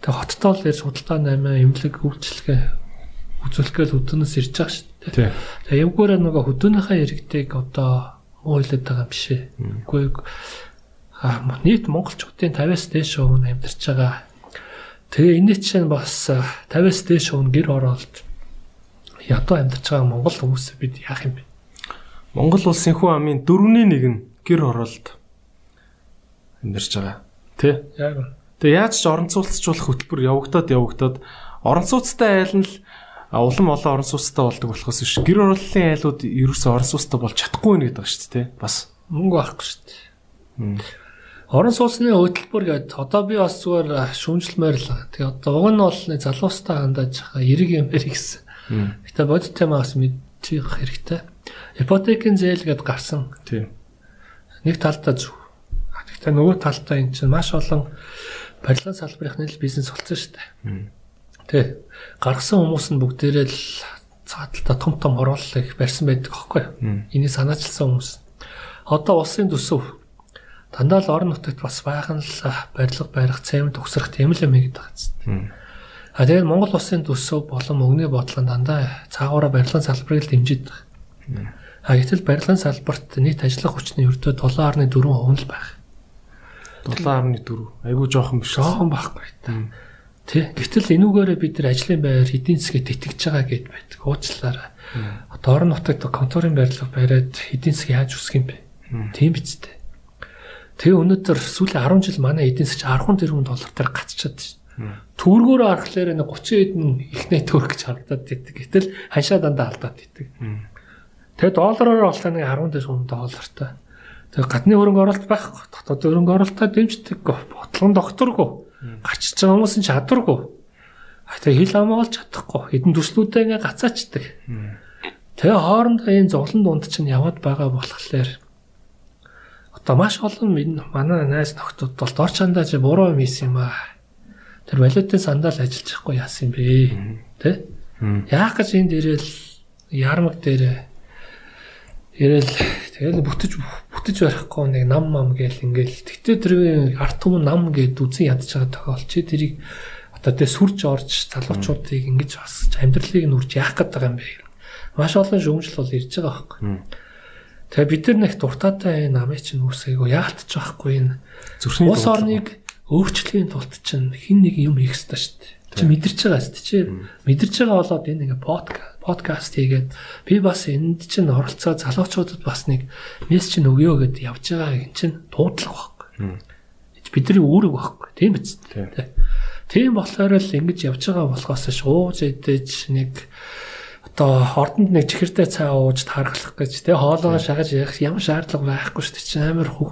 Тэгээ хоттой л ярьж худалдаа 8 эмнэлэг үйлчлэгээ үзүүлэхгээл өдөнөөс ирж байгаа шүү дээ. Тэгээ явгаараа нөгөө хөдөөнийхөө иргэдэг одоо хэлээд байгаа юм биш ээ. Үгүй нийт монголчуудын 50-аас дээш нь амьдарч байгаа. Тэгээ энэ чинь бас 50-аас дээш нь гэр оролт ядуу амьдарч байгаа монгол хүмүүс бид яах юм бэ? Монгол улсын хүн амын 4-ний 1 нь гэр оролт амьдарч байгаа. Тэ? Яг. Тэгээ яаж ч орон сууцчлах хөтөлбөр явагдаад явагдаад орон сууцтай айл нь улам олон орон сууцтай болдог болохоос биш гэр ороллын айлууд ерөөсөө орон сууцтай болж чадахгүй нэ гэдэг шүү дээ бас мөнгө авахгүй шүү дээ. Орон сууцны хөтөлбөр гэдэг одоо би бас зүгээр шүүмжлэмээр л. Тэгээ одоо уг нь бол залуустай хандаж байгаа эрэг юм бэр гэсэн. Гэтэ бодит темаас мэдчих хэрэгтэй. Ипотекийн зээл гэд гарсан. Тийм. Нэг талдаа зөв. Гэтэ нөгөө талдаа эн чинь маш олон барилгын салбарын л бизнес болсон шүү дээ. Тэ. Гаргасан хүмүүс нь бүгдээрээ л цааталтаа том том оруулал их барьсан байдаг аахгүй юу? Энийг санаачилсан хүмүүс. Одоо улсын төсөв дандаа л орон нутагт бас байхан л барилга барих, цемент төгсрөх тийм л юм гэдэг байгаа. А тэгээд Монгол улсын төсөв болон мөнгөний бодлого дандаа цаагаараа барилгын салбарыг л дэмжиж байгаа. А гэтэл барилгын салбарт нийт ажиллах хүчний өртөө 7.4% л байх. 7.4. Айгуу жоохон биш. Жоохон байхгүй та. Тэ. Гэтэл энүүгээрээ бид нар ажлын байр эдийн засгийг тэтгэж байгаа гэд байдаг. Уучлаарай. Одоо орон нутагт конторын барилга бариад эдийн засаг яаж үсэх юм бэ? Тийм биз дээ. Тэгээ өнөөдөр сүүлийн 10 жил манай эдийн засаг 10 тэрбум доллар төр гацчихад шин. Төвөргөөрөө арахлаар нэг 30 хэдэн ихнээ төгрөг гэж харагдаад байдаг. Гэтэл ханшаа дандаа алдаад байдаг. Тэгээ доллараар олтаа нэг 10 тэрбум доллартай. Тэгээ гадны хөрөнгө оруулалт байхгүй. Дотоод хөрөнгө оруулалтаа дэмждэггүй. Бодлогон докторгүй. Гарчиж байгаа хүмүүс нь чадваргүй. Тэгээ хил амаа олж чадахгүй. Хэдэн төслүүдээ ингээ гацаачдаг. Тэгээ хоорондоо энэ зовлон дунд чинь яваад байгаа болохоор одоо маш олон манай найз нөхдүүд бол дор чандаа чи буруу юм хийсэн юм аа. Тэр валютын сандал ажиллаж байхгүй яасан юм бэ? Тэ? Яах гэж энд ирээл ярмаг дээр Ирэл тэгэл бүтэж бүтэж барихгүй нэг нам мам гээл ингээл тэгтээ тэрийн арт түмэн нам гэд үзэн ядж байгаа тохиол чи тэрийг одоо тэ сүрж орж залуучуудыг ингэж бас амьдралыг нь үрж яах гээд байгаа юм бэ? Маш олон шүүмжил бол ирж байгаа байхгүй. Тэгээ бид нар нэг дуртаатай намыг чинь үүсгээгөө яалтч байхгүй энэ зүрхний ус орныг өөрчлөхийн тулд чинь хин нэг юм хийх ёстой шүү дээ. Чи мэдэрч байгаа шүү дээ. Чи мэдэрч байгаа болоод энэ ингээ подкаст подкаст хийгээд би бас энд чинь оролцоо залуучуудад бас нэг мессеж чинь өгөө гэд явж байгаа юм чинь дуудлага байхгүй. Бидний үүрэг байхгүй. Тийм биз дээ. Тийм болохоор л ингэж явж байгаа болохоос шууж идэж нэг одоо ордонд нэг чихэртэй цай ууж тархлах гэж тий хоолоо шагаж явах ямар шаардлага байхгүй шүү дээ. Чи амар хөө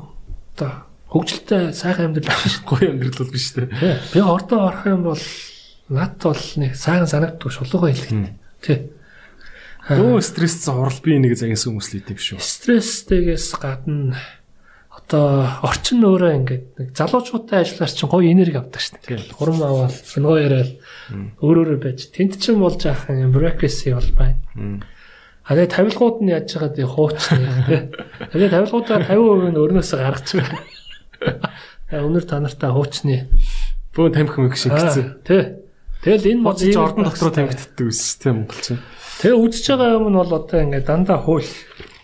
одоо хөгжилтэй сайхан амьдрал биш гоё амьдрал бол биш дээ. Би ордоо орох юм бол над бол нэг сайхан санагддаг шулууга хэлдэг. Тий. Өө стресс зурл би нэг загас хүмүүс л идэв шүү. Стресстэйгээс гадна одоо орчин өөрөө ингээд нэг залуучуудтай ажиллаар чинь гоё энерги авдаг шүү дээ. Хурам аваад шингоо яриад өөр өөрөөр байж тэнд чинь болж ах юм bureaucracy бол байна. А тэгээ тавилгууд нь яаж байгаа тий хуучны тий. Тэгээ тавилгуудаа 50% нь өрнөөсөө гаргаж байгаа. Өнөр та нартай хуучны бөө тамхи мэг шиг гэсэн. Тий. Тэгэл энэ мод ордон дотроо тамхитдаг ус тий монголчин. Тэгээ үзэж байгаа юм нь бол одоо ингээд дандаа хууль.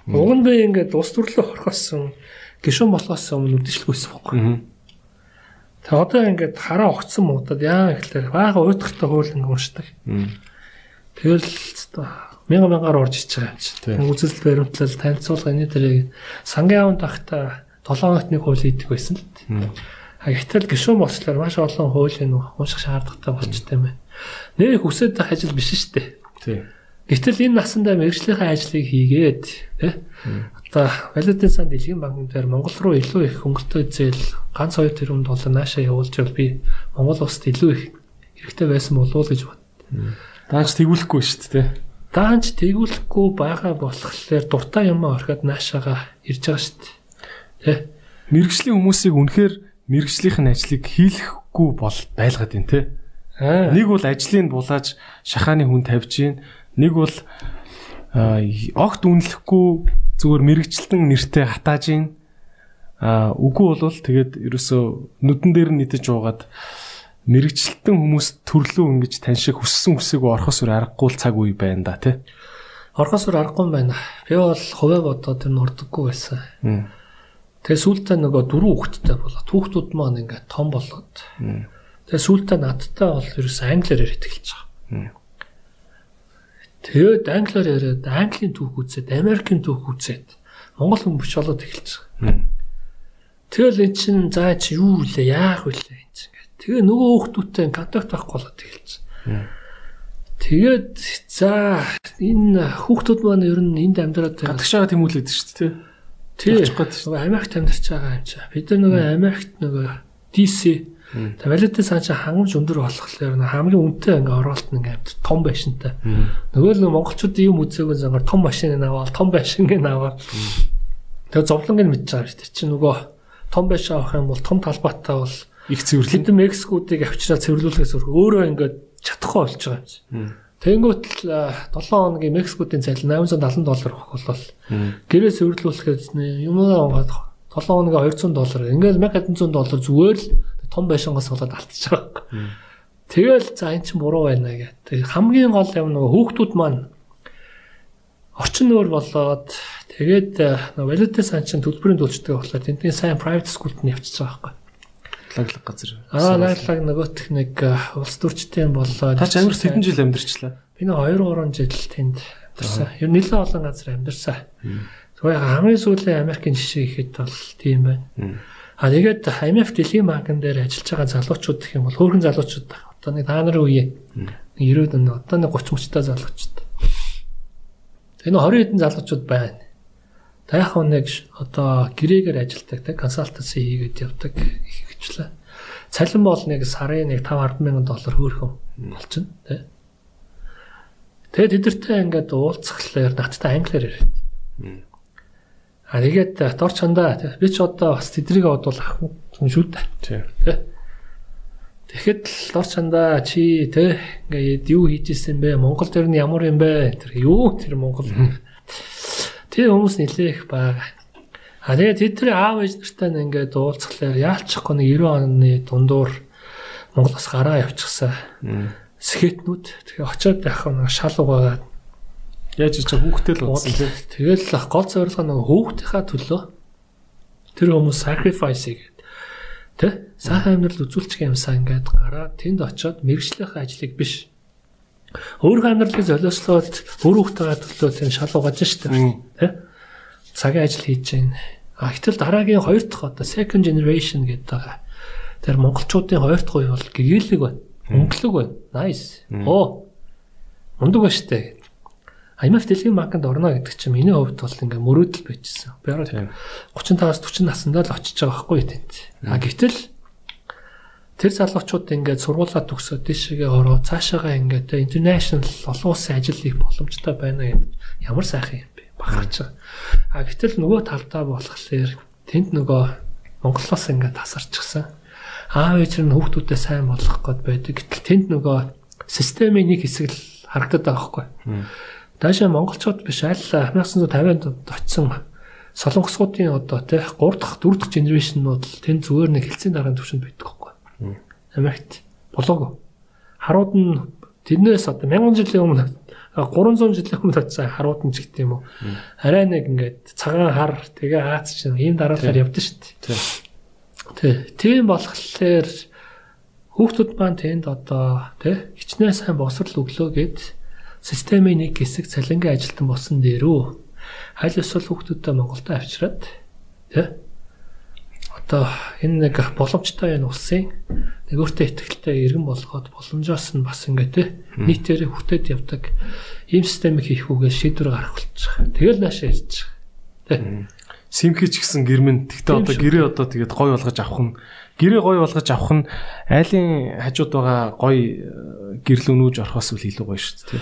Уг нь би ингээд ус төрлөө хорхоос гişүн болохоос өмнө үдшилгүй байсан байхгүй. Тэгээ одоо ингээд хараа огцсон муудад яа гэхэлэр бага уйтгартай хууль ингээд уншдаг. Тэгэл мянга мянгаар орж ич байгаа юм чи. Үзэл баримтлал танилцуулга энэ төрийг сангийн аван тахта 7 хоногт нэг хууль хийдэг байсан л. А гэтэл гişүн болчлоор маш олон хуулийн унших шаардлагатай болчтой юм байна. Нэг хүсэж байх ажил биш шүү дээ. Тийм. Гэтэл энэ насандаа мэрэгжлийн ажлыг хийгээд тий одоо валютын сан дэлхийн банкн дээр Монгол руу илүү их хөнгөлтөө зээл ганц 2 тэрбум доллар наашаа явуулж бол би Монгол улсад илүү их хэрэгтэй байсан болов уу гэж бод. Даанч тэгүүлэхгүй шүү дээ. Даанч тэгүүлэхгүй байгаа болохоор дуртай юм орхиод наашаага ирж байгаа шүү дээ. Тэ. Мэргэжлийн хүмүүсийг үнэхээр мэргэжлийнх нь ажлыг хийлэхгүй бол байлгаад байна те. Нэг бол ажлыг булааж шахааны хүн тавьж гин Нэг бол огт үнэлэхгүй зүгээр мэрэгчлэн нэртэй хатааж ийн а үгүй бол тэгээд ерөөсөө нүдэн дээр нь идэж уугаад мэрэгчлэлтэн хүмүүс төрлөө ингэж таньшиг хүссэн хүсээгүй орохос үр аргагүй цаг үе байна да тий. орхосоор аргагүй юм байна. Би бол хуваа бодоод тэр нь урдаггүй байсан. Тэгээ сүүлдээ нөгөө дөрөв хүүхэдтэй болоод хүүхдүүд маань ингээд том болоод. Тэгээ сүүлдээ надтай бол ерөөс англиар яриад эхэлж байгаа. Тэгээд англиар яриад английн түүх үзээд, Америкийн түүх үзээд Монгол хүн биш болоод эхэлж байгаа. Тэгэл эн чин заа чи юу вэ? Яах вэ? Эн чин ингээд. Тэгээ нөгөө хүүхдүүдтэй контакт авахгүй болоод эхэлж. Тэгээд за энэ хүүхдүүд маань ер нь энд амьдраад байгаа тэмүүлээд шүү дээ. тий нөгөө Америкт амьдарч байгаа юм чи. Бид нар нөгөө Америкт нөгөө DC Тавилтын цаашаа хангамж өндөр болохлээр нэг хамгийн үнэтэй ингээ оролт нэг амт том байшинтай. Нөгөө л монголчуудын юм үзээгүй zangar том машин аваад том байшин гээ аваад. Тэгээ зовлонг нь мэдж байгаа шүү дээ. Чи нөгөө том байшин авах юм бол том талбайтай бол Их цэвэрлэн. хэдэн Мексикуудыг авчираад цэвэрлүүлэхээс өөр өөрөө ингээд чадахгүй болж байгаа юм чи. Тэнгүүт л 7 хоногийн Мексикуудын цалин 870 доллар бол гэрээ цэвэрлүүлэхэд юм аа 7 хоногийн 200 доллар. Ингээл 1100 доллар зүгээр л том байшингаас болоод алдчихж байгаа юм. Тэгэл за эн чинь буруу байна гэх. Хамгийн гол юм нөгөө хүүхдүүд маань орчин нөр болоод тэгээд валютын сан чин төлбөрийн төлждөг болохоор тэдний сайн private schoolд нь явчихж байгаа байхгүй. лаглаг газар. Аа лаглаг нөгөөх нэг улс төрчтэй юм болоод Та ч амар хэдэн жил амьдарчлаа. би нэг 2 3 жил тэнд амьдарсан. Ер нь нэлээд олон газар амьдарсан. Тэгвэл хамгийн сүүлийн Америкийн жишээ ихэд бол тийм байна. А тэгээд IMF дэлхийн банкн дээр ажиллаж байгаа залуучууд гэх юм бол хөөрхөн залуучууд байна. Одоо нэг та нарын үе. Нэг 90-д оны одоо нэг 30 30 та залуучууд. Нэг 20 хэдэн залуучууд байна. Та яг нэг одоо гэрээгээр ажилдаг те консалтенси хийгээд явдаг их хвчлээ. Цалин бол нэг сарын нэг 5 10 мянган доллар хөөрхөн болчихно те. Тэгээд тэдэртэй ингээд уулзахлаар надтай англиар яриад. А тэгээд дор чандаа би ч одоо бас тэдрийг бодвол ах юм шүү дээ. Тийм. Тэгэхэд л дор чандаа чи те ингээд юу хийж ирсэн бэ? Монгол тэр нь ямар юм бэ? Тэр юу тэр Монгол. Тэр хүмүүс нэлээх байгаа. А тэгээд тэдний аав ээж нартай ингээд уулзахлаар яалчихгүй нэг 90 оны дундуур Монголоос гараа явчихсан. Скетнүүд тэгээ очиод яхаа нэг шал угаагаад Яаж ч хүүхдээ л удсан тийм. Тэгэл гол зорилго нэг хүүхдийнхаа төлөө тэр хүмүүс sacrifice хийгээд тэ сайхан амьдрал үзүүлчих юмсаа ингээд гараад тэнд очиод мэрэгжлийн ажлыг биш өөрийнхөө амьдралыг золиослоод өөр хүүхдээгээ төлөө тийм шал угааж штэ тэ цагийн ажил хийж байна. А гэтэл дараагийн хоёр дахь одоо second generation гэдэг байгаа. Тэр монголчуудын хоёр дахь үе бол гэгээлэг байна. Өнгөлөг байна. Nice. Оо. Мундаг ба штэ. IMF дэлхийн банкнд орно гэдэг чинь миний хувьд бол ингээ мөрөөдөл байжсэн. Би ороод 35-аас 40 наснда л очиж байгаа байхгүй тэнд. А гэтэл тэр залуучууд ингээд сургуулаа төгсөөд тийшээгээ ороо цаашаагаа ингээд international олон улсын ажил хийх боломжтой байна гэдэг ямар сайхан юм бэ? Бахарч байгаа. А гэтэл нөгөө талдаа болохоор тэнд нөгөө Монголоос ингээд тасарчихсан. Аав ээж нь хүүхдүүдэд сайн болгох гээд байдаг. Гэтэл тэнд нөгөө системийн нэг хэсэг л харагдаад байгаа байхгүй. Даашаа монголчууд биш аль 1950-ад очсон солонгосуудын одоо тий 3 дахь 4 дахь генерашнууд л тэнд зүгээр нэг хэлцээний дараагийн төвшөнд байдаг байхгүй. Америкт болоогүй. Харууд нь тэрнээс одоо 1000 жилийн өмнө 300 жилийн өмнө очсон харууд нь ч гэдэг юм уу. Арай нэг ингээд цагаан хар тэгээ Аз чинь ийм дараалал явдсан шүү дээ. Тий. Тийм болохоор хүүхдүүд маань тэнд одоо тий хичнээн сайн босрал өглөө гэд системийн нэг хэсэг цалингийн ажилтан болсон дээрөө аль эсвэл хүүхдүүдээ Монголд авчираад тий одоо энэ нэг боломжтой энэ улсын нэг өөртөө ихтэй иргэн болгоод боломжоос нь бас ингээ тий нийтээр хүртээд явдаг ийм системийг хийхүүгээ шийдвэр гаргах болж байгаа. Тэгэл наашаа ирж байгаа. Тий. Симхич гэсэн гэрмэн тэгтээ одоо гэрээ одоо тэгээд гой болгож авах нь гэрээ гой болгож авах нь айлын хажууд байгаа гой гэрэл өнөөж орохоос үл илүү гоё шүү дээ.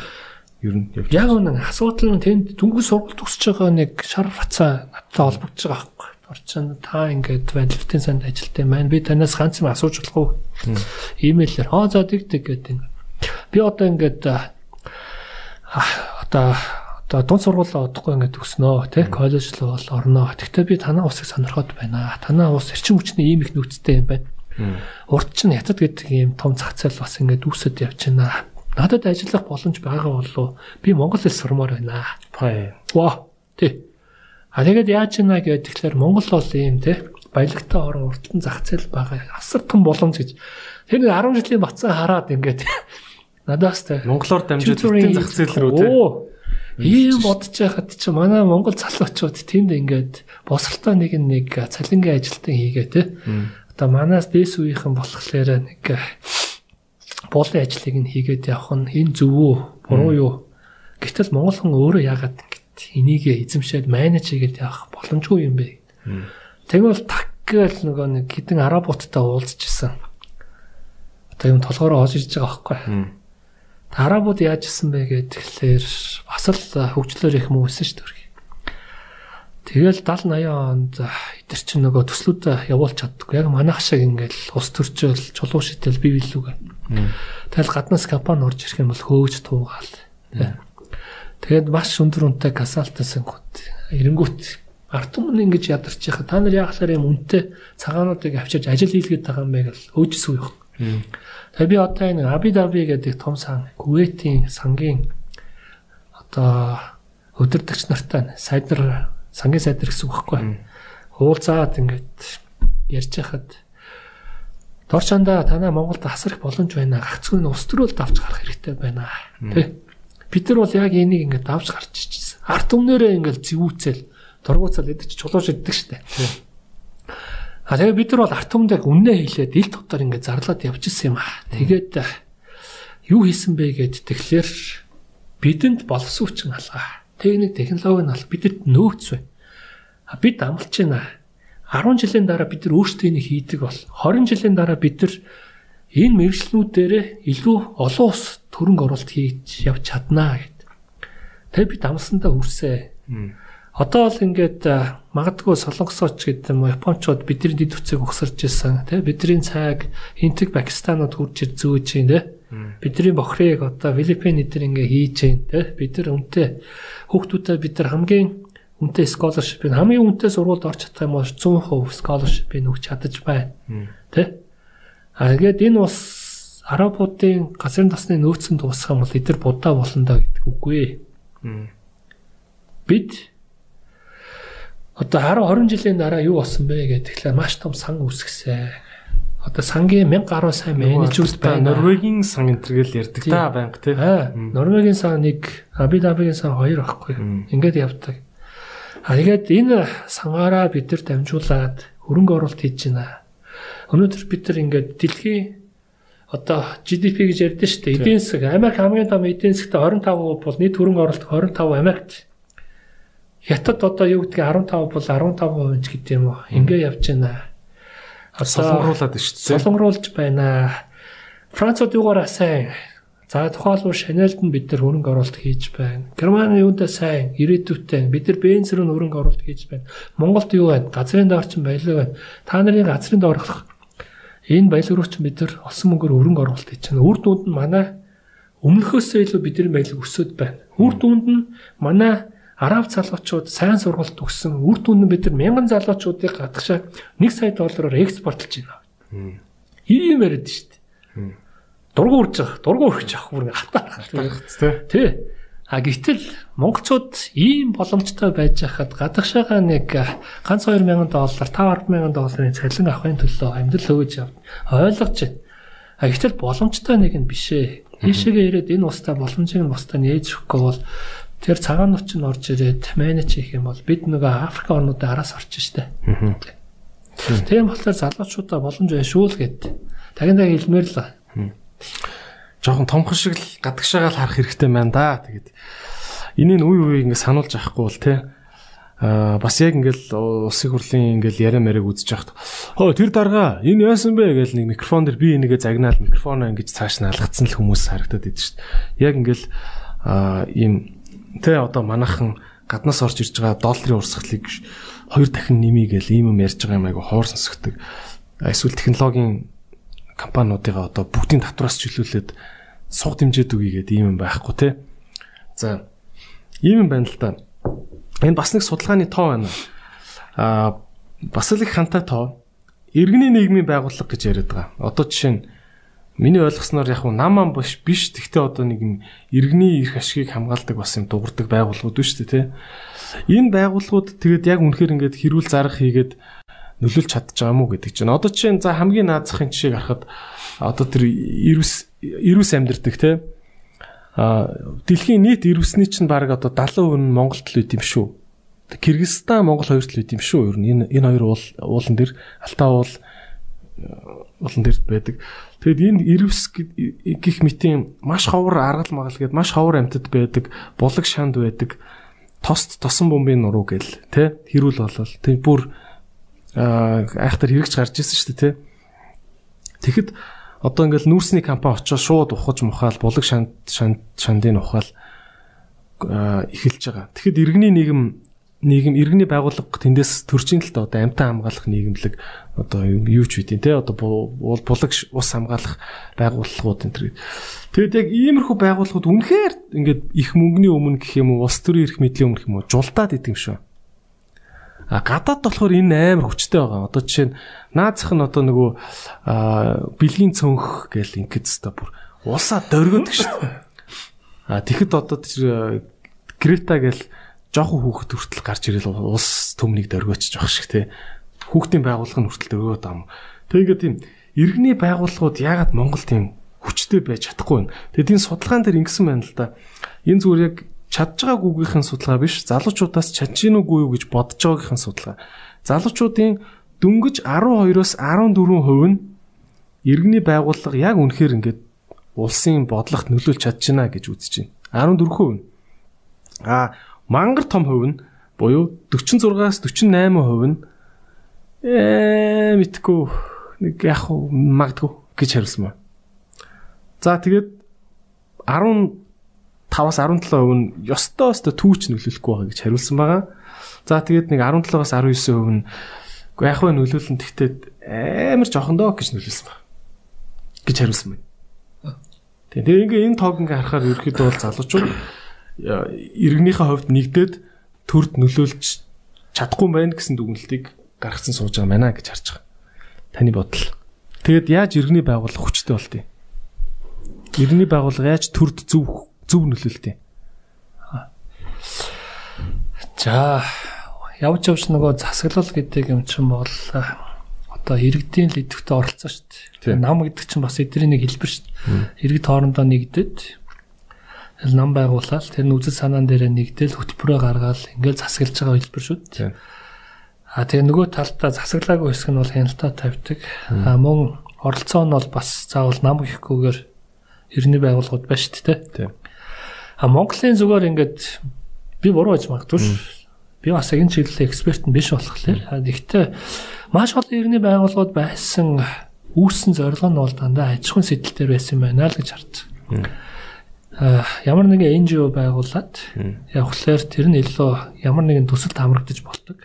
Ер нь явж. Яг үнэн асуудал нь тэнд дүнгийн сургалт төгсөж байгаа нэг шар фацаа надтай холбогдож байгаа байхгүй. Орчин та ингээд валютын санд ажилттай маань би танаас ганц юм асууж болох уу? Имэйлээр хоо за тэг тэг гэдэг. Би одоо ингээд одоо одоо дунд сургуулаа одохгүй ингээд төгснөө тий коллеж руу бол орноо. Тэгтээ би танаа усыг сонирхоод байна. Танаа ус эрчим хүчний ийм их нөхцөлтэй юм байна. Урд чинь хятад гэдэг ийм том зах зээл бас ингээд үүсэт явж байна. Надад ажиллах боломж байгаа болов би монгол хэл сурмаар байна. Ваа. Тий. А тэгээд яаж ийна гэдэг тэгэхээр Монгол бол ийм тий баялагтай орон уртан зах зээл байгаа. Асар том боломж гэж. Тэр нэг 10 жилийн бацаа хараад ингээд надаас тий Монголоор дамжиж уртан зах зээл рүү тий. Ийм бодож байхад чи манай Монгол залуучууд тэнд ингээд босролтой нэг нэг цалингийн ажилтан хийгээ тий. Одоо манаас дээс үеийнхэн болохоор нэг буулын ажлыг нь хийгээд явах нь энэ зөв үү? Буруу юу? Гэтэл монгол хүн өөрөө яагаад ингэж энийг эзэмшээд менеж хийгээд явах боломжгүй юм бэ? Тэгвэл такгээл нөгөө нэг хідэн арабуудтай уулзчихсан. Одоо юм толгоороо оож ирж байгаа байхгүй. Арабууд яаж исэн бэ гэхээр бас л хөгжлөөр их мөсөн шүү дээ. Тэгэл 70 80 онд эдгэр чинь нөгөө төслүүд явуулж чаддаггүй. Яг манайх шиг ингээл ус төрчөөл, чулуу шитэл бие биелүүгээ. Тэгэл гаднаас компани орж ирэх юм бол хөөж туугаал. Тэгээд маш өндөр үнэтэй касалтасан гот. Эренгүүт арт өмнө ингэж ядарч яхаа та нар яахлаар юм үнэтэй цагаануудыг авчирж ажил хийлгээд байгаа юм бэ гэж өөжсүү юм. Тэгээ би одоо энэ Аби Даби гэдэг том сан Кувейтийн сангийн одоо өдөртөгч нартай сайдар сангийн сайдар гэсэн үг байхгүй. Уулзаад ингээд ярьж хахад Дорчанда танаа Монголд асар их боломж байна. Гагцгүй нь ус төрөөл давж гарах хэрэгтэй байна. Тэ. Бид нар бол яг энийг ингээд давж гарч ичсэн. Арт өмнөрөө ингээд зэвүүцэл дургуцал идэж чулууш иддэг штэ. А тэгээ бид нар бол арт өмнөд яг үннээ хэлээд ил дотор ингээд зарлаад явчихсан юм аа. Тэгээд юу хийсэн бэ гэд тэгэхээр бидэнд боловсруучсан алгаа. Техник технологи нь ал бидэд нөөц бай. А бид амлаж байна 10 жилийн дараа бид нар өөрсдөө энийг хийдэг бол 20 жилийн дараа бид нар энэ мэрэгчлүүд дээр илүү олон ус төрөнг оруулалт хийж явж чаднаа гэд. Тэгээ бид амсандаа хүрсэ. Одоо бол ингээд магадгүй солонгосооч гэдэг юм японочууд бидний дэд үцэг ухсарч ирсэн. Тэ бидний цайг энтэг Пакистанууд хурж зөөж юм тэ. Бидний бохрыг одоо Филиппин эдэр ингээ хийж юм тэ. Бид нар үнтэй хүүхдүүдэд бид нар хамгийн үнэтэй scholarship-ийг хамгийн үнэтэй сургуульд орж чадах юм бол 100% scholarship-ийг өгч чадаж байна. Тэ? А тэгээд энэ бас арабуудын газрын тосны нөөцөнд дуусах юм бол эдгээр будаа болно да гэдэг үгүй. Бид одоо 10 20 жилийн дараа юу болсон бэ гэдэг тэгэхээр маш том сан үүсгэсэн. Одоо сангийн 1000 гаруй сайн менежүүд байна. Норвегийн сан энтергээл ярьдаг та байнга тий. Норвегийн сан нэг, Аби Дабигийн сан хоёр байхгүй. Ингээд явдаг. А тэгээд энэ сангаараа бид нар дамжуулаад хөрөнгө оруулалт хийж байна. Өнөөдөр бид нар ингээд дэлхийн одоо GDP гэж ярьдэн шүү дээ. Эдийн засаг Америк хамгийн том эдийн засагт 25% бол нийт хөрөнгө оруулалт 25 Америкт. Хятад одоо юу гэдгийг 15 бол 15% ч гэдэг юм уу. Ингээ явж байна. Солонгоруулаад шүү дээ. Солонгоруулж байна. Францууд юугаар сайн За тухайлбал Chanel-д нь бид нар хөрөнгө оруулалт хийж байна. Германы юундаа сайн, ирээдүйтэй. Бид нар бенз рүү хөрөнгө оруулалт хийж байна. Монголд юу байна? Газрын доорчин баялаг байна. Та нарын газрын доорх энэ баялаг руу ч бид нар олсон мөнгөөр хөрөнгө оруулалт хийж байна. Үр дүнд нь манай өмнөхөөсөө илүү бидний баялаг өсөд байна. Үр дүнд нь манай араб залуучууд сайн сургалт өгсөн. Үр дүнд нь бид нар мянган залуучуудыг гадагшаа 1 сая доллараар экспортлж байна. Ийм яриад шүү дээ дургу урж байгаа. Дургу урж авах бүр хатаа. Тий. А гэтэл монголчууд ийм боломжтой байж хахад гадагшаага нэг ганц 2000 доллар 5000 долларын цалин авахын төлөө амьдрал өгөж яв. Ойлгож байна. А гэтэл боломжтой нэг нь биш ээ. Ийшээгээ ирээд энэ устаа боломжийг нь бусдаа нээж өгөхгүй бол тэр цагаан нууч нь орж ирээд менеж хийх юм бол бид нөгөө Африк орнуудад араас орчих штэ. Тийм болохоор залуучуудаа боломж байна шүү л гэд. Тагнаа хэлмээр л жоохон томхон шиг л гадагшаагаа л харах хэрэгтэй байна да. Тэгээд энийг үе үе ингэ сануулж авахгүй бол те а бас яг ингээл улсын хурлын ингээл яриа мэрэг үзэж яхад хөө тэр дарга энэ яасан бэ гэж нэг микрофон дээр би энийгээ загнаал микрофоноо ингэж цааш нь алгацсан л хүмүүс харагдаад идэв шүү дээ. Яг ингээл а ийм тэ одоо манайхан гаднаас орж ирж байгаа долларын урсгалыг хоёр дахин нэмий гэл ийм юм ярьж байгаа юм айгу хоор сонсгдөг. Эсвэл технологийн компаниудыгаа одоо бүгдийн татвараас чөлөөлөөд суг дэмжээд үгүй гэдэг юм байхгүй те. За ийм юм байна л да. Энэ бас нэг судалгааны тоо байна. Аа бас л их хантай тоо. Иргэний нийгмийн байгууллага гэж яриад байгаа. Одоо жишээ нь миний ойлгосноор яг нам ам биш биш тэгтээ одоо нэг юм иргэний эрх ашигыг хамгаалдаг бас юм дуурдаг байгууллагууд биш үү те. Энэ байгууллагууд тэгээд яг үнэхээр ингээд хэрүүл зарах хийгээд нөлөөлж чадчих юм уу гэдэг чинь. Одоо чинь за хамгийн наазахын жишээг харахад одоо тэр ирүүс ирүүс амьдэрдэг те. А дэлхийн нийт ирүүсний чинь баг одоо 70% нь Монголд л үт юм шүү. Кыргызстан Монгол хоёрт л үт юм шүү. Ер нь энэ энэ хоёр уул уулан дээр Алтай уул уулан дээрд байдаг. Тэгэд энэ ирвс гих мэтийн маш ховор аргал магал гээд маш ховор амьтад байдаг, булаг шанд байдаг, тост тосон бомбын нуруу гэл тэ хэрүүл болол. Тэг бүр айхтар хэрэгж гарч ирсэн шүү дээ тэ. Тэгэхэд одоо ингээл нүүрсний компани очиж шууд ухаж мухаал булаг шанд шанд шандын ухаал эхэлж байгаа. Тэгэхэд иргэний нийгэм нийгэм иргэний байгууллага тэндээс төрчин л та одоо амтаа хамгаалах нийгэмлэг одоо юу ч үгүй те одоо булаг ус хамгаалах байгууллагууд энэ төр. Тэгэд яг иймэрхүү байгууллагууд үнэхээр ингээд их мөнгөний өмнө гэх юм уу улс төрийн эрх мэдлийн өмнө гэх юм уу жулдаад идэм шүү. А гадаад болохоор энэ амар хүчтэй байгаа. Одоо жишээ нь наазах нь одоо нөгөө бэлгийн цөнх гэл ингээд өстой бүр улсаа дөргөдөг шүү дээ. А тэгэхэд одоо тэр Грета гэл жоохон хүүхэд хүртэл гарч ирэл улс төмнийг дөргөөчж байгаа шиг те хүүхдийн байгууллага нь хүртэл дөргөөд ам. Тэгээд тийм иргэний байгууллагууд яагаад Монгол тийм хүчтэй байж чадахгүй вэ? Тэгээд энэ судалгаан дээр ингэсэн байна л да. Энэ зүгээр яг чадж байгаагүйгийнхэн судалгаа биш, залуучуудаас чадж гинүгүй юу гэж бодож байгаагийнхэн судалгаа. Залуучуудын дөнгөж 12-оос 14% нь иргэний байгууллага яг үнэхээр ингээд улсын бодлогот нөлөөлж чадж байна гэж үзэж байна. 14%. А мангар том хувь нь буюу 46-аас 48% нь ээ мэдгүй нэг яг магадгүй гэж хариулсан ба. За тэгээд 15-аас 17% нь ёстой ёстой түүч нөлөөлөхгүй байгаа гэж хариулсан байгаа. За тэгээд нэг 17-аас 19% нь яг хөө нөлөөлөн тэгтээ амар жохондоо гэж нөлөөлсөн ба. гэж хариулсан байна. Тэгээд ингээ энэ тоог ингээ харахаар ерөөхдөө бол залуучууд иргэнийхээ хувьд нэгдээд төрд нөлөөлж чадахгүй байна гэсэн дүгнэлтийг гаргацсан сууж байгаа мэнаа гэж харж байгаа. Таны бодол. Тэгэд яаж иргэний байгууллага хүчтэй болт юм? Иргэний байгууллага яаж төрд зөв зөв нөлөөлт юм? За явж явж нөгөө засаглал гэдэг юм чинь бол одоо иргэдийн л идэвхтэй оролцоо шүү дээ. Нам гэдэг чинь бас эдний нэг хэлбэр шүү дээ. Иргэд хоорондоо нэгдээд нам байгуулаад тэр нь үзэл санаан дээр нэгдэл хөтөлбөрөө гаргаад ингээл засаглаж байгаа хэлбэр шүү дээ. А тэгээ нөгөө талдаа засаглаагүй хэсэг нь бол хяналтаа тавьдаг. А мөн оролцоо нь бол бас заавал нам гэхгүйгээр ерний байгууллагууд байна шүү дээ. А Монголын зүгээр ингээд би буруу гэж магадгүй ш. Би бас энэ чиглэлийн эксперт нь биш болохоор. Гэхдээ маш олон ерний байгууллагууд байсан үүссэн зорилго нь бол дандаа аж ахуйн сэтэл дээр байсан байна л гэж харж байна ямар нэгэн NGO байгуулад явхлаар тэр нь илүү ямар нэгэн төсөлд хамрагдаж болдог.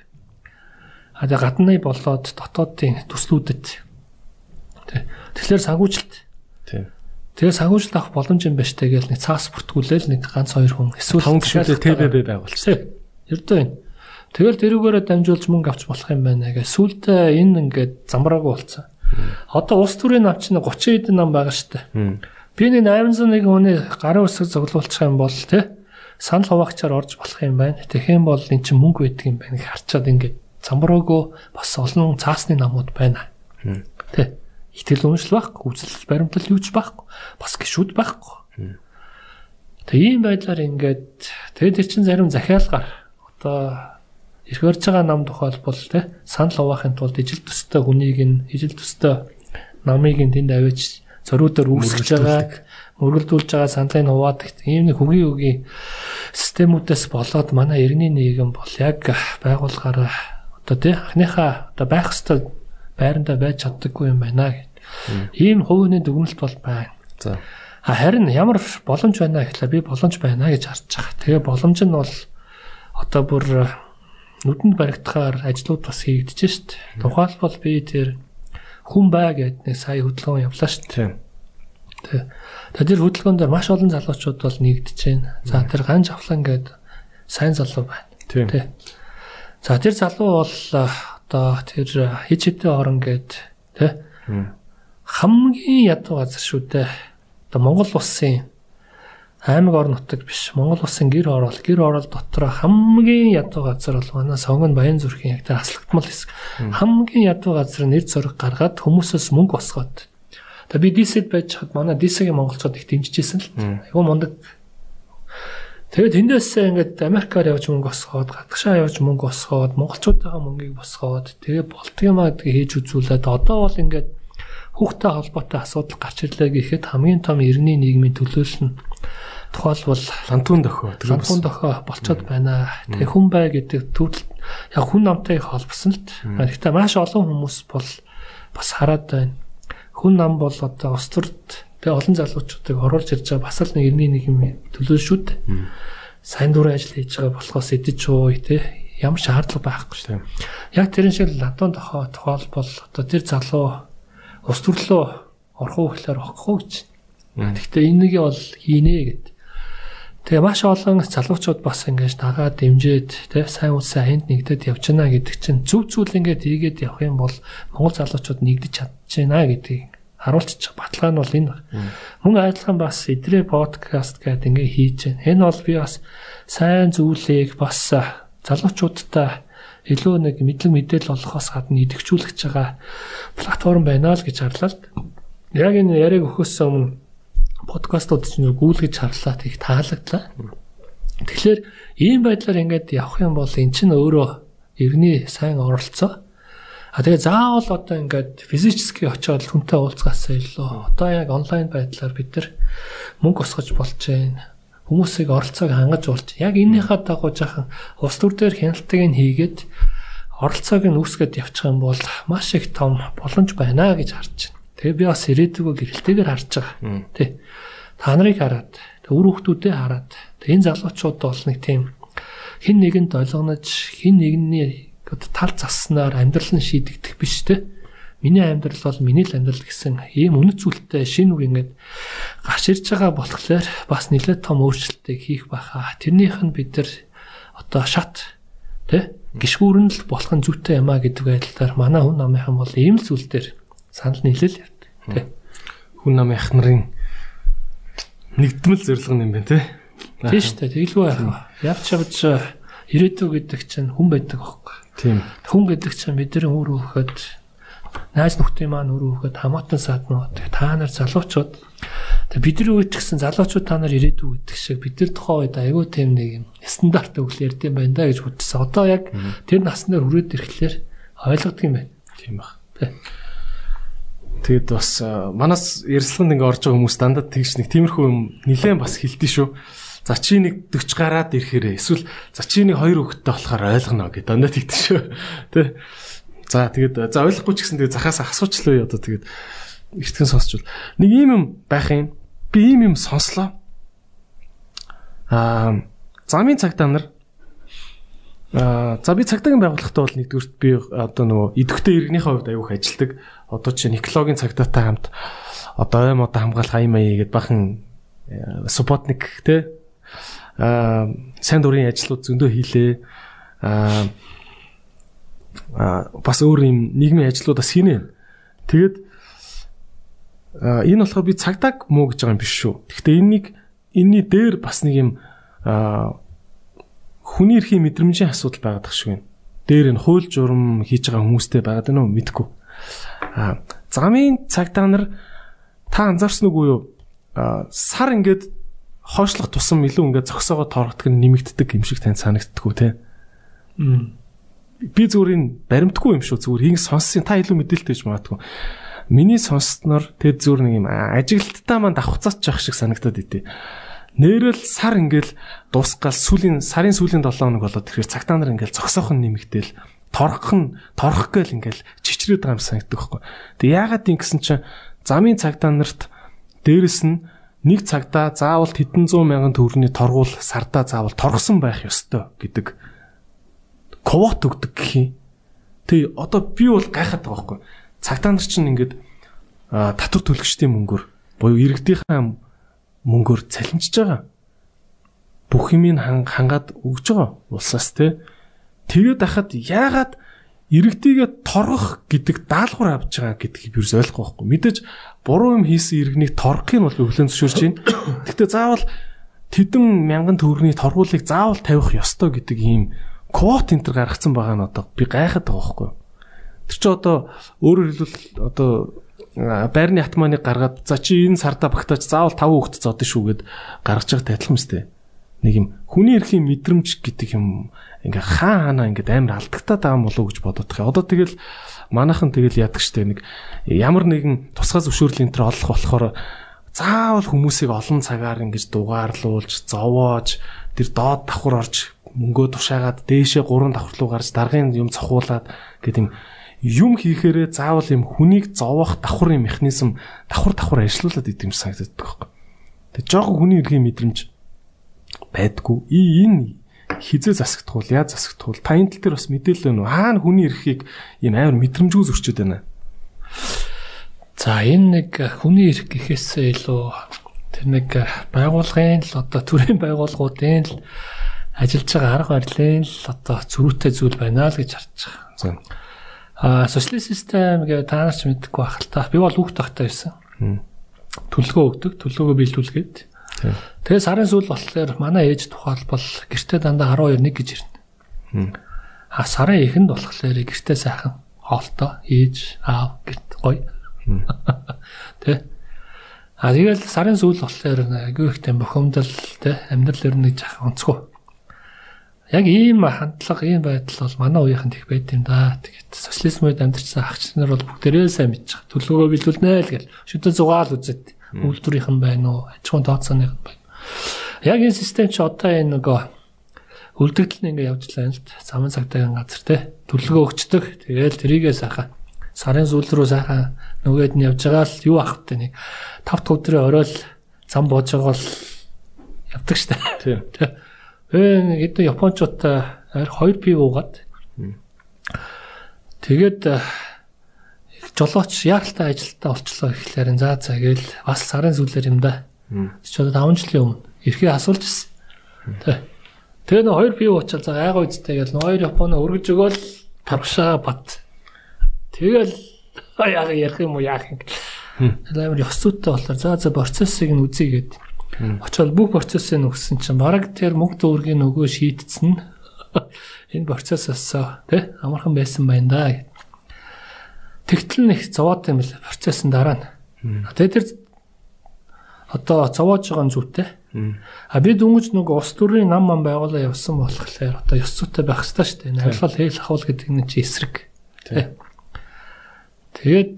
А тэгээ гадны болоод дотоодын төслүүдэд тэгэхээр санхүүжилт. Тэгээ санхүүжилт авах боломж юм байна штэ гэж нэг цаас бүртгүүлээл нэг ганц хоёр хүн эсвэл таван гишүүдээ ТББ байгуулчихсан. Ердөө энэ. Тэгэл дэрүүгээрээ дамжуулж мөнгө авч болох юм байна гэх. Сүүлдээ энэ ингээд замбраагүй болцсон. Одоо улс төрийн нам чинь 30 хэдэн нам байгаа штэ. Би нэг 801 хүний гарын үсэг зоглуулчих юм бол тий санал хуваагчаар орж болох юм байна. Юм бол эн чинь мөнгө байдаг юм байна гэж харчаад ингээд замбраагүй бас олон цаасны намууд байна. Тий итгэл үншил байхгүй, үзэл баримтлал юуч байхгүй, бас гişүүд байхгүй. Тэг ийм байдлаар ингээд тэгээд тэр чин зарим захиалгаар одоо ирэх барьж байгаа нам тохиолбол тий санал хуваахын тулд ижил төстэй хүнийг нь ижил төстэй намыг нь тэнд аваач зориудаар үүсгэж байгаа өргөлдүүлж байгаа сандлын хуваадаг ийм нэг хөгийн хөгийн системүүдээс болоод манай иргэний нийгэм бол яг байгуулгаар одоо тий анхныхаа одоо байх хэвээр байрандаа байж чаддаггүй юм байна гэд. Ийм хувийн дүгнэлт бол байна. За. Харин ямар боломж байна гэхлээр би боломж байна гэж харж байгаа. Тэгээ боломж нь бол одоо бүр нүдэнд баригдахаар ажлууд бас хийгдэж шít. Тухайлбал би тэр хүн бай гэдэг нэг сая хөдөлгөөн явлаа шүү дээ. Тэ. Тэр хөдөлгөөн дээр маш олон залуучууд бол нэгдэж байна. За тэр ганж авлан гэдэг сайн залуу байна. Тэ. За тэр залуу бол одоо тэр хич хитэ орон гээд тэ. хамгийн ядуу газар шүү дээ. Одоо Монгол улсын аймаг орон нутаг биш. Монгол улсын гэр орол, гэр орол дотор хамгийн ядуу газар бол манай Сонгон Баян зүрхийн яг тэр хаслагдмал хэсэг. Хамгийн ядуу газар нэр зураг гаргаад хүмүүсээс мөнгө босгоод. Тэгээ би дисэд байж хад манай дисэгийн монголчууд их дэмжижсэн л. Айгу мундаг. Тэгээд тэндээсээ ингээд Америкаар явж мөнгө босгоод, гадагшаа явж мөнгө босгоод, монголчуудаа мөнгийг босгоод, тэгээ болтгиймаа хийж үзүүлээд одоо бол ингээд хүүхдэд холбоотой асуудал гарч ирлээ гэхэд хамгийн том эргний нийгмийн төлөөлөл нь тухайлбал лантун дохио лантун дохио болцоод байна. Тэгээ хүн бай гэдэг төрөл яг хүн намтай холбосон л. Гэхдээ маш олон хүмүүс бол бас хараад байна. Хүн нам бол одоо ус төрд тэгээ олон залуучуудыг оруулж ирж байгаа бас л нэг эртний нэг юм төлөөл шүү дээ. Сайн дурын ажил хийж байгаа болохоос идэж ууй те ямар шаардлага байхгүй шүү дээ. Яг тэрэн шиг лантун дохио тухайлбал одоо тэр залуу ус төрлөө орох уу гэхээр орохгүй гэж. Гэхдээ энийг бол хийнэ гэд. Тэгээ маш олон залуучууд бас ингэж дагаад дэмжиж тэ сайн үсээ ханд нэгдэд явж байна гэдэг чинь зүв зүйл ингээд ийгээд явах юм бол монгол залуучууд нэгдэж чадчихна гэдгийг харуулчих баталгаа нь бол энэ. Мөн адилхан бас идрээ подкаст гэдэг ингээ хийж байна. Энэ бол би бас сайн зүйлийг бас залуучуудтай илүү нэг мэдлэг мэдээлэл олохоос гадна идэвхжүүлэх байгаа платформ байна л гэж харлаа. Яг энэ яриаг өгөхөөс өмнө подкастууд чинь гүйлгэж харлаа их таалагдлаа. Тэгэхээр ийм байдлаар ингээд явах юм бол эн чинь өөрөө иргэний сайн оролцоо. А тэгээ заавал одоо ингээд физически очиод хүнтэй уулзгаасаа илүү одоо яг онлайн байдлаар бид нар мөнгө осгож болж байна. Хүмүүсийг оролцоог хангаж болж яг эннийхээ дагуу жахан ус төр дээр хяналтыг нь хийгээд оролцоог нь үүсгэж явчих юм бол маш их том боломж байна гэж харж байна. Тэгээ би бас ирээдүгөө гэрэлтэйгээр харж байгаа. Тэ. Та нарыг хараад, үр хүүхдүүдээ хараад, энэ залуучууд бол нэг тийм хин нэгэнд ойлгоноч, хин нэгний тал заснаар амьдрал нь шийдэгдэх биш тэ. Миний амьдрал бол миний л амьдрал гэсэн ийм үнэт зүйлтэй шинэ үг ингээд гарч ирж байгаа болохоор бас нэлээд том өөрчлөлтийг хийх байхаа. Тэрнийх нь бид нар одоо шат тэ гişгүүрэн л болох нь зүйтэй юм а гэдэг байдлаар манай хүн намынхан бол ийм л зүйл дээр санал нийлэл ярьдаг тий. Хүн намын ах нарын нэгдмэл зорилго юм байна тий. Тийм шүү дээ. Тэгэлгүй яах вэ? Явч явж ирээдүй гэдэг чинь хүн байдаг аахгүй. Тийм. Хүн гэдэг чинь бидний үр хөхөд найз нөхдийн маань үр хөхөд хамаатан саднууд та нар залуучууд бидний үед гэсэн залуучууд та нар ирээдүй гэдэг шиг бид нар тухайн үед аягүй тийм нэг юм стандарт өгөл ярьд юм байна да гэж бодсон. Одоо яг тэр наснаар хүрээд ирэхлээр ойлгодог юм байна. Тийм баг. Тэгэд бас манаас ярилцлаганд ингээ орж байгаа хүмүүс дандаа тэгш нэг тиймэрхүү юм нилээн бас хилдэж шүү. За чи нэг 40 гараад ирэхээр эсвэл за чи нэг хоёр хүүхэдтэй болохоор ойлгоно гэдэг дандаа тэгдэж шүү. Тэ. За тэгээд за ойлгохгүй ч гэсэн тэгээд захаас асуучлаа одоо тэгээд эртгэн сонсчвал нэг ийм юм байх юм. Би ийм юм сонслоо. Аа замын цагтаа нар Аа за би цагдаагийн байгууллагатай бол нэгдүгürt би одоо нөгөө идэвхтэй иргэнийхээ хувьд аяух ажилдаг. Одоо чи Никологийн цагдаатай хамт одоо юм одоо хамгаалах аяа маяа гэдээ бахан суппортник те сайн дурын ажлууд зөндөө хийлээ. Аа бас өөр юм нийгмийн ажлууд бас хийнэ. Тэгээд энэ болохоор би цагдааг муу гэж байгаа юм биш шүү. Гэхдээ энэнийг энэний дээр бас нэг юм аа хүний эрхийн мэдрэмжийн асуудал байгаад тах шиг байна. Дээр нь хууль журам хийж байгаа хүмүүстэй байгаад байна уу мэдгүй. А замын цагтаа нар та анзаарсан уу юу? сар ингээд хоошлох тусам илүү ингээд зөксөөгөө тоорогдох нь нэмэгддэг юм шиг тань санагддггүй те. Би зүгээр энэ баримтгүй юм шүү зүгээр хин сонссон та илүү мэдээлэлтэй гэж магадгүй. Миний сонссноор тэд зүгээр нэг юм ажиглалттай маань давхцаач явах шиг санагдаад идэв нэрэл сар ингээл дуусгаал сүүлийн сарын сүүлийн 7 хоног болоод тэгэхээр цагтаа нар ингээл зогсоох нь нэмэгдээл торох нь торох гээл ингээл чичрээд байгаа юм санагддаг байхгүй. Тэг яагаад юм гэсэн чинь замын цагтаа нарт дээрэс нь нэг цагтаа заавал хэдэн зуун мянган төгрөгийн торгуул сардаа заавал торгосон байх ёстой гэдэг квот өгдөг гэх юм. Тэг одоо би бол гайхаад байгаа байхгүй. Цагтаа нар чинь ингээд татвар төлөгчдийн мөнгөөр буюу иргэдийнхэн мөнгөөр цалинжиж байгаа. Бүх юмыг хангаад өгж байгаа улсаас те. Тэгээд ахад яагаад иргэдийгээ торгох гэдэг даалгавар авч байгаа гэдгийг юус ойлгохгүй байхгүй. Мэдээж буруу юм хийсэн иргэнийг торгохын бол би хүлэн зөвшөөрч байна. Гэхдээ заавал тэдэн мянган төгрөгийн торгуулийг заавал тавих ёстой гэдэг ийм квот энтер гаргацсан байгаа нь одоо би гайхаад байгаа байхгүй. Тэр чи одоо өөрөөр хэлбэл одоо байрны атманыг гаргаад за чи энэ сарда багтаач заавал 5 хүүхэд зодсон шүү гэд гаргаж байгаа адилхан мэт. Нэг юм хүний эрхийн мэдрэмж гэдэг юм ингээ хаа ханаа ингээд амар алдагтаад байгаа юм болов гэж байгаа. Одоо тэгэл манайхан тэгэл яадаг штэ нэг ямар нэгэн тусгай зөвшөөрлийн төр олох болохоор заавал хүмүүсийг олон цагаар ингэж дугаарлуулж, зовоож, тэр доод давхар орж мөнгөө тушаагаад дээшээ гурван давхар руу гарч даргын юм цохуулаад гэдэг юм хийхээрээ заавал юм хүнийг зовоох давхрын механизм давхар давхар ажиллаулаад идэм санагдаад байгаа юм. Тэг жоохон хүний эрхийн мэдрэмж байдгүй. Энэ хизээ засагдах уу, яаж засагдах уу? Та энэ тал дээр бас мэдээлэл өгнө. Хаана хүний эрхийг ийм амар мэдрэмжгүй зөрчөөд байна. За энэ нэг хүний эрх гэхээсээ илүү тэр нэг байгууллагын л одоо төрийн байгууллагуудын л ажиллаж байгаа арга барилын л одоо зөрүүтэй зүйл байна л гэж харж байгаа. За. Аа социалист систем гэдэг та нар ч мэдгүй байх л та. Би бол хүүхд тахтай байсан. Төлгөө өгдөг, төлгөөгөө биелүүлгээд Тэгээ сарын сүүл болохоор манай ээж тухайлбал гэртээ дандаа 12 1 гэж ирнэ. А сарын эхэнд болохоор гэртээ сайхан хоолтой ээж аав гэт гоё. Тэ. А тэгэл сарын сүүл болохоор агүй ихтэй бохомдол тэ амьдрал ер нь жах онцгой. Яг ийм хандлага ийм байдал бол манай үеийнхэнд их байд юм да. Тэгээд социализм үед амьдарчсан агч нар бол бүгдээрээ сайн байгаа. Төлөвөө биелүүлнэ л гэл. Шүтэн зугаал үзээд үйлдвэрийнх нь байна уу, аж ахуйн тооцооных нь байна. Яг энэ систем чи одоо энэ нөгөө үлдэгдэл нь ингээ явж лаа л. Замын цагтаагийн газар те төлөвлөгөө өгчдөг. Тэгээл трийгээ сайхан сарын сүүл рүү сайхан нөгөөд нь явж байгаа л юу ах вэ нэг 5 дахь өдрийн орой л зам боож байгаа бол явдаг штэ. Тийм. Э нэг хэдэн японочтой 2 пив уугаад тэгээд жолооч яаралтай ажилтаа олчлоо гэхлээр за за гээл бас сарын сүүлээр юм да. Чи одоо 5 жилийн өмнө эрхээ асуулж ирсэн. Тэ. Тэгээ нөө хоёр пив уучаал за айгаа үсттэй гээл нөө хоёр Японо өргөж өгөөл тавшаа бат. Тэгэл яг ярих юм уу яах юм. Амар ёс зүйтэй болохоор за за процессыг нь үзье гээд. Очоод бүх процессыг нүгсэн чинь бараг тэр мөнгө дүүргийн нөгөө шийтцэн энэ процессоос тэ амархан байсан байна да гэд. Тэгтэл нэг зовоод юм л процессын дараа нь. Тэгээ тэр одоо зовоож байгаа зүйтэй. А би дүнгийн нэг ус төрийн нам ман байгуулаа явсан болохоор одоо ёс зүйтэй байх хэрэгтэй шүү дээ. Авилгал хээл ахвал гэдэг нь чи эсрэг. Тэгээд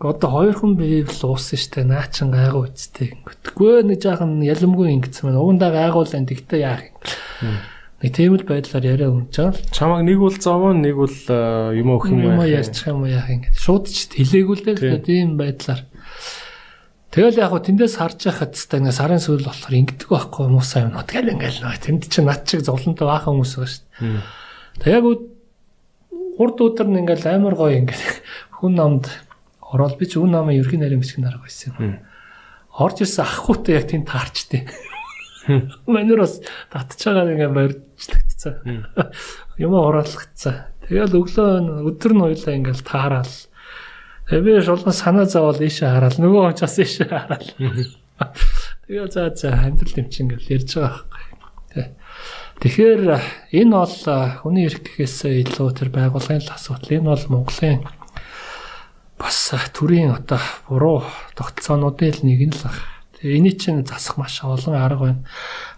одоо хоёр хүн бивэл уусан шүү дээ. Наа чин гайгүй үсттэй. Гүтггүй нэг жаахан ялэмгүй ингэсэн байна. Угандаа гайгуулсан тэгтээ яах юм. Тийм л байдлаар яриа өгч байгаа. Чамаг нэг бол зовоо, нэг бол юм өөх юм байна. Юм ярьчих юм яах юм. Шууд ч хэлээгүй л дээ. Тийм байдлаар. Тэгэл яг хөө тэндээс харж байхад тест нэг сарын сүүл болохоор ингэдэг байхгүй юм. Тэгэл ингээл нөө тэнд чинь над чиг зовлонтой баахан хүмүүс байгаа шүү дээ. Тэг яг урд өдөр нь ингээл амар гоё ингээл хүн намд ороод би ч үн намын ерхий нарийн бичгэн дарга байсан юм. Орж ирсэн ахгүй яг тэнд таарчтэй. Манер бас татж байгаа ингээ барьжлагдцсан. Юм ороолгцсан. Тэгэл өглөө өдөр нь хоёлаа ингээл таараал. Тэгээ би шулган санаа зовоол ийшээ хараал. Нөгөө хүн ч бас ийшээ хараал. Тэгээ за за амьдрал тэмчин ингээл ярьж байгаа байхгүй. Тэгэхээр энэ бол хүний эрх гэхээсээ илүү тэр байгууллагын л асуудал. Энэ бол Монголын бас төрийн одоо буруу тогтолцоонуудын л нэг нь л байна эний чинь засах маш олон арга байна.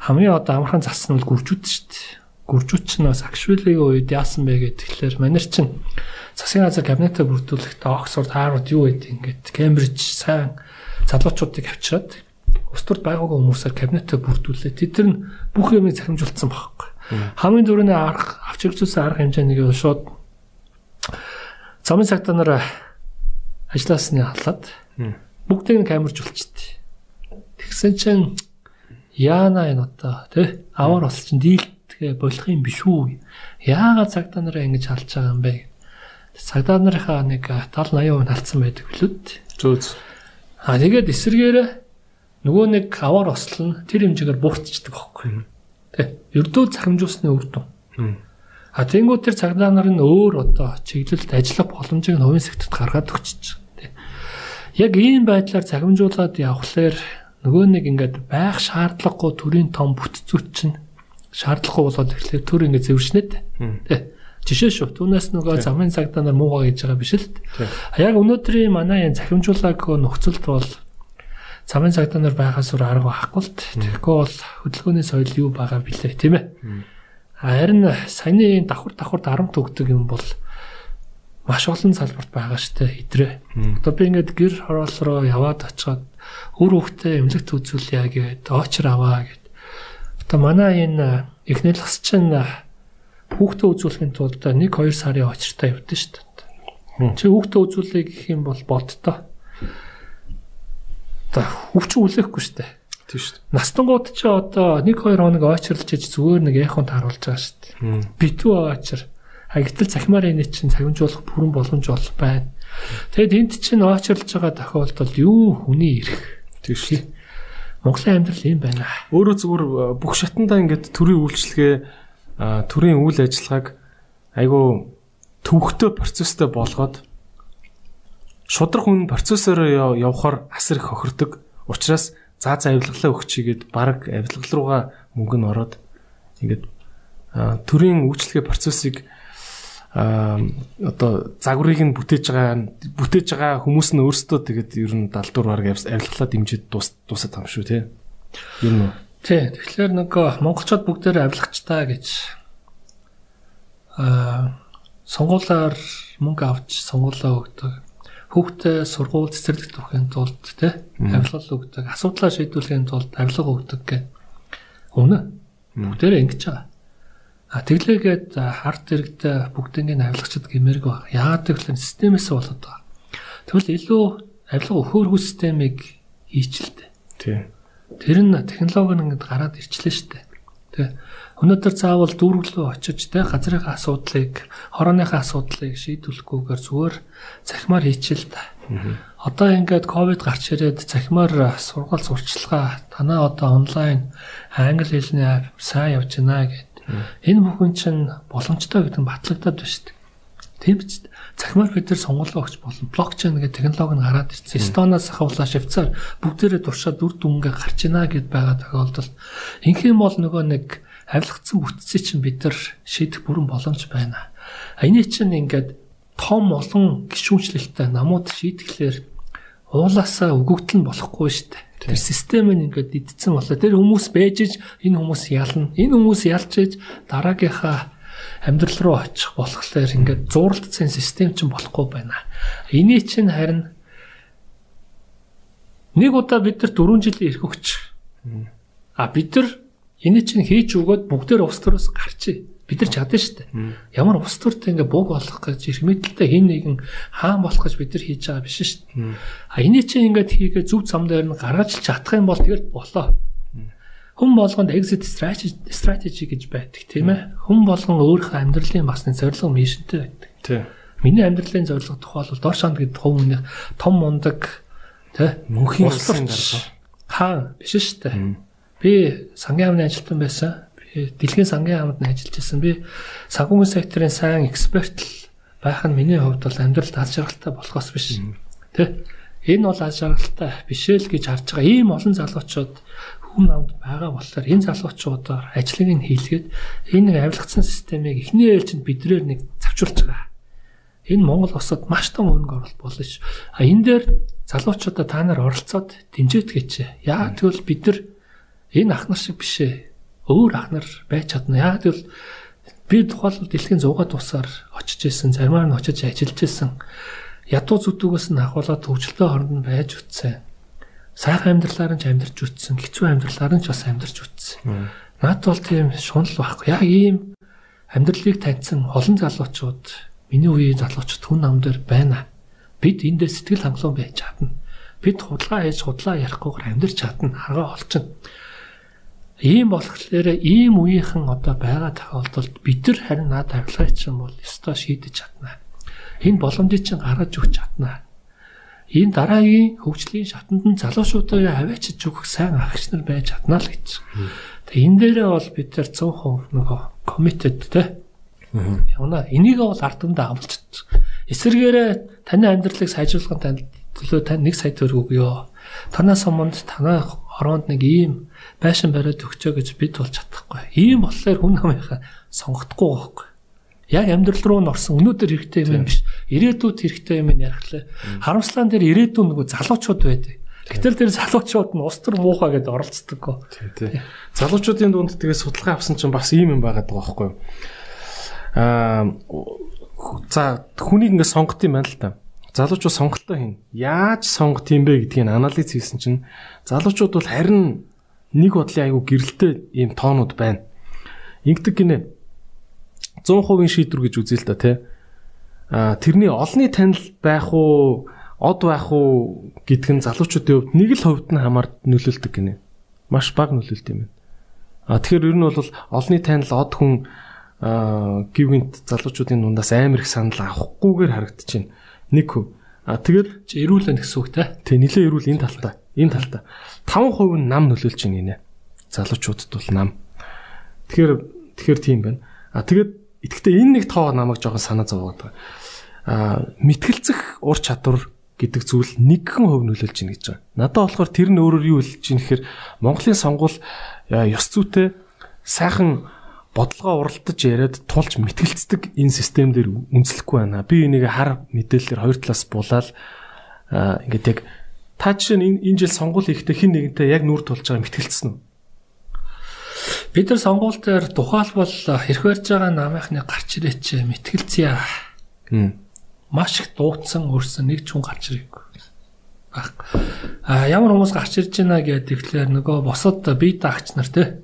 Хамгийн одоо амархан зассан нь гүржүүд шүү дээ. Гүржүүд чинь бас Акшвилийн үед яасан бэ гэхээр манер чинь засгийн газар кабинетаа бүрдүүлэхдээ Оксфорд, Харвард юу гэдэг ингээд Кембриж сайн залуучуудыг авчираад ус төрд байгаагүй хүмүүсээр кабинетаа бүрдүүлээ. Тэд нар бүх юмыг захимжуулсан байхгүй. Хамгийн дөрөвний арга авч хэрэгжүүлсэн арга хэмжээнийг шууд замын цагтаа нар ажилласны халаад бүгдийг нь камержуулчихтээ. Тэгсэн чинь яана энэ одоо тий аваар бол чинь дийлдэгэ болох юм биш үү? Яагаад цагдаа нараа ингэж халж байгаа юм бэ? Цагдаа нарынхаа нэг 70 80% алдсан байдаг билүүд. Зөөз. А тэгээд эсэргээрээ нөгөө нэг аваар ослол нь тэр хэмжээгээр бууртчихдаг байхгүй. Тэ. Ердөө захимжуулсны үр дүн. А тэнгуү тэр цагдаа нар нь өөр одоо чиглэлд ажиллах боломжийг нь хувийн секторт гаргаад өгч байгаа. Яг ийм байдлаар загимжуулаад явхлаар нөгөө нэг ингээд байх шаардлагагүй төрийн том бүтцүүд чинь шаардлагагүй болоод ирэхлээр төр ингээд зэвэршнэд. Жишээ шүү. Түүнээс нөгөө замын цагдаа нар муугаа гэж байгаа биш л. Яг өнөөдрийн манай энэ захимжуулаагүй нөхцөлд бол замын цагдаа нар байхаас өөр арга байхгүй л тэгэхгүй бол хөдөлгөөний соёл юу байгаа билээ тийм ээ. Харин саяны давхар давхар дарамт өгдөг юм бол маш олон салбарт байгаа штэ идрээ. Одоо би ингээд гэр хороол руу яваад очиод өр хөвгтэй эмнэлэгт үзүүлъя гэгээд очор аваа гэд. Одоо манай энэ эхнэлгс чинь хүүхдээ үзүүлэхийн тулд 1 2 сарын очиртай явдсан шүү дээ. Чи хүүхдээ үзүүлээ гэх юм бол бодтоо. За хөвч үлэхгүй шүү дээ. Тийм шүү дээ. Настангууд чи одоо 1 2 хоног очирлж иж зүгээр нэг яханд харуулж байгаа шүү дээ. Битүү очир. А гэтэл захимаар энэ чинь цагимжуулах бүрэн боломж бол байна. Тэгэд энд чинь очирлж байгаа тохиолдолд юу хүний ирэх. Тийм шүү. Монголын амьдрал юм байна. Өөрөө зүгээр бүх шатандаа ингээд төрийн үйлчлэгээ төрийн үйл ажиллагааг айгүй төвөгтэй процесстэй болгоод шудрах хүн процессороо явахаар асар их хохирдог. Учираас заа заа авилгалаа өгчийгээд баг авилгал руугаа мөнгө нь ороод ингээд төрийн үйлчлэгээ процессыг одоо загварыг нь бүтээж байгаа бүтээж байгаа хүмүүс нь өөрсдөө тэгээд ер нь далдуур баг авилгалаа дэмжиж дуусаад байгаа юм шүү те. Ер нь Тий. Тэгэхээр нэг монголчууд бүгдээр авилгачтаа гэж аа сонгуулаар мөнгө авч сонгуулаа өгдөг. Хүүхдээ сургууль цэцэрлэгт өхийн тулд тий авилгал өгдөг. Асуудлаа шийдвэрлэхийн тулд авилга өгдөг гэх. Үнэ. Бүгдээрээ ингэж байгаа. А тэглээгээд харт дэрэгтэй бүгднийг авилгачд гэмэрэг баг. Яагаад гэвэл системээс болоод байгаа. Тэгвэл илүү авилга өхөөрхүү системийг хийчихэлтэй. Тий. Тэр нь технологи нь ингээд гараад ирчлээ шүү дээ. Тэ. Өнөөдөр заавал дүүрглөө очиж тэ газрын асуудлыг, хорооныхаа асуудлыг шийдвэрлэхгүйгээр зүгээр захимаар хийчихэл та. Одоо ингээд ковид гарч ирээд захимаар сургууль сурчлагаа танаа одоо онлайн англи хэлний сайн явж байна гэд. Энэ бүхэн чинь боломжтой гэдэг нь батлагдаад байна шүү дээ. Тийм биз дээ. Захимаар бид нар сонгуулаа өгч болно. Блокчейн гэдэг технологи нь гараад ирсэн. Эстоноос ахуулаа Швейцар бүгдээрээ туршаад үр дүнгээ гарч ийна гэд байгаа тохиолдолд инхэм бол нөгөө нэг авилгацсан бүтцийг чинь бид нар шийдэх бүрэн боломж байна. Эний чинь ингээд том олон гişүүнчлэлтэй намууд шийдэхлээр уулаасаа өгөгдөл нь болохгүй шүү дээ. Тэр систем нь ингээд идсэн болоо. Тэр хүмүүс бэжж энэ хүмүүс ялна. Энэ хүмүүс ялж иж дараагийнхаа амьдрал руу очих болохоор ингээд зууралдсан систем чинь болохгүй байна. Эний чинь харин нэг удаа бид нар 4 жилийн эрх өгч. А бид нар эний чинь хийж өгөөд бүгдээр ус төрөөс гарчээ. Бид нар чадна шүү дээ. Ямар ус төртэй ингээ бог болох гэж эрх мэдэлтэй хин нэгэн хаан болох гэж бид нар хийж байгаа биш шүү дээ. А эний чинь ингээд хийгээ зөв зам дээр нь гаргаж чадах юм бол тэгэл болоо. Хүн болгонд exit strategy strategy гэж байдаг тийм ээ. Хүн болгон өөрийнхөө амьдралын басны зорилго мишнтэй байдаг. Тийм. Миний амьдралын зорилго тухайлбал дор шанд гэдэг хувь хүний том мундаг тий мөнхийн улсын дарга. Хаа биш шүү дээ. Би сангийн яамны ажилтан байсан. Би дэлхийн сангийн яамд ажиллаж байсан. Би санхүүгийн секторын сайн эксперт байх нь миний хувьд бол амьдралд аз жаргалтай болохоос биш. Тэ. Энэ бол аз жаргалтай биш л гэж харж байгаа. Ийм олон залуучууд хүн амд байгаа болохоор энэ залуучуудаар ажлыг нь хийлгээд энэ авилгацсан системийг эхний ээлжинд бидрээр нэг завчулж байгаа. Энэ Монгол улсад маш том хөрөнгө оруулалт болно ш. А энэ дээр залуучуудаа та нар оролцоод дэмжиж гэж. Яа тэгвэл бид нар энэ ах нар шиг биш ээ. Өөр ах нар байж чадна. Яа тэгвэл би тухайлбал дэлхийн 100-аад тусаар очиж исэн, заримаар нь очиж ажиллаж исэн. Ядуу зүтгээс нь ахуулаад хөгжилтэй хоронд байж үтсэн сайхан амьдралаар нь ч амьдарч үтсэн, хэцүү амьдралаар нь ч бас амьдарч үтсэн. Наад бол тийм шунал байхгүй. Яг ийм амьдралыг таньсан олон залуучууд миний үеийн залуучууд хүн нам дээр байна. Бид эндээ сэтгэл хангалуун байж чадна. Бид худлаа хийж худлаа ярихгүйгээр амьдарч чадна. Харгаа олчихно. Ийм болохоор ийм үеийнхэн одоо байгаа тохиолдолд бид нар харин наад авилгаач юм бол ёстой шийдэж чадна. Энэ боломжийг чинь гаргаж өгч чадна энэ дараагийн хөгжлийн шатанд нь залуучуудаа аваачиж өгөх сайн агч нар байж чадна л гэж. Тэгээ энэ дээрээ бол бид нар 100% нөгөө committed те Явна. Энийг бол ард түмдээ чадчих. Эсвэргээрээ таны амьдралыг сайжруулахын танд төлөө тань 1 сая төгрөг өгөө. Танаас өмнө танай ороонд нэг ийм байшин бариад өгчөө гэж бид бол чадахгүй. Ийм болохоор хүн намынхаа сонгохдохгүй байхгүй. Яг амьдрал руу н орсон өнөөдөр хэрэгтэй юм биш. Ирээдүйд хэрэгтэй юм ярихлаа. Харамслаан дээр ирээдүйн нөгөө залуучууд байдаг. Гэтэл тэр залуучууд нь ус төр муухай гэдээ оролцдоггүй. Тийм тий. Залуучуудын дунд тэгээ судалгаа авсан чинь бас ийм юм байгаад байгаа байхгүй юу? Аа за хүнийг ингээ сонгох юм байна л та. Залуучууд сонголтоо хийн. Яаж сонгох юм бэ гэдгийг анализ хийсэн чинь залуучууд бол харин нэг бодлын айгу гэрэлтэй ийм тоонууд байна. Ингэдэг гинэ 100% шийдвэр гэж үзээ л та тий. А тэрний олонний танил байх уу, од байх уу гэдг нь залуучуудын хувьд нэг л хувьд нь хамаар нөлөөлдөг гинэ. Маш бага нөлөөлт юм байна. А тэгэхээр ер нь бол олонний танил од хүн гівгэнт залуучуудын дундаас амар их санал авахгүйгээр харагдчихэв. Нэг хөв. А тэгээд эрүүл байх гэсэн үг те. Тэг нилээ эрүүл энэ талтаа. Энэ талтаа. 5% нь нам нөлөөлж байна гинэ. Залуучуудад бол нам. Тэгэхээр тэгэхээр тийм байна. А тэгээд итгэхдээ энэ нэг тоо намайг жоохон санаа зовоод байгаа. Аа мэтгэлцэх ур чадвар гэдэг зүйл нэгэн хөв нөлөөлж байна гэж байгаа. Надад болохоор тэр нь өөрөөр юу хэлж байна гэхээр Монголын сонгуул ёс зүйтэй сайхан бодлогоо уралдаж яриад тулж мэтгэлцдэг энэ систем дээр үнслэхгүй байна. Би энийг хар мэдээлэлээр хоёр талаас булаад ингээд яг та жишээ нь энэ жил сонгуул хийхдээ хин нэгэнтэй яг нүр тулж байгаа мэтгэлцсэн үү? Бид нар сонгуул дээр тухайлбал хэрэг барьж байгаа намынхны гарч ирээч мэтгэлцээ. Маш их дуудсан өрсөн нэг ч хүн гарч ирээгүй. Баг. А ямар хүмүүс гарч ирж байна гэдэг тэгэхээр нөгөө босод бие даагч нар те.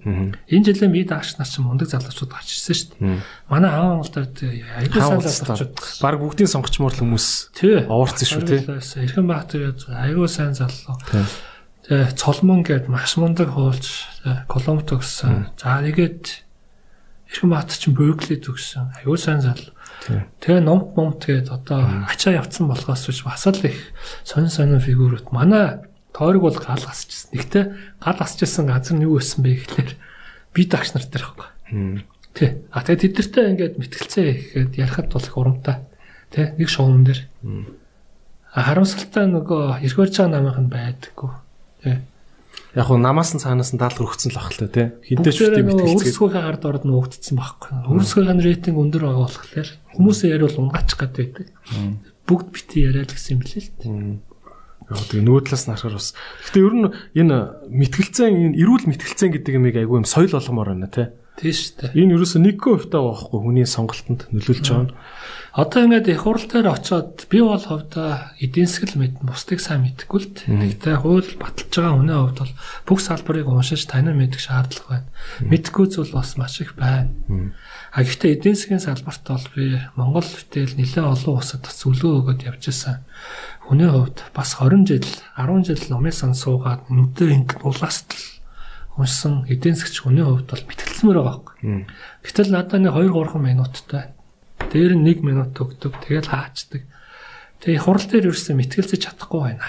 Энэ жилийн бие даагч нар ч мундаг залуучууд гарч ирсэн шүү дээ. Манай аав аягүй сайн залуучууд. Баг бүгдийн сонгочмоор л хүмүүс овоорцсон шүү те. Эрхэн баг тэр аягүй сайн залуу. Тэгээ цолмон гээд маш мундаг хуулж Колумб төгссөн. За нэгэд Эрхэм баат чинь Беркли төгссөн. Аюу сайн зал. Тэгээ номт момт гээд одоо ачаа явцсан болохоос биш бас л их сонин сонин фигурууд манай тойрог бол гал гасчихсан. Нэгтээ гал гасчихсан газар нь юу байсан бэ гэхлээр би дагч нар дээр байхгүй. Тэ. А тэгээ тэдэртэй ингээд мэтгэлцээ ихэд ярихад бол их урамтай. Тэ. Нэг шуумн дээр. А харамсалтай нөгөө барьж байгаа намынх нь байдаггүй Тий. Яг уу намаас нь цаанаас нь даалгар өгцөн л ахлаа тий. Хинтээч үстэй мэтгэлцгээ. Өрсгөхийн ард орд нь өгдсөн байхгүй. Өрсгөхийн рейтинг өндөр байгаа болохоор хүмүүсийн яриул унгаачих гад байдаг. Бүгд бити яриад гэсэн юм билээ л тий. Яг тэгээ нөгөө талаас нь харахаар бас. Гэтэ ер нь энэ мэтгэлцэн энэ эрүүл мэтгэлцэн гэдэг юмыг айгүй юм соёл болгомоор байна тий. Тийш үү. Энэ ерөөсө нэг хувьтай байхгүй хүний сонголтонд нөлөөлж байгаа. Одоо ингээд их хурал дээр очиод би бол хувьдаа эдийн засгал мэднэ бусдыг сайн мэдэхгүй л тэгтээ хууль баталж байгаа хүний хувьд бол бүх салбарыг уншиж таниа мэдэх шаардлага байна. Мэдхгүй зүйл бас маш их байна. А гэхдээ эдийн засгийн салбарт бол би Монгол бүтээл нэлээд олон улсад зөвлөгөө өгöd явж байсан. Хүний хувьд бас 20 жил 10 жил номын сан суугаад нүдээр ингээд улаастал уншсан эдийн засгч хүний хувьд бол мэтгэлцмээр байгаа байхгүй. Гэтэл надад нэг 2 3 минуттай Дээр нь 1 минут өгдөг. Тэгэл хаачдаг. Тэгээ хурал дээр ерөөсөө мэтгэлцэж чадахгүй байна.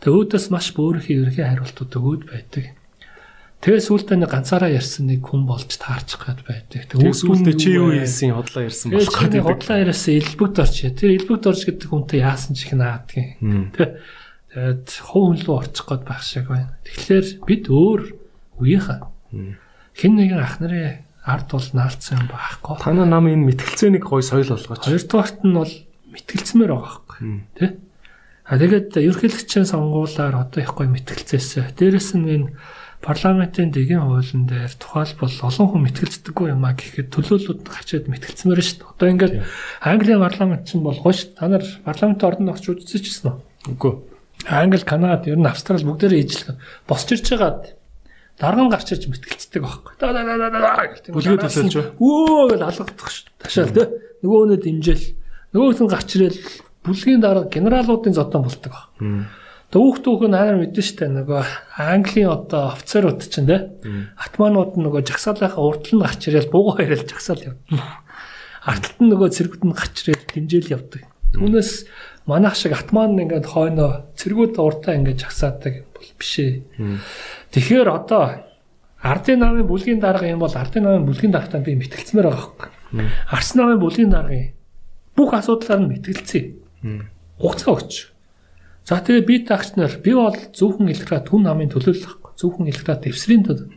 Тэгээ өөдөөс маш бөөрхий ерхий хариултууд өгөөд байдаг. Тэгээ сүүлдээ нэг ганцаараа ярьсан нэг хүн болж таарчих гад байдаг. Тэгээ сүүлдээ чи юу хийсэн худлаа ярьсан болох гэдэг. Худлаа ярьсан элбэгд орч. Тэр элбэгд орч гэдэг хүнтэй яасан ч их наадгийн. Тэгээд хов хүн рүү орчих гээд байх шиг байна. Тэгэхээр бид өөр үеийнхаа хэн нэгэн ах нарын ард бол наалцсан юм байхгүй. Танаа нам энэ мэтгэлцээнийг гой соёл болгооч. Хоёрдугаарт нь бол мэтгэлцмээр байгаа байхгүй. Тэ? А тэгээд ерөнхийлөгчийн сонгуулиар одоо их гой мэтгэлцээсэ. Дээрэс нь энэ парламентын дэгийн хуулийн дээр тухайлбал олон хүн мэтгэлцдэггүй юм а гэхэд төлөөлөлд гачаад мэтгэлцмээр шүү дээ. Одоо ингээд Английн парламент чинь болгоо шүү. Та нар парламентын ордонд очиж үзчихсэн үү? Үгүй. Англи, Канада, ер нь Австрал бүгдээрээ ижлэг босч ирж байгаад дарган гарч ирж мэтгэлцдэг байхгүй. Бүлгээ төсөлж ба. Өө гэж алгадах ш. Ташаал тий. Нөгөөнөө дэмжээл. Нөгөөх нь гарч ирэл бүлгийн дарга генералуудын зодон болдог баг. Дүүх дүүх нь амар мэдэн штэ нөгөө Английн одоо офицерууд чинь тий. Атманууд нь нөгөө жагсаалынхаа урдл нь гарч ирэл буугаа ярил жагсаал яв. Арталт нь нөгөө цэргүүд нь гарч ирэл дэмжээл явдаг. Түүнээс манайх шиг атман ингээд хойноо цэргүүд уртаа ингээд жагсаадаг бол биш ээ. Тэгэхээр одоо Ардын намын бүлгийн дарга юм бол ардын намын бүлгийн даргатаа би мэтгэлцмээр байгаа байхгүй. Арс намын бүлгийн даргын бүх асуудлаар нь мэтгэлцээ. Хугацаа өгч. За тэгээ би тагч нар би бол зөвхөн электрат түн намын төлөөлөл байхгүй. Зөвхөн электрат эвсрийн төд.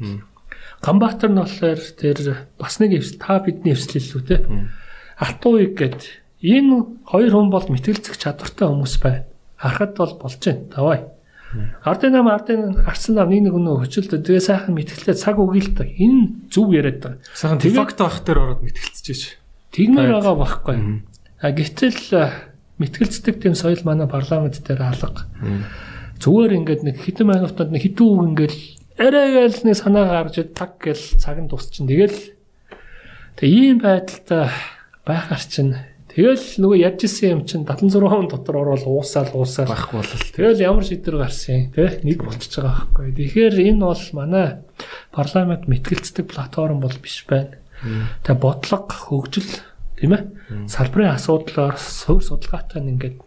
Ганбаатар нь болохоор тэр бас нэг эвс та бидний эвслэл лүү те. Алтууыг гээд энэ хоёр хүн бол мэтгэлцэх чадвартай хүмүүс байна. Харахад бол болж байна. Давай Ардын нам ардын арсан нам нэг нэг өнөө хөчөлдөө тэгээ сайхан мэтгэлцээ цаг та. Энэ зүв яриад байгаа. Сайхан дефакто ах дээр ороод мэтгэлцэж. Тэгмээр байгаа байхгүй. А гэтэл мэтгэлцдэг тийм соёл манай парламент дээр алга. Зүгээр ингээд нэг хитэн минутанд нэг хитүү үг ингээд арайгаал нэг санаа гарч таг гэл цаг нь тусчин. Тэгэл тэгээ ийм байдалтай байхаар чинь Тэгэл нөгөө ярьж исэн юм чинь 76 он дотор орвол уусаал уусаал байхгүй болол. Тэгэл ямар шийдвэр гарсан тий нэг болчихж байгаа байхгүй. Тэгэхээр энэ бол манай парламент мэтгэлцдэг платформ бол биш байна. Тэгээ бодлого хөгжил тийм ээ салбарын асуудлаар суурь судалгаатай ингээд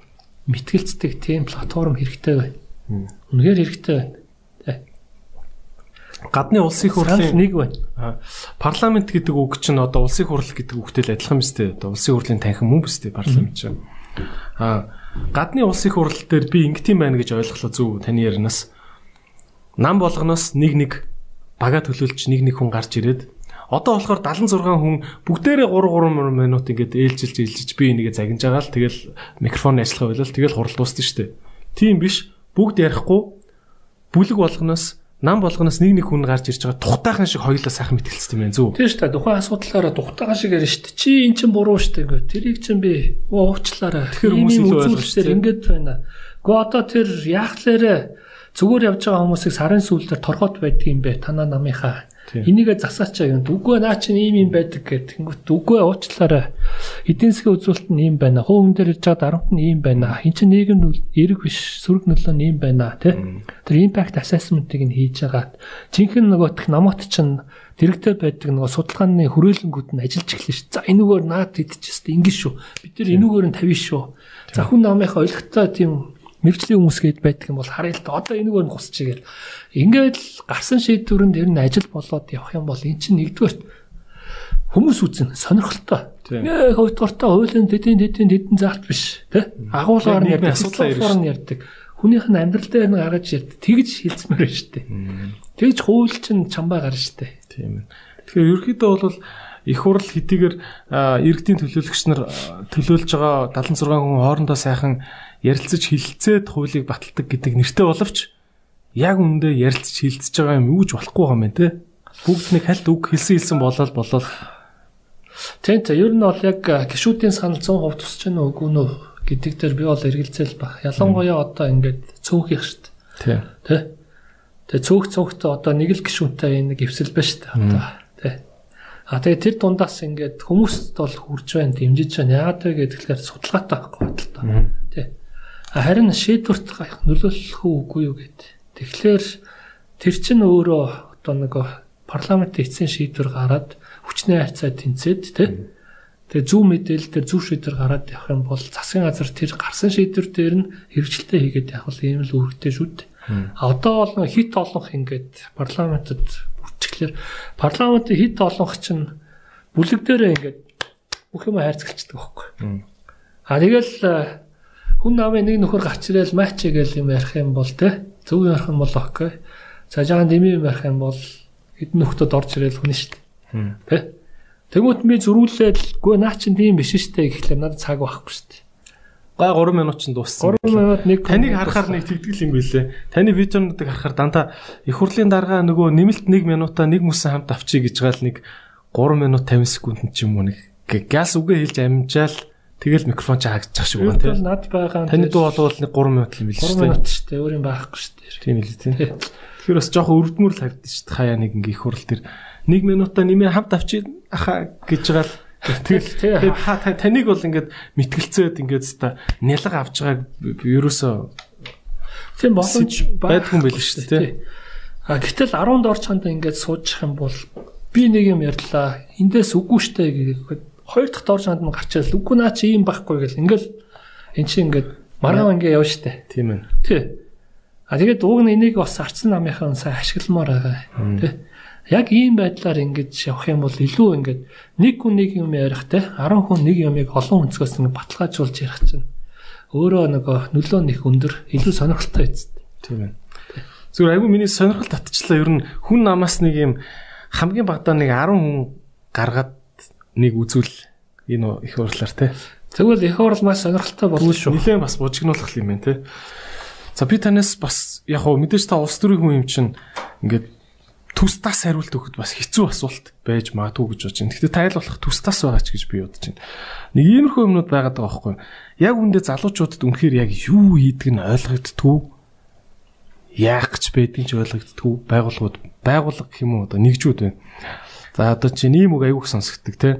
мэтгэлцдэг тийм платформ хэрэгтэй байна. Үнэхээр хэрэгтэй байна гадны улсын хурлын нэг байна. Парламент гэдэг үг чинь одоо улсын хурл гэдэг үгтэй л адилхан биз дээ. Одоо улсын хурлын танхим мөн биз дээ парламент чинь. А гадны улсын хурл дээр би ингэтийн байна гэж ойлголоо зөв таны яринаас. Нам болгоноос нэг нэг бага төлөөлж нэг нэг хүн гарч ирээд одоо болохоор 76 хүн бүгдээрээ 3 3 минут ингээд ээлжилж ээлжиж би энийгээ загинж байгаа л тэгэл микрофон ажиллах байлаа тэгэл хурал дуусна шүү дээ. Тийм биш. Бүгд ярихгүй бүлэг болгоноос нам болгоноос нэг нэг хүн гарч ирж байгаа тухтайхан шиг хоёулаа сайхан мэтгэлцсэн юм байна зү. Тийм шүү дээ. Тухайн асуудлаараа тухтайхан шиг ярина шүү дээ. Чи эн чин буруу шүү дээ ингээ. Тэрийг чин би уучлаарай. Тэгэхээр хүмүүс илүү ойлгож тэр ингээд байна. Гэхдээ одоо тэр яахлаарэ зүгээр явж байгаа хүмүүсийг сарын сүүлдээр торгоод байдаг юм бэ? Танаа намынхаа Энийгээ засаачаа юм. Үгүй наа чинь ийм юм байдаг гэдэг. Тэнгүүт үгүй уучлаарай. Эдийн засгийн үзүүлэлт нь ийм байна. Хүн дээр ирж байгаа дарамт нь ийм байна. Энд чинь нийгэм эрэг биш, сөрөг нөлөө нь ийм байна. Тэ? Тэр impact assessment-ыг нь хийж байгаа. Жинхэнэ нөгөөх намот чинь дэрэгтэй байдаг нөгөө судалгааны хүрээлэнгүүд нь ажиллаж эхэлнэ ш. За энүүгээр наад идчихсэн. Ингэш шүү. Бид нэр энүүгээр нь тавина шүү. За хүн намынхаа ойлгохтой тийм мэрэгжлийн хүмүүс гээд байдаг юм бол та одоо энэгээр нь гусчихгээл ингээд л гарсан шийдвэрэнд ер нь ажил болоод явах юм бол эн чинь нэгдүгээр хүмүүс үзэн сонирхолтой. Нэ хоёрдугаартай хуулийн дэдийн дэдийн дэдэн заалт биш тий агуулгаар нь ярьдаг асуудлаар нь ярьдаг хүнийх нь амьдрал дээр нь гаргаж ярьдаг тэгж хилцмээр байна шүү дээ. Тэгж хууль чинь чамбаа гарна шүү дээ. Тийм ээ. Тэгэхээр ерөөхдөө бол их хурл хэдийгээр иргэдийн төлөөлөгч нар төлөөлж байгаа 76 хүн хоорондоо сайхан ярилцаж хилцээд хуулийг баталдаг гэдэг нэртэй боловч яг үндэ ярилцаж хилцэж байгаа юм юуж болохгүй юм те. Бүгд нэг хальт үг хэлсэн хэлсэн болол болол. Тийм ер нь бол яг гişүүдийн санал 100% тусч гэнэ үгүй нөө гэдэг дээр би бол эргэлзэл баг. Ялангуяа одоо ингээд цөөхих шүү дээ. Тэ. Тэгээ цөөх цөөхтэй одоо нэг л гişүүнтэй нэг эвсэл шүү дээ. Одоо тэ. А тэгээ тэр дундаас ингээд хүмүүст бол хурж байна, дэмжиж байна. Яагаад вэ гэхээр судалгаатай байхгүй бодлоо. Тэ. Харин шийдвэрт нөлөөлөх үгүй юу гэд. Тэгэхээр тэр чинь өөрөө одоо нэг парламент эцсийн шийдвэр гараад хүчний хайцаа тэнцээд тий. Тэгээ зөв мэдээлэл дээр зөв шийдвэр гараад явах юм бол засгийн газар тэр гарсан шийдвэр дээр нь хэрэгжилтээ хийгээд явах ийм л үүрэгтэй шүү дээ. А одоо бол хит олонх ингээд парламентод бүртгэлээр парламентын хит олонх чинь бүлэг дээрээ ингээд бүх юм хайрцагчдаг байхгүй. А тэгэл хүн намын нэг нөхөр гарч ирэл матч гээл юм ярих юм бол те зөв ярих юм бол окей. За жаахан дэмий юм ярих юм бол хэдэн нөхдөд орж ирэл хүн шүү дээ. Тэ? Тэгмүүд би зөрүүлээд гүй наа чин тийм биш дээ гэхлээр надад цаг байхгүй дээ. Гай 3 минут ч дууссан. 3 минут нэг таныг харахаар нэг тэгтгэл юм билээ. Таны видеонуудыг харахаар дандаа их хурлын дарга нөгөө нэмэлт 1 минутаа нэг мөсөн хамт авчий гэж гаал нэг 3 минут 50 секунд ч юм уу нэг газ үгээ хэлж амжаал Тэгэл микрофон ч хаагдчих шиг байна тийм. Над байгаа. Таны дуу болвол нэг 3 минут юм шүү дээ. 3 минут шүү дээ. Өөр юм байхгүй шүү дээ. Тийм л тийм. Тэгэхээр бас жоохон өвдмөр л харагдаж шүү дээ. Хаяа нэг ингээ их хурал тэр 1 минутаа нэмээ хамт авчи аха гэж байгаа л Тэгэл таныг бол ингээд мэтгэлцээд ингээд та нялга авч байгааг ерөөсөө тийм боломж байдгүй юм байл шүү дээ. А гэтэл 10-д орч ханд ингээд суучих юм бол би нэг юм ярьлаа. Эндээс үгүй штэ гэхэд хоёр дахь дор шанд нь гарчаал үгүй наа чи ийм байхгүй гэл ингээл эн чи ингээд маргаан ингээ яв штэ. Тийм ээ. Тий. А тэгээд уг нь энийг бас арцсан намынхан сайн ашигламаар байгаа. Тий. Яг ийм байдлаар ингэж явах юм бол илүү ингэж нэг хүн нэг юм ярих те 10 хүн нэг юмыг олон өнцгөөс ингэ баталгаажуулж ярих чинь өөрөө нөгөө нөлөө нэг өндөр илүү сонирхолтой байц. Тийм ээ. Зүгээр айгүй миний сонирхол татчихлаа. Ер нь хүн намаас нэг юм хамгийн багадаа нэг 10 хүн гаргаад нэг үзүүл энэ их урлаар те. Тэгвэл их урал маш сонирхолтой болно шүү. Нилээн бас бужигнуулах юм байна те. За би танаас бас яг хөө мэдээж та улс төрийн хүн юм чинь ингээд тустаас хариулт өгөхөд бас хэцүү асуулт байж магадгүй гэж бодож байна. Гэхдээ тайл болох тустаас байгаа ч гэж би бодож байна. Нэг иймэрхүү юмнууд байгаад байгаа байхгүй юу? Яг үндэ залуучуудад үнэхээр яг юу хийдэг нь ойлгогдтгүй. Яах гэж байдгийг ч ойлгогдтгүй. Байгууллагууд байгууллага гэх юм уу одоо нэгжүүд байна. За одоо чинь ийм үг аягүй сонсгддаг те.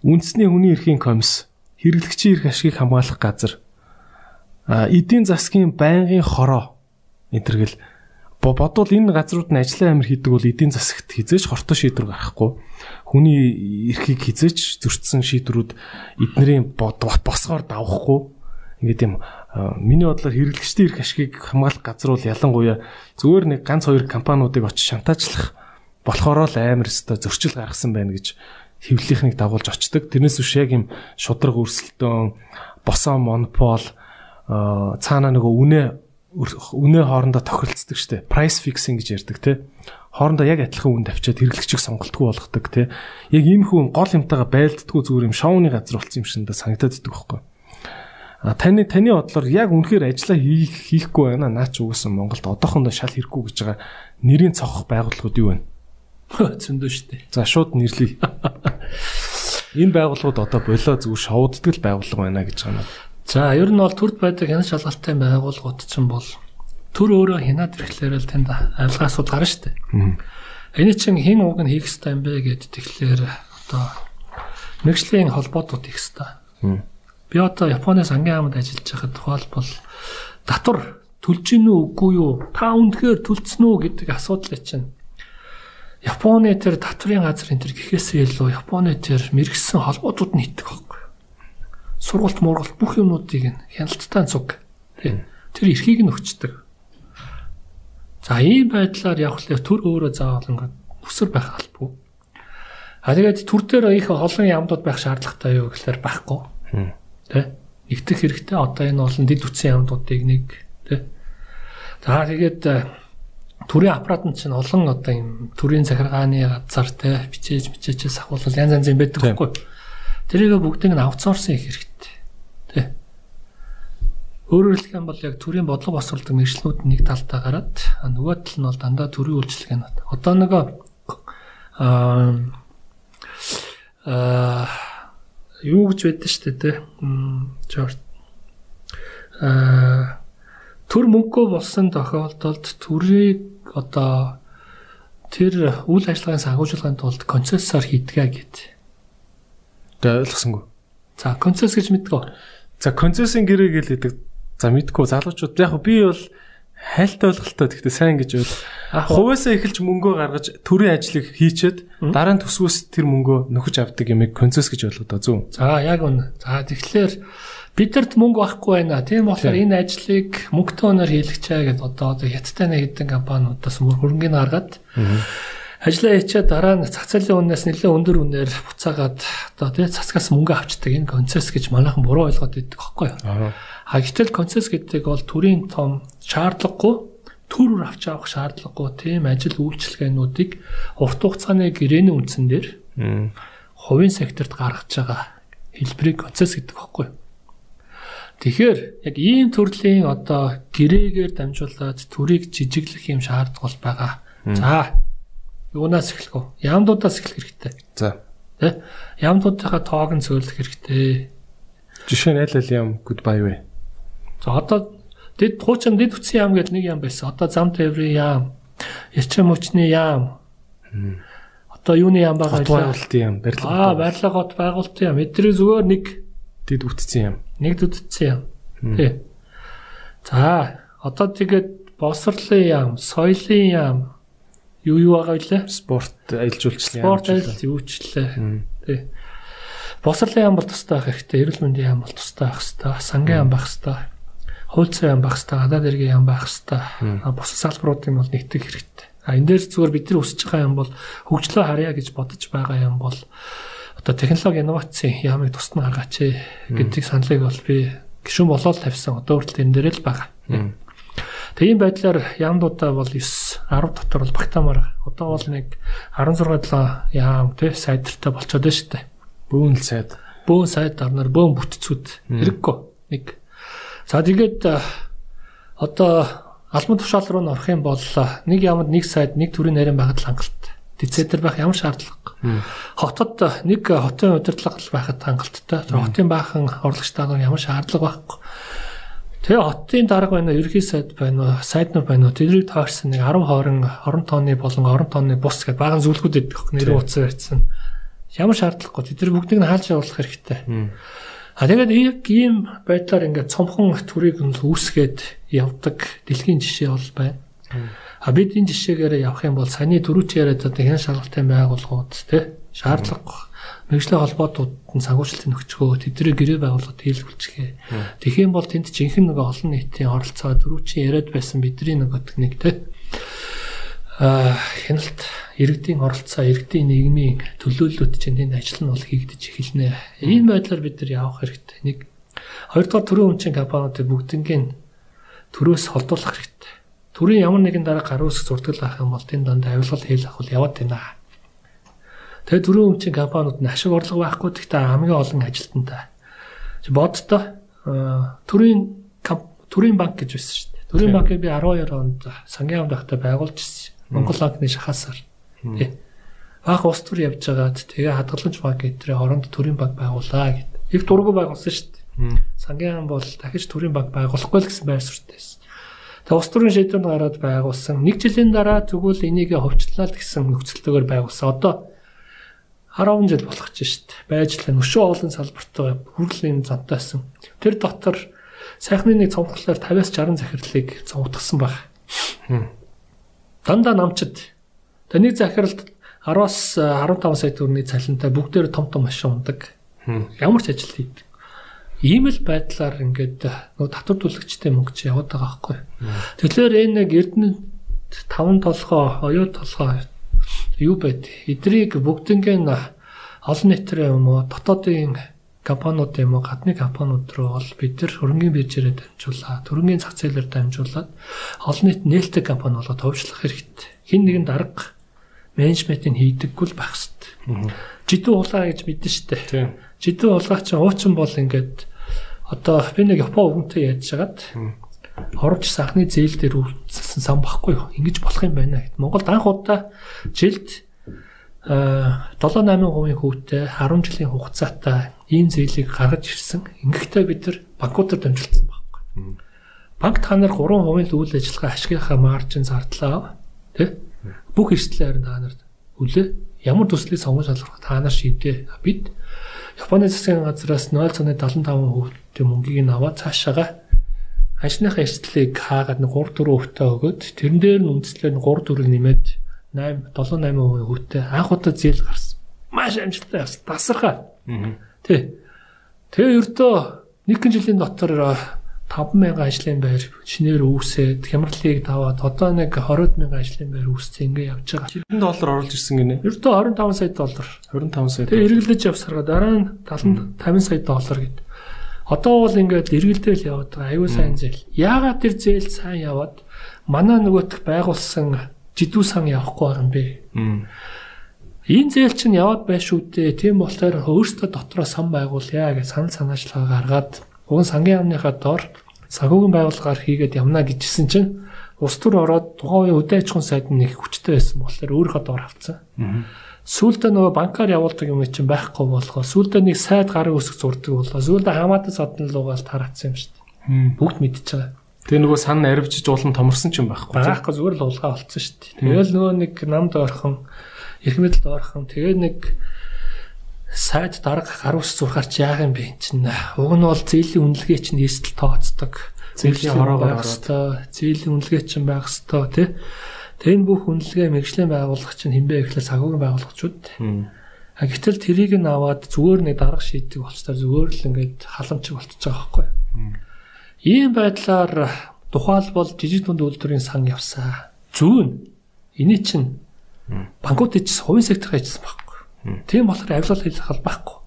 Үндэсний хүний эрхийн комисс хэрэглэгчийн эрх ашгийг хамгаалах газар. Эдийн засгийн байнгын хороо. Энтергэл бодвол энэ газрууд нь ажлын амир хийдэг бол эдийн засагт хизээч хортой шийдвэр гаргахгүй хүний эрхийг хизээч зөрчсөн шийдвэрүүд эднэрийн босгоор давахгүй. Ингээд юм миний бодлоор хэрэглэгчдийн эрх ашгийг хамгаалах газар бол ялангуяа зүгээр нэг ганц хоёр компаниудыг очиж шантаажлах болохоор л амар өстой зөрчил гаргасан байна гэж хэвлэлийнхнийг дагуулж очдөг. Тэрнээс биш яг юм шудраг өрсөлдөөн, босоо монопол цаана нөгөө үнэ үнэ хоорондоо тохиролцдог штэ. Price fixing гэж ярьдаг те. Хоорондоо яг адилхан үн тавьчаад хэрэглэгчийг сонголтгүй болгодог те. Яг ийм хүн гол юмтайгаа байлддаггүй зүгээр юм шоуны газар болсон юм шиндэ санагдаад идэх байхгүй. А таны таны бодлоор яг үнэхээр ажиллаа хийх хийхгүй байна. Наа ч угсаа Монголд одоохондоо шал хэрэггүй гэж байгаа нэрийн цогох байгууллагууд юу вэ? Зөндөө штэ. За шууд нэрлэе. Энэ байгууллагууд одоо болоо зүгээр шоуддаг байгууллага байна гэж байгаа юм. За ер нь бол төрд байдаг хянаж шалгалтын байгууллагууд ч юм бол төр өөрөө хянаад ирэхлээр л тэнд арилгаа асуудал гарна дээ. Энэ чинь хин уг нь хийх ёстой юм бэ гэд тэгэхээр одоо мэрэгжлийн холбоотууд хийх ёстой. Би одоо Японы сангийн хамт ажиллаж байхад тухайлбал татвар төлж гин үү үгүй юу? Та үнэхээр төлцсөн үү гэдэг асуудал чинь Японы тэр татврын газар энэ төр гэхээсээ илүү Японы тэр мэрэгсэн холбоотууд нь хийдэг байхгүй сургалт мургалт бүх юмнуудыг нь хяналттай цуг. Тэр эрхийг нь өгчдөг. За ийм байдлаар явхлаар төр өөрөө заавал ингээд өсөр байх албагүй. А тэгээд төр дээр их олон ямдууд байх шаардлагатай юу гэхээр байхгүй. Тэ? Нэгдэх хэрэгтэй. Одоо энэ олон дид үтсэн ямдуудыг нэг тэ. За тэгээд э, төрийн аппарат нь чинь олон одоо юм төрийн захиргааны газар тэ бичээж бичээчээс ахвал янз янз юм байдаг байхгүй. Тэрийг бүгдийг нь аутсорсын хийх хэрэгтэй. Тэ. Өөрөөр хэлэх юм бол яг төрийн бодлого босруулдаг мэржлүүд нэг талдаа гараад нөгөө тал нь бол дандаа төрийн үйлчлэг нь. Одоо нөгөө аа аа юу гэж байдсан шүү дээ тэ. Жорт аа төр мөнгөө болсон тохиолдолд төрийг одоо тэр үйл ажиллагааны санхүүжүүлэхийн тулд концессор хийдгээ гэдэг Тэгээ ойлгосонгүй. За концесс гэж мэддэг. За концессын гэрээ гэлээдэг. За мэдгүй залуучууд яг би бол хайлт ойлголттой гэхдээ сайн гэж бойл. Хувьяасаа эхэлж мөнгөө гаргаж төрийн ажлыг хийчээд дараа нь төсвөөс тэр мөнгөө нөхөж авдаг юмыг концесс гэж ойлгодог зүү. За яг үнэ. За тэгэхээр бидэрт мөнгө байхгүй байна. Тийм болохоор энэ ажлыг мөнгөтэй өнөр хийлгэчээ гэдээ одоо одоо хятадтай нэг хэдэн компаниудаас хөрөнгөний гаргаад ажлаа хийчээ дараа нь цац цалин үнээс нэлээд өндөр үнээр буцаагаад одоо тий цацгаас мөнгө авчдаг энэ концесс гэж манайхан буруу ойлгоод байдаг байхгүй юу. А гэтэл концесс гэдэг бол төрийн том шаардлагагүй төр авч авах шаардлагагүй тийм ажил үйлчилгээнүүдийг урт хугацааны гэрээний үндсэн дээр хувийн секторт гаргаж байгаа хэлбэрийг концесс гэдэг юу. Тэгэхээр яг ийм төрлийн одоо гэрээгээр дамжуулаад төрийг жижиглэх юм шаардлага бол байгаа. За юунаас эхлэх вэ? Ямдуудаас эхлэх хэрэгтэй. За. Тэ? Ямдуудынхаа тоог нь цөөлөх хэрэгтэй. Жишээ нь аль аль ям goodbye вэ? За одоо дэд хуучин дэд үтсэн ям гэдэг нэг ям байсан. Одоо зам тээврийн ям, эрчим хүчний ям. Одоо юуны ям байгаа вэ? Байгуулалтын ям, барилга. Аа, барилга хот байгуулалтын ям. Эдрийг зүгээр нэг дэд үтсэн ям. Нэг үтсэн ям. Тэ. За, одоо тэгээд босрлын ям, соёлын ям, юу юу байгаа вэ? Спорт аялал жуулчлалын спорт аялал юучлээ. Тий. Босрлын яам бол тустай байх хэрэгтэй, эрүүл мэндийн яам бол тустай байх хэрэгтэй, сангийн яам байх хэрэгтэй, хуулцсан яам байх хэрэгтэй, гадаад иргэн яам байх хэрэгтэй. Бос салбаруудын бол нэгтгэх хэрэгтэй. А энэ дээр зүгээр бид нар өсөж байгаа юм бол хөгжлөө харъя гэж бодож байгаа юм бол одоо технологи инновацийн ямыг тусна гаргаач гэдэг саналыг бол би гişүн болоод тавьсан. Одоо хүртэл энэ дээр л байгаа. Тэгээ ийм байдлаар яамдуудаа бол 9 10 дотор бол багтаамаар одоо бол нэг 16 7 яам тий сайдтай болчиход байна шүү дээ. Бөөн л сайд. Бөөн сайд дарнаар бөөн бүтцүүд хэрэггүй. Нэг. За тэгээд одоо албан тушаал руу н орох юм бол нэг ямад нэг сайд нэг төрлийн нарийн байгаад л хангалттай. Децентр байх ямар шаардлагагүй. Хотод нэг хотын удирдлага байхад хангалттай. Хотын баахан орлогч даалгавар ямар шаардлага байхгүй. Тэгээ хотын дарга байна уу, ерхий сайд байна уу, сайднууд байна уу, тэднийг таарсан нэг 10 хорин орон тооны болон орон тооны бус гэдэг баган зүйлгүүд өгөх нэр утас барьсан. Ямар шаардлагагүй тэд бүгдийг нь хаалж явуулах хэрэгтэй. А тэгээд ийм байдлаар ингээд цомхон төрийг нь үүсгээд явдаг дэлхийн жишээ бол байна. А бид энэ жишээгээр явах юм бол саяны дөрүүч яриад одоо хэн шалгалтын байгууллагууд тий шаардлагагүй мэрэгжлийн холбоотууд нь санхүүжилтийн нөхцгөө тэдний гэрээ байгууллагад хийлгүүлчихээ. Тэгэх юм бол тэнд жинхэнэ нэг олон нийтийн оролцоо дөрвчийн яриад байсан бидний нэг нэг те а хяналт иргэдийн оролцоо иргэдийн нийгмийн төлөөлөлт чинь тэнд ажил нь бол хийгдэж эхэлнэ. Энэ байдлаар бид нар явах хэрэгтэй. Нэг хоёрдугаар төрийн өмчийн компаниудыг бүгднгийн төрөөс холдуулах хэрэгтэй. Төрийн ямар нэгэн дараа гаруй үсэг зурдаг авах юм бол тэнд данд авилгал хийх авах яваад байна. Тэгээ дөрөв өмчийн компаниуд нь ашиг орлого байхгүй гэхдээ хамгийн олон ажилтнтай. Боддоо төрийн төрийн банк гэж байсан шүү дээ. Төрийн банкыг би 12 онд сангийн амд байхдаа байгуулж ирсэн. Монгол банкны шахаасаар. Тий. Баах улс төр явж байгаад тэгээ хадгаламж банк гэдрээ оронд төрийн банк байгууллаа гэд. Их дургу байгуулсан шүү дээ. Сангийн ам бол дахиж төрийн банк байгуулахгүй л гэсэн байр суурьтай. Тэгээ улс төрийн шийдвэр гараад байгуулсан. Нэг жилийн дараа тэгвэл энийг хөвчлээ гэсэн нөхцөлтөөр байгуулсан. Одоо 10 жил болох ч шүү дээ. Байж л өшөө олон салбартаа хүрлийн зантайсан. Тэр дотор сайхны нэг цомглолоор 50-аас 60 захирлыг цомгдгсан баг. Дандаа намчид. Тэний захиралд 10-аас 15 сая төгрөгийн цалинтай бүгдээр том том машин ундаг. Ямар ч ажил хийдэг. Ийм л байдлаар ингээд нөгөө татвар төлөгчтэй мөнгө чи яваад байгаа байхгүй. Тэгэхээр энэ нэг Эрдэнэ 5 толгоо, оюу толгоо юу байд эдрийг бүгднгийн олон нийтээр юм уу дотоодын компаниуд юм уу гадны компаниуд руу бол бид нар хөрөнгөний биржээрээ дамжуулаад хөрөнгөний зах зээлээр дамжуулаад олон нийт нээлттэй компани болоод төвчлөх хэрэгтэй. Хин нэгэн дарга менежментийг хийдэггүй л байх хэрэгтэй. Жидүү улаа гэж мэдэн штэ. Жидүү улаа чинь уучин бол ингээд одоо би нэг Япон өвгөнтэй ярьж хагаад оровч санхны зээл дээр үүссэн сан багхгүй юу. Ингэж болох юм байна гэд. Монголд анх удаа жилд 7-8% хүүтэй 10 жилийн хугацаатай ийм зээлийг гаргаж ирсэн. Ингэхдээ бид нар банкудаар дамжуулсан байхгүй. Банк та нар 3% л үйл ажиллагаа ашигынхаа маржин зардлаа. Тэ? Бүх эрсдлээ харин та нарт хүлээ. Ямар төслийг сонгож шалгах та нар шийдээ. Бид Японы засгийн газраас 0.75% мөнгийг нь аваад цаашаага ажныхаа эрсдлийг хаагаад нэг 3 4 өвтөө өгöd тэрэн дээр нь үндэслэл 3 4-ийг нэмээд 8 7 8% хүүтэй анх удаа зээл гарсан. Маш амжилттай. Тасархаа. Тэ. Тэгээ ердөө нэг жилийн дотор 5000 ажлын байр шинээр үүсээд хямралыг таваад одоо нэг 20 мянган ажлын байр үүссэн ингээ явж байгаа. Хэдэн доллар оруулж ирсэн гинэ? Ердөө 25 сая доллар. 25 сая. Тэгээ эргэлдэж явсараа дараа нь 70 50 сая доллар гэдэг. Одоо бол ингээд эргэлдээл яваад байгаа. Аюу сайн зээл. Яагаад тэр зээл сайн яваад манай нөгөөх байгуулсан жидүү сан явахгүй байгаа юм бэ? Энэ зээл чинь яваад байх шүү дээ. Тийм болохоор өөрсдөө дотроо сан байгуулъя гэж санал санаачлага гаргаад уг сангийн амныхаа доор санхүүгийн байгууллагаар хийгээд явна гэжсэн чинь улс төр ороод тухайн үеийн үдэ аж ахуйн сайд нэг хүчтэй байсан болохоор өөрийнхөө доор авцсан. Сүүлдээ нөгөө банкар явуулдаг юм чинь байхгүй болохоо сүүлдээ нэг сайд гарын үсэг зурдаг болоо. Сүүлдээ хамаатан содон лугаал тараацсан юм шүү дээ. Бүгд мэдчихэж байгаа. Тэгээ нөгөө сан арвжиж улам томорсон ч юм байхгүй. Байхгүй зүгээр л улгаа болцсон шүү дээ. Тэгэл нөгөө нэг намд орхон, эрх мэдэлд орхон тэгээ нэг сайд дарга гар ус зурхаар чи яах юм бэ чинь. Уг нь бол зээлийн үнэлгээ чинь нийслэл тооцдог. Зээлийн хороогоор ороод зээлийн үнэлгээ чинь байх хэвээр тий Тэр энэ бүх үнэлгээ мэрэгжлийн байгууллага чинь хинбэ гэхлээр санхүүгийн байгууллагачуд. А гэтэл тэрийг нь аваад зүгээр нэг дарга шийдэг болцоор зүгээр л ингээд халамжиг болчихж байгаа байхгүй. Ийм байдлаар тухайлбал жижиг дунд үйлдвэрийн сан явсаа. Зүүн. Эний чинь банкуудын чинь хувийн сектор ажилласан байхгүй. Тийм болохоор авилал хийх хал байхгүй.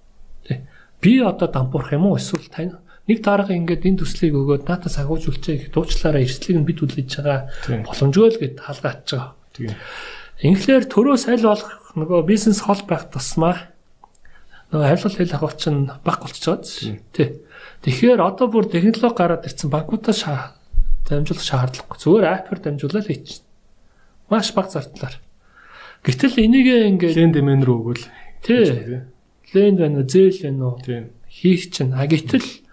Тэ. Би одоо дампуурах юм уу эсвэл тань нэг дарга ингээд энэ төслийг өгөөд наатаа сагуулжуулчаа гэх дуучлаараа эрсдлийг нь бид үлээж байгаа боломжгүй л гэд хаалгач байгаа. Инхлээр төрөөс аль болох нөгөө бизнес хол байх тусмаа нөгөө авилал хэл авах чинь баг болчиход тий. Тэгэхээр одоо бүр технологи гараад ирсэн банкудаа дамжуулах шаардлагагүй. Зүгээр аппер дамжуулаад хийчих. Маш бага зардлаар. Гэтэл энийг ингээд лен дэмэн рүү өгвөл тий. Лен байна уу, зээл байна уу? тий. Хийх чинь. А гэтэл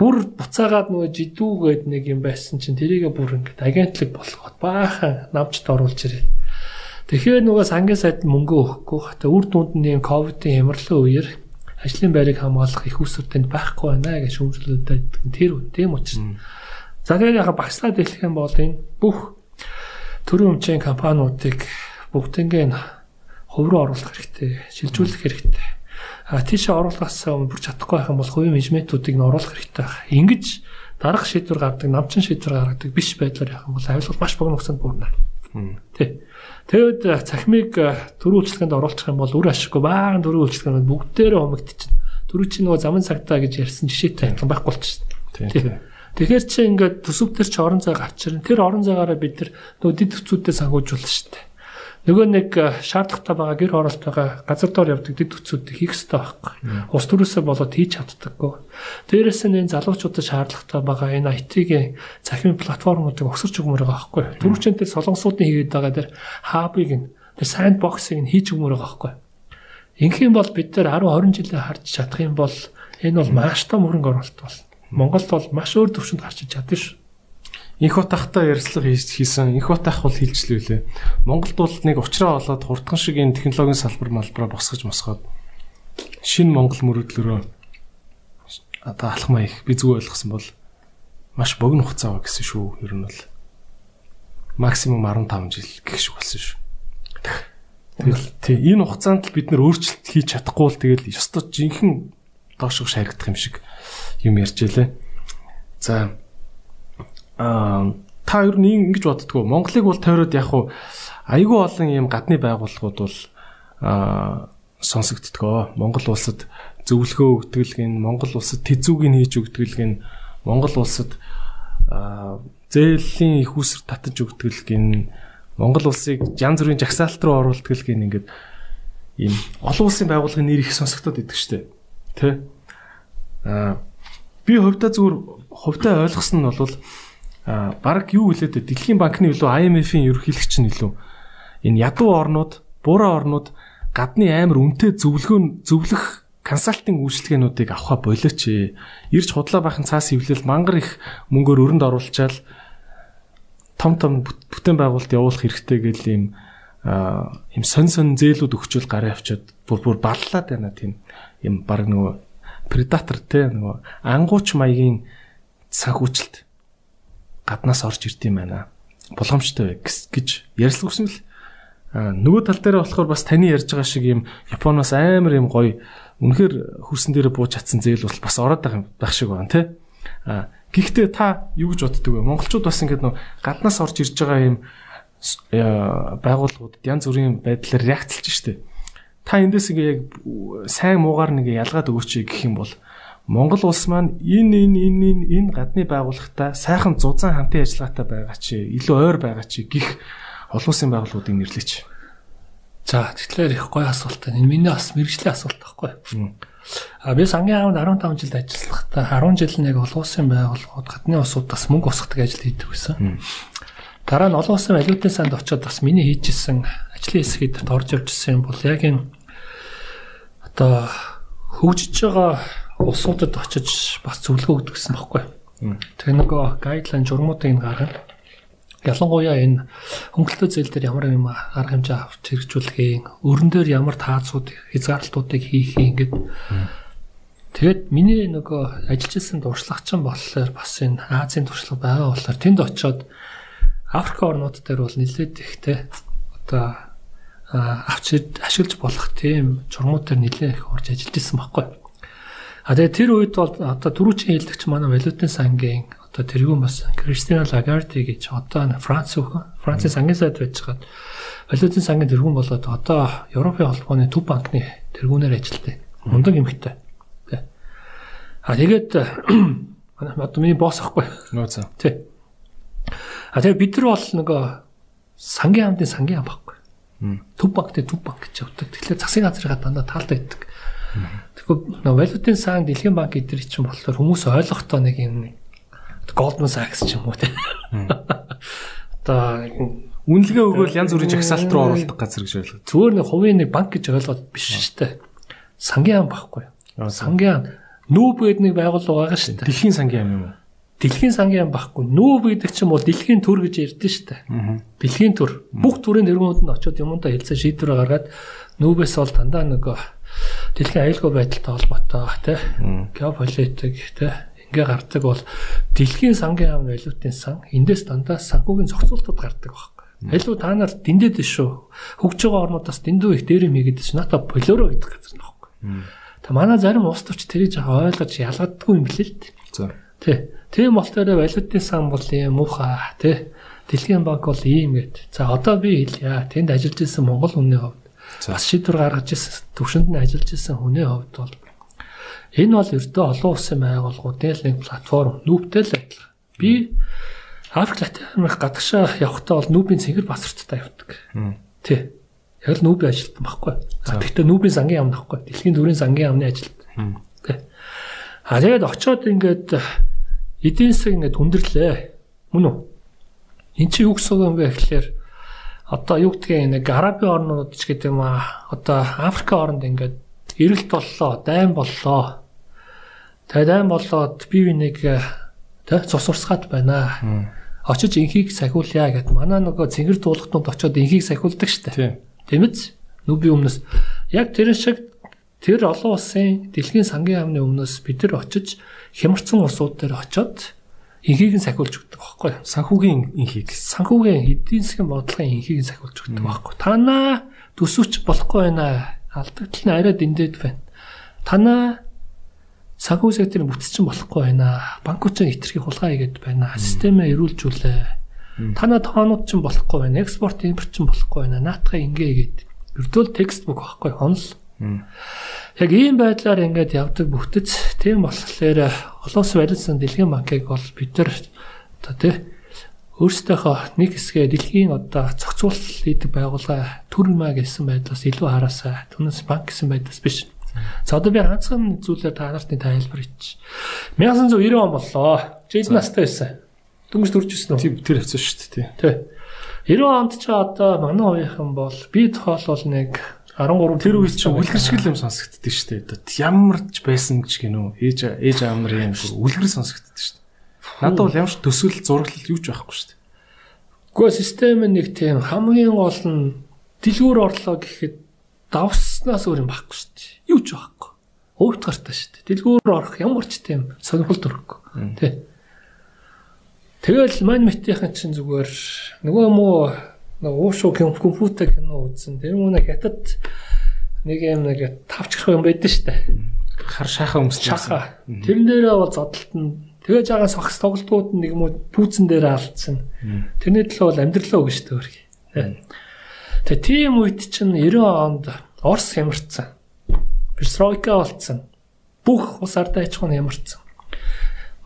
бүр буцаагаад нөгөө жидүүгээд нэг юм байсан чинь тэрийгэ бүр ингээд агентлаг болгоод баахан намчд оруулж ирээ. Тэгэхээр нөгөө сангийн сайд мөнгө өгөхгүй. Тэ үр дүнд нь ковидын ямарлын үеэр ажлын байрыг хамгаалах их усүртэнд байхгүй байна гэж шүүмжлүүлээд тэр тийм учраас. За тэгээд яхаа багслаад хэлэх юм бол энэ бүх төрийн өмчийн компаниудыг бүгднийг хувь руу оруулах хэрэгтэй, шилжүүлэх хэрэгтэй тийшээ оруулахаас өмнө бүр чадахгүй байх юм бол хувийн менежментүүдийг нь оруулах хэрэгтэй байна. Ингиж дарах шийдвэр гаргадаг, намчин шийдвэр гаргадаг биш байдлаар явах юм бол авилгал маш богино хугацаанд бүрнэ. Тэ. Тэгэд цахимыг төрийн үйлчлэгэнд оруулах юм бол үр ашиггүй баахан төрийн үйлчлэгэнд бүгдээрээ хумигдчихна. Төрийн чинь нөгөө замын цагтаа гэж ярьсан жишээтэй адилхан байхгүй болчихсон. Тийм. Тэгэхээр чи ингээд төсөв төр чи орон зай авчирна. Тэр орон зайгаараа бид нар нөгөө дид төцүүдэд сангуужуулна шүү дээ. Нөгөө нэг э, шаардлагатай байгаа гэр хороолт байгаа газар дор явдаг дэд үтсүүдийг хийх хэрэгтэй байхгүй. Ус төрөөсөө болоод хийж чаддаггүй. Дээрээс нь энэ залуучуудад шаардлагатай байгаа энэ IT-ийн цахим платформуудыг өгсөрч өгмөр байгаа байхгүй. Төрөвчөнтэй солонгосуудын хийгээд байгаа дэр хабыг нь тэр sandbox-ыг нь хийж өгмөр байгаа байхгүй. Инхийн бол бид нар 10 20 жилээ харж чадах юм бол энэ бол маш том хөрөнгө оруулалт бол. Монголд бол маш өөр төвшөнд гарч чадна шүү. Инх утахтай ярилцлага хийсэн. Инх утах бол хилжлүүлээ. Монголд бол нэг уучраа болоод хурдхан шиг энэ технологийн салбар малбараа босгож мосгоод шинэ Монгол мөрөдлөрөө одоо алхмаа их би зүг ойлгосон бол маш богино хугацаа гэсэн шүү. Ер нь бол максимум 15 жил гэх шиг болсон шүү. Тэгэл тий энэ хугацаанд л бид нэр өөрчлөлт хийж чадахгүй бол тэгэл ёстой жинхэнэ доошоо шаригдах юм шиг юм ярьж ялээ. За аа та ер нь ингэж боддгоо Монголыг бол тойроод яг уу айгүй олон юм гадны байгууллагууд бол аа сонсогддгоо. Монгол улсад зөвлөгөө өгдөг гин Монгол улсад тэзүүгийг хийж өгдөг гин Монгол улсад зээлийн их усэр татаж өгдөг гин Монгол улсыг янз бүрийн жагсаалт руу оруулдаг гин ингээд ийм олон улсын байгууллагын нэр их сонсогдоод идэг штэ. Тэ? Аа би хувьдаа зүгээр хувьдаа ойлгосон нь бол баг юу хэлээд? Дэлхийн банкны илүү IMF-ийн ерөнхийлөгч нь илүү энэ ядуу орнууд, буураа орнууд гадны амар үнэтэй зөвлөгөө зөвлөх консалтинг үйлчилгээнүүдийг аваха болооч. Ирж худлаа бахан цаас хөвлөл мангар их мөнгөөр өрөнд оруулчаал том том бүтээн байгуулалт явуулах хэрэгтэй гэл ийм ийм сон сон зээлүүд өгчүүл гараа авчиад бүр бүр баллаад байна тийм юм баг нөгөө предатор те нөгөө ангууч маягийн санхүүжилт гаднаас орж ирд юм байна. Боломжтой гэж ярьслагсан л нөгөө тал дээр болохоор бас таны ярьж байгаа шиг юм Японоос амар юм гоё үнэхээр хөрсөн дээр бууж чадсан зээл бол бас ороод байгаа байх шиг байна тий. А гэхдээ та юу гэж боддөг вэ? Монголчууд бас ингэдэг нөө гаднаас орж ирж байгаа юм байгууллагуудад янз бүрийн байдлаар реакцлж штэ. Та эндээс ингээ яг сайн муугаар нэг ялгаад өгөөч гэх юм бол Монгол улс маань энэ энэ энэ энэ энэ гадны байгууллагатай сайхан зузаан хамтын ажиллагаатай байгаа чи илүү ойр байгаа чи гих олон улсын байгууллагуудыг нэрлэеч. За тэгэхээр их гоё асуулт. Энэ миний бас мэрэгжлийн асуулт байхгүй. А би сангийн аавд 15 жилд ажиллахдаа 10 жил нэг олон улсын байгууллагууд гадны улсуудаас мөнгө усгадаг ажил хийдэг байсан. Дараа нь олон улсын валютын санд очиод бас миний хийжсэн ажлын хэсгээд орж явжсэн юм бол яг энэ одоо хөгжиж байгаа улсуудад очиж бас зөвлөгөө өгдөг гэсэн баггүй. Тэгээ нөгөө гайдлайн журмуудыг гаргана. Ялангуяа энэ хөнгөлөлтөө зээл дээр ямар юм арга хэмжээ авч хэрэгжүүлэхээ, өрн дээр ямар таацууд, хязгаарлалтуудыг хийхээ ингээд Тэгээд миний нөгөө ажиллажсэн туршлагачин болохоор бас энэ Азийн туршлага байгаа болохоор тэнд очиод Африк орнууд дээр бол нэлээд ихтэй одоо авч ашиглаж болох тийм журмууд дээр нэлээд их орж ажиллаж исэн байхгүй. А тэгээ тэр үед бол одоо түрүүчийн хэлдэгч манай валютын сангийн одоо тэргүүн бас Кристина Лагарди гэж одоо Франц Францын сангийн сайд байж хаад валютын сангийн тэргүүн болоод одоо Европын холбооны төв банкны тэргүүнээр ажилладаг. Мундаг эмэгтэй. Тэ. А тэгээд одоо миний босс ахгүй. Нөө цаа. Тэ. А тэгээд бид нар бол нөгөө сангийн хамтын сангийн хам байхгүй. Төв банктэй төв банк гэж явдаг. Тэгэхээр засгийн газрынхаа дандаа. Тэгэхээр нөгөө валютын сан дэлхийн банк эдгээр чинь болохоор хүмүүс ойлгохдоо нэг юм Goldman Sachs ч юм уу те. Одоо үнэлгээ өгөөл янз бүрийн жагсаалт руу оруулах газар гэж ойлгоо. зүгээр нэг хувийн нэг банк гэж ойлгоод биш шүү дээ. Сангийн ам байхгүй. Сангийн нүүб гэдэг нэг байгууллага байгаа шүү дээ. Дэлхийн сангийн юм юм уу? Дэлхийн сангийн ам байхгүй. Нүүб гэдэг чинь бол дэлхийн төр гэж ярьдэн шүү дээ. Дэлхийн төр. Бүх төрийн тэргүүнд нь очиод юмудаа хэлсэн шийдвэр гаргаад нүүбээс бол дандаа нөгөө дэлхийн аюулгүй байдалтай холбоотой тий геополитик тий ингээ гардаг бол дэлхийн сангийн ам валютын сан эндээс дандаа санхүүгийн зохицуултад гардаг байхгүй. Илүү та нар дэндээд шүү. Хөгж байгаа орнуудаас дэндүү их дээр юм хийгээд чи ната полиоро гэдэг газар нөхгүй. Та манай зарим улс төрч тэрийг жаа ойлгож ялгадаггүй юм билээ л дээ. За. Тий. Тийм болохоор валютын сан бол юм муухай тий. Дэлхийн банк бол ийм гэд. За одоо би хэлье. Тэнд ажиллаж исэн Монгол хүний хувьд бас шийдвэр гаргаж исэн төвшөнд нь ажиллаж исэн хүний хувьд бол энэ бол ердөө олон улсын байгууллагуудын нэг платформ нүүбтэй л адилхан. Би Африк Латин Америк гадагшаа явахдаа бол нүүбийн цэнгэр басарттай явдаг. Тий. Яг л нүүбийн ажилтан баггүй. Гэхдээ нүүбийн сангийн яамн баггүй. Дэлхийн төрийн сангийн яамны ажилт. Тий. А тэгээд очиод ингээд эдийн засаг ингээд хүндэрлээ. Мөн үү? Эн чи юу гэсэн юм бэ гэхлээр одоо юу гэдгийг нэг арабын орнууд ч гэдэг юм аа одоо Африк орнд ингээд эрэлт боллоо, дайм боллоо. Тэгээд дайм болоод бие бинийг тэ цус урсгаад байна. Очиж инхийг сахиулъя гэд манай нөгөө цэнгэр дуулахтууд очиод инхийг сахиулдаг штэ. Тийм үз? Нүби өмнөөс яг тэр шиг тэр олон улсын дэлхийн сангийн яамны өмнөөс бид нар очиж хямарсан улсууд дээр очиод инхийг нь сахиулж өгдөг байхгүй юу? Санхүүгийн инхийг. Санхүүгийн эдийн засгийн бодлогын инхийг нь сахиулж өгдөг байхгүй юу? Танаа төсөвч болохгүй байна. Алдагдал нь арай дэндээд байна. Танаа санхүү секторын бүтцчин болохгүй байна. Банкучин хитрхи хулгай хийгээд байна. Системээ эрүүлжүүлээ. Танаа тоонууд ч болохгүй байна. Экспорт импорт ч болохгүй байна. Наатахаа ингээ гээд. Virtual textbook байхгүй онл. Яг ийм байдлаар ингээд явдаг бүхтэц тийм болохоор олон улсын барилсан дэлхийн банкыг бол бид нар одоо тий өөрсдийнхөө нэг хэсгээ дэлхийн одоо зохицуулалт хийдэг байгууллага төрмаа гэсэн байдлаас илүү хараасаа түүнээс банк гэсэн байдлаас биш. За одоо би ганцхан зүйлээр та нартны тайлбар хийчих. 1990 он боллоо. Жид настай байсан. Дөнгөж төрж ирсэн үү? Тийм тэр хэвчээ шүү дээ. Тий. 90 онд ч одоо манай ууийнхан бол би тоолол нэг 13 Тэр үед чинь үлгэр шиг л юм сонсогддөг шүү дээ. Ямарч байсан гэж гинөө. Ээж ээж аав нарын үлгэр сонсогддөг шүү дээ. Надад бол ямар ч төсөл зураглал юу ч байхгүй шүү дээ. Гэхдээ систем нэг тийм хамгийн гол нь дэлгүүр орлоо гэхэд давснаас өөр юм байхгүй шүү дээ. Юу ч байхгүй. Өвт гартаа шүү дээ. Дэлгүүр орох ямар ч тийм сонирхол төрөхгүй. Тэ. Тэгэл мань мэтийнхэн чинь зүгээр нөгөө муу нэг уушуу компьютер кино үзсэн. Тэр нэг хятад нэг юм нэг тавчрах юм байдсан шүү дээ. Хар шахаа өмсч шахаа. Тэрэн дээрээ бол зодтолт нь тэгэж байгаа согс тоглолтууд нэг юм уу пүүцэн дээр алдсан. Тэрний төлөө бол амьдралаа өгнө шүү дээ. Тэгээ тийм үед чинь 90 онд Орос хямарсан. Перстройка болцсон. Бүх ус ардаа аж ахуйн хямарсан.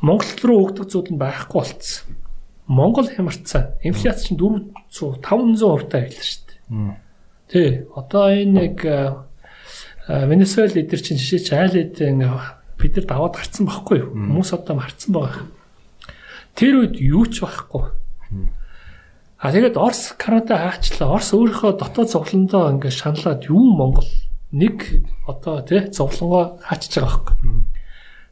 Монгол руу өгдөг зүйл нь байхгүй болцсон. Монгол хямарсан. Инфляц чинь 400 500% таа байлаа шүү дээ. Тий. Одоо энэ нэг Венесуэл эдэр чинь жишээ чи айл эдэн бид нар даваад гарцсан байхгүй юу? Хүмүүс одоо марцсан байгаа. Тэр үед юу ч байхгүй. А тэгээд Орос Канада хаачлаа. Орос өөрийнхөө дотоод зовлондоо ингээ шаналаад юу Монгол нэг одоо тий зовлонгоо хаачж байгаа байхгүй.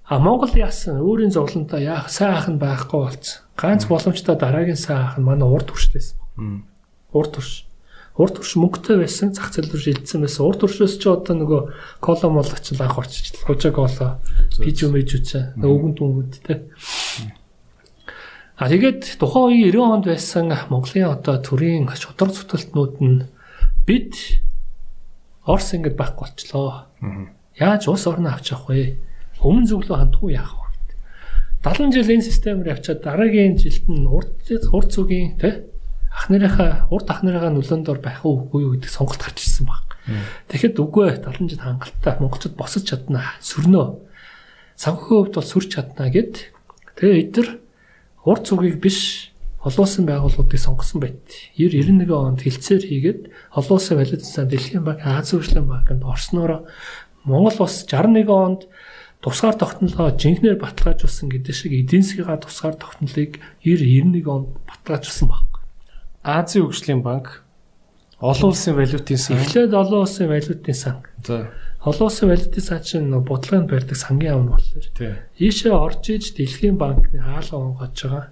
А Монгол яасан өөрийн зовлонтой яах сайн ах нь байхгүй болцсон. Ганц боломжтой дараагийн сайн ах нь манай урд хүршдээс. Урд хүрш. Урд хүрш мөнгөтэй байсан зах зээл рүү шилжсэн байсан. Урд хүршөөс ч одоо нөгөө колом бол очил анх орчиж хужааг болоо. Пижо мэжүүцээ. Нөгөө өгөн түнгүүд тий. А тэгээд тухайн үеийн 90 онд байсан Монголын одоо төрийн шудар зүтгэлтнүүд нь бид Орос ингэж байхгүй болчлоо. Яаж ус орно авч явах вэ? Өмнө зөвлөө хандхгүй яах вэ? 70 жил энэ системээр явчаад дараагийн жилд нь урд урд зүгийн тий ах нарынхаа урд ах нарынхаа нөлөөндор байх уу үгүй юу гэдэг сонголт гарч ирсэн баг. Тэгэхэд үгүй 70 жил хангалттай монголчууд босож чаднаа сөрнөө. Санхүүгийн хувьд бол сүрч чаднаа гэд тэгээ эдгээр урд зүгийг биш олон улсын байгууллагуудыг сонгосон байт. 90 91 онд хилцээр хийгээд олон улсын валютын сан Дэлхийн банк Аз хөгжлийн банкнд орсноороо Монгол улс 61 онд тусгаар тогтнолоо жинхнээр баталгаажуулсан гэдэг шиг эдийн засгийн тусгаар тогтнолыг 90 91 онд баталгаажуулсан баг. Азийн хөгжлийн банк олон улсын валютын сан эхлээд олон улсын валютын сан. За. Олон улсын валютын сан чинь бодлогын барьдаг сангийн амн болохоор. Тий. Ийшээ орж иж Дэлхийн банкны хаалга онгож байгаа.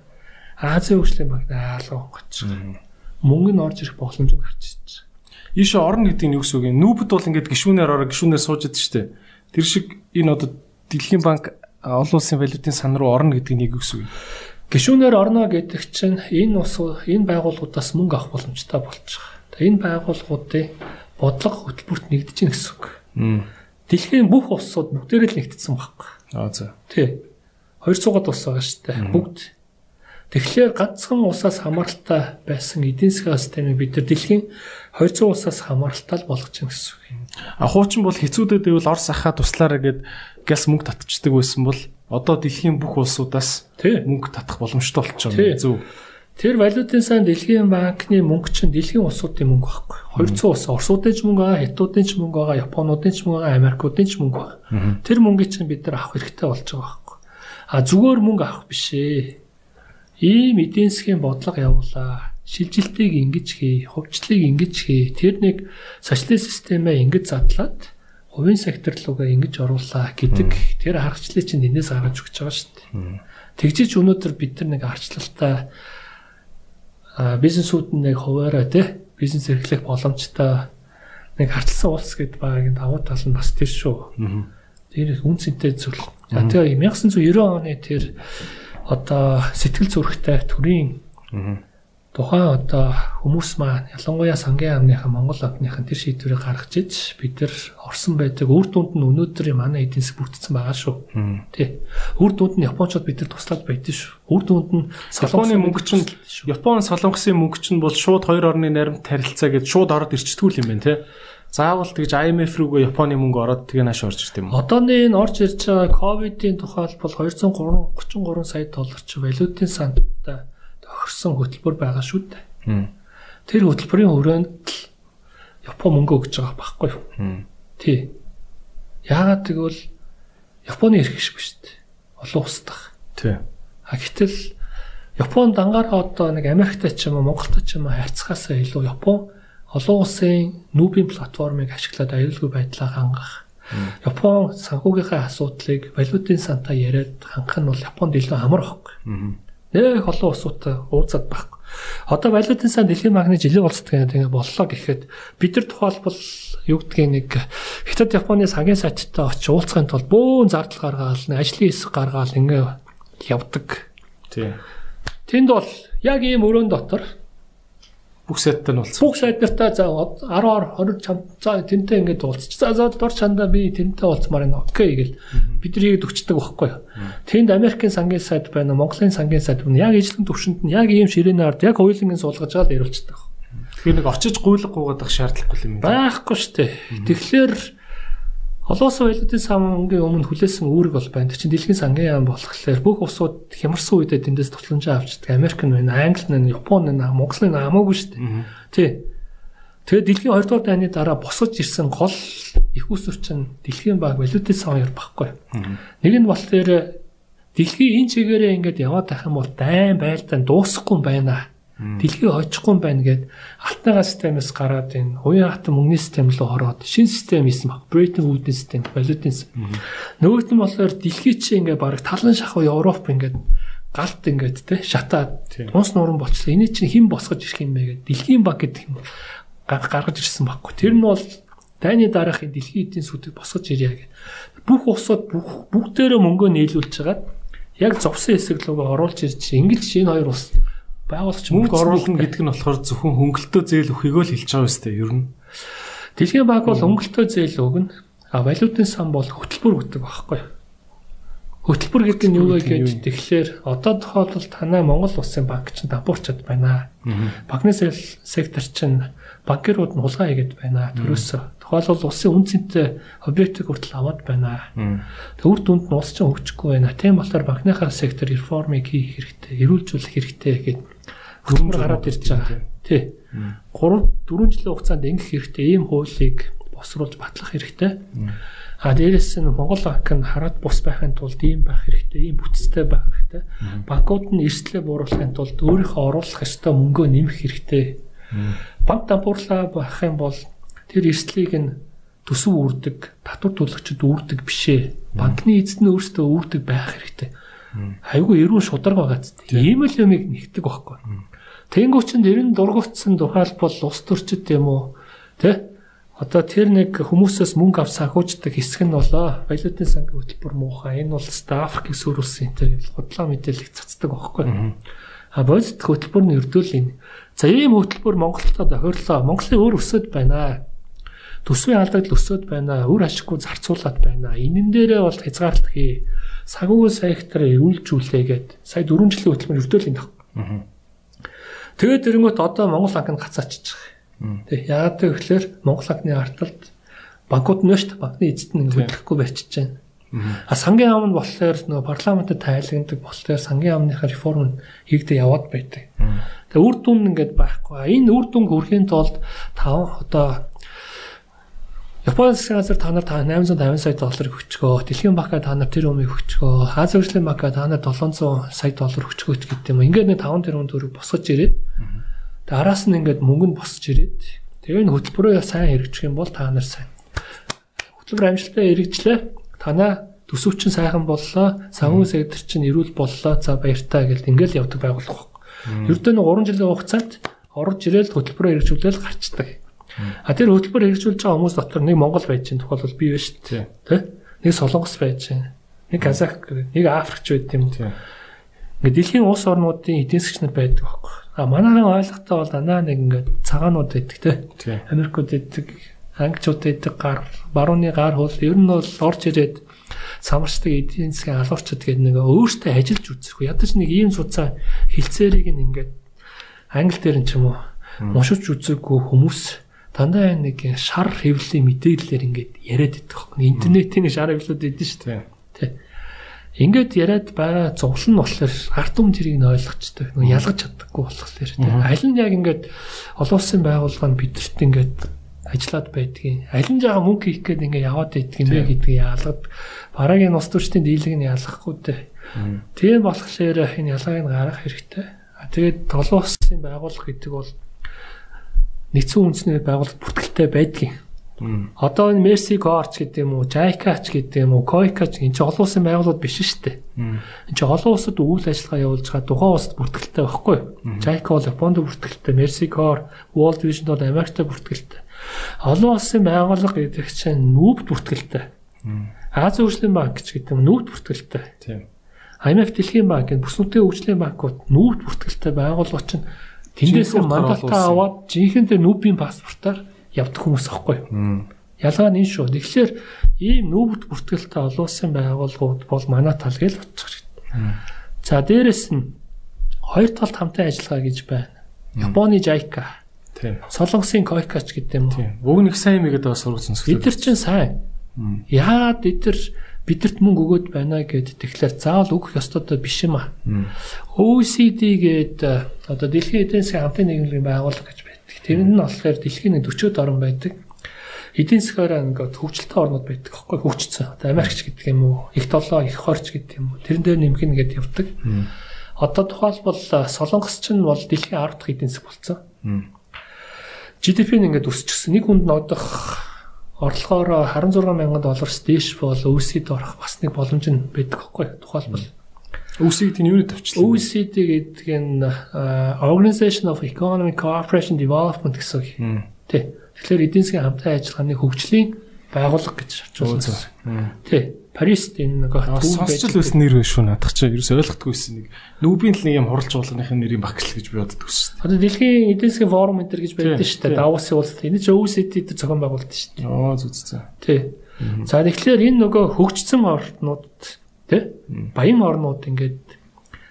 Азийн хөгжлийн банкны хаалга онгож байгаа. Мөнгө нь орж ирэх боломж нь гарч ирж байгаа. Ийшээ орно гэдэг нь юу гэсэн үг юм? Нүүбд бол ингээд гişүүнээр ороо гişүүнээр сууж идэв штэ. Тэр шиг энэ одоо Дэлхийн банк олон улсын валютын сан руу орно гэдэг нь юу гэсэн үг юм? Гишүүнээр орно гэдэг чинь энэ ус энэ байгууллагуудаас мөнгө авах боломжтой. Тэгээ энэ байгууллагуудын бодлого хөтөлбөрт нэгдэж гин гэсэн үг. Дэлхийн бүх улсууд бүгдээрээ л нэгдсэн байхгүй. Аа за. Тий. 200-аад улс байгаа шүү дээ. Бүгд. Тэгэхээр ганцхан улсаас хамааралтай байсан эдийн засгийн системийг бид нар дэлхийн 200 улсаас хамааралтай болгож гин гэсэн үг. А хуучин бол хэцүүдэд байвал Орос ахаа туслаараа гэд газ мөнгө татчихдаг байсан бол одоо дэлхийн бүх улсуудаас мөнгө татах боломжтой болчихно. Зөв. Тэр валютын сан дэлхийн банкны мөнгө чинь дэлхийн улсуудын мөнгө байхгүй. 200 улс Оросуудын ч мөнгө байгаа, Хятадуудын ч мөнгө байгаа, Японуудын ч мөнгө байгаа, Америкуудын ч мөнгө байгаа. Тэр мөнгөийг чинь бид нар авах хэрэгтэй болж байгаа байхгүй. А зүгээр мөнгө авах биш ээ. Ийм эдийн засгийн бодлого явуулаа шилжилтийг ингэж хий, хувьчлалыг ингэж хий. Тэр нэг социалист системээ ингэж задлаад хувийн сектор руугаа ингэж оруулаа гэдэг тэр аргачлалыг чинь энэс гаргаж өгч байгаа шүү дээ. Тэгжиж өнөөдөр бид нар нэг арчлалтай бизнесүүд нэг хуваараа тий бизнес эрхлэх боломжтой нэг харцсан улс гэдэг багийн давуу тал нь бас тэр шүү. Тэр үн цэнтэй зүйл. Тэгээ 1990 оны тэр одоо сэтгэл зүрэхтэй төрийн тухайн одоо хүмүүс маань ялангуяа сангийн амныхан Монгол амныхан тэр шийдвэрийг гаргаж иж бид нар орсон байдаг үр дүнд нь өнөөдөр манай эдийн засаг бүрдсэн байгаа шүү. Тий. Үр дүнд нь Япончууд бид нар туслаад байдсан шүү. Үр дүнд нь Японы мөнгө чинь Япон солонгосын мөнгө чинь бол шууд хоёр орны найрамд харилцаа гэж шууд ороод ирчдгүүл юм байна тий. Заавал тэгж IMF рүүгээ Японы мөнгө ороод тэгээ нааш орж ирд юм? Одооны энэ орж ирж байгаа ковидын тухайлбал 233 сая доллар чи валютын сандтай тохирсон хөтөлбөр байгаа шүү дээ. Тэр хөтөлбөрийн өрөөнд л Япон мөнгө өгж байгаа байхгүй юу? Тий. Яагаад тэгвэл Японы эрх шиг биш дээ. Олон устдах. Тий. А гэтэл Япон дангаараа одоо нэг Америктай ч юм уу Монголтой ч юм уу харьцахаасаа илүү Япон олон улсын нүүбийн платформыг ашиглаад аюулгүй байдлаа хангах. Япон санхүүгийнхаа асуудлыг валютын сантаа яриад хангах нь бол Японд илүү амар байхгүй. Нэг олон улсуудтай уулзаад байхгүй. Одоо валютын сан дэлхийн банкны жилийн уулздаг ингэ боллоо гэхэд бид нар тухайлбал юу гэдгийг нэг Хятад Японы сангийн сайттай очиж уулзахын тулд бөөн зардал гаргаал, ажлын хэсэг гаргаал ингэ явдаг. Тий. Тэнд бол яг ийм өрөөнд дотор бүх сайттай нь уулзсан. Бүх сайт нартай за 10 20 чам за тэнтэй ингээд уулзчих. За за дор чандаа би тэнтэй уулзмаар байна. Окей гэл бид нэгэд өгчдөг байхгүй юу. Тэнд Америкийн сангийн сайт байна, Монголын сангийн сайт байна. Яг ижлэн төвшөнд нь яг ийм ширээний ард яг хоёулангийн суулгаж аваад яриулцдаг. Тэгэхээр нэг очиж гуйлах гуугаад шаардлагагүй юм байна. Байхгүй шүү дээ. Тэгэхээр Холоос валютын сангийн өмнө хүлээсэн үүрэг бол байна. Чинь дэлхийн сангийн яам болохоор бүх улсууд хямарсан үедээ тэндээс тусламжаа авчдаг. Америк нь байна, Англи нь, Япон нь, Монгол нь хамаагүй шүү дээ. Тий. Тэгээд дэлхийн 2 дугаар дайны дараа босож ирсэн гол их усүр чинь дэлхийн баг валютын сан хоёр багхгүй. Нэг нь болохоор дэлхийн энэ чигээрээ ингээд яваад байх юм бол дайн байлдаан дуусахгүй байна Дэлхий очихгүй байна гэд алтныгаа системээс гараад энэ уян хатан мөнгөний систем рүү ороод шинэ систем хийсэн баг. Бритэн үүдний систем, валютын систем. Нөгөөт нь болохоор дэлхий чи ингээ баг талан шахуу Европ ингээд галт ингээд те шатаад тунс нуран болчихлоо. Эний чинь хэн босгож ирэх юм бэ гэд дэлхийн банк гэдэг юм гаргаж ирсэн баггүй. Тэр нь бол дайны дараахын дэлхийн эдийн засгуудыг босгож ирья гэд. Бүх улсууд бүгдээрээ мөнгөө нийлүүлж хагаад яг зовсон хэсэг рүү оруулж ирж ингэлж энэ хоёр улс байгуулагч мөнгө оруулна гэдэг нь болохоор зөвхөн хөнгөлтөө зээл өгөхийг л хэлж байгаа юм шүү дээ. Ер нь Дэлхийн банк бол хөнгөлтөө зээл өгнө. А валютын сан бол хөтөлбөр өгдөг байхгүй юу? Хөтөлбөр гэдэг нь юу вэ гэж тэгэхээр одоо тохиолдолд танай Монгол улсын банк чинь дампуурчод байна. Банкны сектор чинь банкирууд нь хулгай хийгээд байна. Төрөөсөө. Тухайлбал улсын үн цэнтэй объектыг хүртэл аваад байна. Үр дүнд нь улс чинь хөгжихгүй байна. Тийм болохоор банкныхаа сектор реформыг хийх хэрэгтэй, эрүүлжүүлэх хэрэгтэй гэд хөтөлбөр гараад ирж байгаа. Тий. 3 4 жилийн хугацаанд ингэх хэрэгтэй. Ийм хуулийг босруулж батлах хэрэгтэй. А дээрэс нь Монгол банк нь хараад бус байхын тулд ийм байх хэрэгтэй, ийм бүтцтэй байх хэрэгтэй. Банкуд нь эрсдлээ бууруулахын тулд өөрийнхөө оруулах ёстой мөнгөө нэмэх хэрэгтэй. Банк дампуурлаа байх юм бол тэр эрсдлийг нь төсөв үрдэг, татвар төлөгчд үрдэг бишээ. Банкны эзэд нь өөрсдөө үрдэг байх хэрэгтэй. Хайгуу эрүүн шударга байгаа ч тийм л юмыг нэгтгэдэг байхгүй. Тэнгүүч нь ер нь дургуутсан тухайлбал ус төрчд юм уу? Тэ? Одоо тэр нэг хүмүүсээс мөнгө авч санхүүждэг хэсэг нь болоо. Валютын сангийн хөтөлбөр муухай. Энэ бол гэсэн сүрүүлсэн энэ худлаа мэдээлэл цацдаг байхгүй. А бодит хөтөлбөр нь өрдөөл энэ. За ийм хөтөлбөр Монголд тохирлоо. Монголын өөр өсөд байна. Төсвийн алдагдал өсөд байна. Үр ашиггүй зарцуулаад байна. Энэн дээрээ бол хязгаарлалт хий. Санхүүгийн сектор эрүүлжүүлээгээд сая 4 жилийн хөтөлбөр өрдөөл энэ таг. Тэгээд тэрэнгүүт одоо Монгол банк нь гацаачиж байгаа. Тэг. Яагаад гэвэл Монгол банкны арталд банкуд нь шүү дээ. Банкны эзэд нь хөдлөхгүй байчиж байна. А сангийн яам нь болохоор нөгөө парламентод тайлагнадаг болохоор сангийн яамныхаа реформ хийгдэ яваад байдаг. Тэгээ үр дүн ингээд байхгүй. Энэ үр дүнг хүрэхийн тулд тав одоо Японы засгийн газар та нар 850 сая долларыг өгчгөө, Дэлхийн банк та нар тэр өмийг өгчгөө, Азийн хөгжлийн банк та нар 700 сая доллар өгчгөө гэдэг юм. Ингээд нэг 5 тэрбум төгрөг босгож ирээд Тэгээ араас нь ингээд мөнгө нь босч ирээд тэгээ энэ хөтөлбөрөө сайн хэрэгжих юм бол та нар сайн. Хөтөлбөр амжилттай хэрэгжлээ. Танаа төсөв чинь сайхан боллоо. Санхүү сектор чинь эрүүл боллоо. За баяртай гэл ингээл явдаг байгууллага байна. Ердөө нэг 3 жилийн хугацаанд орж ирээл хөтөлбөрөө хэрэгжүүлэл гарчдаг. А тэр хөтөлбөр хэрэгжүүлж байгаа хүмүүс дотор нэг Монгол байж чинь тухайлбал шүү дээ. Тэ? Нэг Солонгос байж чинь. Нэг Казах, нэг Африкч байд юм. Ингээд дэлхийн улс орнуудын эдийн засгч нар байдаг байхгүй. А манайхан ойлгохтой бол дандаа нэг ингээд цагаанууд байдаг те. Америкууд байдаг, англичууд байдаг гар, барууны гар хөл ер нь бол орж ирээд самарчдаг эдийн засгийн алуурчд гэдэг нэг өөртөө ажиллаж үзэхгүй. Ядаж нэг ийм судцаа хилцээрийг ингээд англи дээр нь ч юм уу уншиж үзээгүй хүмүүс дандаа нэг шар хэвлэлийн мэдээллээр ингээд яриад идэх. Интернетийн шар хэвлэлүүд идэв шүү дээ. Тэ. Ингээд яриад байгаа зовлон нь болохоор ард түмэн тэрийг нь ойлгочтой. Нөгөө ялгаж чаддаггүй болохоор тийм. Аль нь яг ингээд олон улсын байгууллага нь бидэрт ингээд ажиллаад байдгийг аль нь жаахан мөнгө хийх гээд ингээд яваад байдг юм бэ гэдгийг ялгад бараагийн нус төрчдийн дийлэг нь ялгахгүй дээ. Тийм болохоор энэ ялгааг нь гаргах хэрэгтэй. Тэгээд толон улсын байгууллага гэдэг бол нэгдсэн үндэсний байгууллагт бүртгэлтэй байдгийг Одоо энэ Mercy Corps гэдэг юм уу, JICA ч гэдэг юм уу, COICA ч энэ ч олон улсын байгууллагууд биш шүү дээ. Энэ ч олон улсад үйл ажиллагаа явуулж байгаа тухайн улсад бүртгэлтэй байхгүй. JICA бол Японд бүртгэлтэй, Mercy Corps, World Vision бол Америкт бүртгэлтэй. Олон улсын байгууллага гэдэг чинь нүүбд бүртгэлтэй. Азийн хөгжлийн банк ч гэдэг юм нүүбд бүртгэлтэй. Тийм. IMF дэлхийн банк, бүс нутгийн хөгжлийн банкуд нүүбд бүртгэлтэй байгууллага чинь тэндээс мандалтаа аваад жинхэнэ нүүбийн паспортаар явдаг хүмүүс аахгүй? Ялгаа нь энэ шүү. Тэгэхээр ийм нүүбд бүртгэлтэй олон улсын байгууллагууд бол манай талгыг л утчих хэрэгтэй. За дээрэс нь хоёр талд хамтан ажиллагаа гэж байна. Японы JICA. Тийм. Солонгосын KOICA ч гэдэг юм уу. Уг нэг сайн мэгэд бас сургацсан зүйл. Бид нар чинь сайн. Яагаад бид нар бидэрт мөнгө өгөөд байна гэд тэгэхээр заавал өгөх ёстой биш юм аа. OECD гээд одоо дэлхийн эдийн засгийн хамтын нийгмийн байгууллага гэж Тэр нь болохоор дэлхийн 40-од орн байдаг. Эдийн засгаараа ингээд хөгжилтэй орнууд байдаг аахгүй хөгжсөн. Одоо Америкч гэдэг юм уу, их толоо, их хорч гэдэг юм уу. Тэрэн дээр нэмэх нэгэд явдаг. Одоо тухайлбал Солонгос ч нь бол дэлхийн 10 дахь эдийн засаг болсон. GDP нь ингээд өсчихсөн. Нэг хүнд нодох орлогоор 16 мянган доллараас дээш бол OECD орох бас нэг боломж нь байдаг аахгүй тухайлбал. OECD-ийн юунд тавьчихлаа? OECD гэдэг нь Organization of Economic Cooperation Development гэсэн. Тэ. Тэгэхээр эдийн засгийн хамтран ажиллагааны хөгжлийн байгууллага гэж орчуулсан. Тэ. Парист энэ нэг сонсч л байсан нэр шүү надах чи ерөөс ойлгохдгүйсэн нэг нүүбийн л нэг юм хуралж уулгахын нэрийн багц гэж би боддог шүү. Одоо дэлхийн эдийн засгийн форум энэ гэж байдаг шүү дээ. Давосын улсад энэ чинь OECD дээр зохион байгуулалт шүү дээ. Аа зүг зүг. Тий. За тэгэхээр энэ нөгөө хөгжсөн орнууд Тэ? Баян орнууд ингээд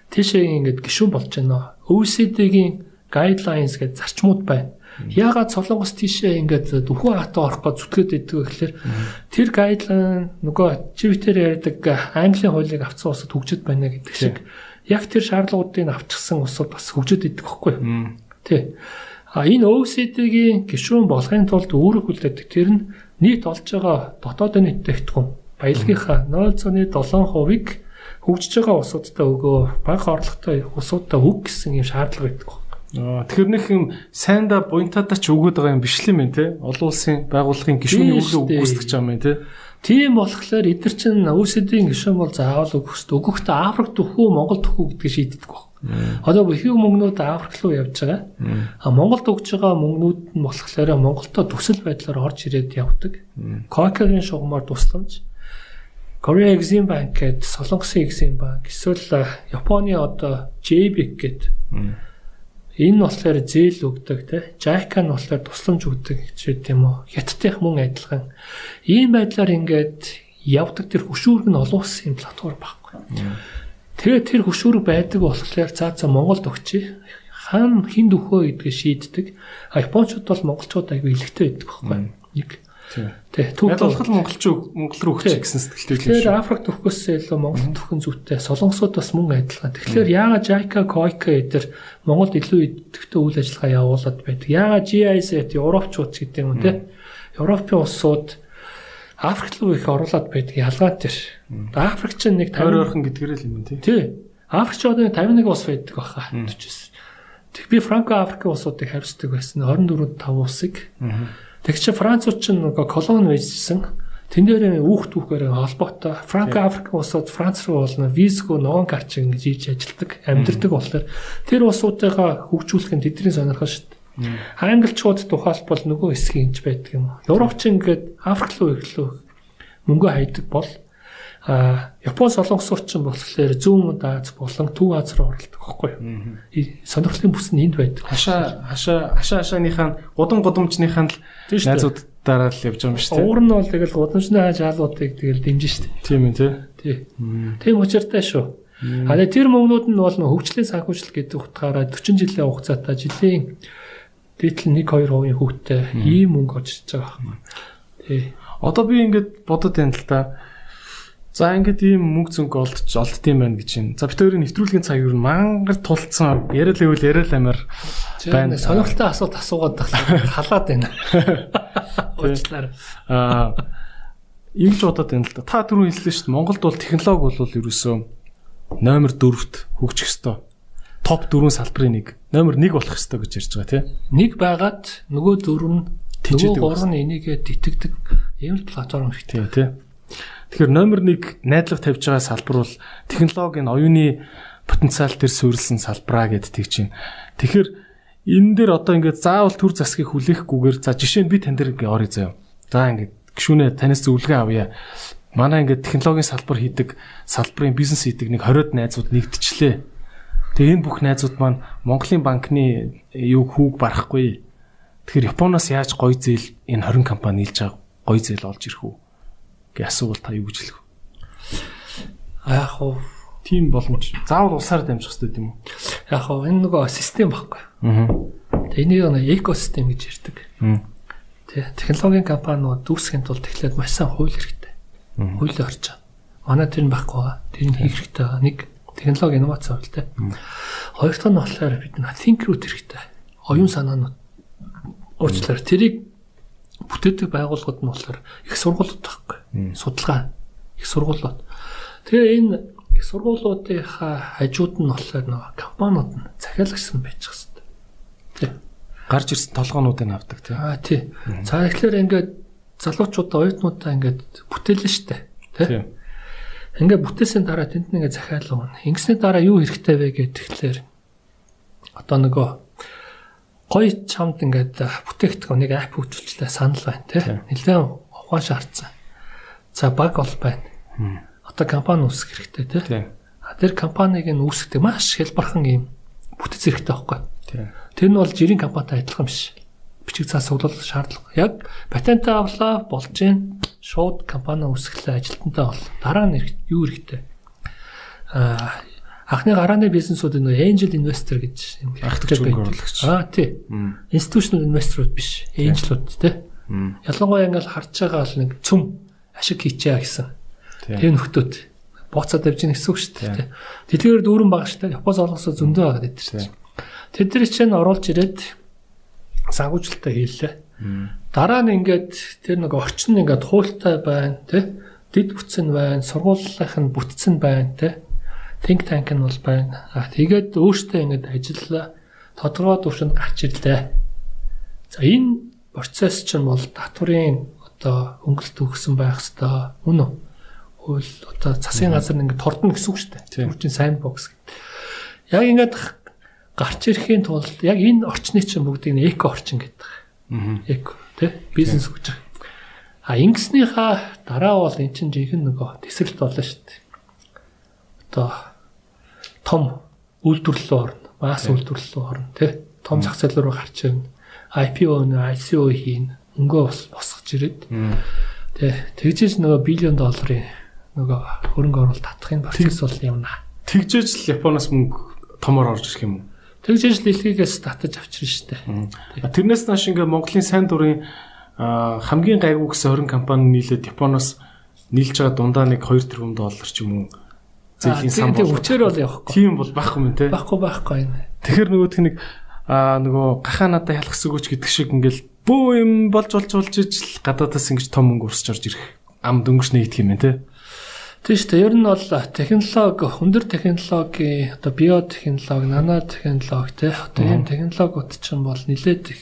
тийшээ ингээд гişүүн болж байна. OECD-гийн guidelines гэж зарчмууд байна. Яагаад Солонгос тийшээ ингээд дөхөн хатаа орох гэж зүтгээд идэг вэ гэхээр тэр гайдлайн нөгөө чивтер ярьдаг Английн хуулийг авцсан улсад хөгжөд байна гэдэг шиг яг тэр шаардлагуудыг авчихсан улсууд бас хөгжөд идэг байхгүй. Тий. А энэ OECD-гийн гишүүн болохын тулд өөрөг хүлээдэг тэр нь нийт олж байгаа дотоодын нийтгэгдэхүүн баялагийнхаа 0.7%-ыг хөгжиж байгаа улсуудтай өгөө бага орлоготой улсуудтай өг гэсэн юм шаардлага байдаг. Тэгэхээр нэг юм сайнда буянтаада ч өгöd байгаа юм биш л юм те. Олон улсын байгууллагын гишүүний үгээ өгөөсдөг ч юм те. Тийм болохоор эдгэр чинь OECD-ийн гишүүн бол заавал өгөхөст өгөхдөө Африк төхөө Монгол төхөө гэдгийг шийддэг баг. Одоо их мөнгнүүд Африк руу явж байгаа. А Монголд өгж байгаа мөнгнүүд нь болохоор Монголдо төсөл байдлаар орж ирээд явдаг. Койкагийн шугамар тусламж Korea Exim Bank гэдэг Солонгосын Exim Bank эсвэл Японы одоо JBIC гэдэг Энэ нь болохоор зээл өгдөг тий. JICA нь болохоор тусламж өгдөг гэж тийм үү. Хятадынх мөн адилхан. Ийм байдлаар ингээд явдаг тэр хөшүүрэг нь олон улсын платформ байхгүй. Тэгээ тэр хөшүүрэг байдаг болохоор цаа цаа Монголд өгчий. Хаан хин дөхөө гэдгийг шийддэг. А Япончууд бол монголчууд аягүй илэгтэй байдаг байхгүй. Нэг Тий. Төв болгол монголч монгол руу өгч гэсэн сэтгэлтэй шиг. Тэгэхээр Африк төвхөөсөө илүү монгол төвхөн зүйтэй. Солонгосууд бас мөн адилхан. Тэгэхээр яагаад JICA, COICA эдэр Монголд илүү идэвхтэй үйл ажиллагаа явуулаад байдаг. Яагаад GIZ Европчууд гэдэг юм те. Европын улсууд Африк руу их оруулаад байдаг ялгаа тэр. Африк ч нэг 50 ойрхон гэдгээрээ л юм тий. Тий. Африкч одоо 51 улс байдаг баха 40-с. Тэг би Франко Африкийн улсуудыг хариуцдаг байсан. 24 5 улсыг. Аа Тэг чи Францууд ч нөгөө колон байжсэн. Тэн дээр үүх түүхээр холбоотой Франко Африк улсууд Франц руу болно визгөө ногоон карч ингэж ийж ажилдаг амьдэрдэг болохоор тэр улсуудыгаа хөгжүүлэх нь тэдний сонирхол шүү дээ. Англичууд тухайлбал нөгөө хэсгийн инж байдаг юм. Европч ингээд Африк руу ирлээ мөнгө хайдаг бол а Япон солонгосууд ч болохоор зүүн Аз болон Төв Аз руу оролдог байхгүй юу. Сонирхлын бүс нь энд байдаг. Хашаа хашаа хашаа хашааныхаа гудам гудамжныхаа л найзуудаараа л явж байгаа юм шүү дээ. Уур нь бол тэгэл гудамжны хаалуудыг тэгэл дэмжин шүү дээ. Тийм ээ тий. Тийм учиртай шүү. А тэр мөнгнүүд нь бол хөгжлийн санхүүжил гэдэг утгаараа 40 жилийн хугацаатай жилийн дээдл 1 2% хүүхдтэй ийм мөнгө очиж байгаа юм. Тий. Одоо би ингээд бодод байна л да За ингээд ийм мөнгө зөнгө олдч олддсан байна гэж байна. За бит хоёрын нэвтрүүлгийн цаг юу мангар тулцсан яриа л ивэл яриа л амар байна. Сонирхолтой асуулт асуугаад тахлаа халаад байна. Уучлаарай. Аа Ингэж бодоод байна л да. Та түрүү хэллээ шүү дээ. Монголд бол технологи бол ерөөсөө номер 4-т хөгжих ёстой. Топ 4 салбарын нэг. Номер 1 болох ёстой гэж ярьж байгаа тийм. Нэг байгаад нөгөө 4 нь нөгөө 3 нь энийгээ тэтгдэг ийм платформ хэрэгтэй тийм. Тэгэхээр номер 1 найдлага тавьж байгаа салбар бол технологийн оюуны потенциал төр суурилсан салбараа гэдгийг чинь. Тэгэхээр энэ дээр одоо ингээд заавал төр засгийг хүлээхгүйгээр за жишээ нь би тань дээр ингээ орё заяа. За ингээд гişүнээ танаас зөвлөгөө авъя. Манай ингээд технологийн салбар хийдэг салбарын бизнес хийдэг нэг 20-од найзууд нэгдчихлээ. Тэгээ энэ бүх найзууд маань Монголын банкны юу хүүг барахгүй. Тэгэхээр Японоос яаж гоё зээл энэ 20 компани нийлж байгаа гоё зээл олж ирэх үү? Гэ асуувал та юу гэж хэлэх вэ? Яг хуу тийм боломж заавал улсаар дамжих хэрэгтэй юм уу? Яг хуу энэ нөгөө систем баггүй. Аа. Тэгээ энийг нэг экосистем гэж ярьдаг. Аа. Тэ технологийн компаниуд дүүсгэхийн тулд тэгэхээр маш сайн хууль хэрэгтэй. Хууль орж байгаа. Манай тэр нь байхгүй байгаа. Тэр нь хийх хэрэгтэй байгаа. Нэг технологи инновац хуультай. Хоёр дахь нь болохоор бид нэг think root хэрэгтэй. Оюун санаанууд уучлаарай. Тэрийг бүтээдэг байгууллагууд нь болохоор их сургуулиуд байхгүй. Судалгаа их сургуулиуд. Тэгээ энэ их сургуулиудынхаа хажууд нь болохоор нөгөө компаниуд нь захиалагчсан байж хэвээр. Тий. Гарч ирсэн толгоонуудыг авдаг тий. Аа тий. За тэгэхээр ингээд залуучуудаа оюутнуудаа ингээд бүтээлэн штэ. Тий. Ингээд бүтээсэн дараа тэнд нэгэ захиалга өгнө. Ингэсний дараа юу хэрэгтэй вэ гэхэлэр одоо нөгөө гоё чамд ингээд бүтээгдэхүүн нэг ап хөгжүүлчлээ санал байна тий. Нилээн ухаан шаардсан. За баг бол байна. Одоо компани үүсгэх хэрэгтэй тий. А тэр компаниг нь үүсгдэг маш хялбархан юм бүтэц хэрэгтэй байхгүй. Тэр нь бол жирийн компанитай адилхан биш. Бичиг цаас суглал шаардлага. Яг патент авлаа болж гин шууд компани үүсгэлээ ажилтнтай бол дараа нь юу хэрэгтэй? Аа анхны гарааны бизнесүүд нөгөө angel investor гэж юм Ахтагч хөнгөрүүлэгч. Аа тий. Institutional investor-ууд биш. Angel-ууд тий. Ялангуяа ингээл харж байгаа бол нэг цөм ашиг хийчээ гэсэн. Тэр нөхдүүд бууцаад авж ийн гэсэн үг шүү дээ. Тэдгээр дүүрэн байгаа шүү дээ. Японоос олгосоо зөндөө байгаа гэдэг чинь. Тэд нар чинь оруулж ирээд сагуултаа хийлээ. Дараа нь ингээд тэр нэг орчин ингээд хуультай байна тий. Дид бүтсэн байна, сургуулийнх нь бүтсэн байна тий. Think tank нь бол байна. А тэгээд өөртөө ингээд ажиллаа тодорхой төвшөнд гарч ирлээ. За энэ процесс чинь бол татврын одоо өнгөлт өгсөн байх хэвээр үнэ үү? Хууль одоо засгийн газар ингээд тордно гэсэн үг шүү дээ. Түрчийн сайн бокс гэдэг. Яг ингээд гарч ирэхийн тулд яг энэ орчны чинь бүгдийг нь эко орчин гэдэг. Аа. Эко тий бизнес гэж. А ингэснийхаа дараа бол эн чинь жинхэнэ нөгөө тесрэлт болно шүү дээ. Одоо том үйлдвэрлэлөө орно, масс үйлдвэрлэлөө орно тий. Том зах зээл рүү гарч ирнэ. IPO нэ ICO хийн өнгөө бас босгож ирээд тий. Тэгжээж нөгөө биллион долларын нөгөө хөрөнгө оруулалт татахын процесс бол юмна. Тэгжээж л Японоос мөнгө томор орж ирэх юм уу? Тэгжээж л дэлхийгээс татаж авчирна штэ. Тэрнээс нааш ингээ Монголын сайн дурын хамгийн гайгүй гэсэн хорин компани нийлээд Японоос нийлж байгаа дундаа нэг 2 тэрбум доллар ч юм уу зээлийн сан бол хүчээр бол явахгүй. Тийм бол байхгүй юм те. Байхгүй байхгүй энэ. Тэгэхээр нөгөөх нэг аа нөгөө гахаа надаа ялах сүгөөч гэдэг шиг ингээл бөө юм болж болж болж ижил гадаадас ингэж том мөнгө урсч орж ирэх ам дөнгөснө идэх юм байна те. Тийм шүү дээ. Ер нь бол технологи, хүндэр технологи, одоо биотехнологи, нанотехнологи те одоо ийм технологиуд чинь бол нилээд их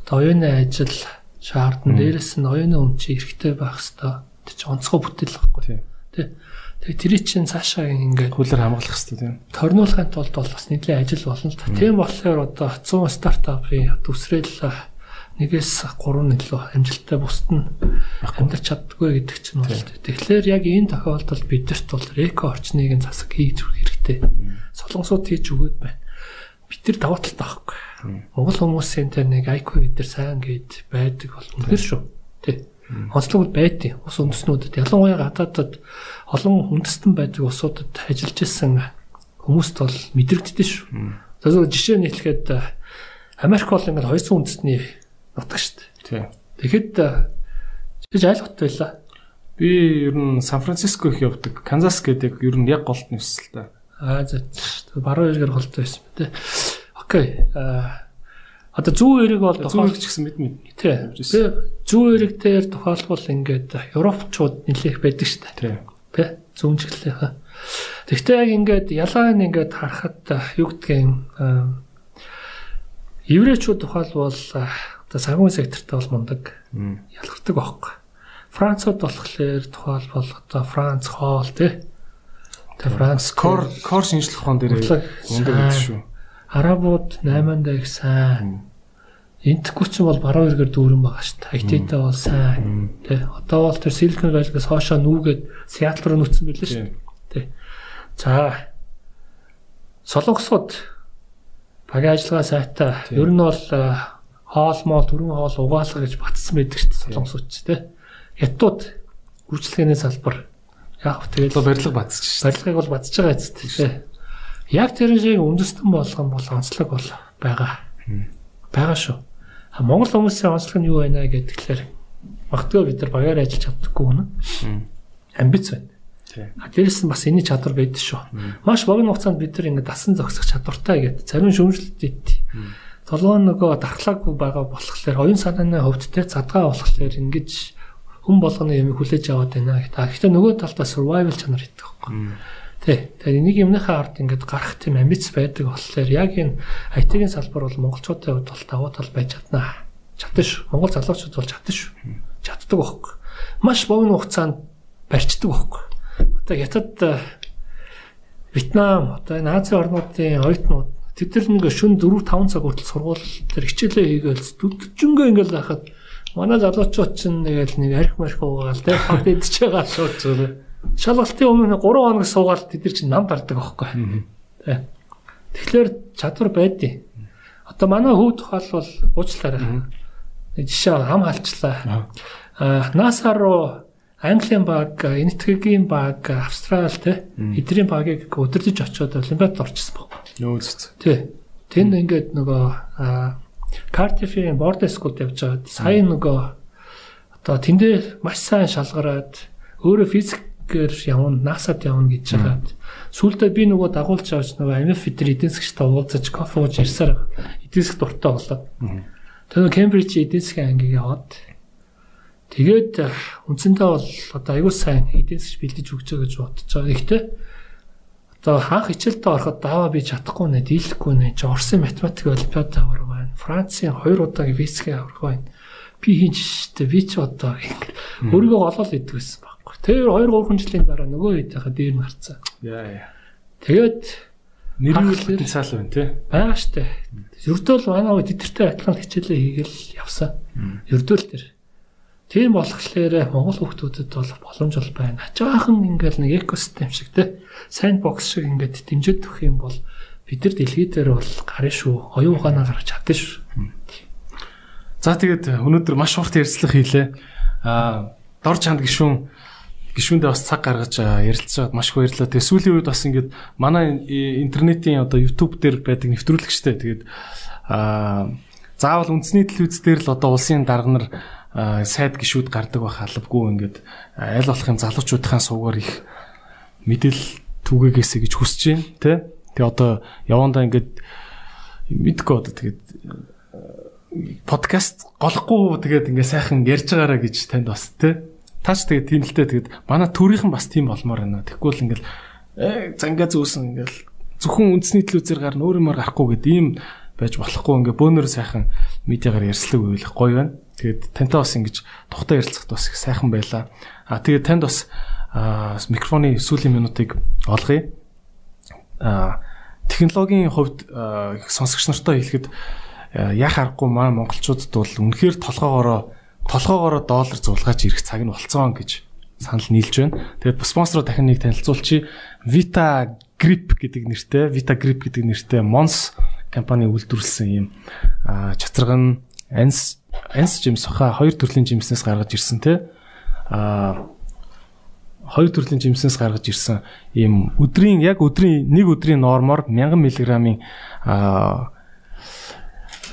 одоо оюуны ажил шаардна. Дээрээс нь оюуны өмчи эрхтэй байх хэвээр тэр чинь онцгой бүтээл байхгүй. Тийм. Тэ. Тэгээ тэрий чинь цаашаа ингээд хүлээр хамгаалах хэрэгтэй тийм. Торнуулахын тулд бол бас нэлийн ажил болно л та. Тийм болохоор одоо 100 стартапын төсрэл 1-с 3-7 амжилттай бусд нь амьдарч чаддгүй гэдэг чинь бол тэгэхээр яг энэ тохиолдолд бидэрт бол эко орчныг засаг хийж өгөх хэрэгтэй. Солонгосууд хийж өгөөд байна. Бид нар даваа талтай байхгүй. Монгол хүмүүсийн тэр нэг IQ бид нар сайн гээд байдаг бол үнэхээр шүү. Тэ. Онцлог байдیں۔ Ус үндэснүүдэд ялангуяа гадаадад олон үндэстэн байдаг улсуудад ажиллаж исэн хүмүүст бол мэдрэгддэж шүү. За зөв жишээ нь хэлэхэд э, Америк бол ингээд 200 үндэстний нутаг шүү дээ. Тэгэхэд жиж айл хот байлаа. Би ер нь Сан Франциско их явдаг. Канзас гэдэг ер нь яг голд нэрсэлтэй. Аа за баруун эргээр голтой байсан тий. Окей. Аа одоо зүүн эрэг бол ч гэсэн мэд мэд. Тий. Зүүн эрэг дээр тухайлбал ингээд Европчууд нэлээх байдаг шүү дээ. Тий. Зүүн чиглэлийнхаа. Тэгвэл яг ингээд ялгааг ингээд харахад юу гэдгийг еврейчүүд тухайлбал одоо санхүү сектортой бол мундаг ялгардаг байхгүй. Францууд болохоор тухайлбал одоо Франц хоол тий. Тэгээ Франц кор кор шинжлэх ухаан дээр мундаг гэдэг шүү. Арабууд 8-нд их сайн. Энтгүй ч бол баруун эргээр дүүрэн байгаа шүү дээ. IT-тэй бол сайн. Тэ. Одоо бол тэр Silicon Valley-гээс хоошоо нүүгээд Seattle руу нүцсэн байлээ шүү дээ. Тэ. За. Солонгосууд багийн ажиллагаа сайтай. Ер нь бол хоол моол төрөн хоол угаалга гэж батсан байдаг шүү дээ солонгосууд ч тий. Хятад гүйцэлгээний салбар яг тэгэл барилга батсаж шүү. Барилгыг бол батсаж байгаа эцэст тий. Яг тэр шиг үндэстэн болгон бол онцлог бол байгаа. Байгаа шүү. А Монгол хүмүүсийн онцлог нь юу байна гэдгээр магадгүй бид нар багаар ажиллаж чаддаггүй үнэ. Амбиц байна. А дээрэс нь бас энэ чадвар байдаг шүү. Маш богино хугацаанд бид нар ингэ дасан зогсох чадвартай гэдэг. Зарим шүүмжлэлт ит. Толгойн нөгөө дархлаагүй байгаа болохоор оюун санааны хөвд те задгаа болохоор ингэж хүн болгоны юм хүлээж аваад байна. Гэхдээ нөгөө талдаа survival чанар идэх байхгүй. Тэ. Тэгэхээр энийг юмныхаа ард ингээд гарах тийм амбиц байдаг болохоор яг энэ IT-ийн салбар бол монголчуудын хувьд бол давуу тал байж чадна. Чадна шүү. Монгол залуучууд бол чадна шүү. Чаддаг байхгүй. Маш богино хугацаанд барьцдаг байхгүй. Одоо хятад Вьетнам одоо энэ Азийн орнуудын оюутнууд Тэд нар нэг шөн 4 5 цаг хүртэл сургууль дээр хичээлээ хийгээл дүдчөнгөө ингээл байхад манай залуучууд чинь нэгэл нэг арх марх уугаал те хавд идэж байгаа шууд зүгээр. Шалгалтын өмнө 3 хоног суугаад тэд нар чинь нам дардаг аахгүй. Тэ. Тэгэхээр чадвар байдیں۔ Одоо манай хөв тухайлбал уучлаарай. Жишээ хам халчлаа. Аа NASA руу Английн баг, Энэтхэгийн баг, Австрал те эдний багийг өдөржиж очиод Олимпиадад орчихсон баг. Нөө зү. Тий. Тэнд ингээд нөгөө Cardiff-ийн Board School-д явж байгаад сая нөгөө одоо тэндээ маш сайн шалгараад өөрөө физикээр явна, NASA-д явна гэж байгаад сүүлдээ би нөгөө дагуулж авч нөгөө MF фитер эдийн засгчтай уулзаж кофе ууж ирсаар эдийн засгт дуртай болоод. Тэр Кембриж эдийн засгийн ангийг яваад тэгээд үндсэндээ бол одоо аягүй сайн эдийн засгч бэлдэж өгч байгаа гэж бодож байгаа. Ихтэй одоо хаах хичээлдээ ороход даваа би чадахгүй нэ, дийлэхгүй нэ. Чи Орсын математик олимпиад авраг байна. Францын 2 удаагийн физикийн авраг байна. Би хийж штэ би ч одоо өөрийгөө голоол идэг байсан байхгүй. Тэр 2 3 жилийн дараа нөгөө хэдийнхаа дээр нь гарцсан. Яа яа. Тэгээд нэрүүл потенциал байна тий. Бага штэ. Ердөө л манай үед тэтэртэй адилхан хичээлээ хийгээл явсан. Ердөө л тэр. Тийм болохоор Монгол хүмүүстэд бол боломж бол байна. Хажаахан ингээл нэг экосистем шиг те сайн бокс шиг ингээд дэмжиж өгөх юм бол бид нар дэлхий дээр бол гарна шүү. Оюун ухаанаа гаргаж чадна шүү. За тэгээд өнөөдөр маш урт ярилцлага хийлээ. Аа дор чанд гişүүн гişүүндээ бас цаг гаргаж ярилцаад маш их баярлалаа. Тэгээ сүүлийн үед бас ингээд манай интернетийн одоо YouTube дээр байдаг нэвтрүүлэгчтэй. Тэгээд аа заавал үндэсний телевиз дээр л одоо улсын дарга нар сайд гişүүд гардаг байх албагүй ингээд аль болох юм залуучуудын суугаар их мэдээлэл түгээгээсэ гэж хүсэж байна тий. Тэгээ одоо явандаа ингээд мэдгүй одоо тэгээд подкаст голохгүй тэгээд ингээд сайхан ярьж байгаараа гэж танд бас тий. Таач тэгээд тийм л дээ тэгээд манай төрийнхэн бас тийм болмоор байна. Тэгэхгүй л ингээд э зангаа зүүсэн ингээд зөвхөн үндэсний телевизээр гарна өөр юмар гарахгүй гэдэг ийм байж болохгүй ингээ бөөнөр сайхан медиагаар ярьслаг үйл гоё байна. Тэгээд тантай бас ингэж тухтай ярилцахад бас их сайхан байлаа. А тэгээд танд бас микрофоны сүүлийн минутыг олгоё. А технологийн хувьд сонсогч нартай хэлэхэд яах аргагүй маа монголчуудад бол үнэхээр толгоогоороо толгоогоороо доллар зулгаач ирэх цаг нь болцсон гэж санал нийлж байна. Тэгээд спонсороо дахин нэг танилцуулчих. Vita Grip гэдэг нэртэй, Vita Grip гэдэг нэртэй Mons компани үйлдвэрлэсэн юм чацарга нь Ans жимс хаа хоёр төрлийн жимснээс гаргаж ирсэн те а хоёр төрлийн жимснээс гаргаж ирсэн ийм өдрийн яг өдрийн нэг өдрийн нормоор 1000 мг-ийн а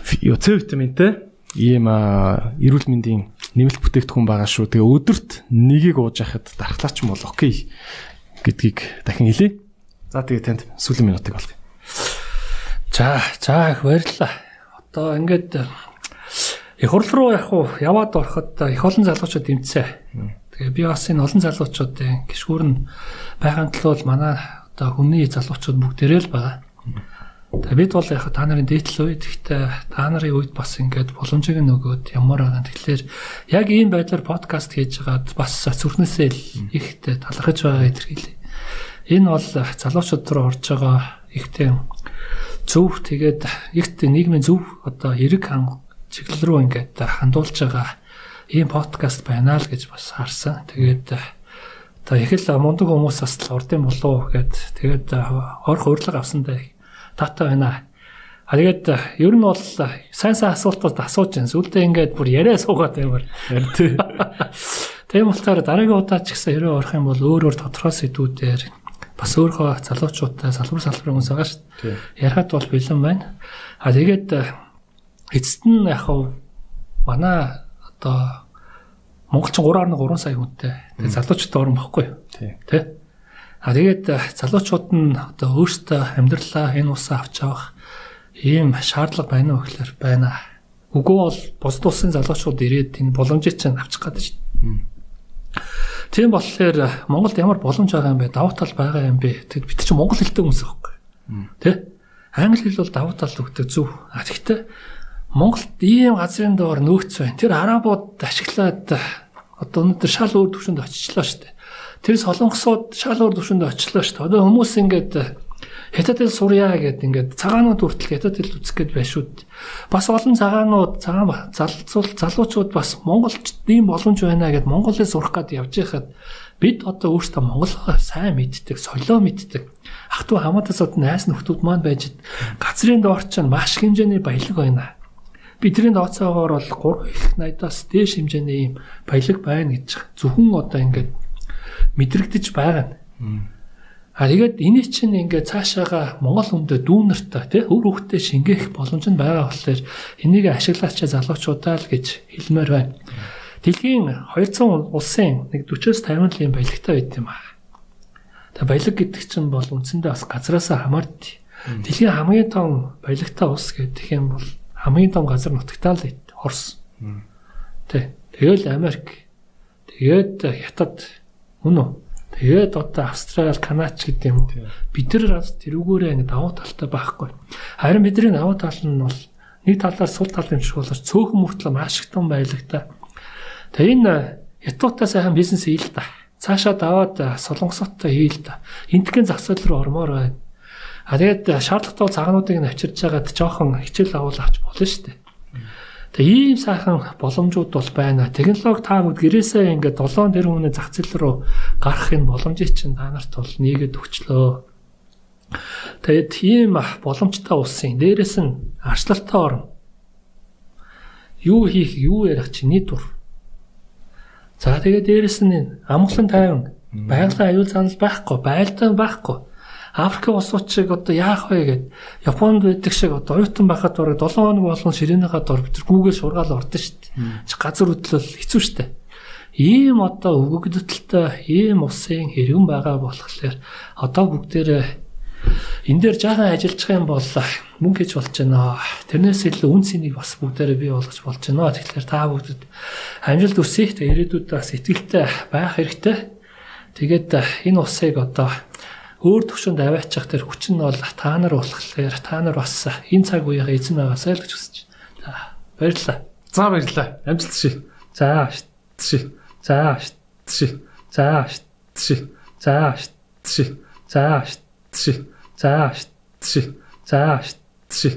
С витаминтэй ийм эрүүл мэндийн нэмэлт бүтээгдэхүүн байгаа шүү. Тэгээ өдөрт нэгийг ууж яхад дархлаач юм бол окей гэдгийг дахин хэлье. За тэгээ танд сүүлийн минутыг олгоё. За за их баярлалаа. Одоо ингээд их хурл руу яг уу яваад ороход их олон залуучууд дэмцээ. Тэгээ би бас энэ олон залуучуудын гişгүүр нь байгаан төлөө манай одоо хүмүүний залуучууд бүгдээрээ л байгаа. Тэгээ бид бол яг та нарын дээдл үед гэхдээ та нарын үед бас ингээд боломжийг нөгөөд ямар байгаа. Тэгэхээр яг ийм байдлаар подкаст хийж байгаад бас зүрхнээсээ л ихтэй талархаж байгаа илэрхийлээ. Энэ бол залуучууд руу орж байгаа ихтэй зөв тэгээд ихтэй нийгмийн зөв одоо эрэг ханга чиглэл рүү ингээд хандуулж байгаа ийм подкаст байна л гэж бас харсан. Тэгээд одоо их л мундаг хүмүүс бас л урдын болов гэд тэгээд орох урилга авсандаа таатай байна. А тэгээд ер нь бол сайн сайн асуултууд асууж байна. Сүлдээ ингээд бүр яриа суугаад баймар. Тийм болохоор дараагийн удаа ч гэсэн хэрэг орох юм бол өөр өөр тодорхой сэдвүүдээр бас өөрөө залуучуудтай салбар салбарын хүмүүс байгаа шүү дээ. Ярахад бол бэлэн байна. А тэгээд эцэст нь яг хав манай одоо монголчин 3.3 сая хүнтэй. Тэгээд залуучууд орон бохгүй юу? Тэ. А тэгээд залуучууд нь одоо өөрсдөө амьдралаа энэ усаа авч явах ийм шаардлага байна уу гэхээр байна. Үгүй бол бусд улсын залуучууд ирээд энэ боломжийг чинь авчих гэдэг дээ. Тийм болохоор Монголд ямар боломж байгаа юм бэ? Давуу тал байгаа юм бэ? Тэгэд бид чинь монгол хэлтэй хүмүүс байхгүй. Тэ? Англи хэл бол давуу тал өгдөг зөв. А тэгтээ Монголд ийм газрын доор нөөц байна. Тэр арабууд ашиглаад одоо өнөөдөр шал өөр төвшөнд очичлаа шүү дээ. Тэр солонгосууд шал өөр төвшөнд очлоо шүү дээ. Одоо хүмүүс ингээд хятад хэл сурья гэд ингээд цагаанууд хүртэл хятад хэл үзэх гээд байна шүү дээ. Бас олон цагаанууд цагаан залцуул залуучууд бас монголч ийм боломж байна гэд монгол хэл сурах гээд явж байхад бид одоо өөрсдөө монголоо сайн мэддэг, солио мэддэг. Ах トゥ хамаатасууд найс нөхдүүд маань байж газрын доор ч маш хэмжээний баялаг байна бидний тооцоогоор бол 3 их 80-аас дээш хэмжээний ийм баялаг байна гэж зөвхөн одоо ингээд мэдрэгдэж байгаа нь. А тэгээд энэ чинь ингээд цаашаага Монгол хүндээ дүүнэртэ тий өр хөвгтөө шингээх боломж нь байгаа болохоор энийг ашиглаач залуучуудаа л гэж хэлмээр байна. Дэлхийн 200 улсын нэг 40-с 50 лийн баялагтай байт юм аа. Тэгээ баялаг гэдэг чинь бол үндсэндээ бас газараасаа хамаард. Дэлхийн хамгийн том баялагтай улс гэдэг юм бол хамгийн том газар нутагтаа л Орос. Тэ. Тэгэл Америк. Тэгээд Хятад. Үн үү? Тэгээд одоо Австрали, Канач гэдэг юм. Бид нар бас тэрүүгээрээ ингэ давуу талтай байхгүй. Харин бидний давуу тал нь бол нэг талаар сул тал юм шиг болооч цөөхөн мөртлөө маш их том баялагтай. Тэгээ энэ ятуутаа сайхан бизнес хийл та. Цаашаа даваад солонгосоттой хийл та. Энтгийн зах зээл рүү ормоор байна. А тэгээд шаардлагатай цагаануудыг нь авчирж байгаад жоохон хичээл авал авч болно шүү дээ. Тэгээ ийм сайхан боломжууд бол байна. Технологи та бүгд гэрээсээ ингээд 7 тэрбумны зах зээл рүү гарахын боломжийг чинь та нарт бол нийгэд өгчлөө. Тэгээд тийм боломжтой улсын дээрэс нь арчлалтай орн. Юу хийх, юу ярих чиний дур. За тэгээд дээрэс нь амглан тайван байгалийн аюул занал байхгүй, байлдаан байхгүй Африк улсууд шиг одоо яах вэ гэд Японд байдаг шиг одоо оюутан байхад бараг 7 хоног болгон ширээнийхаа дор нар Google шургаал ордон шүү дээ. Газар хөдлөл хэцүү дээ. Ийм одоо өвөгдөлтөй ийм усын хэрүүн байгаа болохоор одоо бүгдээрээ энэ дээр жаахан ажиллаж байгаа юм бол мөнгө хийж болж байна. Тэрнээс илүү үн цэнийг бас бүгдээрээ бий болгож болж байна. Тэгэхээр та бүгдэд амжилт. Тэг ирээдүйд бас ихтэй байх хэрэгтэй. Тэгээд энэ усыг одоо өөр төвшөнд аваачих тэр хүч нь бол та нар болохоор та нар бас энэ цаг үеийнхээ эзэн байгаасай л гэж хүсэж байна. За баярлалаа. За баярлалаа. Амжилт ши. За ши. За ши. За ши. За ши. За ши. За ши. За ши. За ши.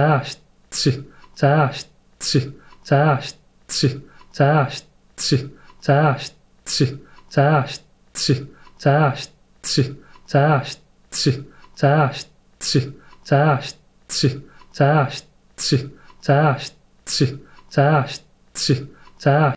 За ши. За ши. За ши. За ши. За ши. За ши. За ши. За ши. За ши. За ши. За ши. За ши. За ши. За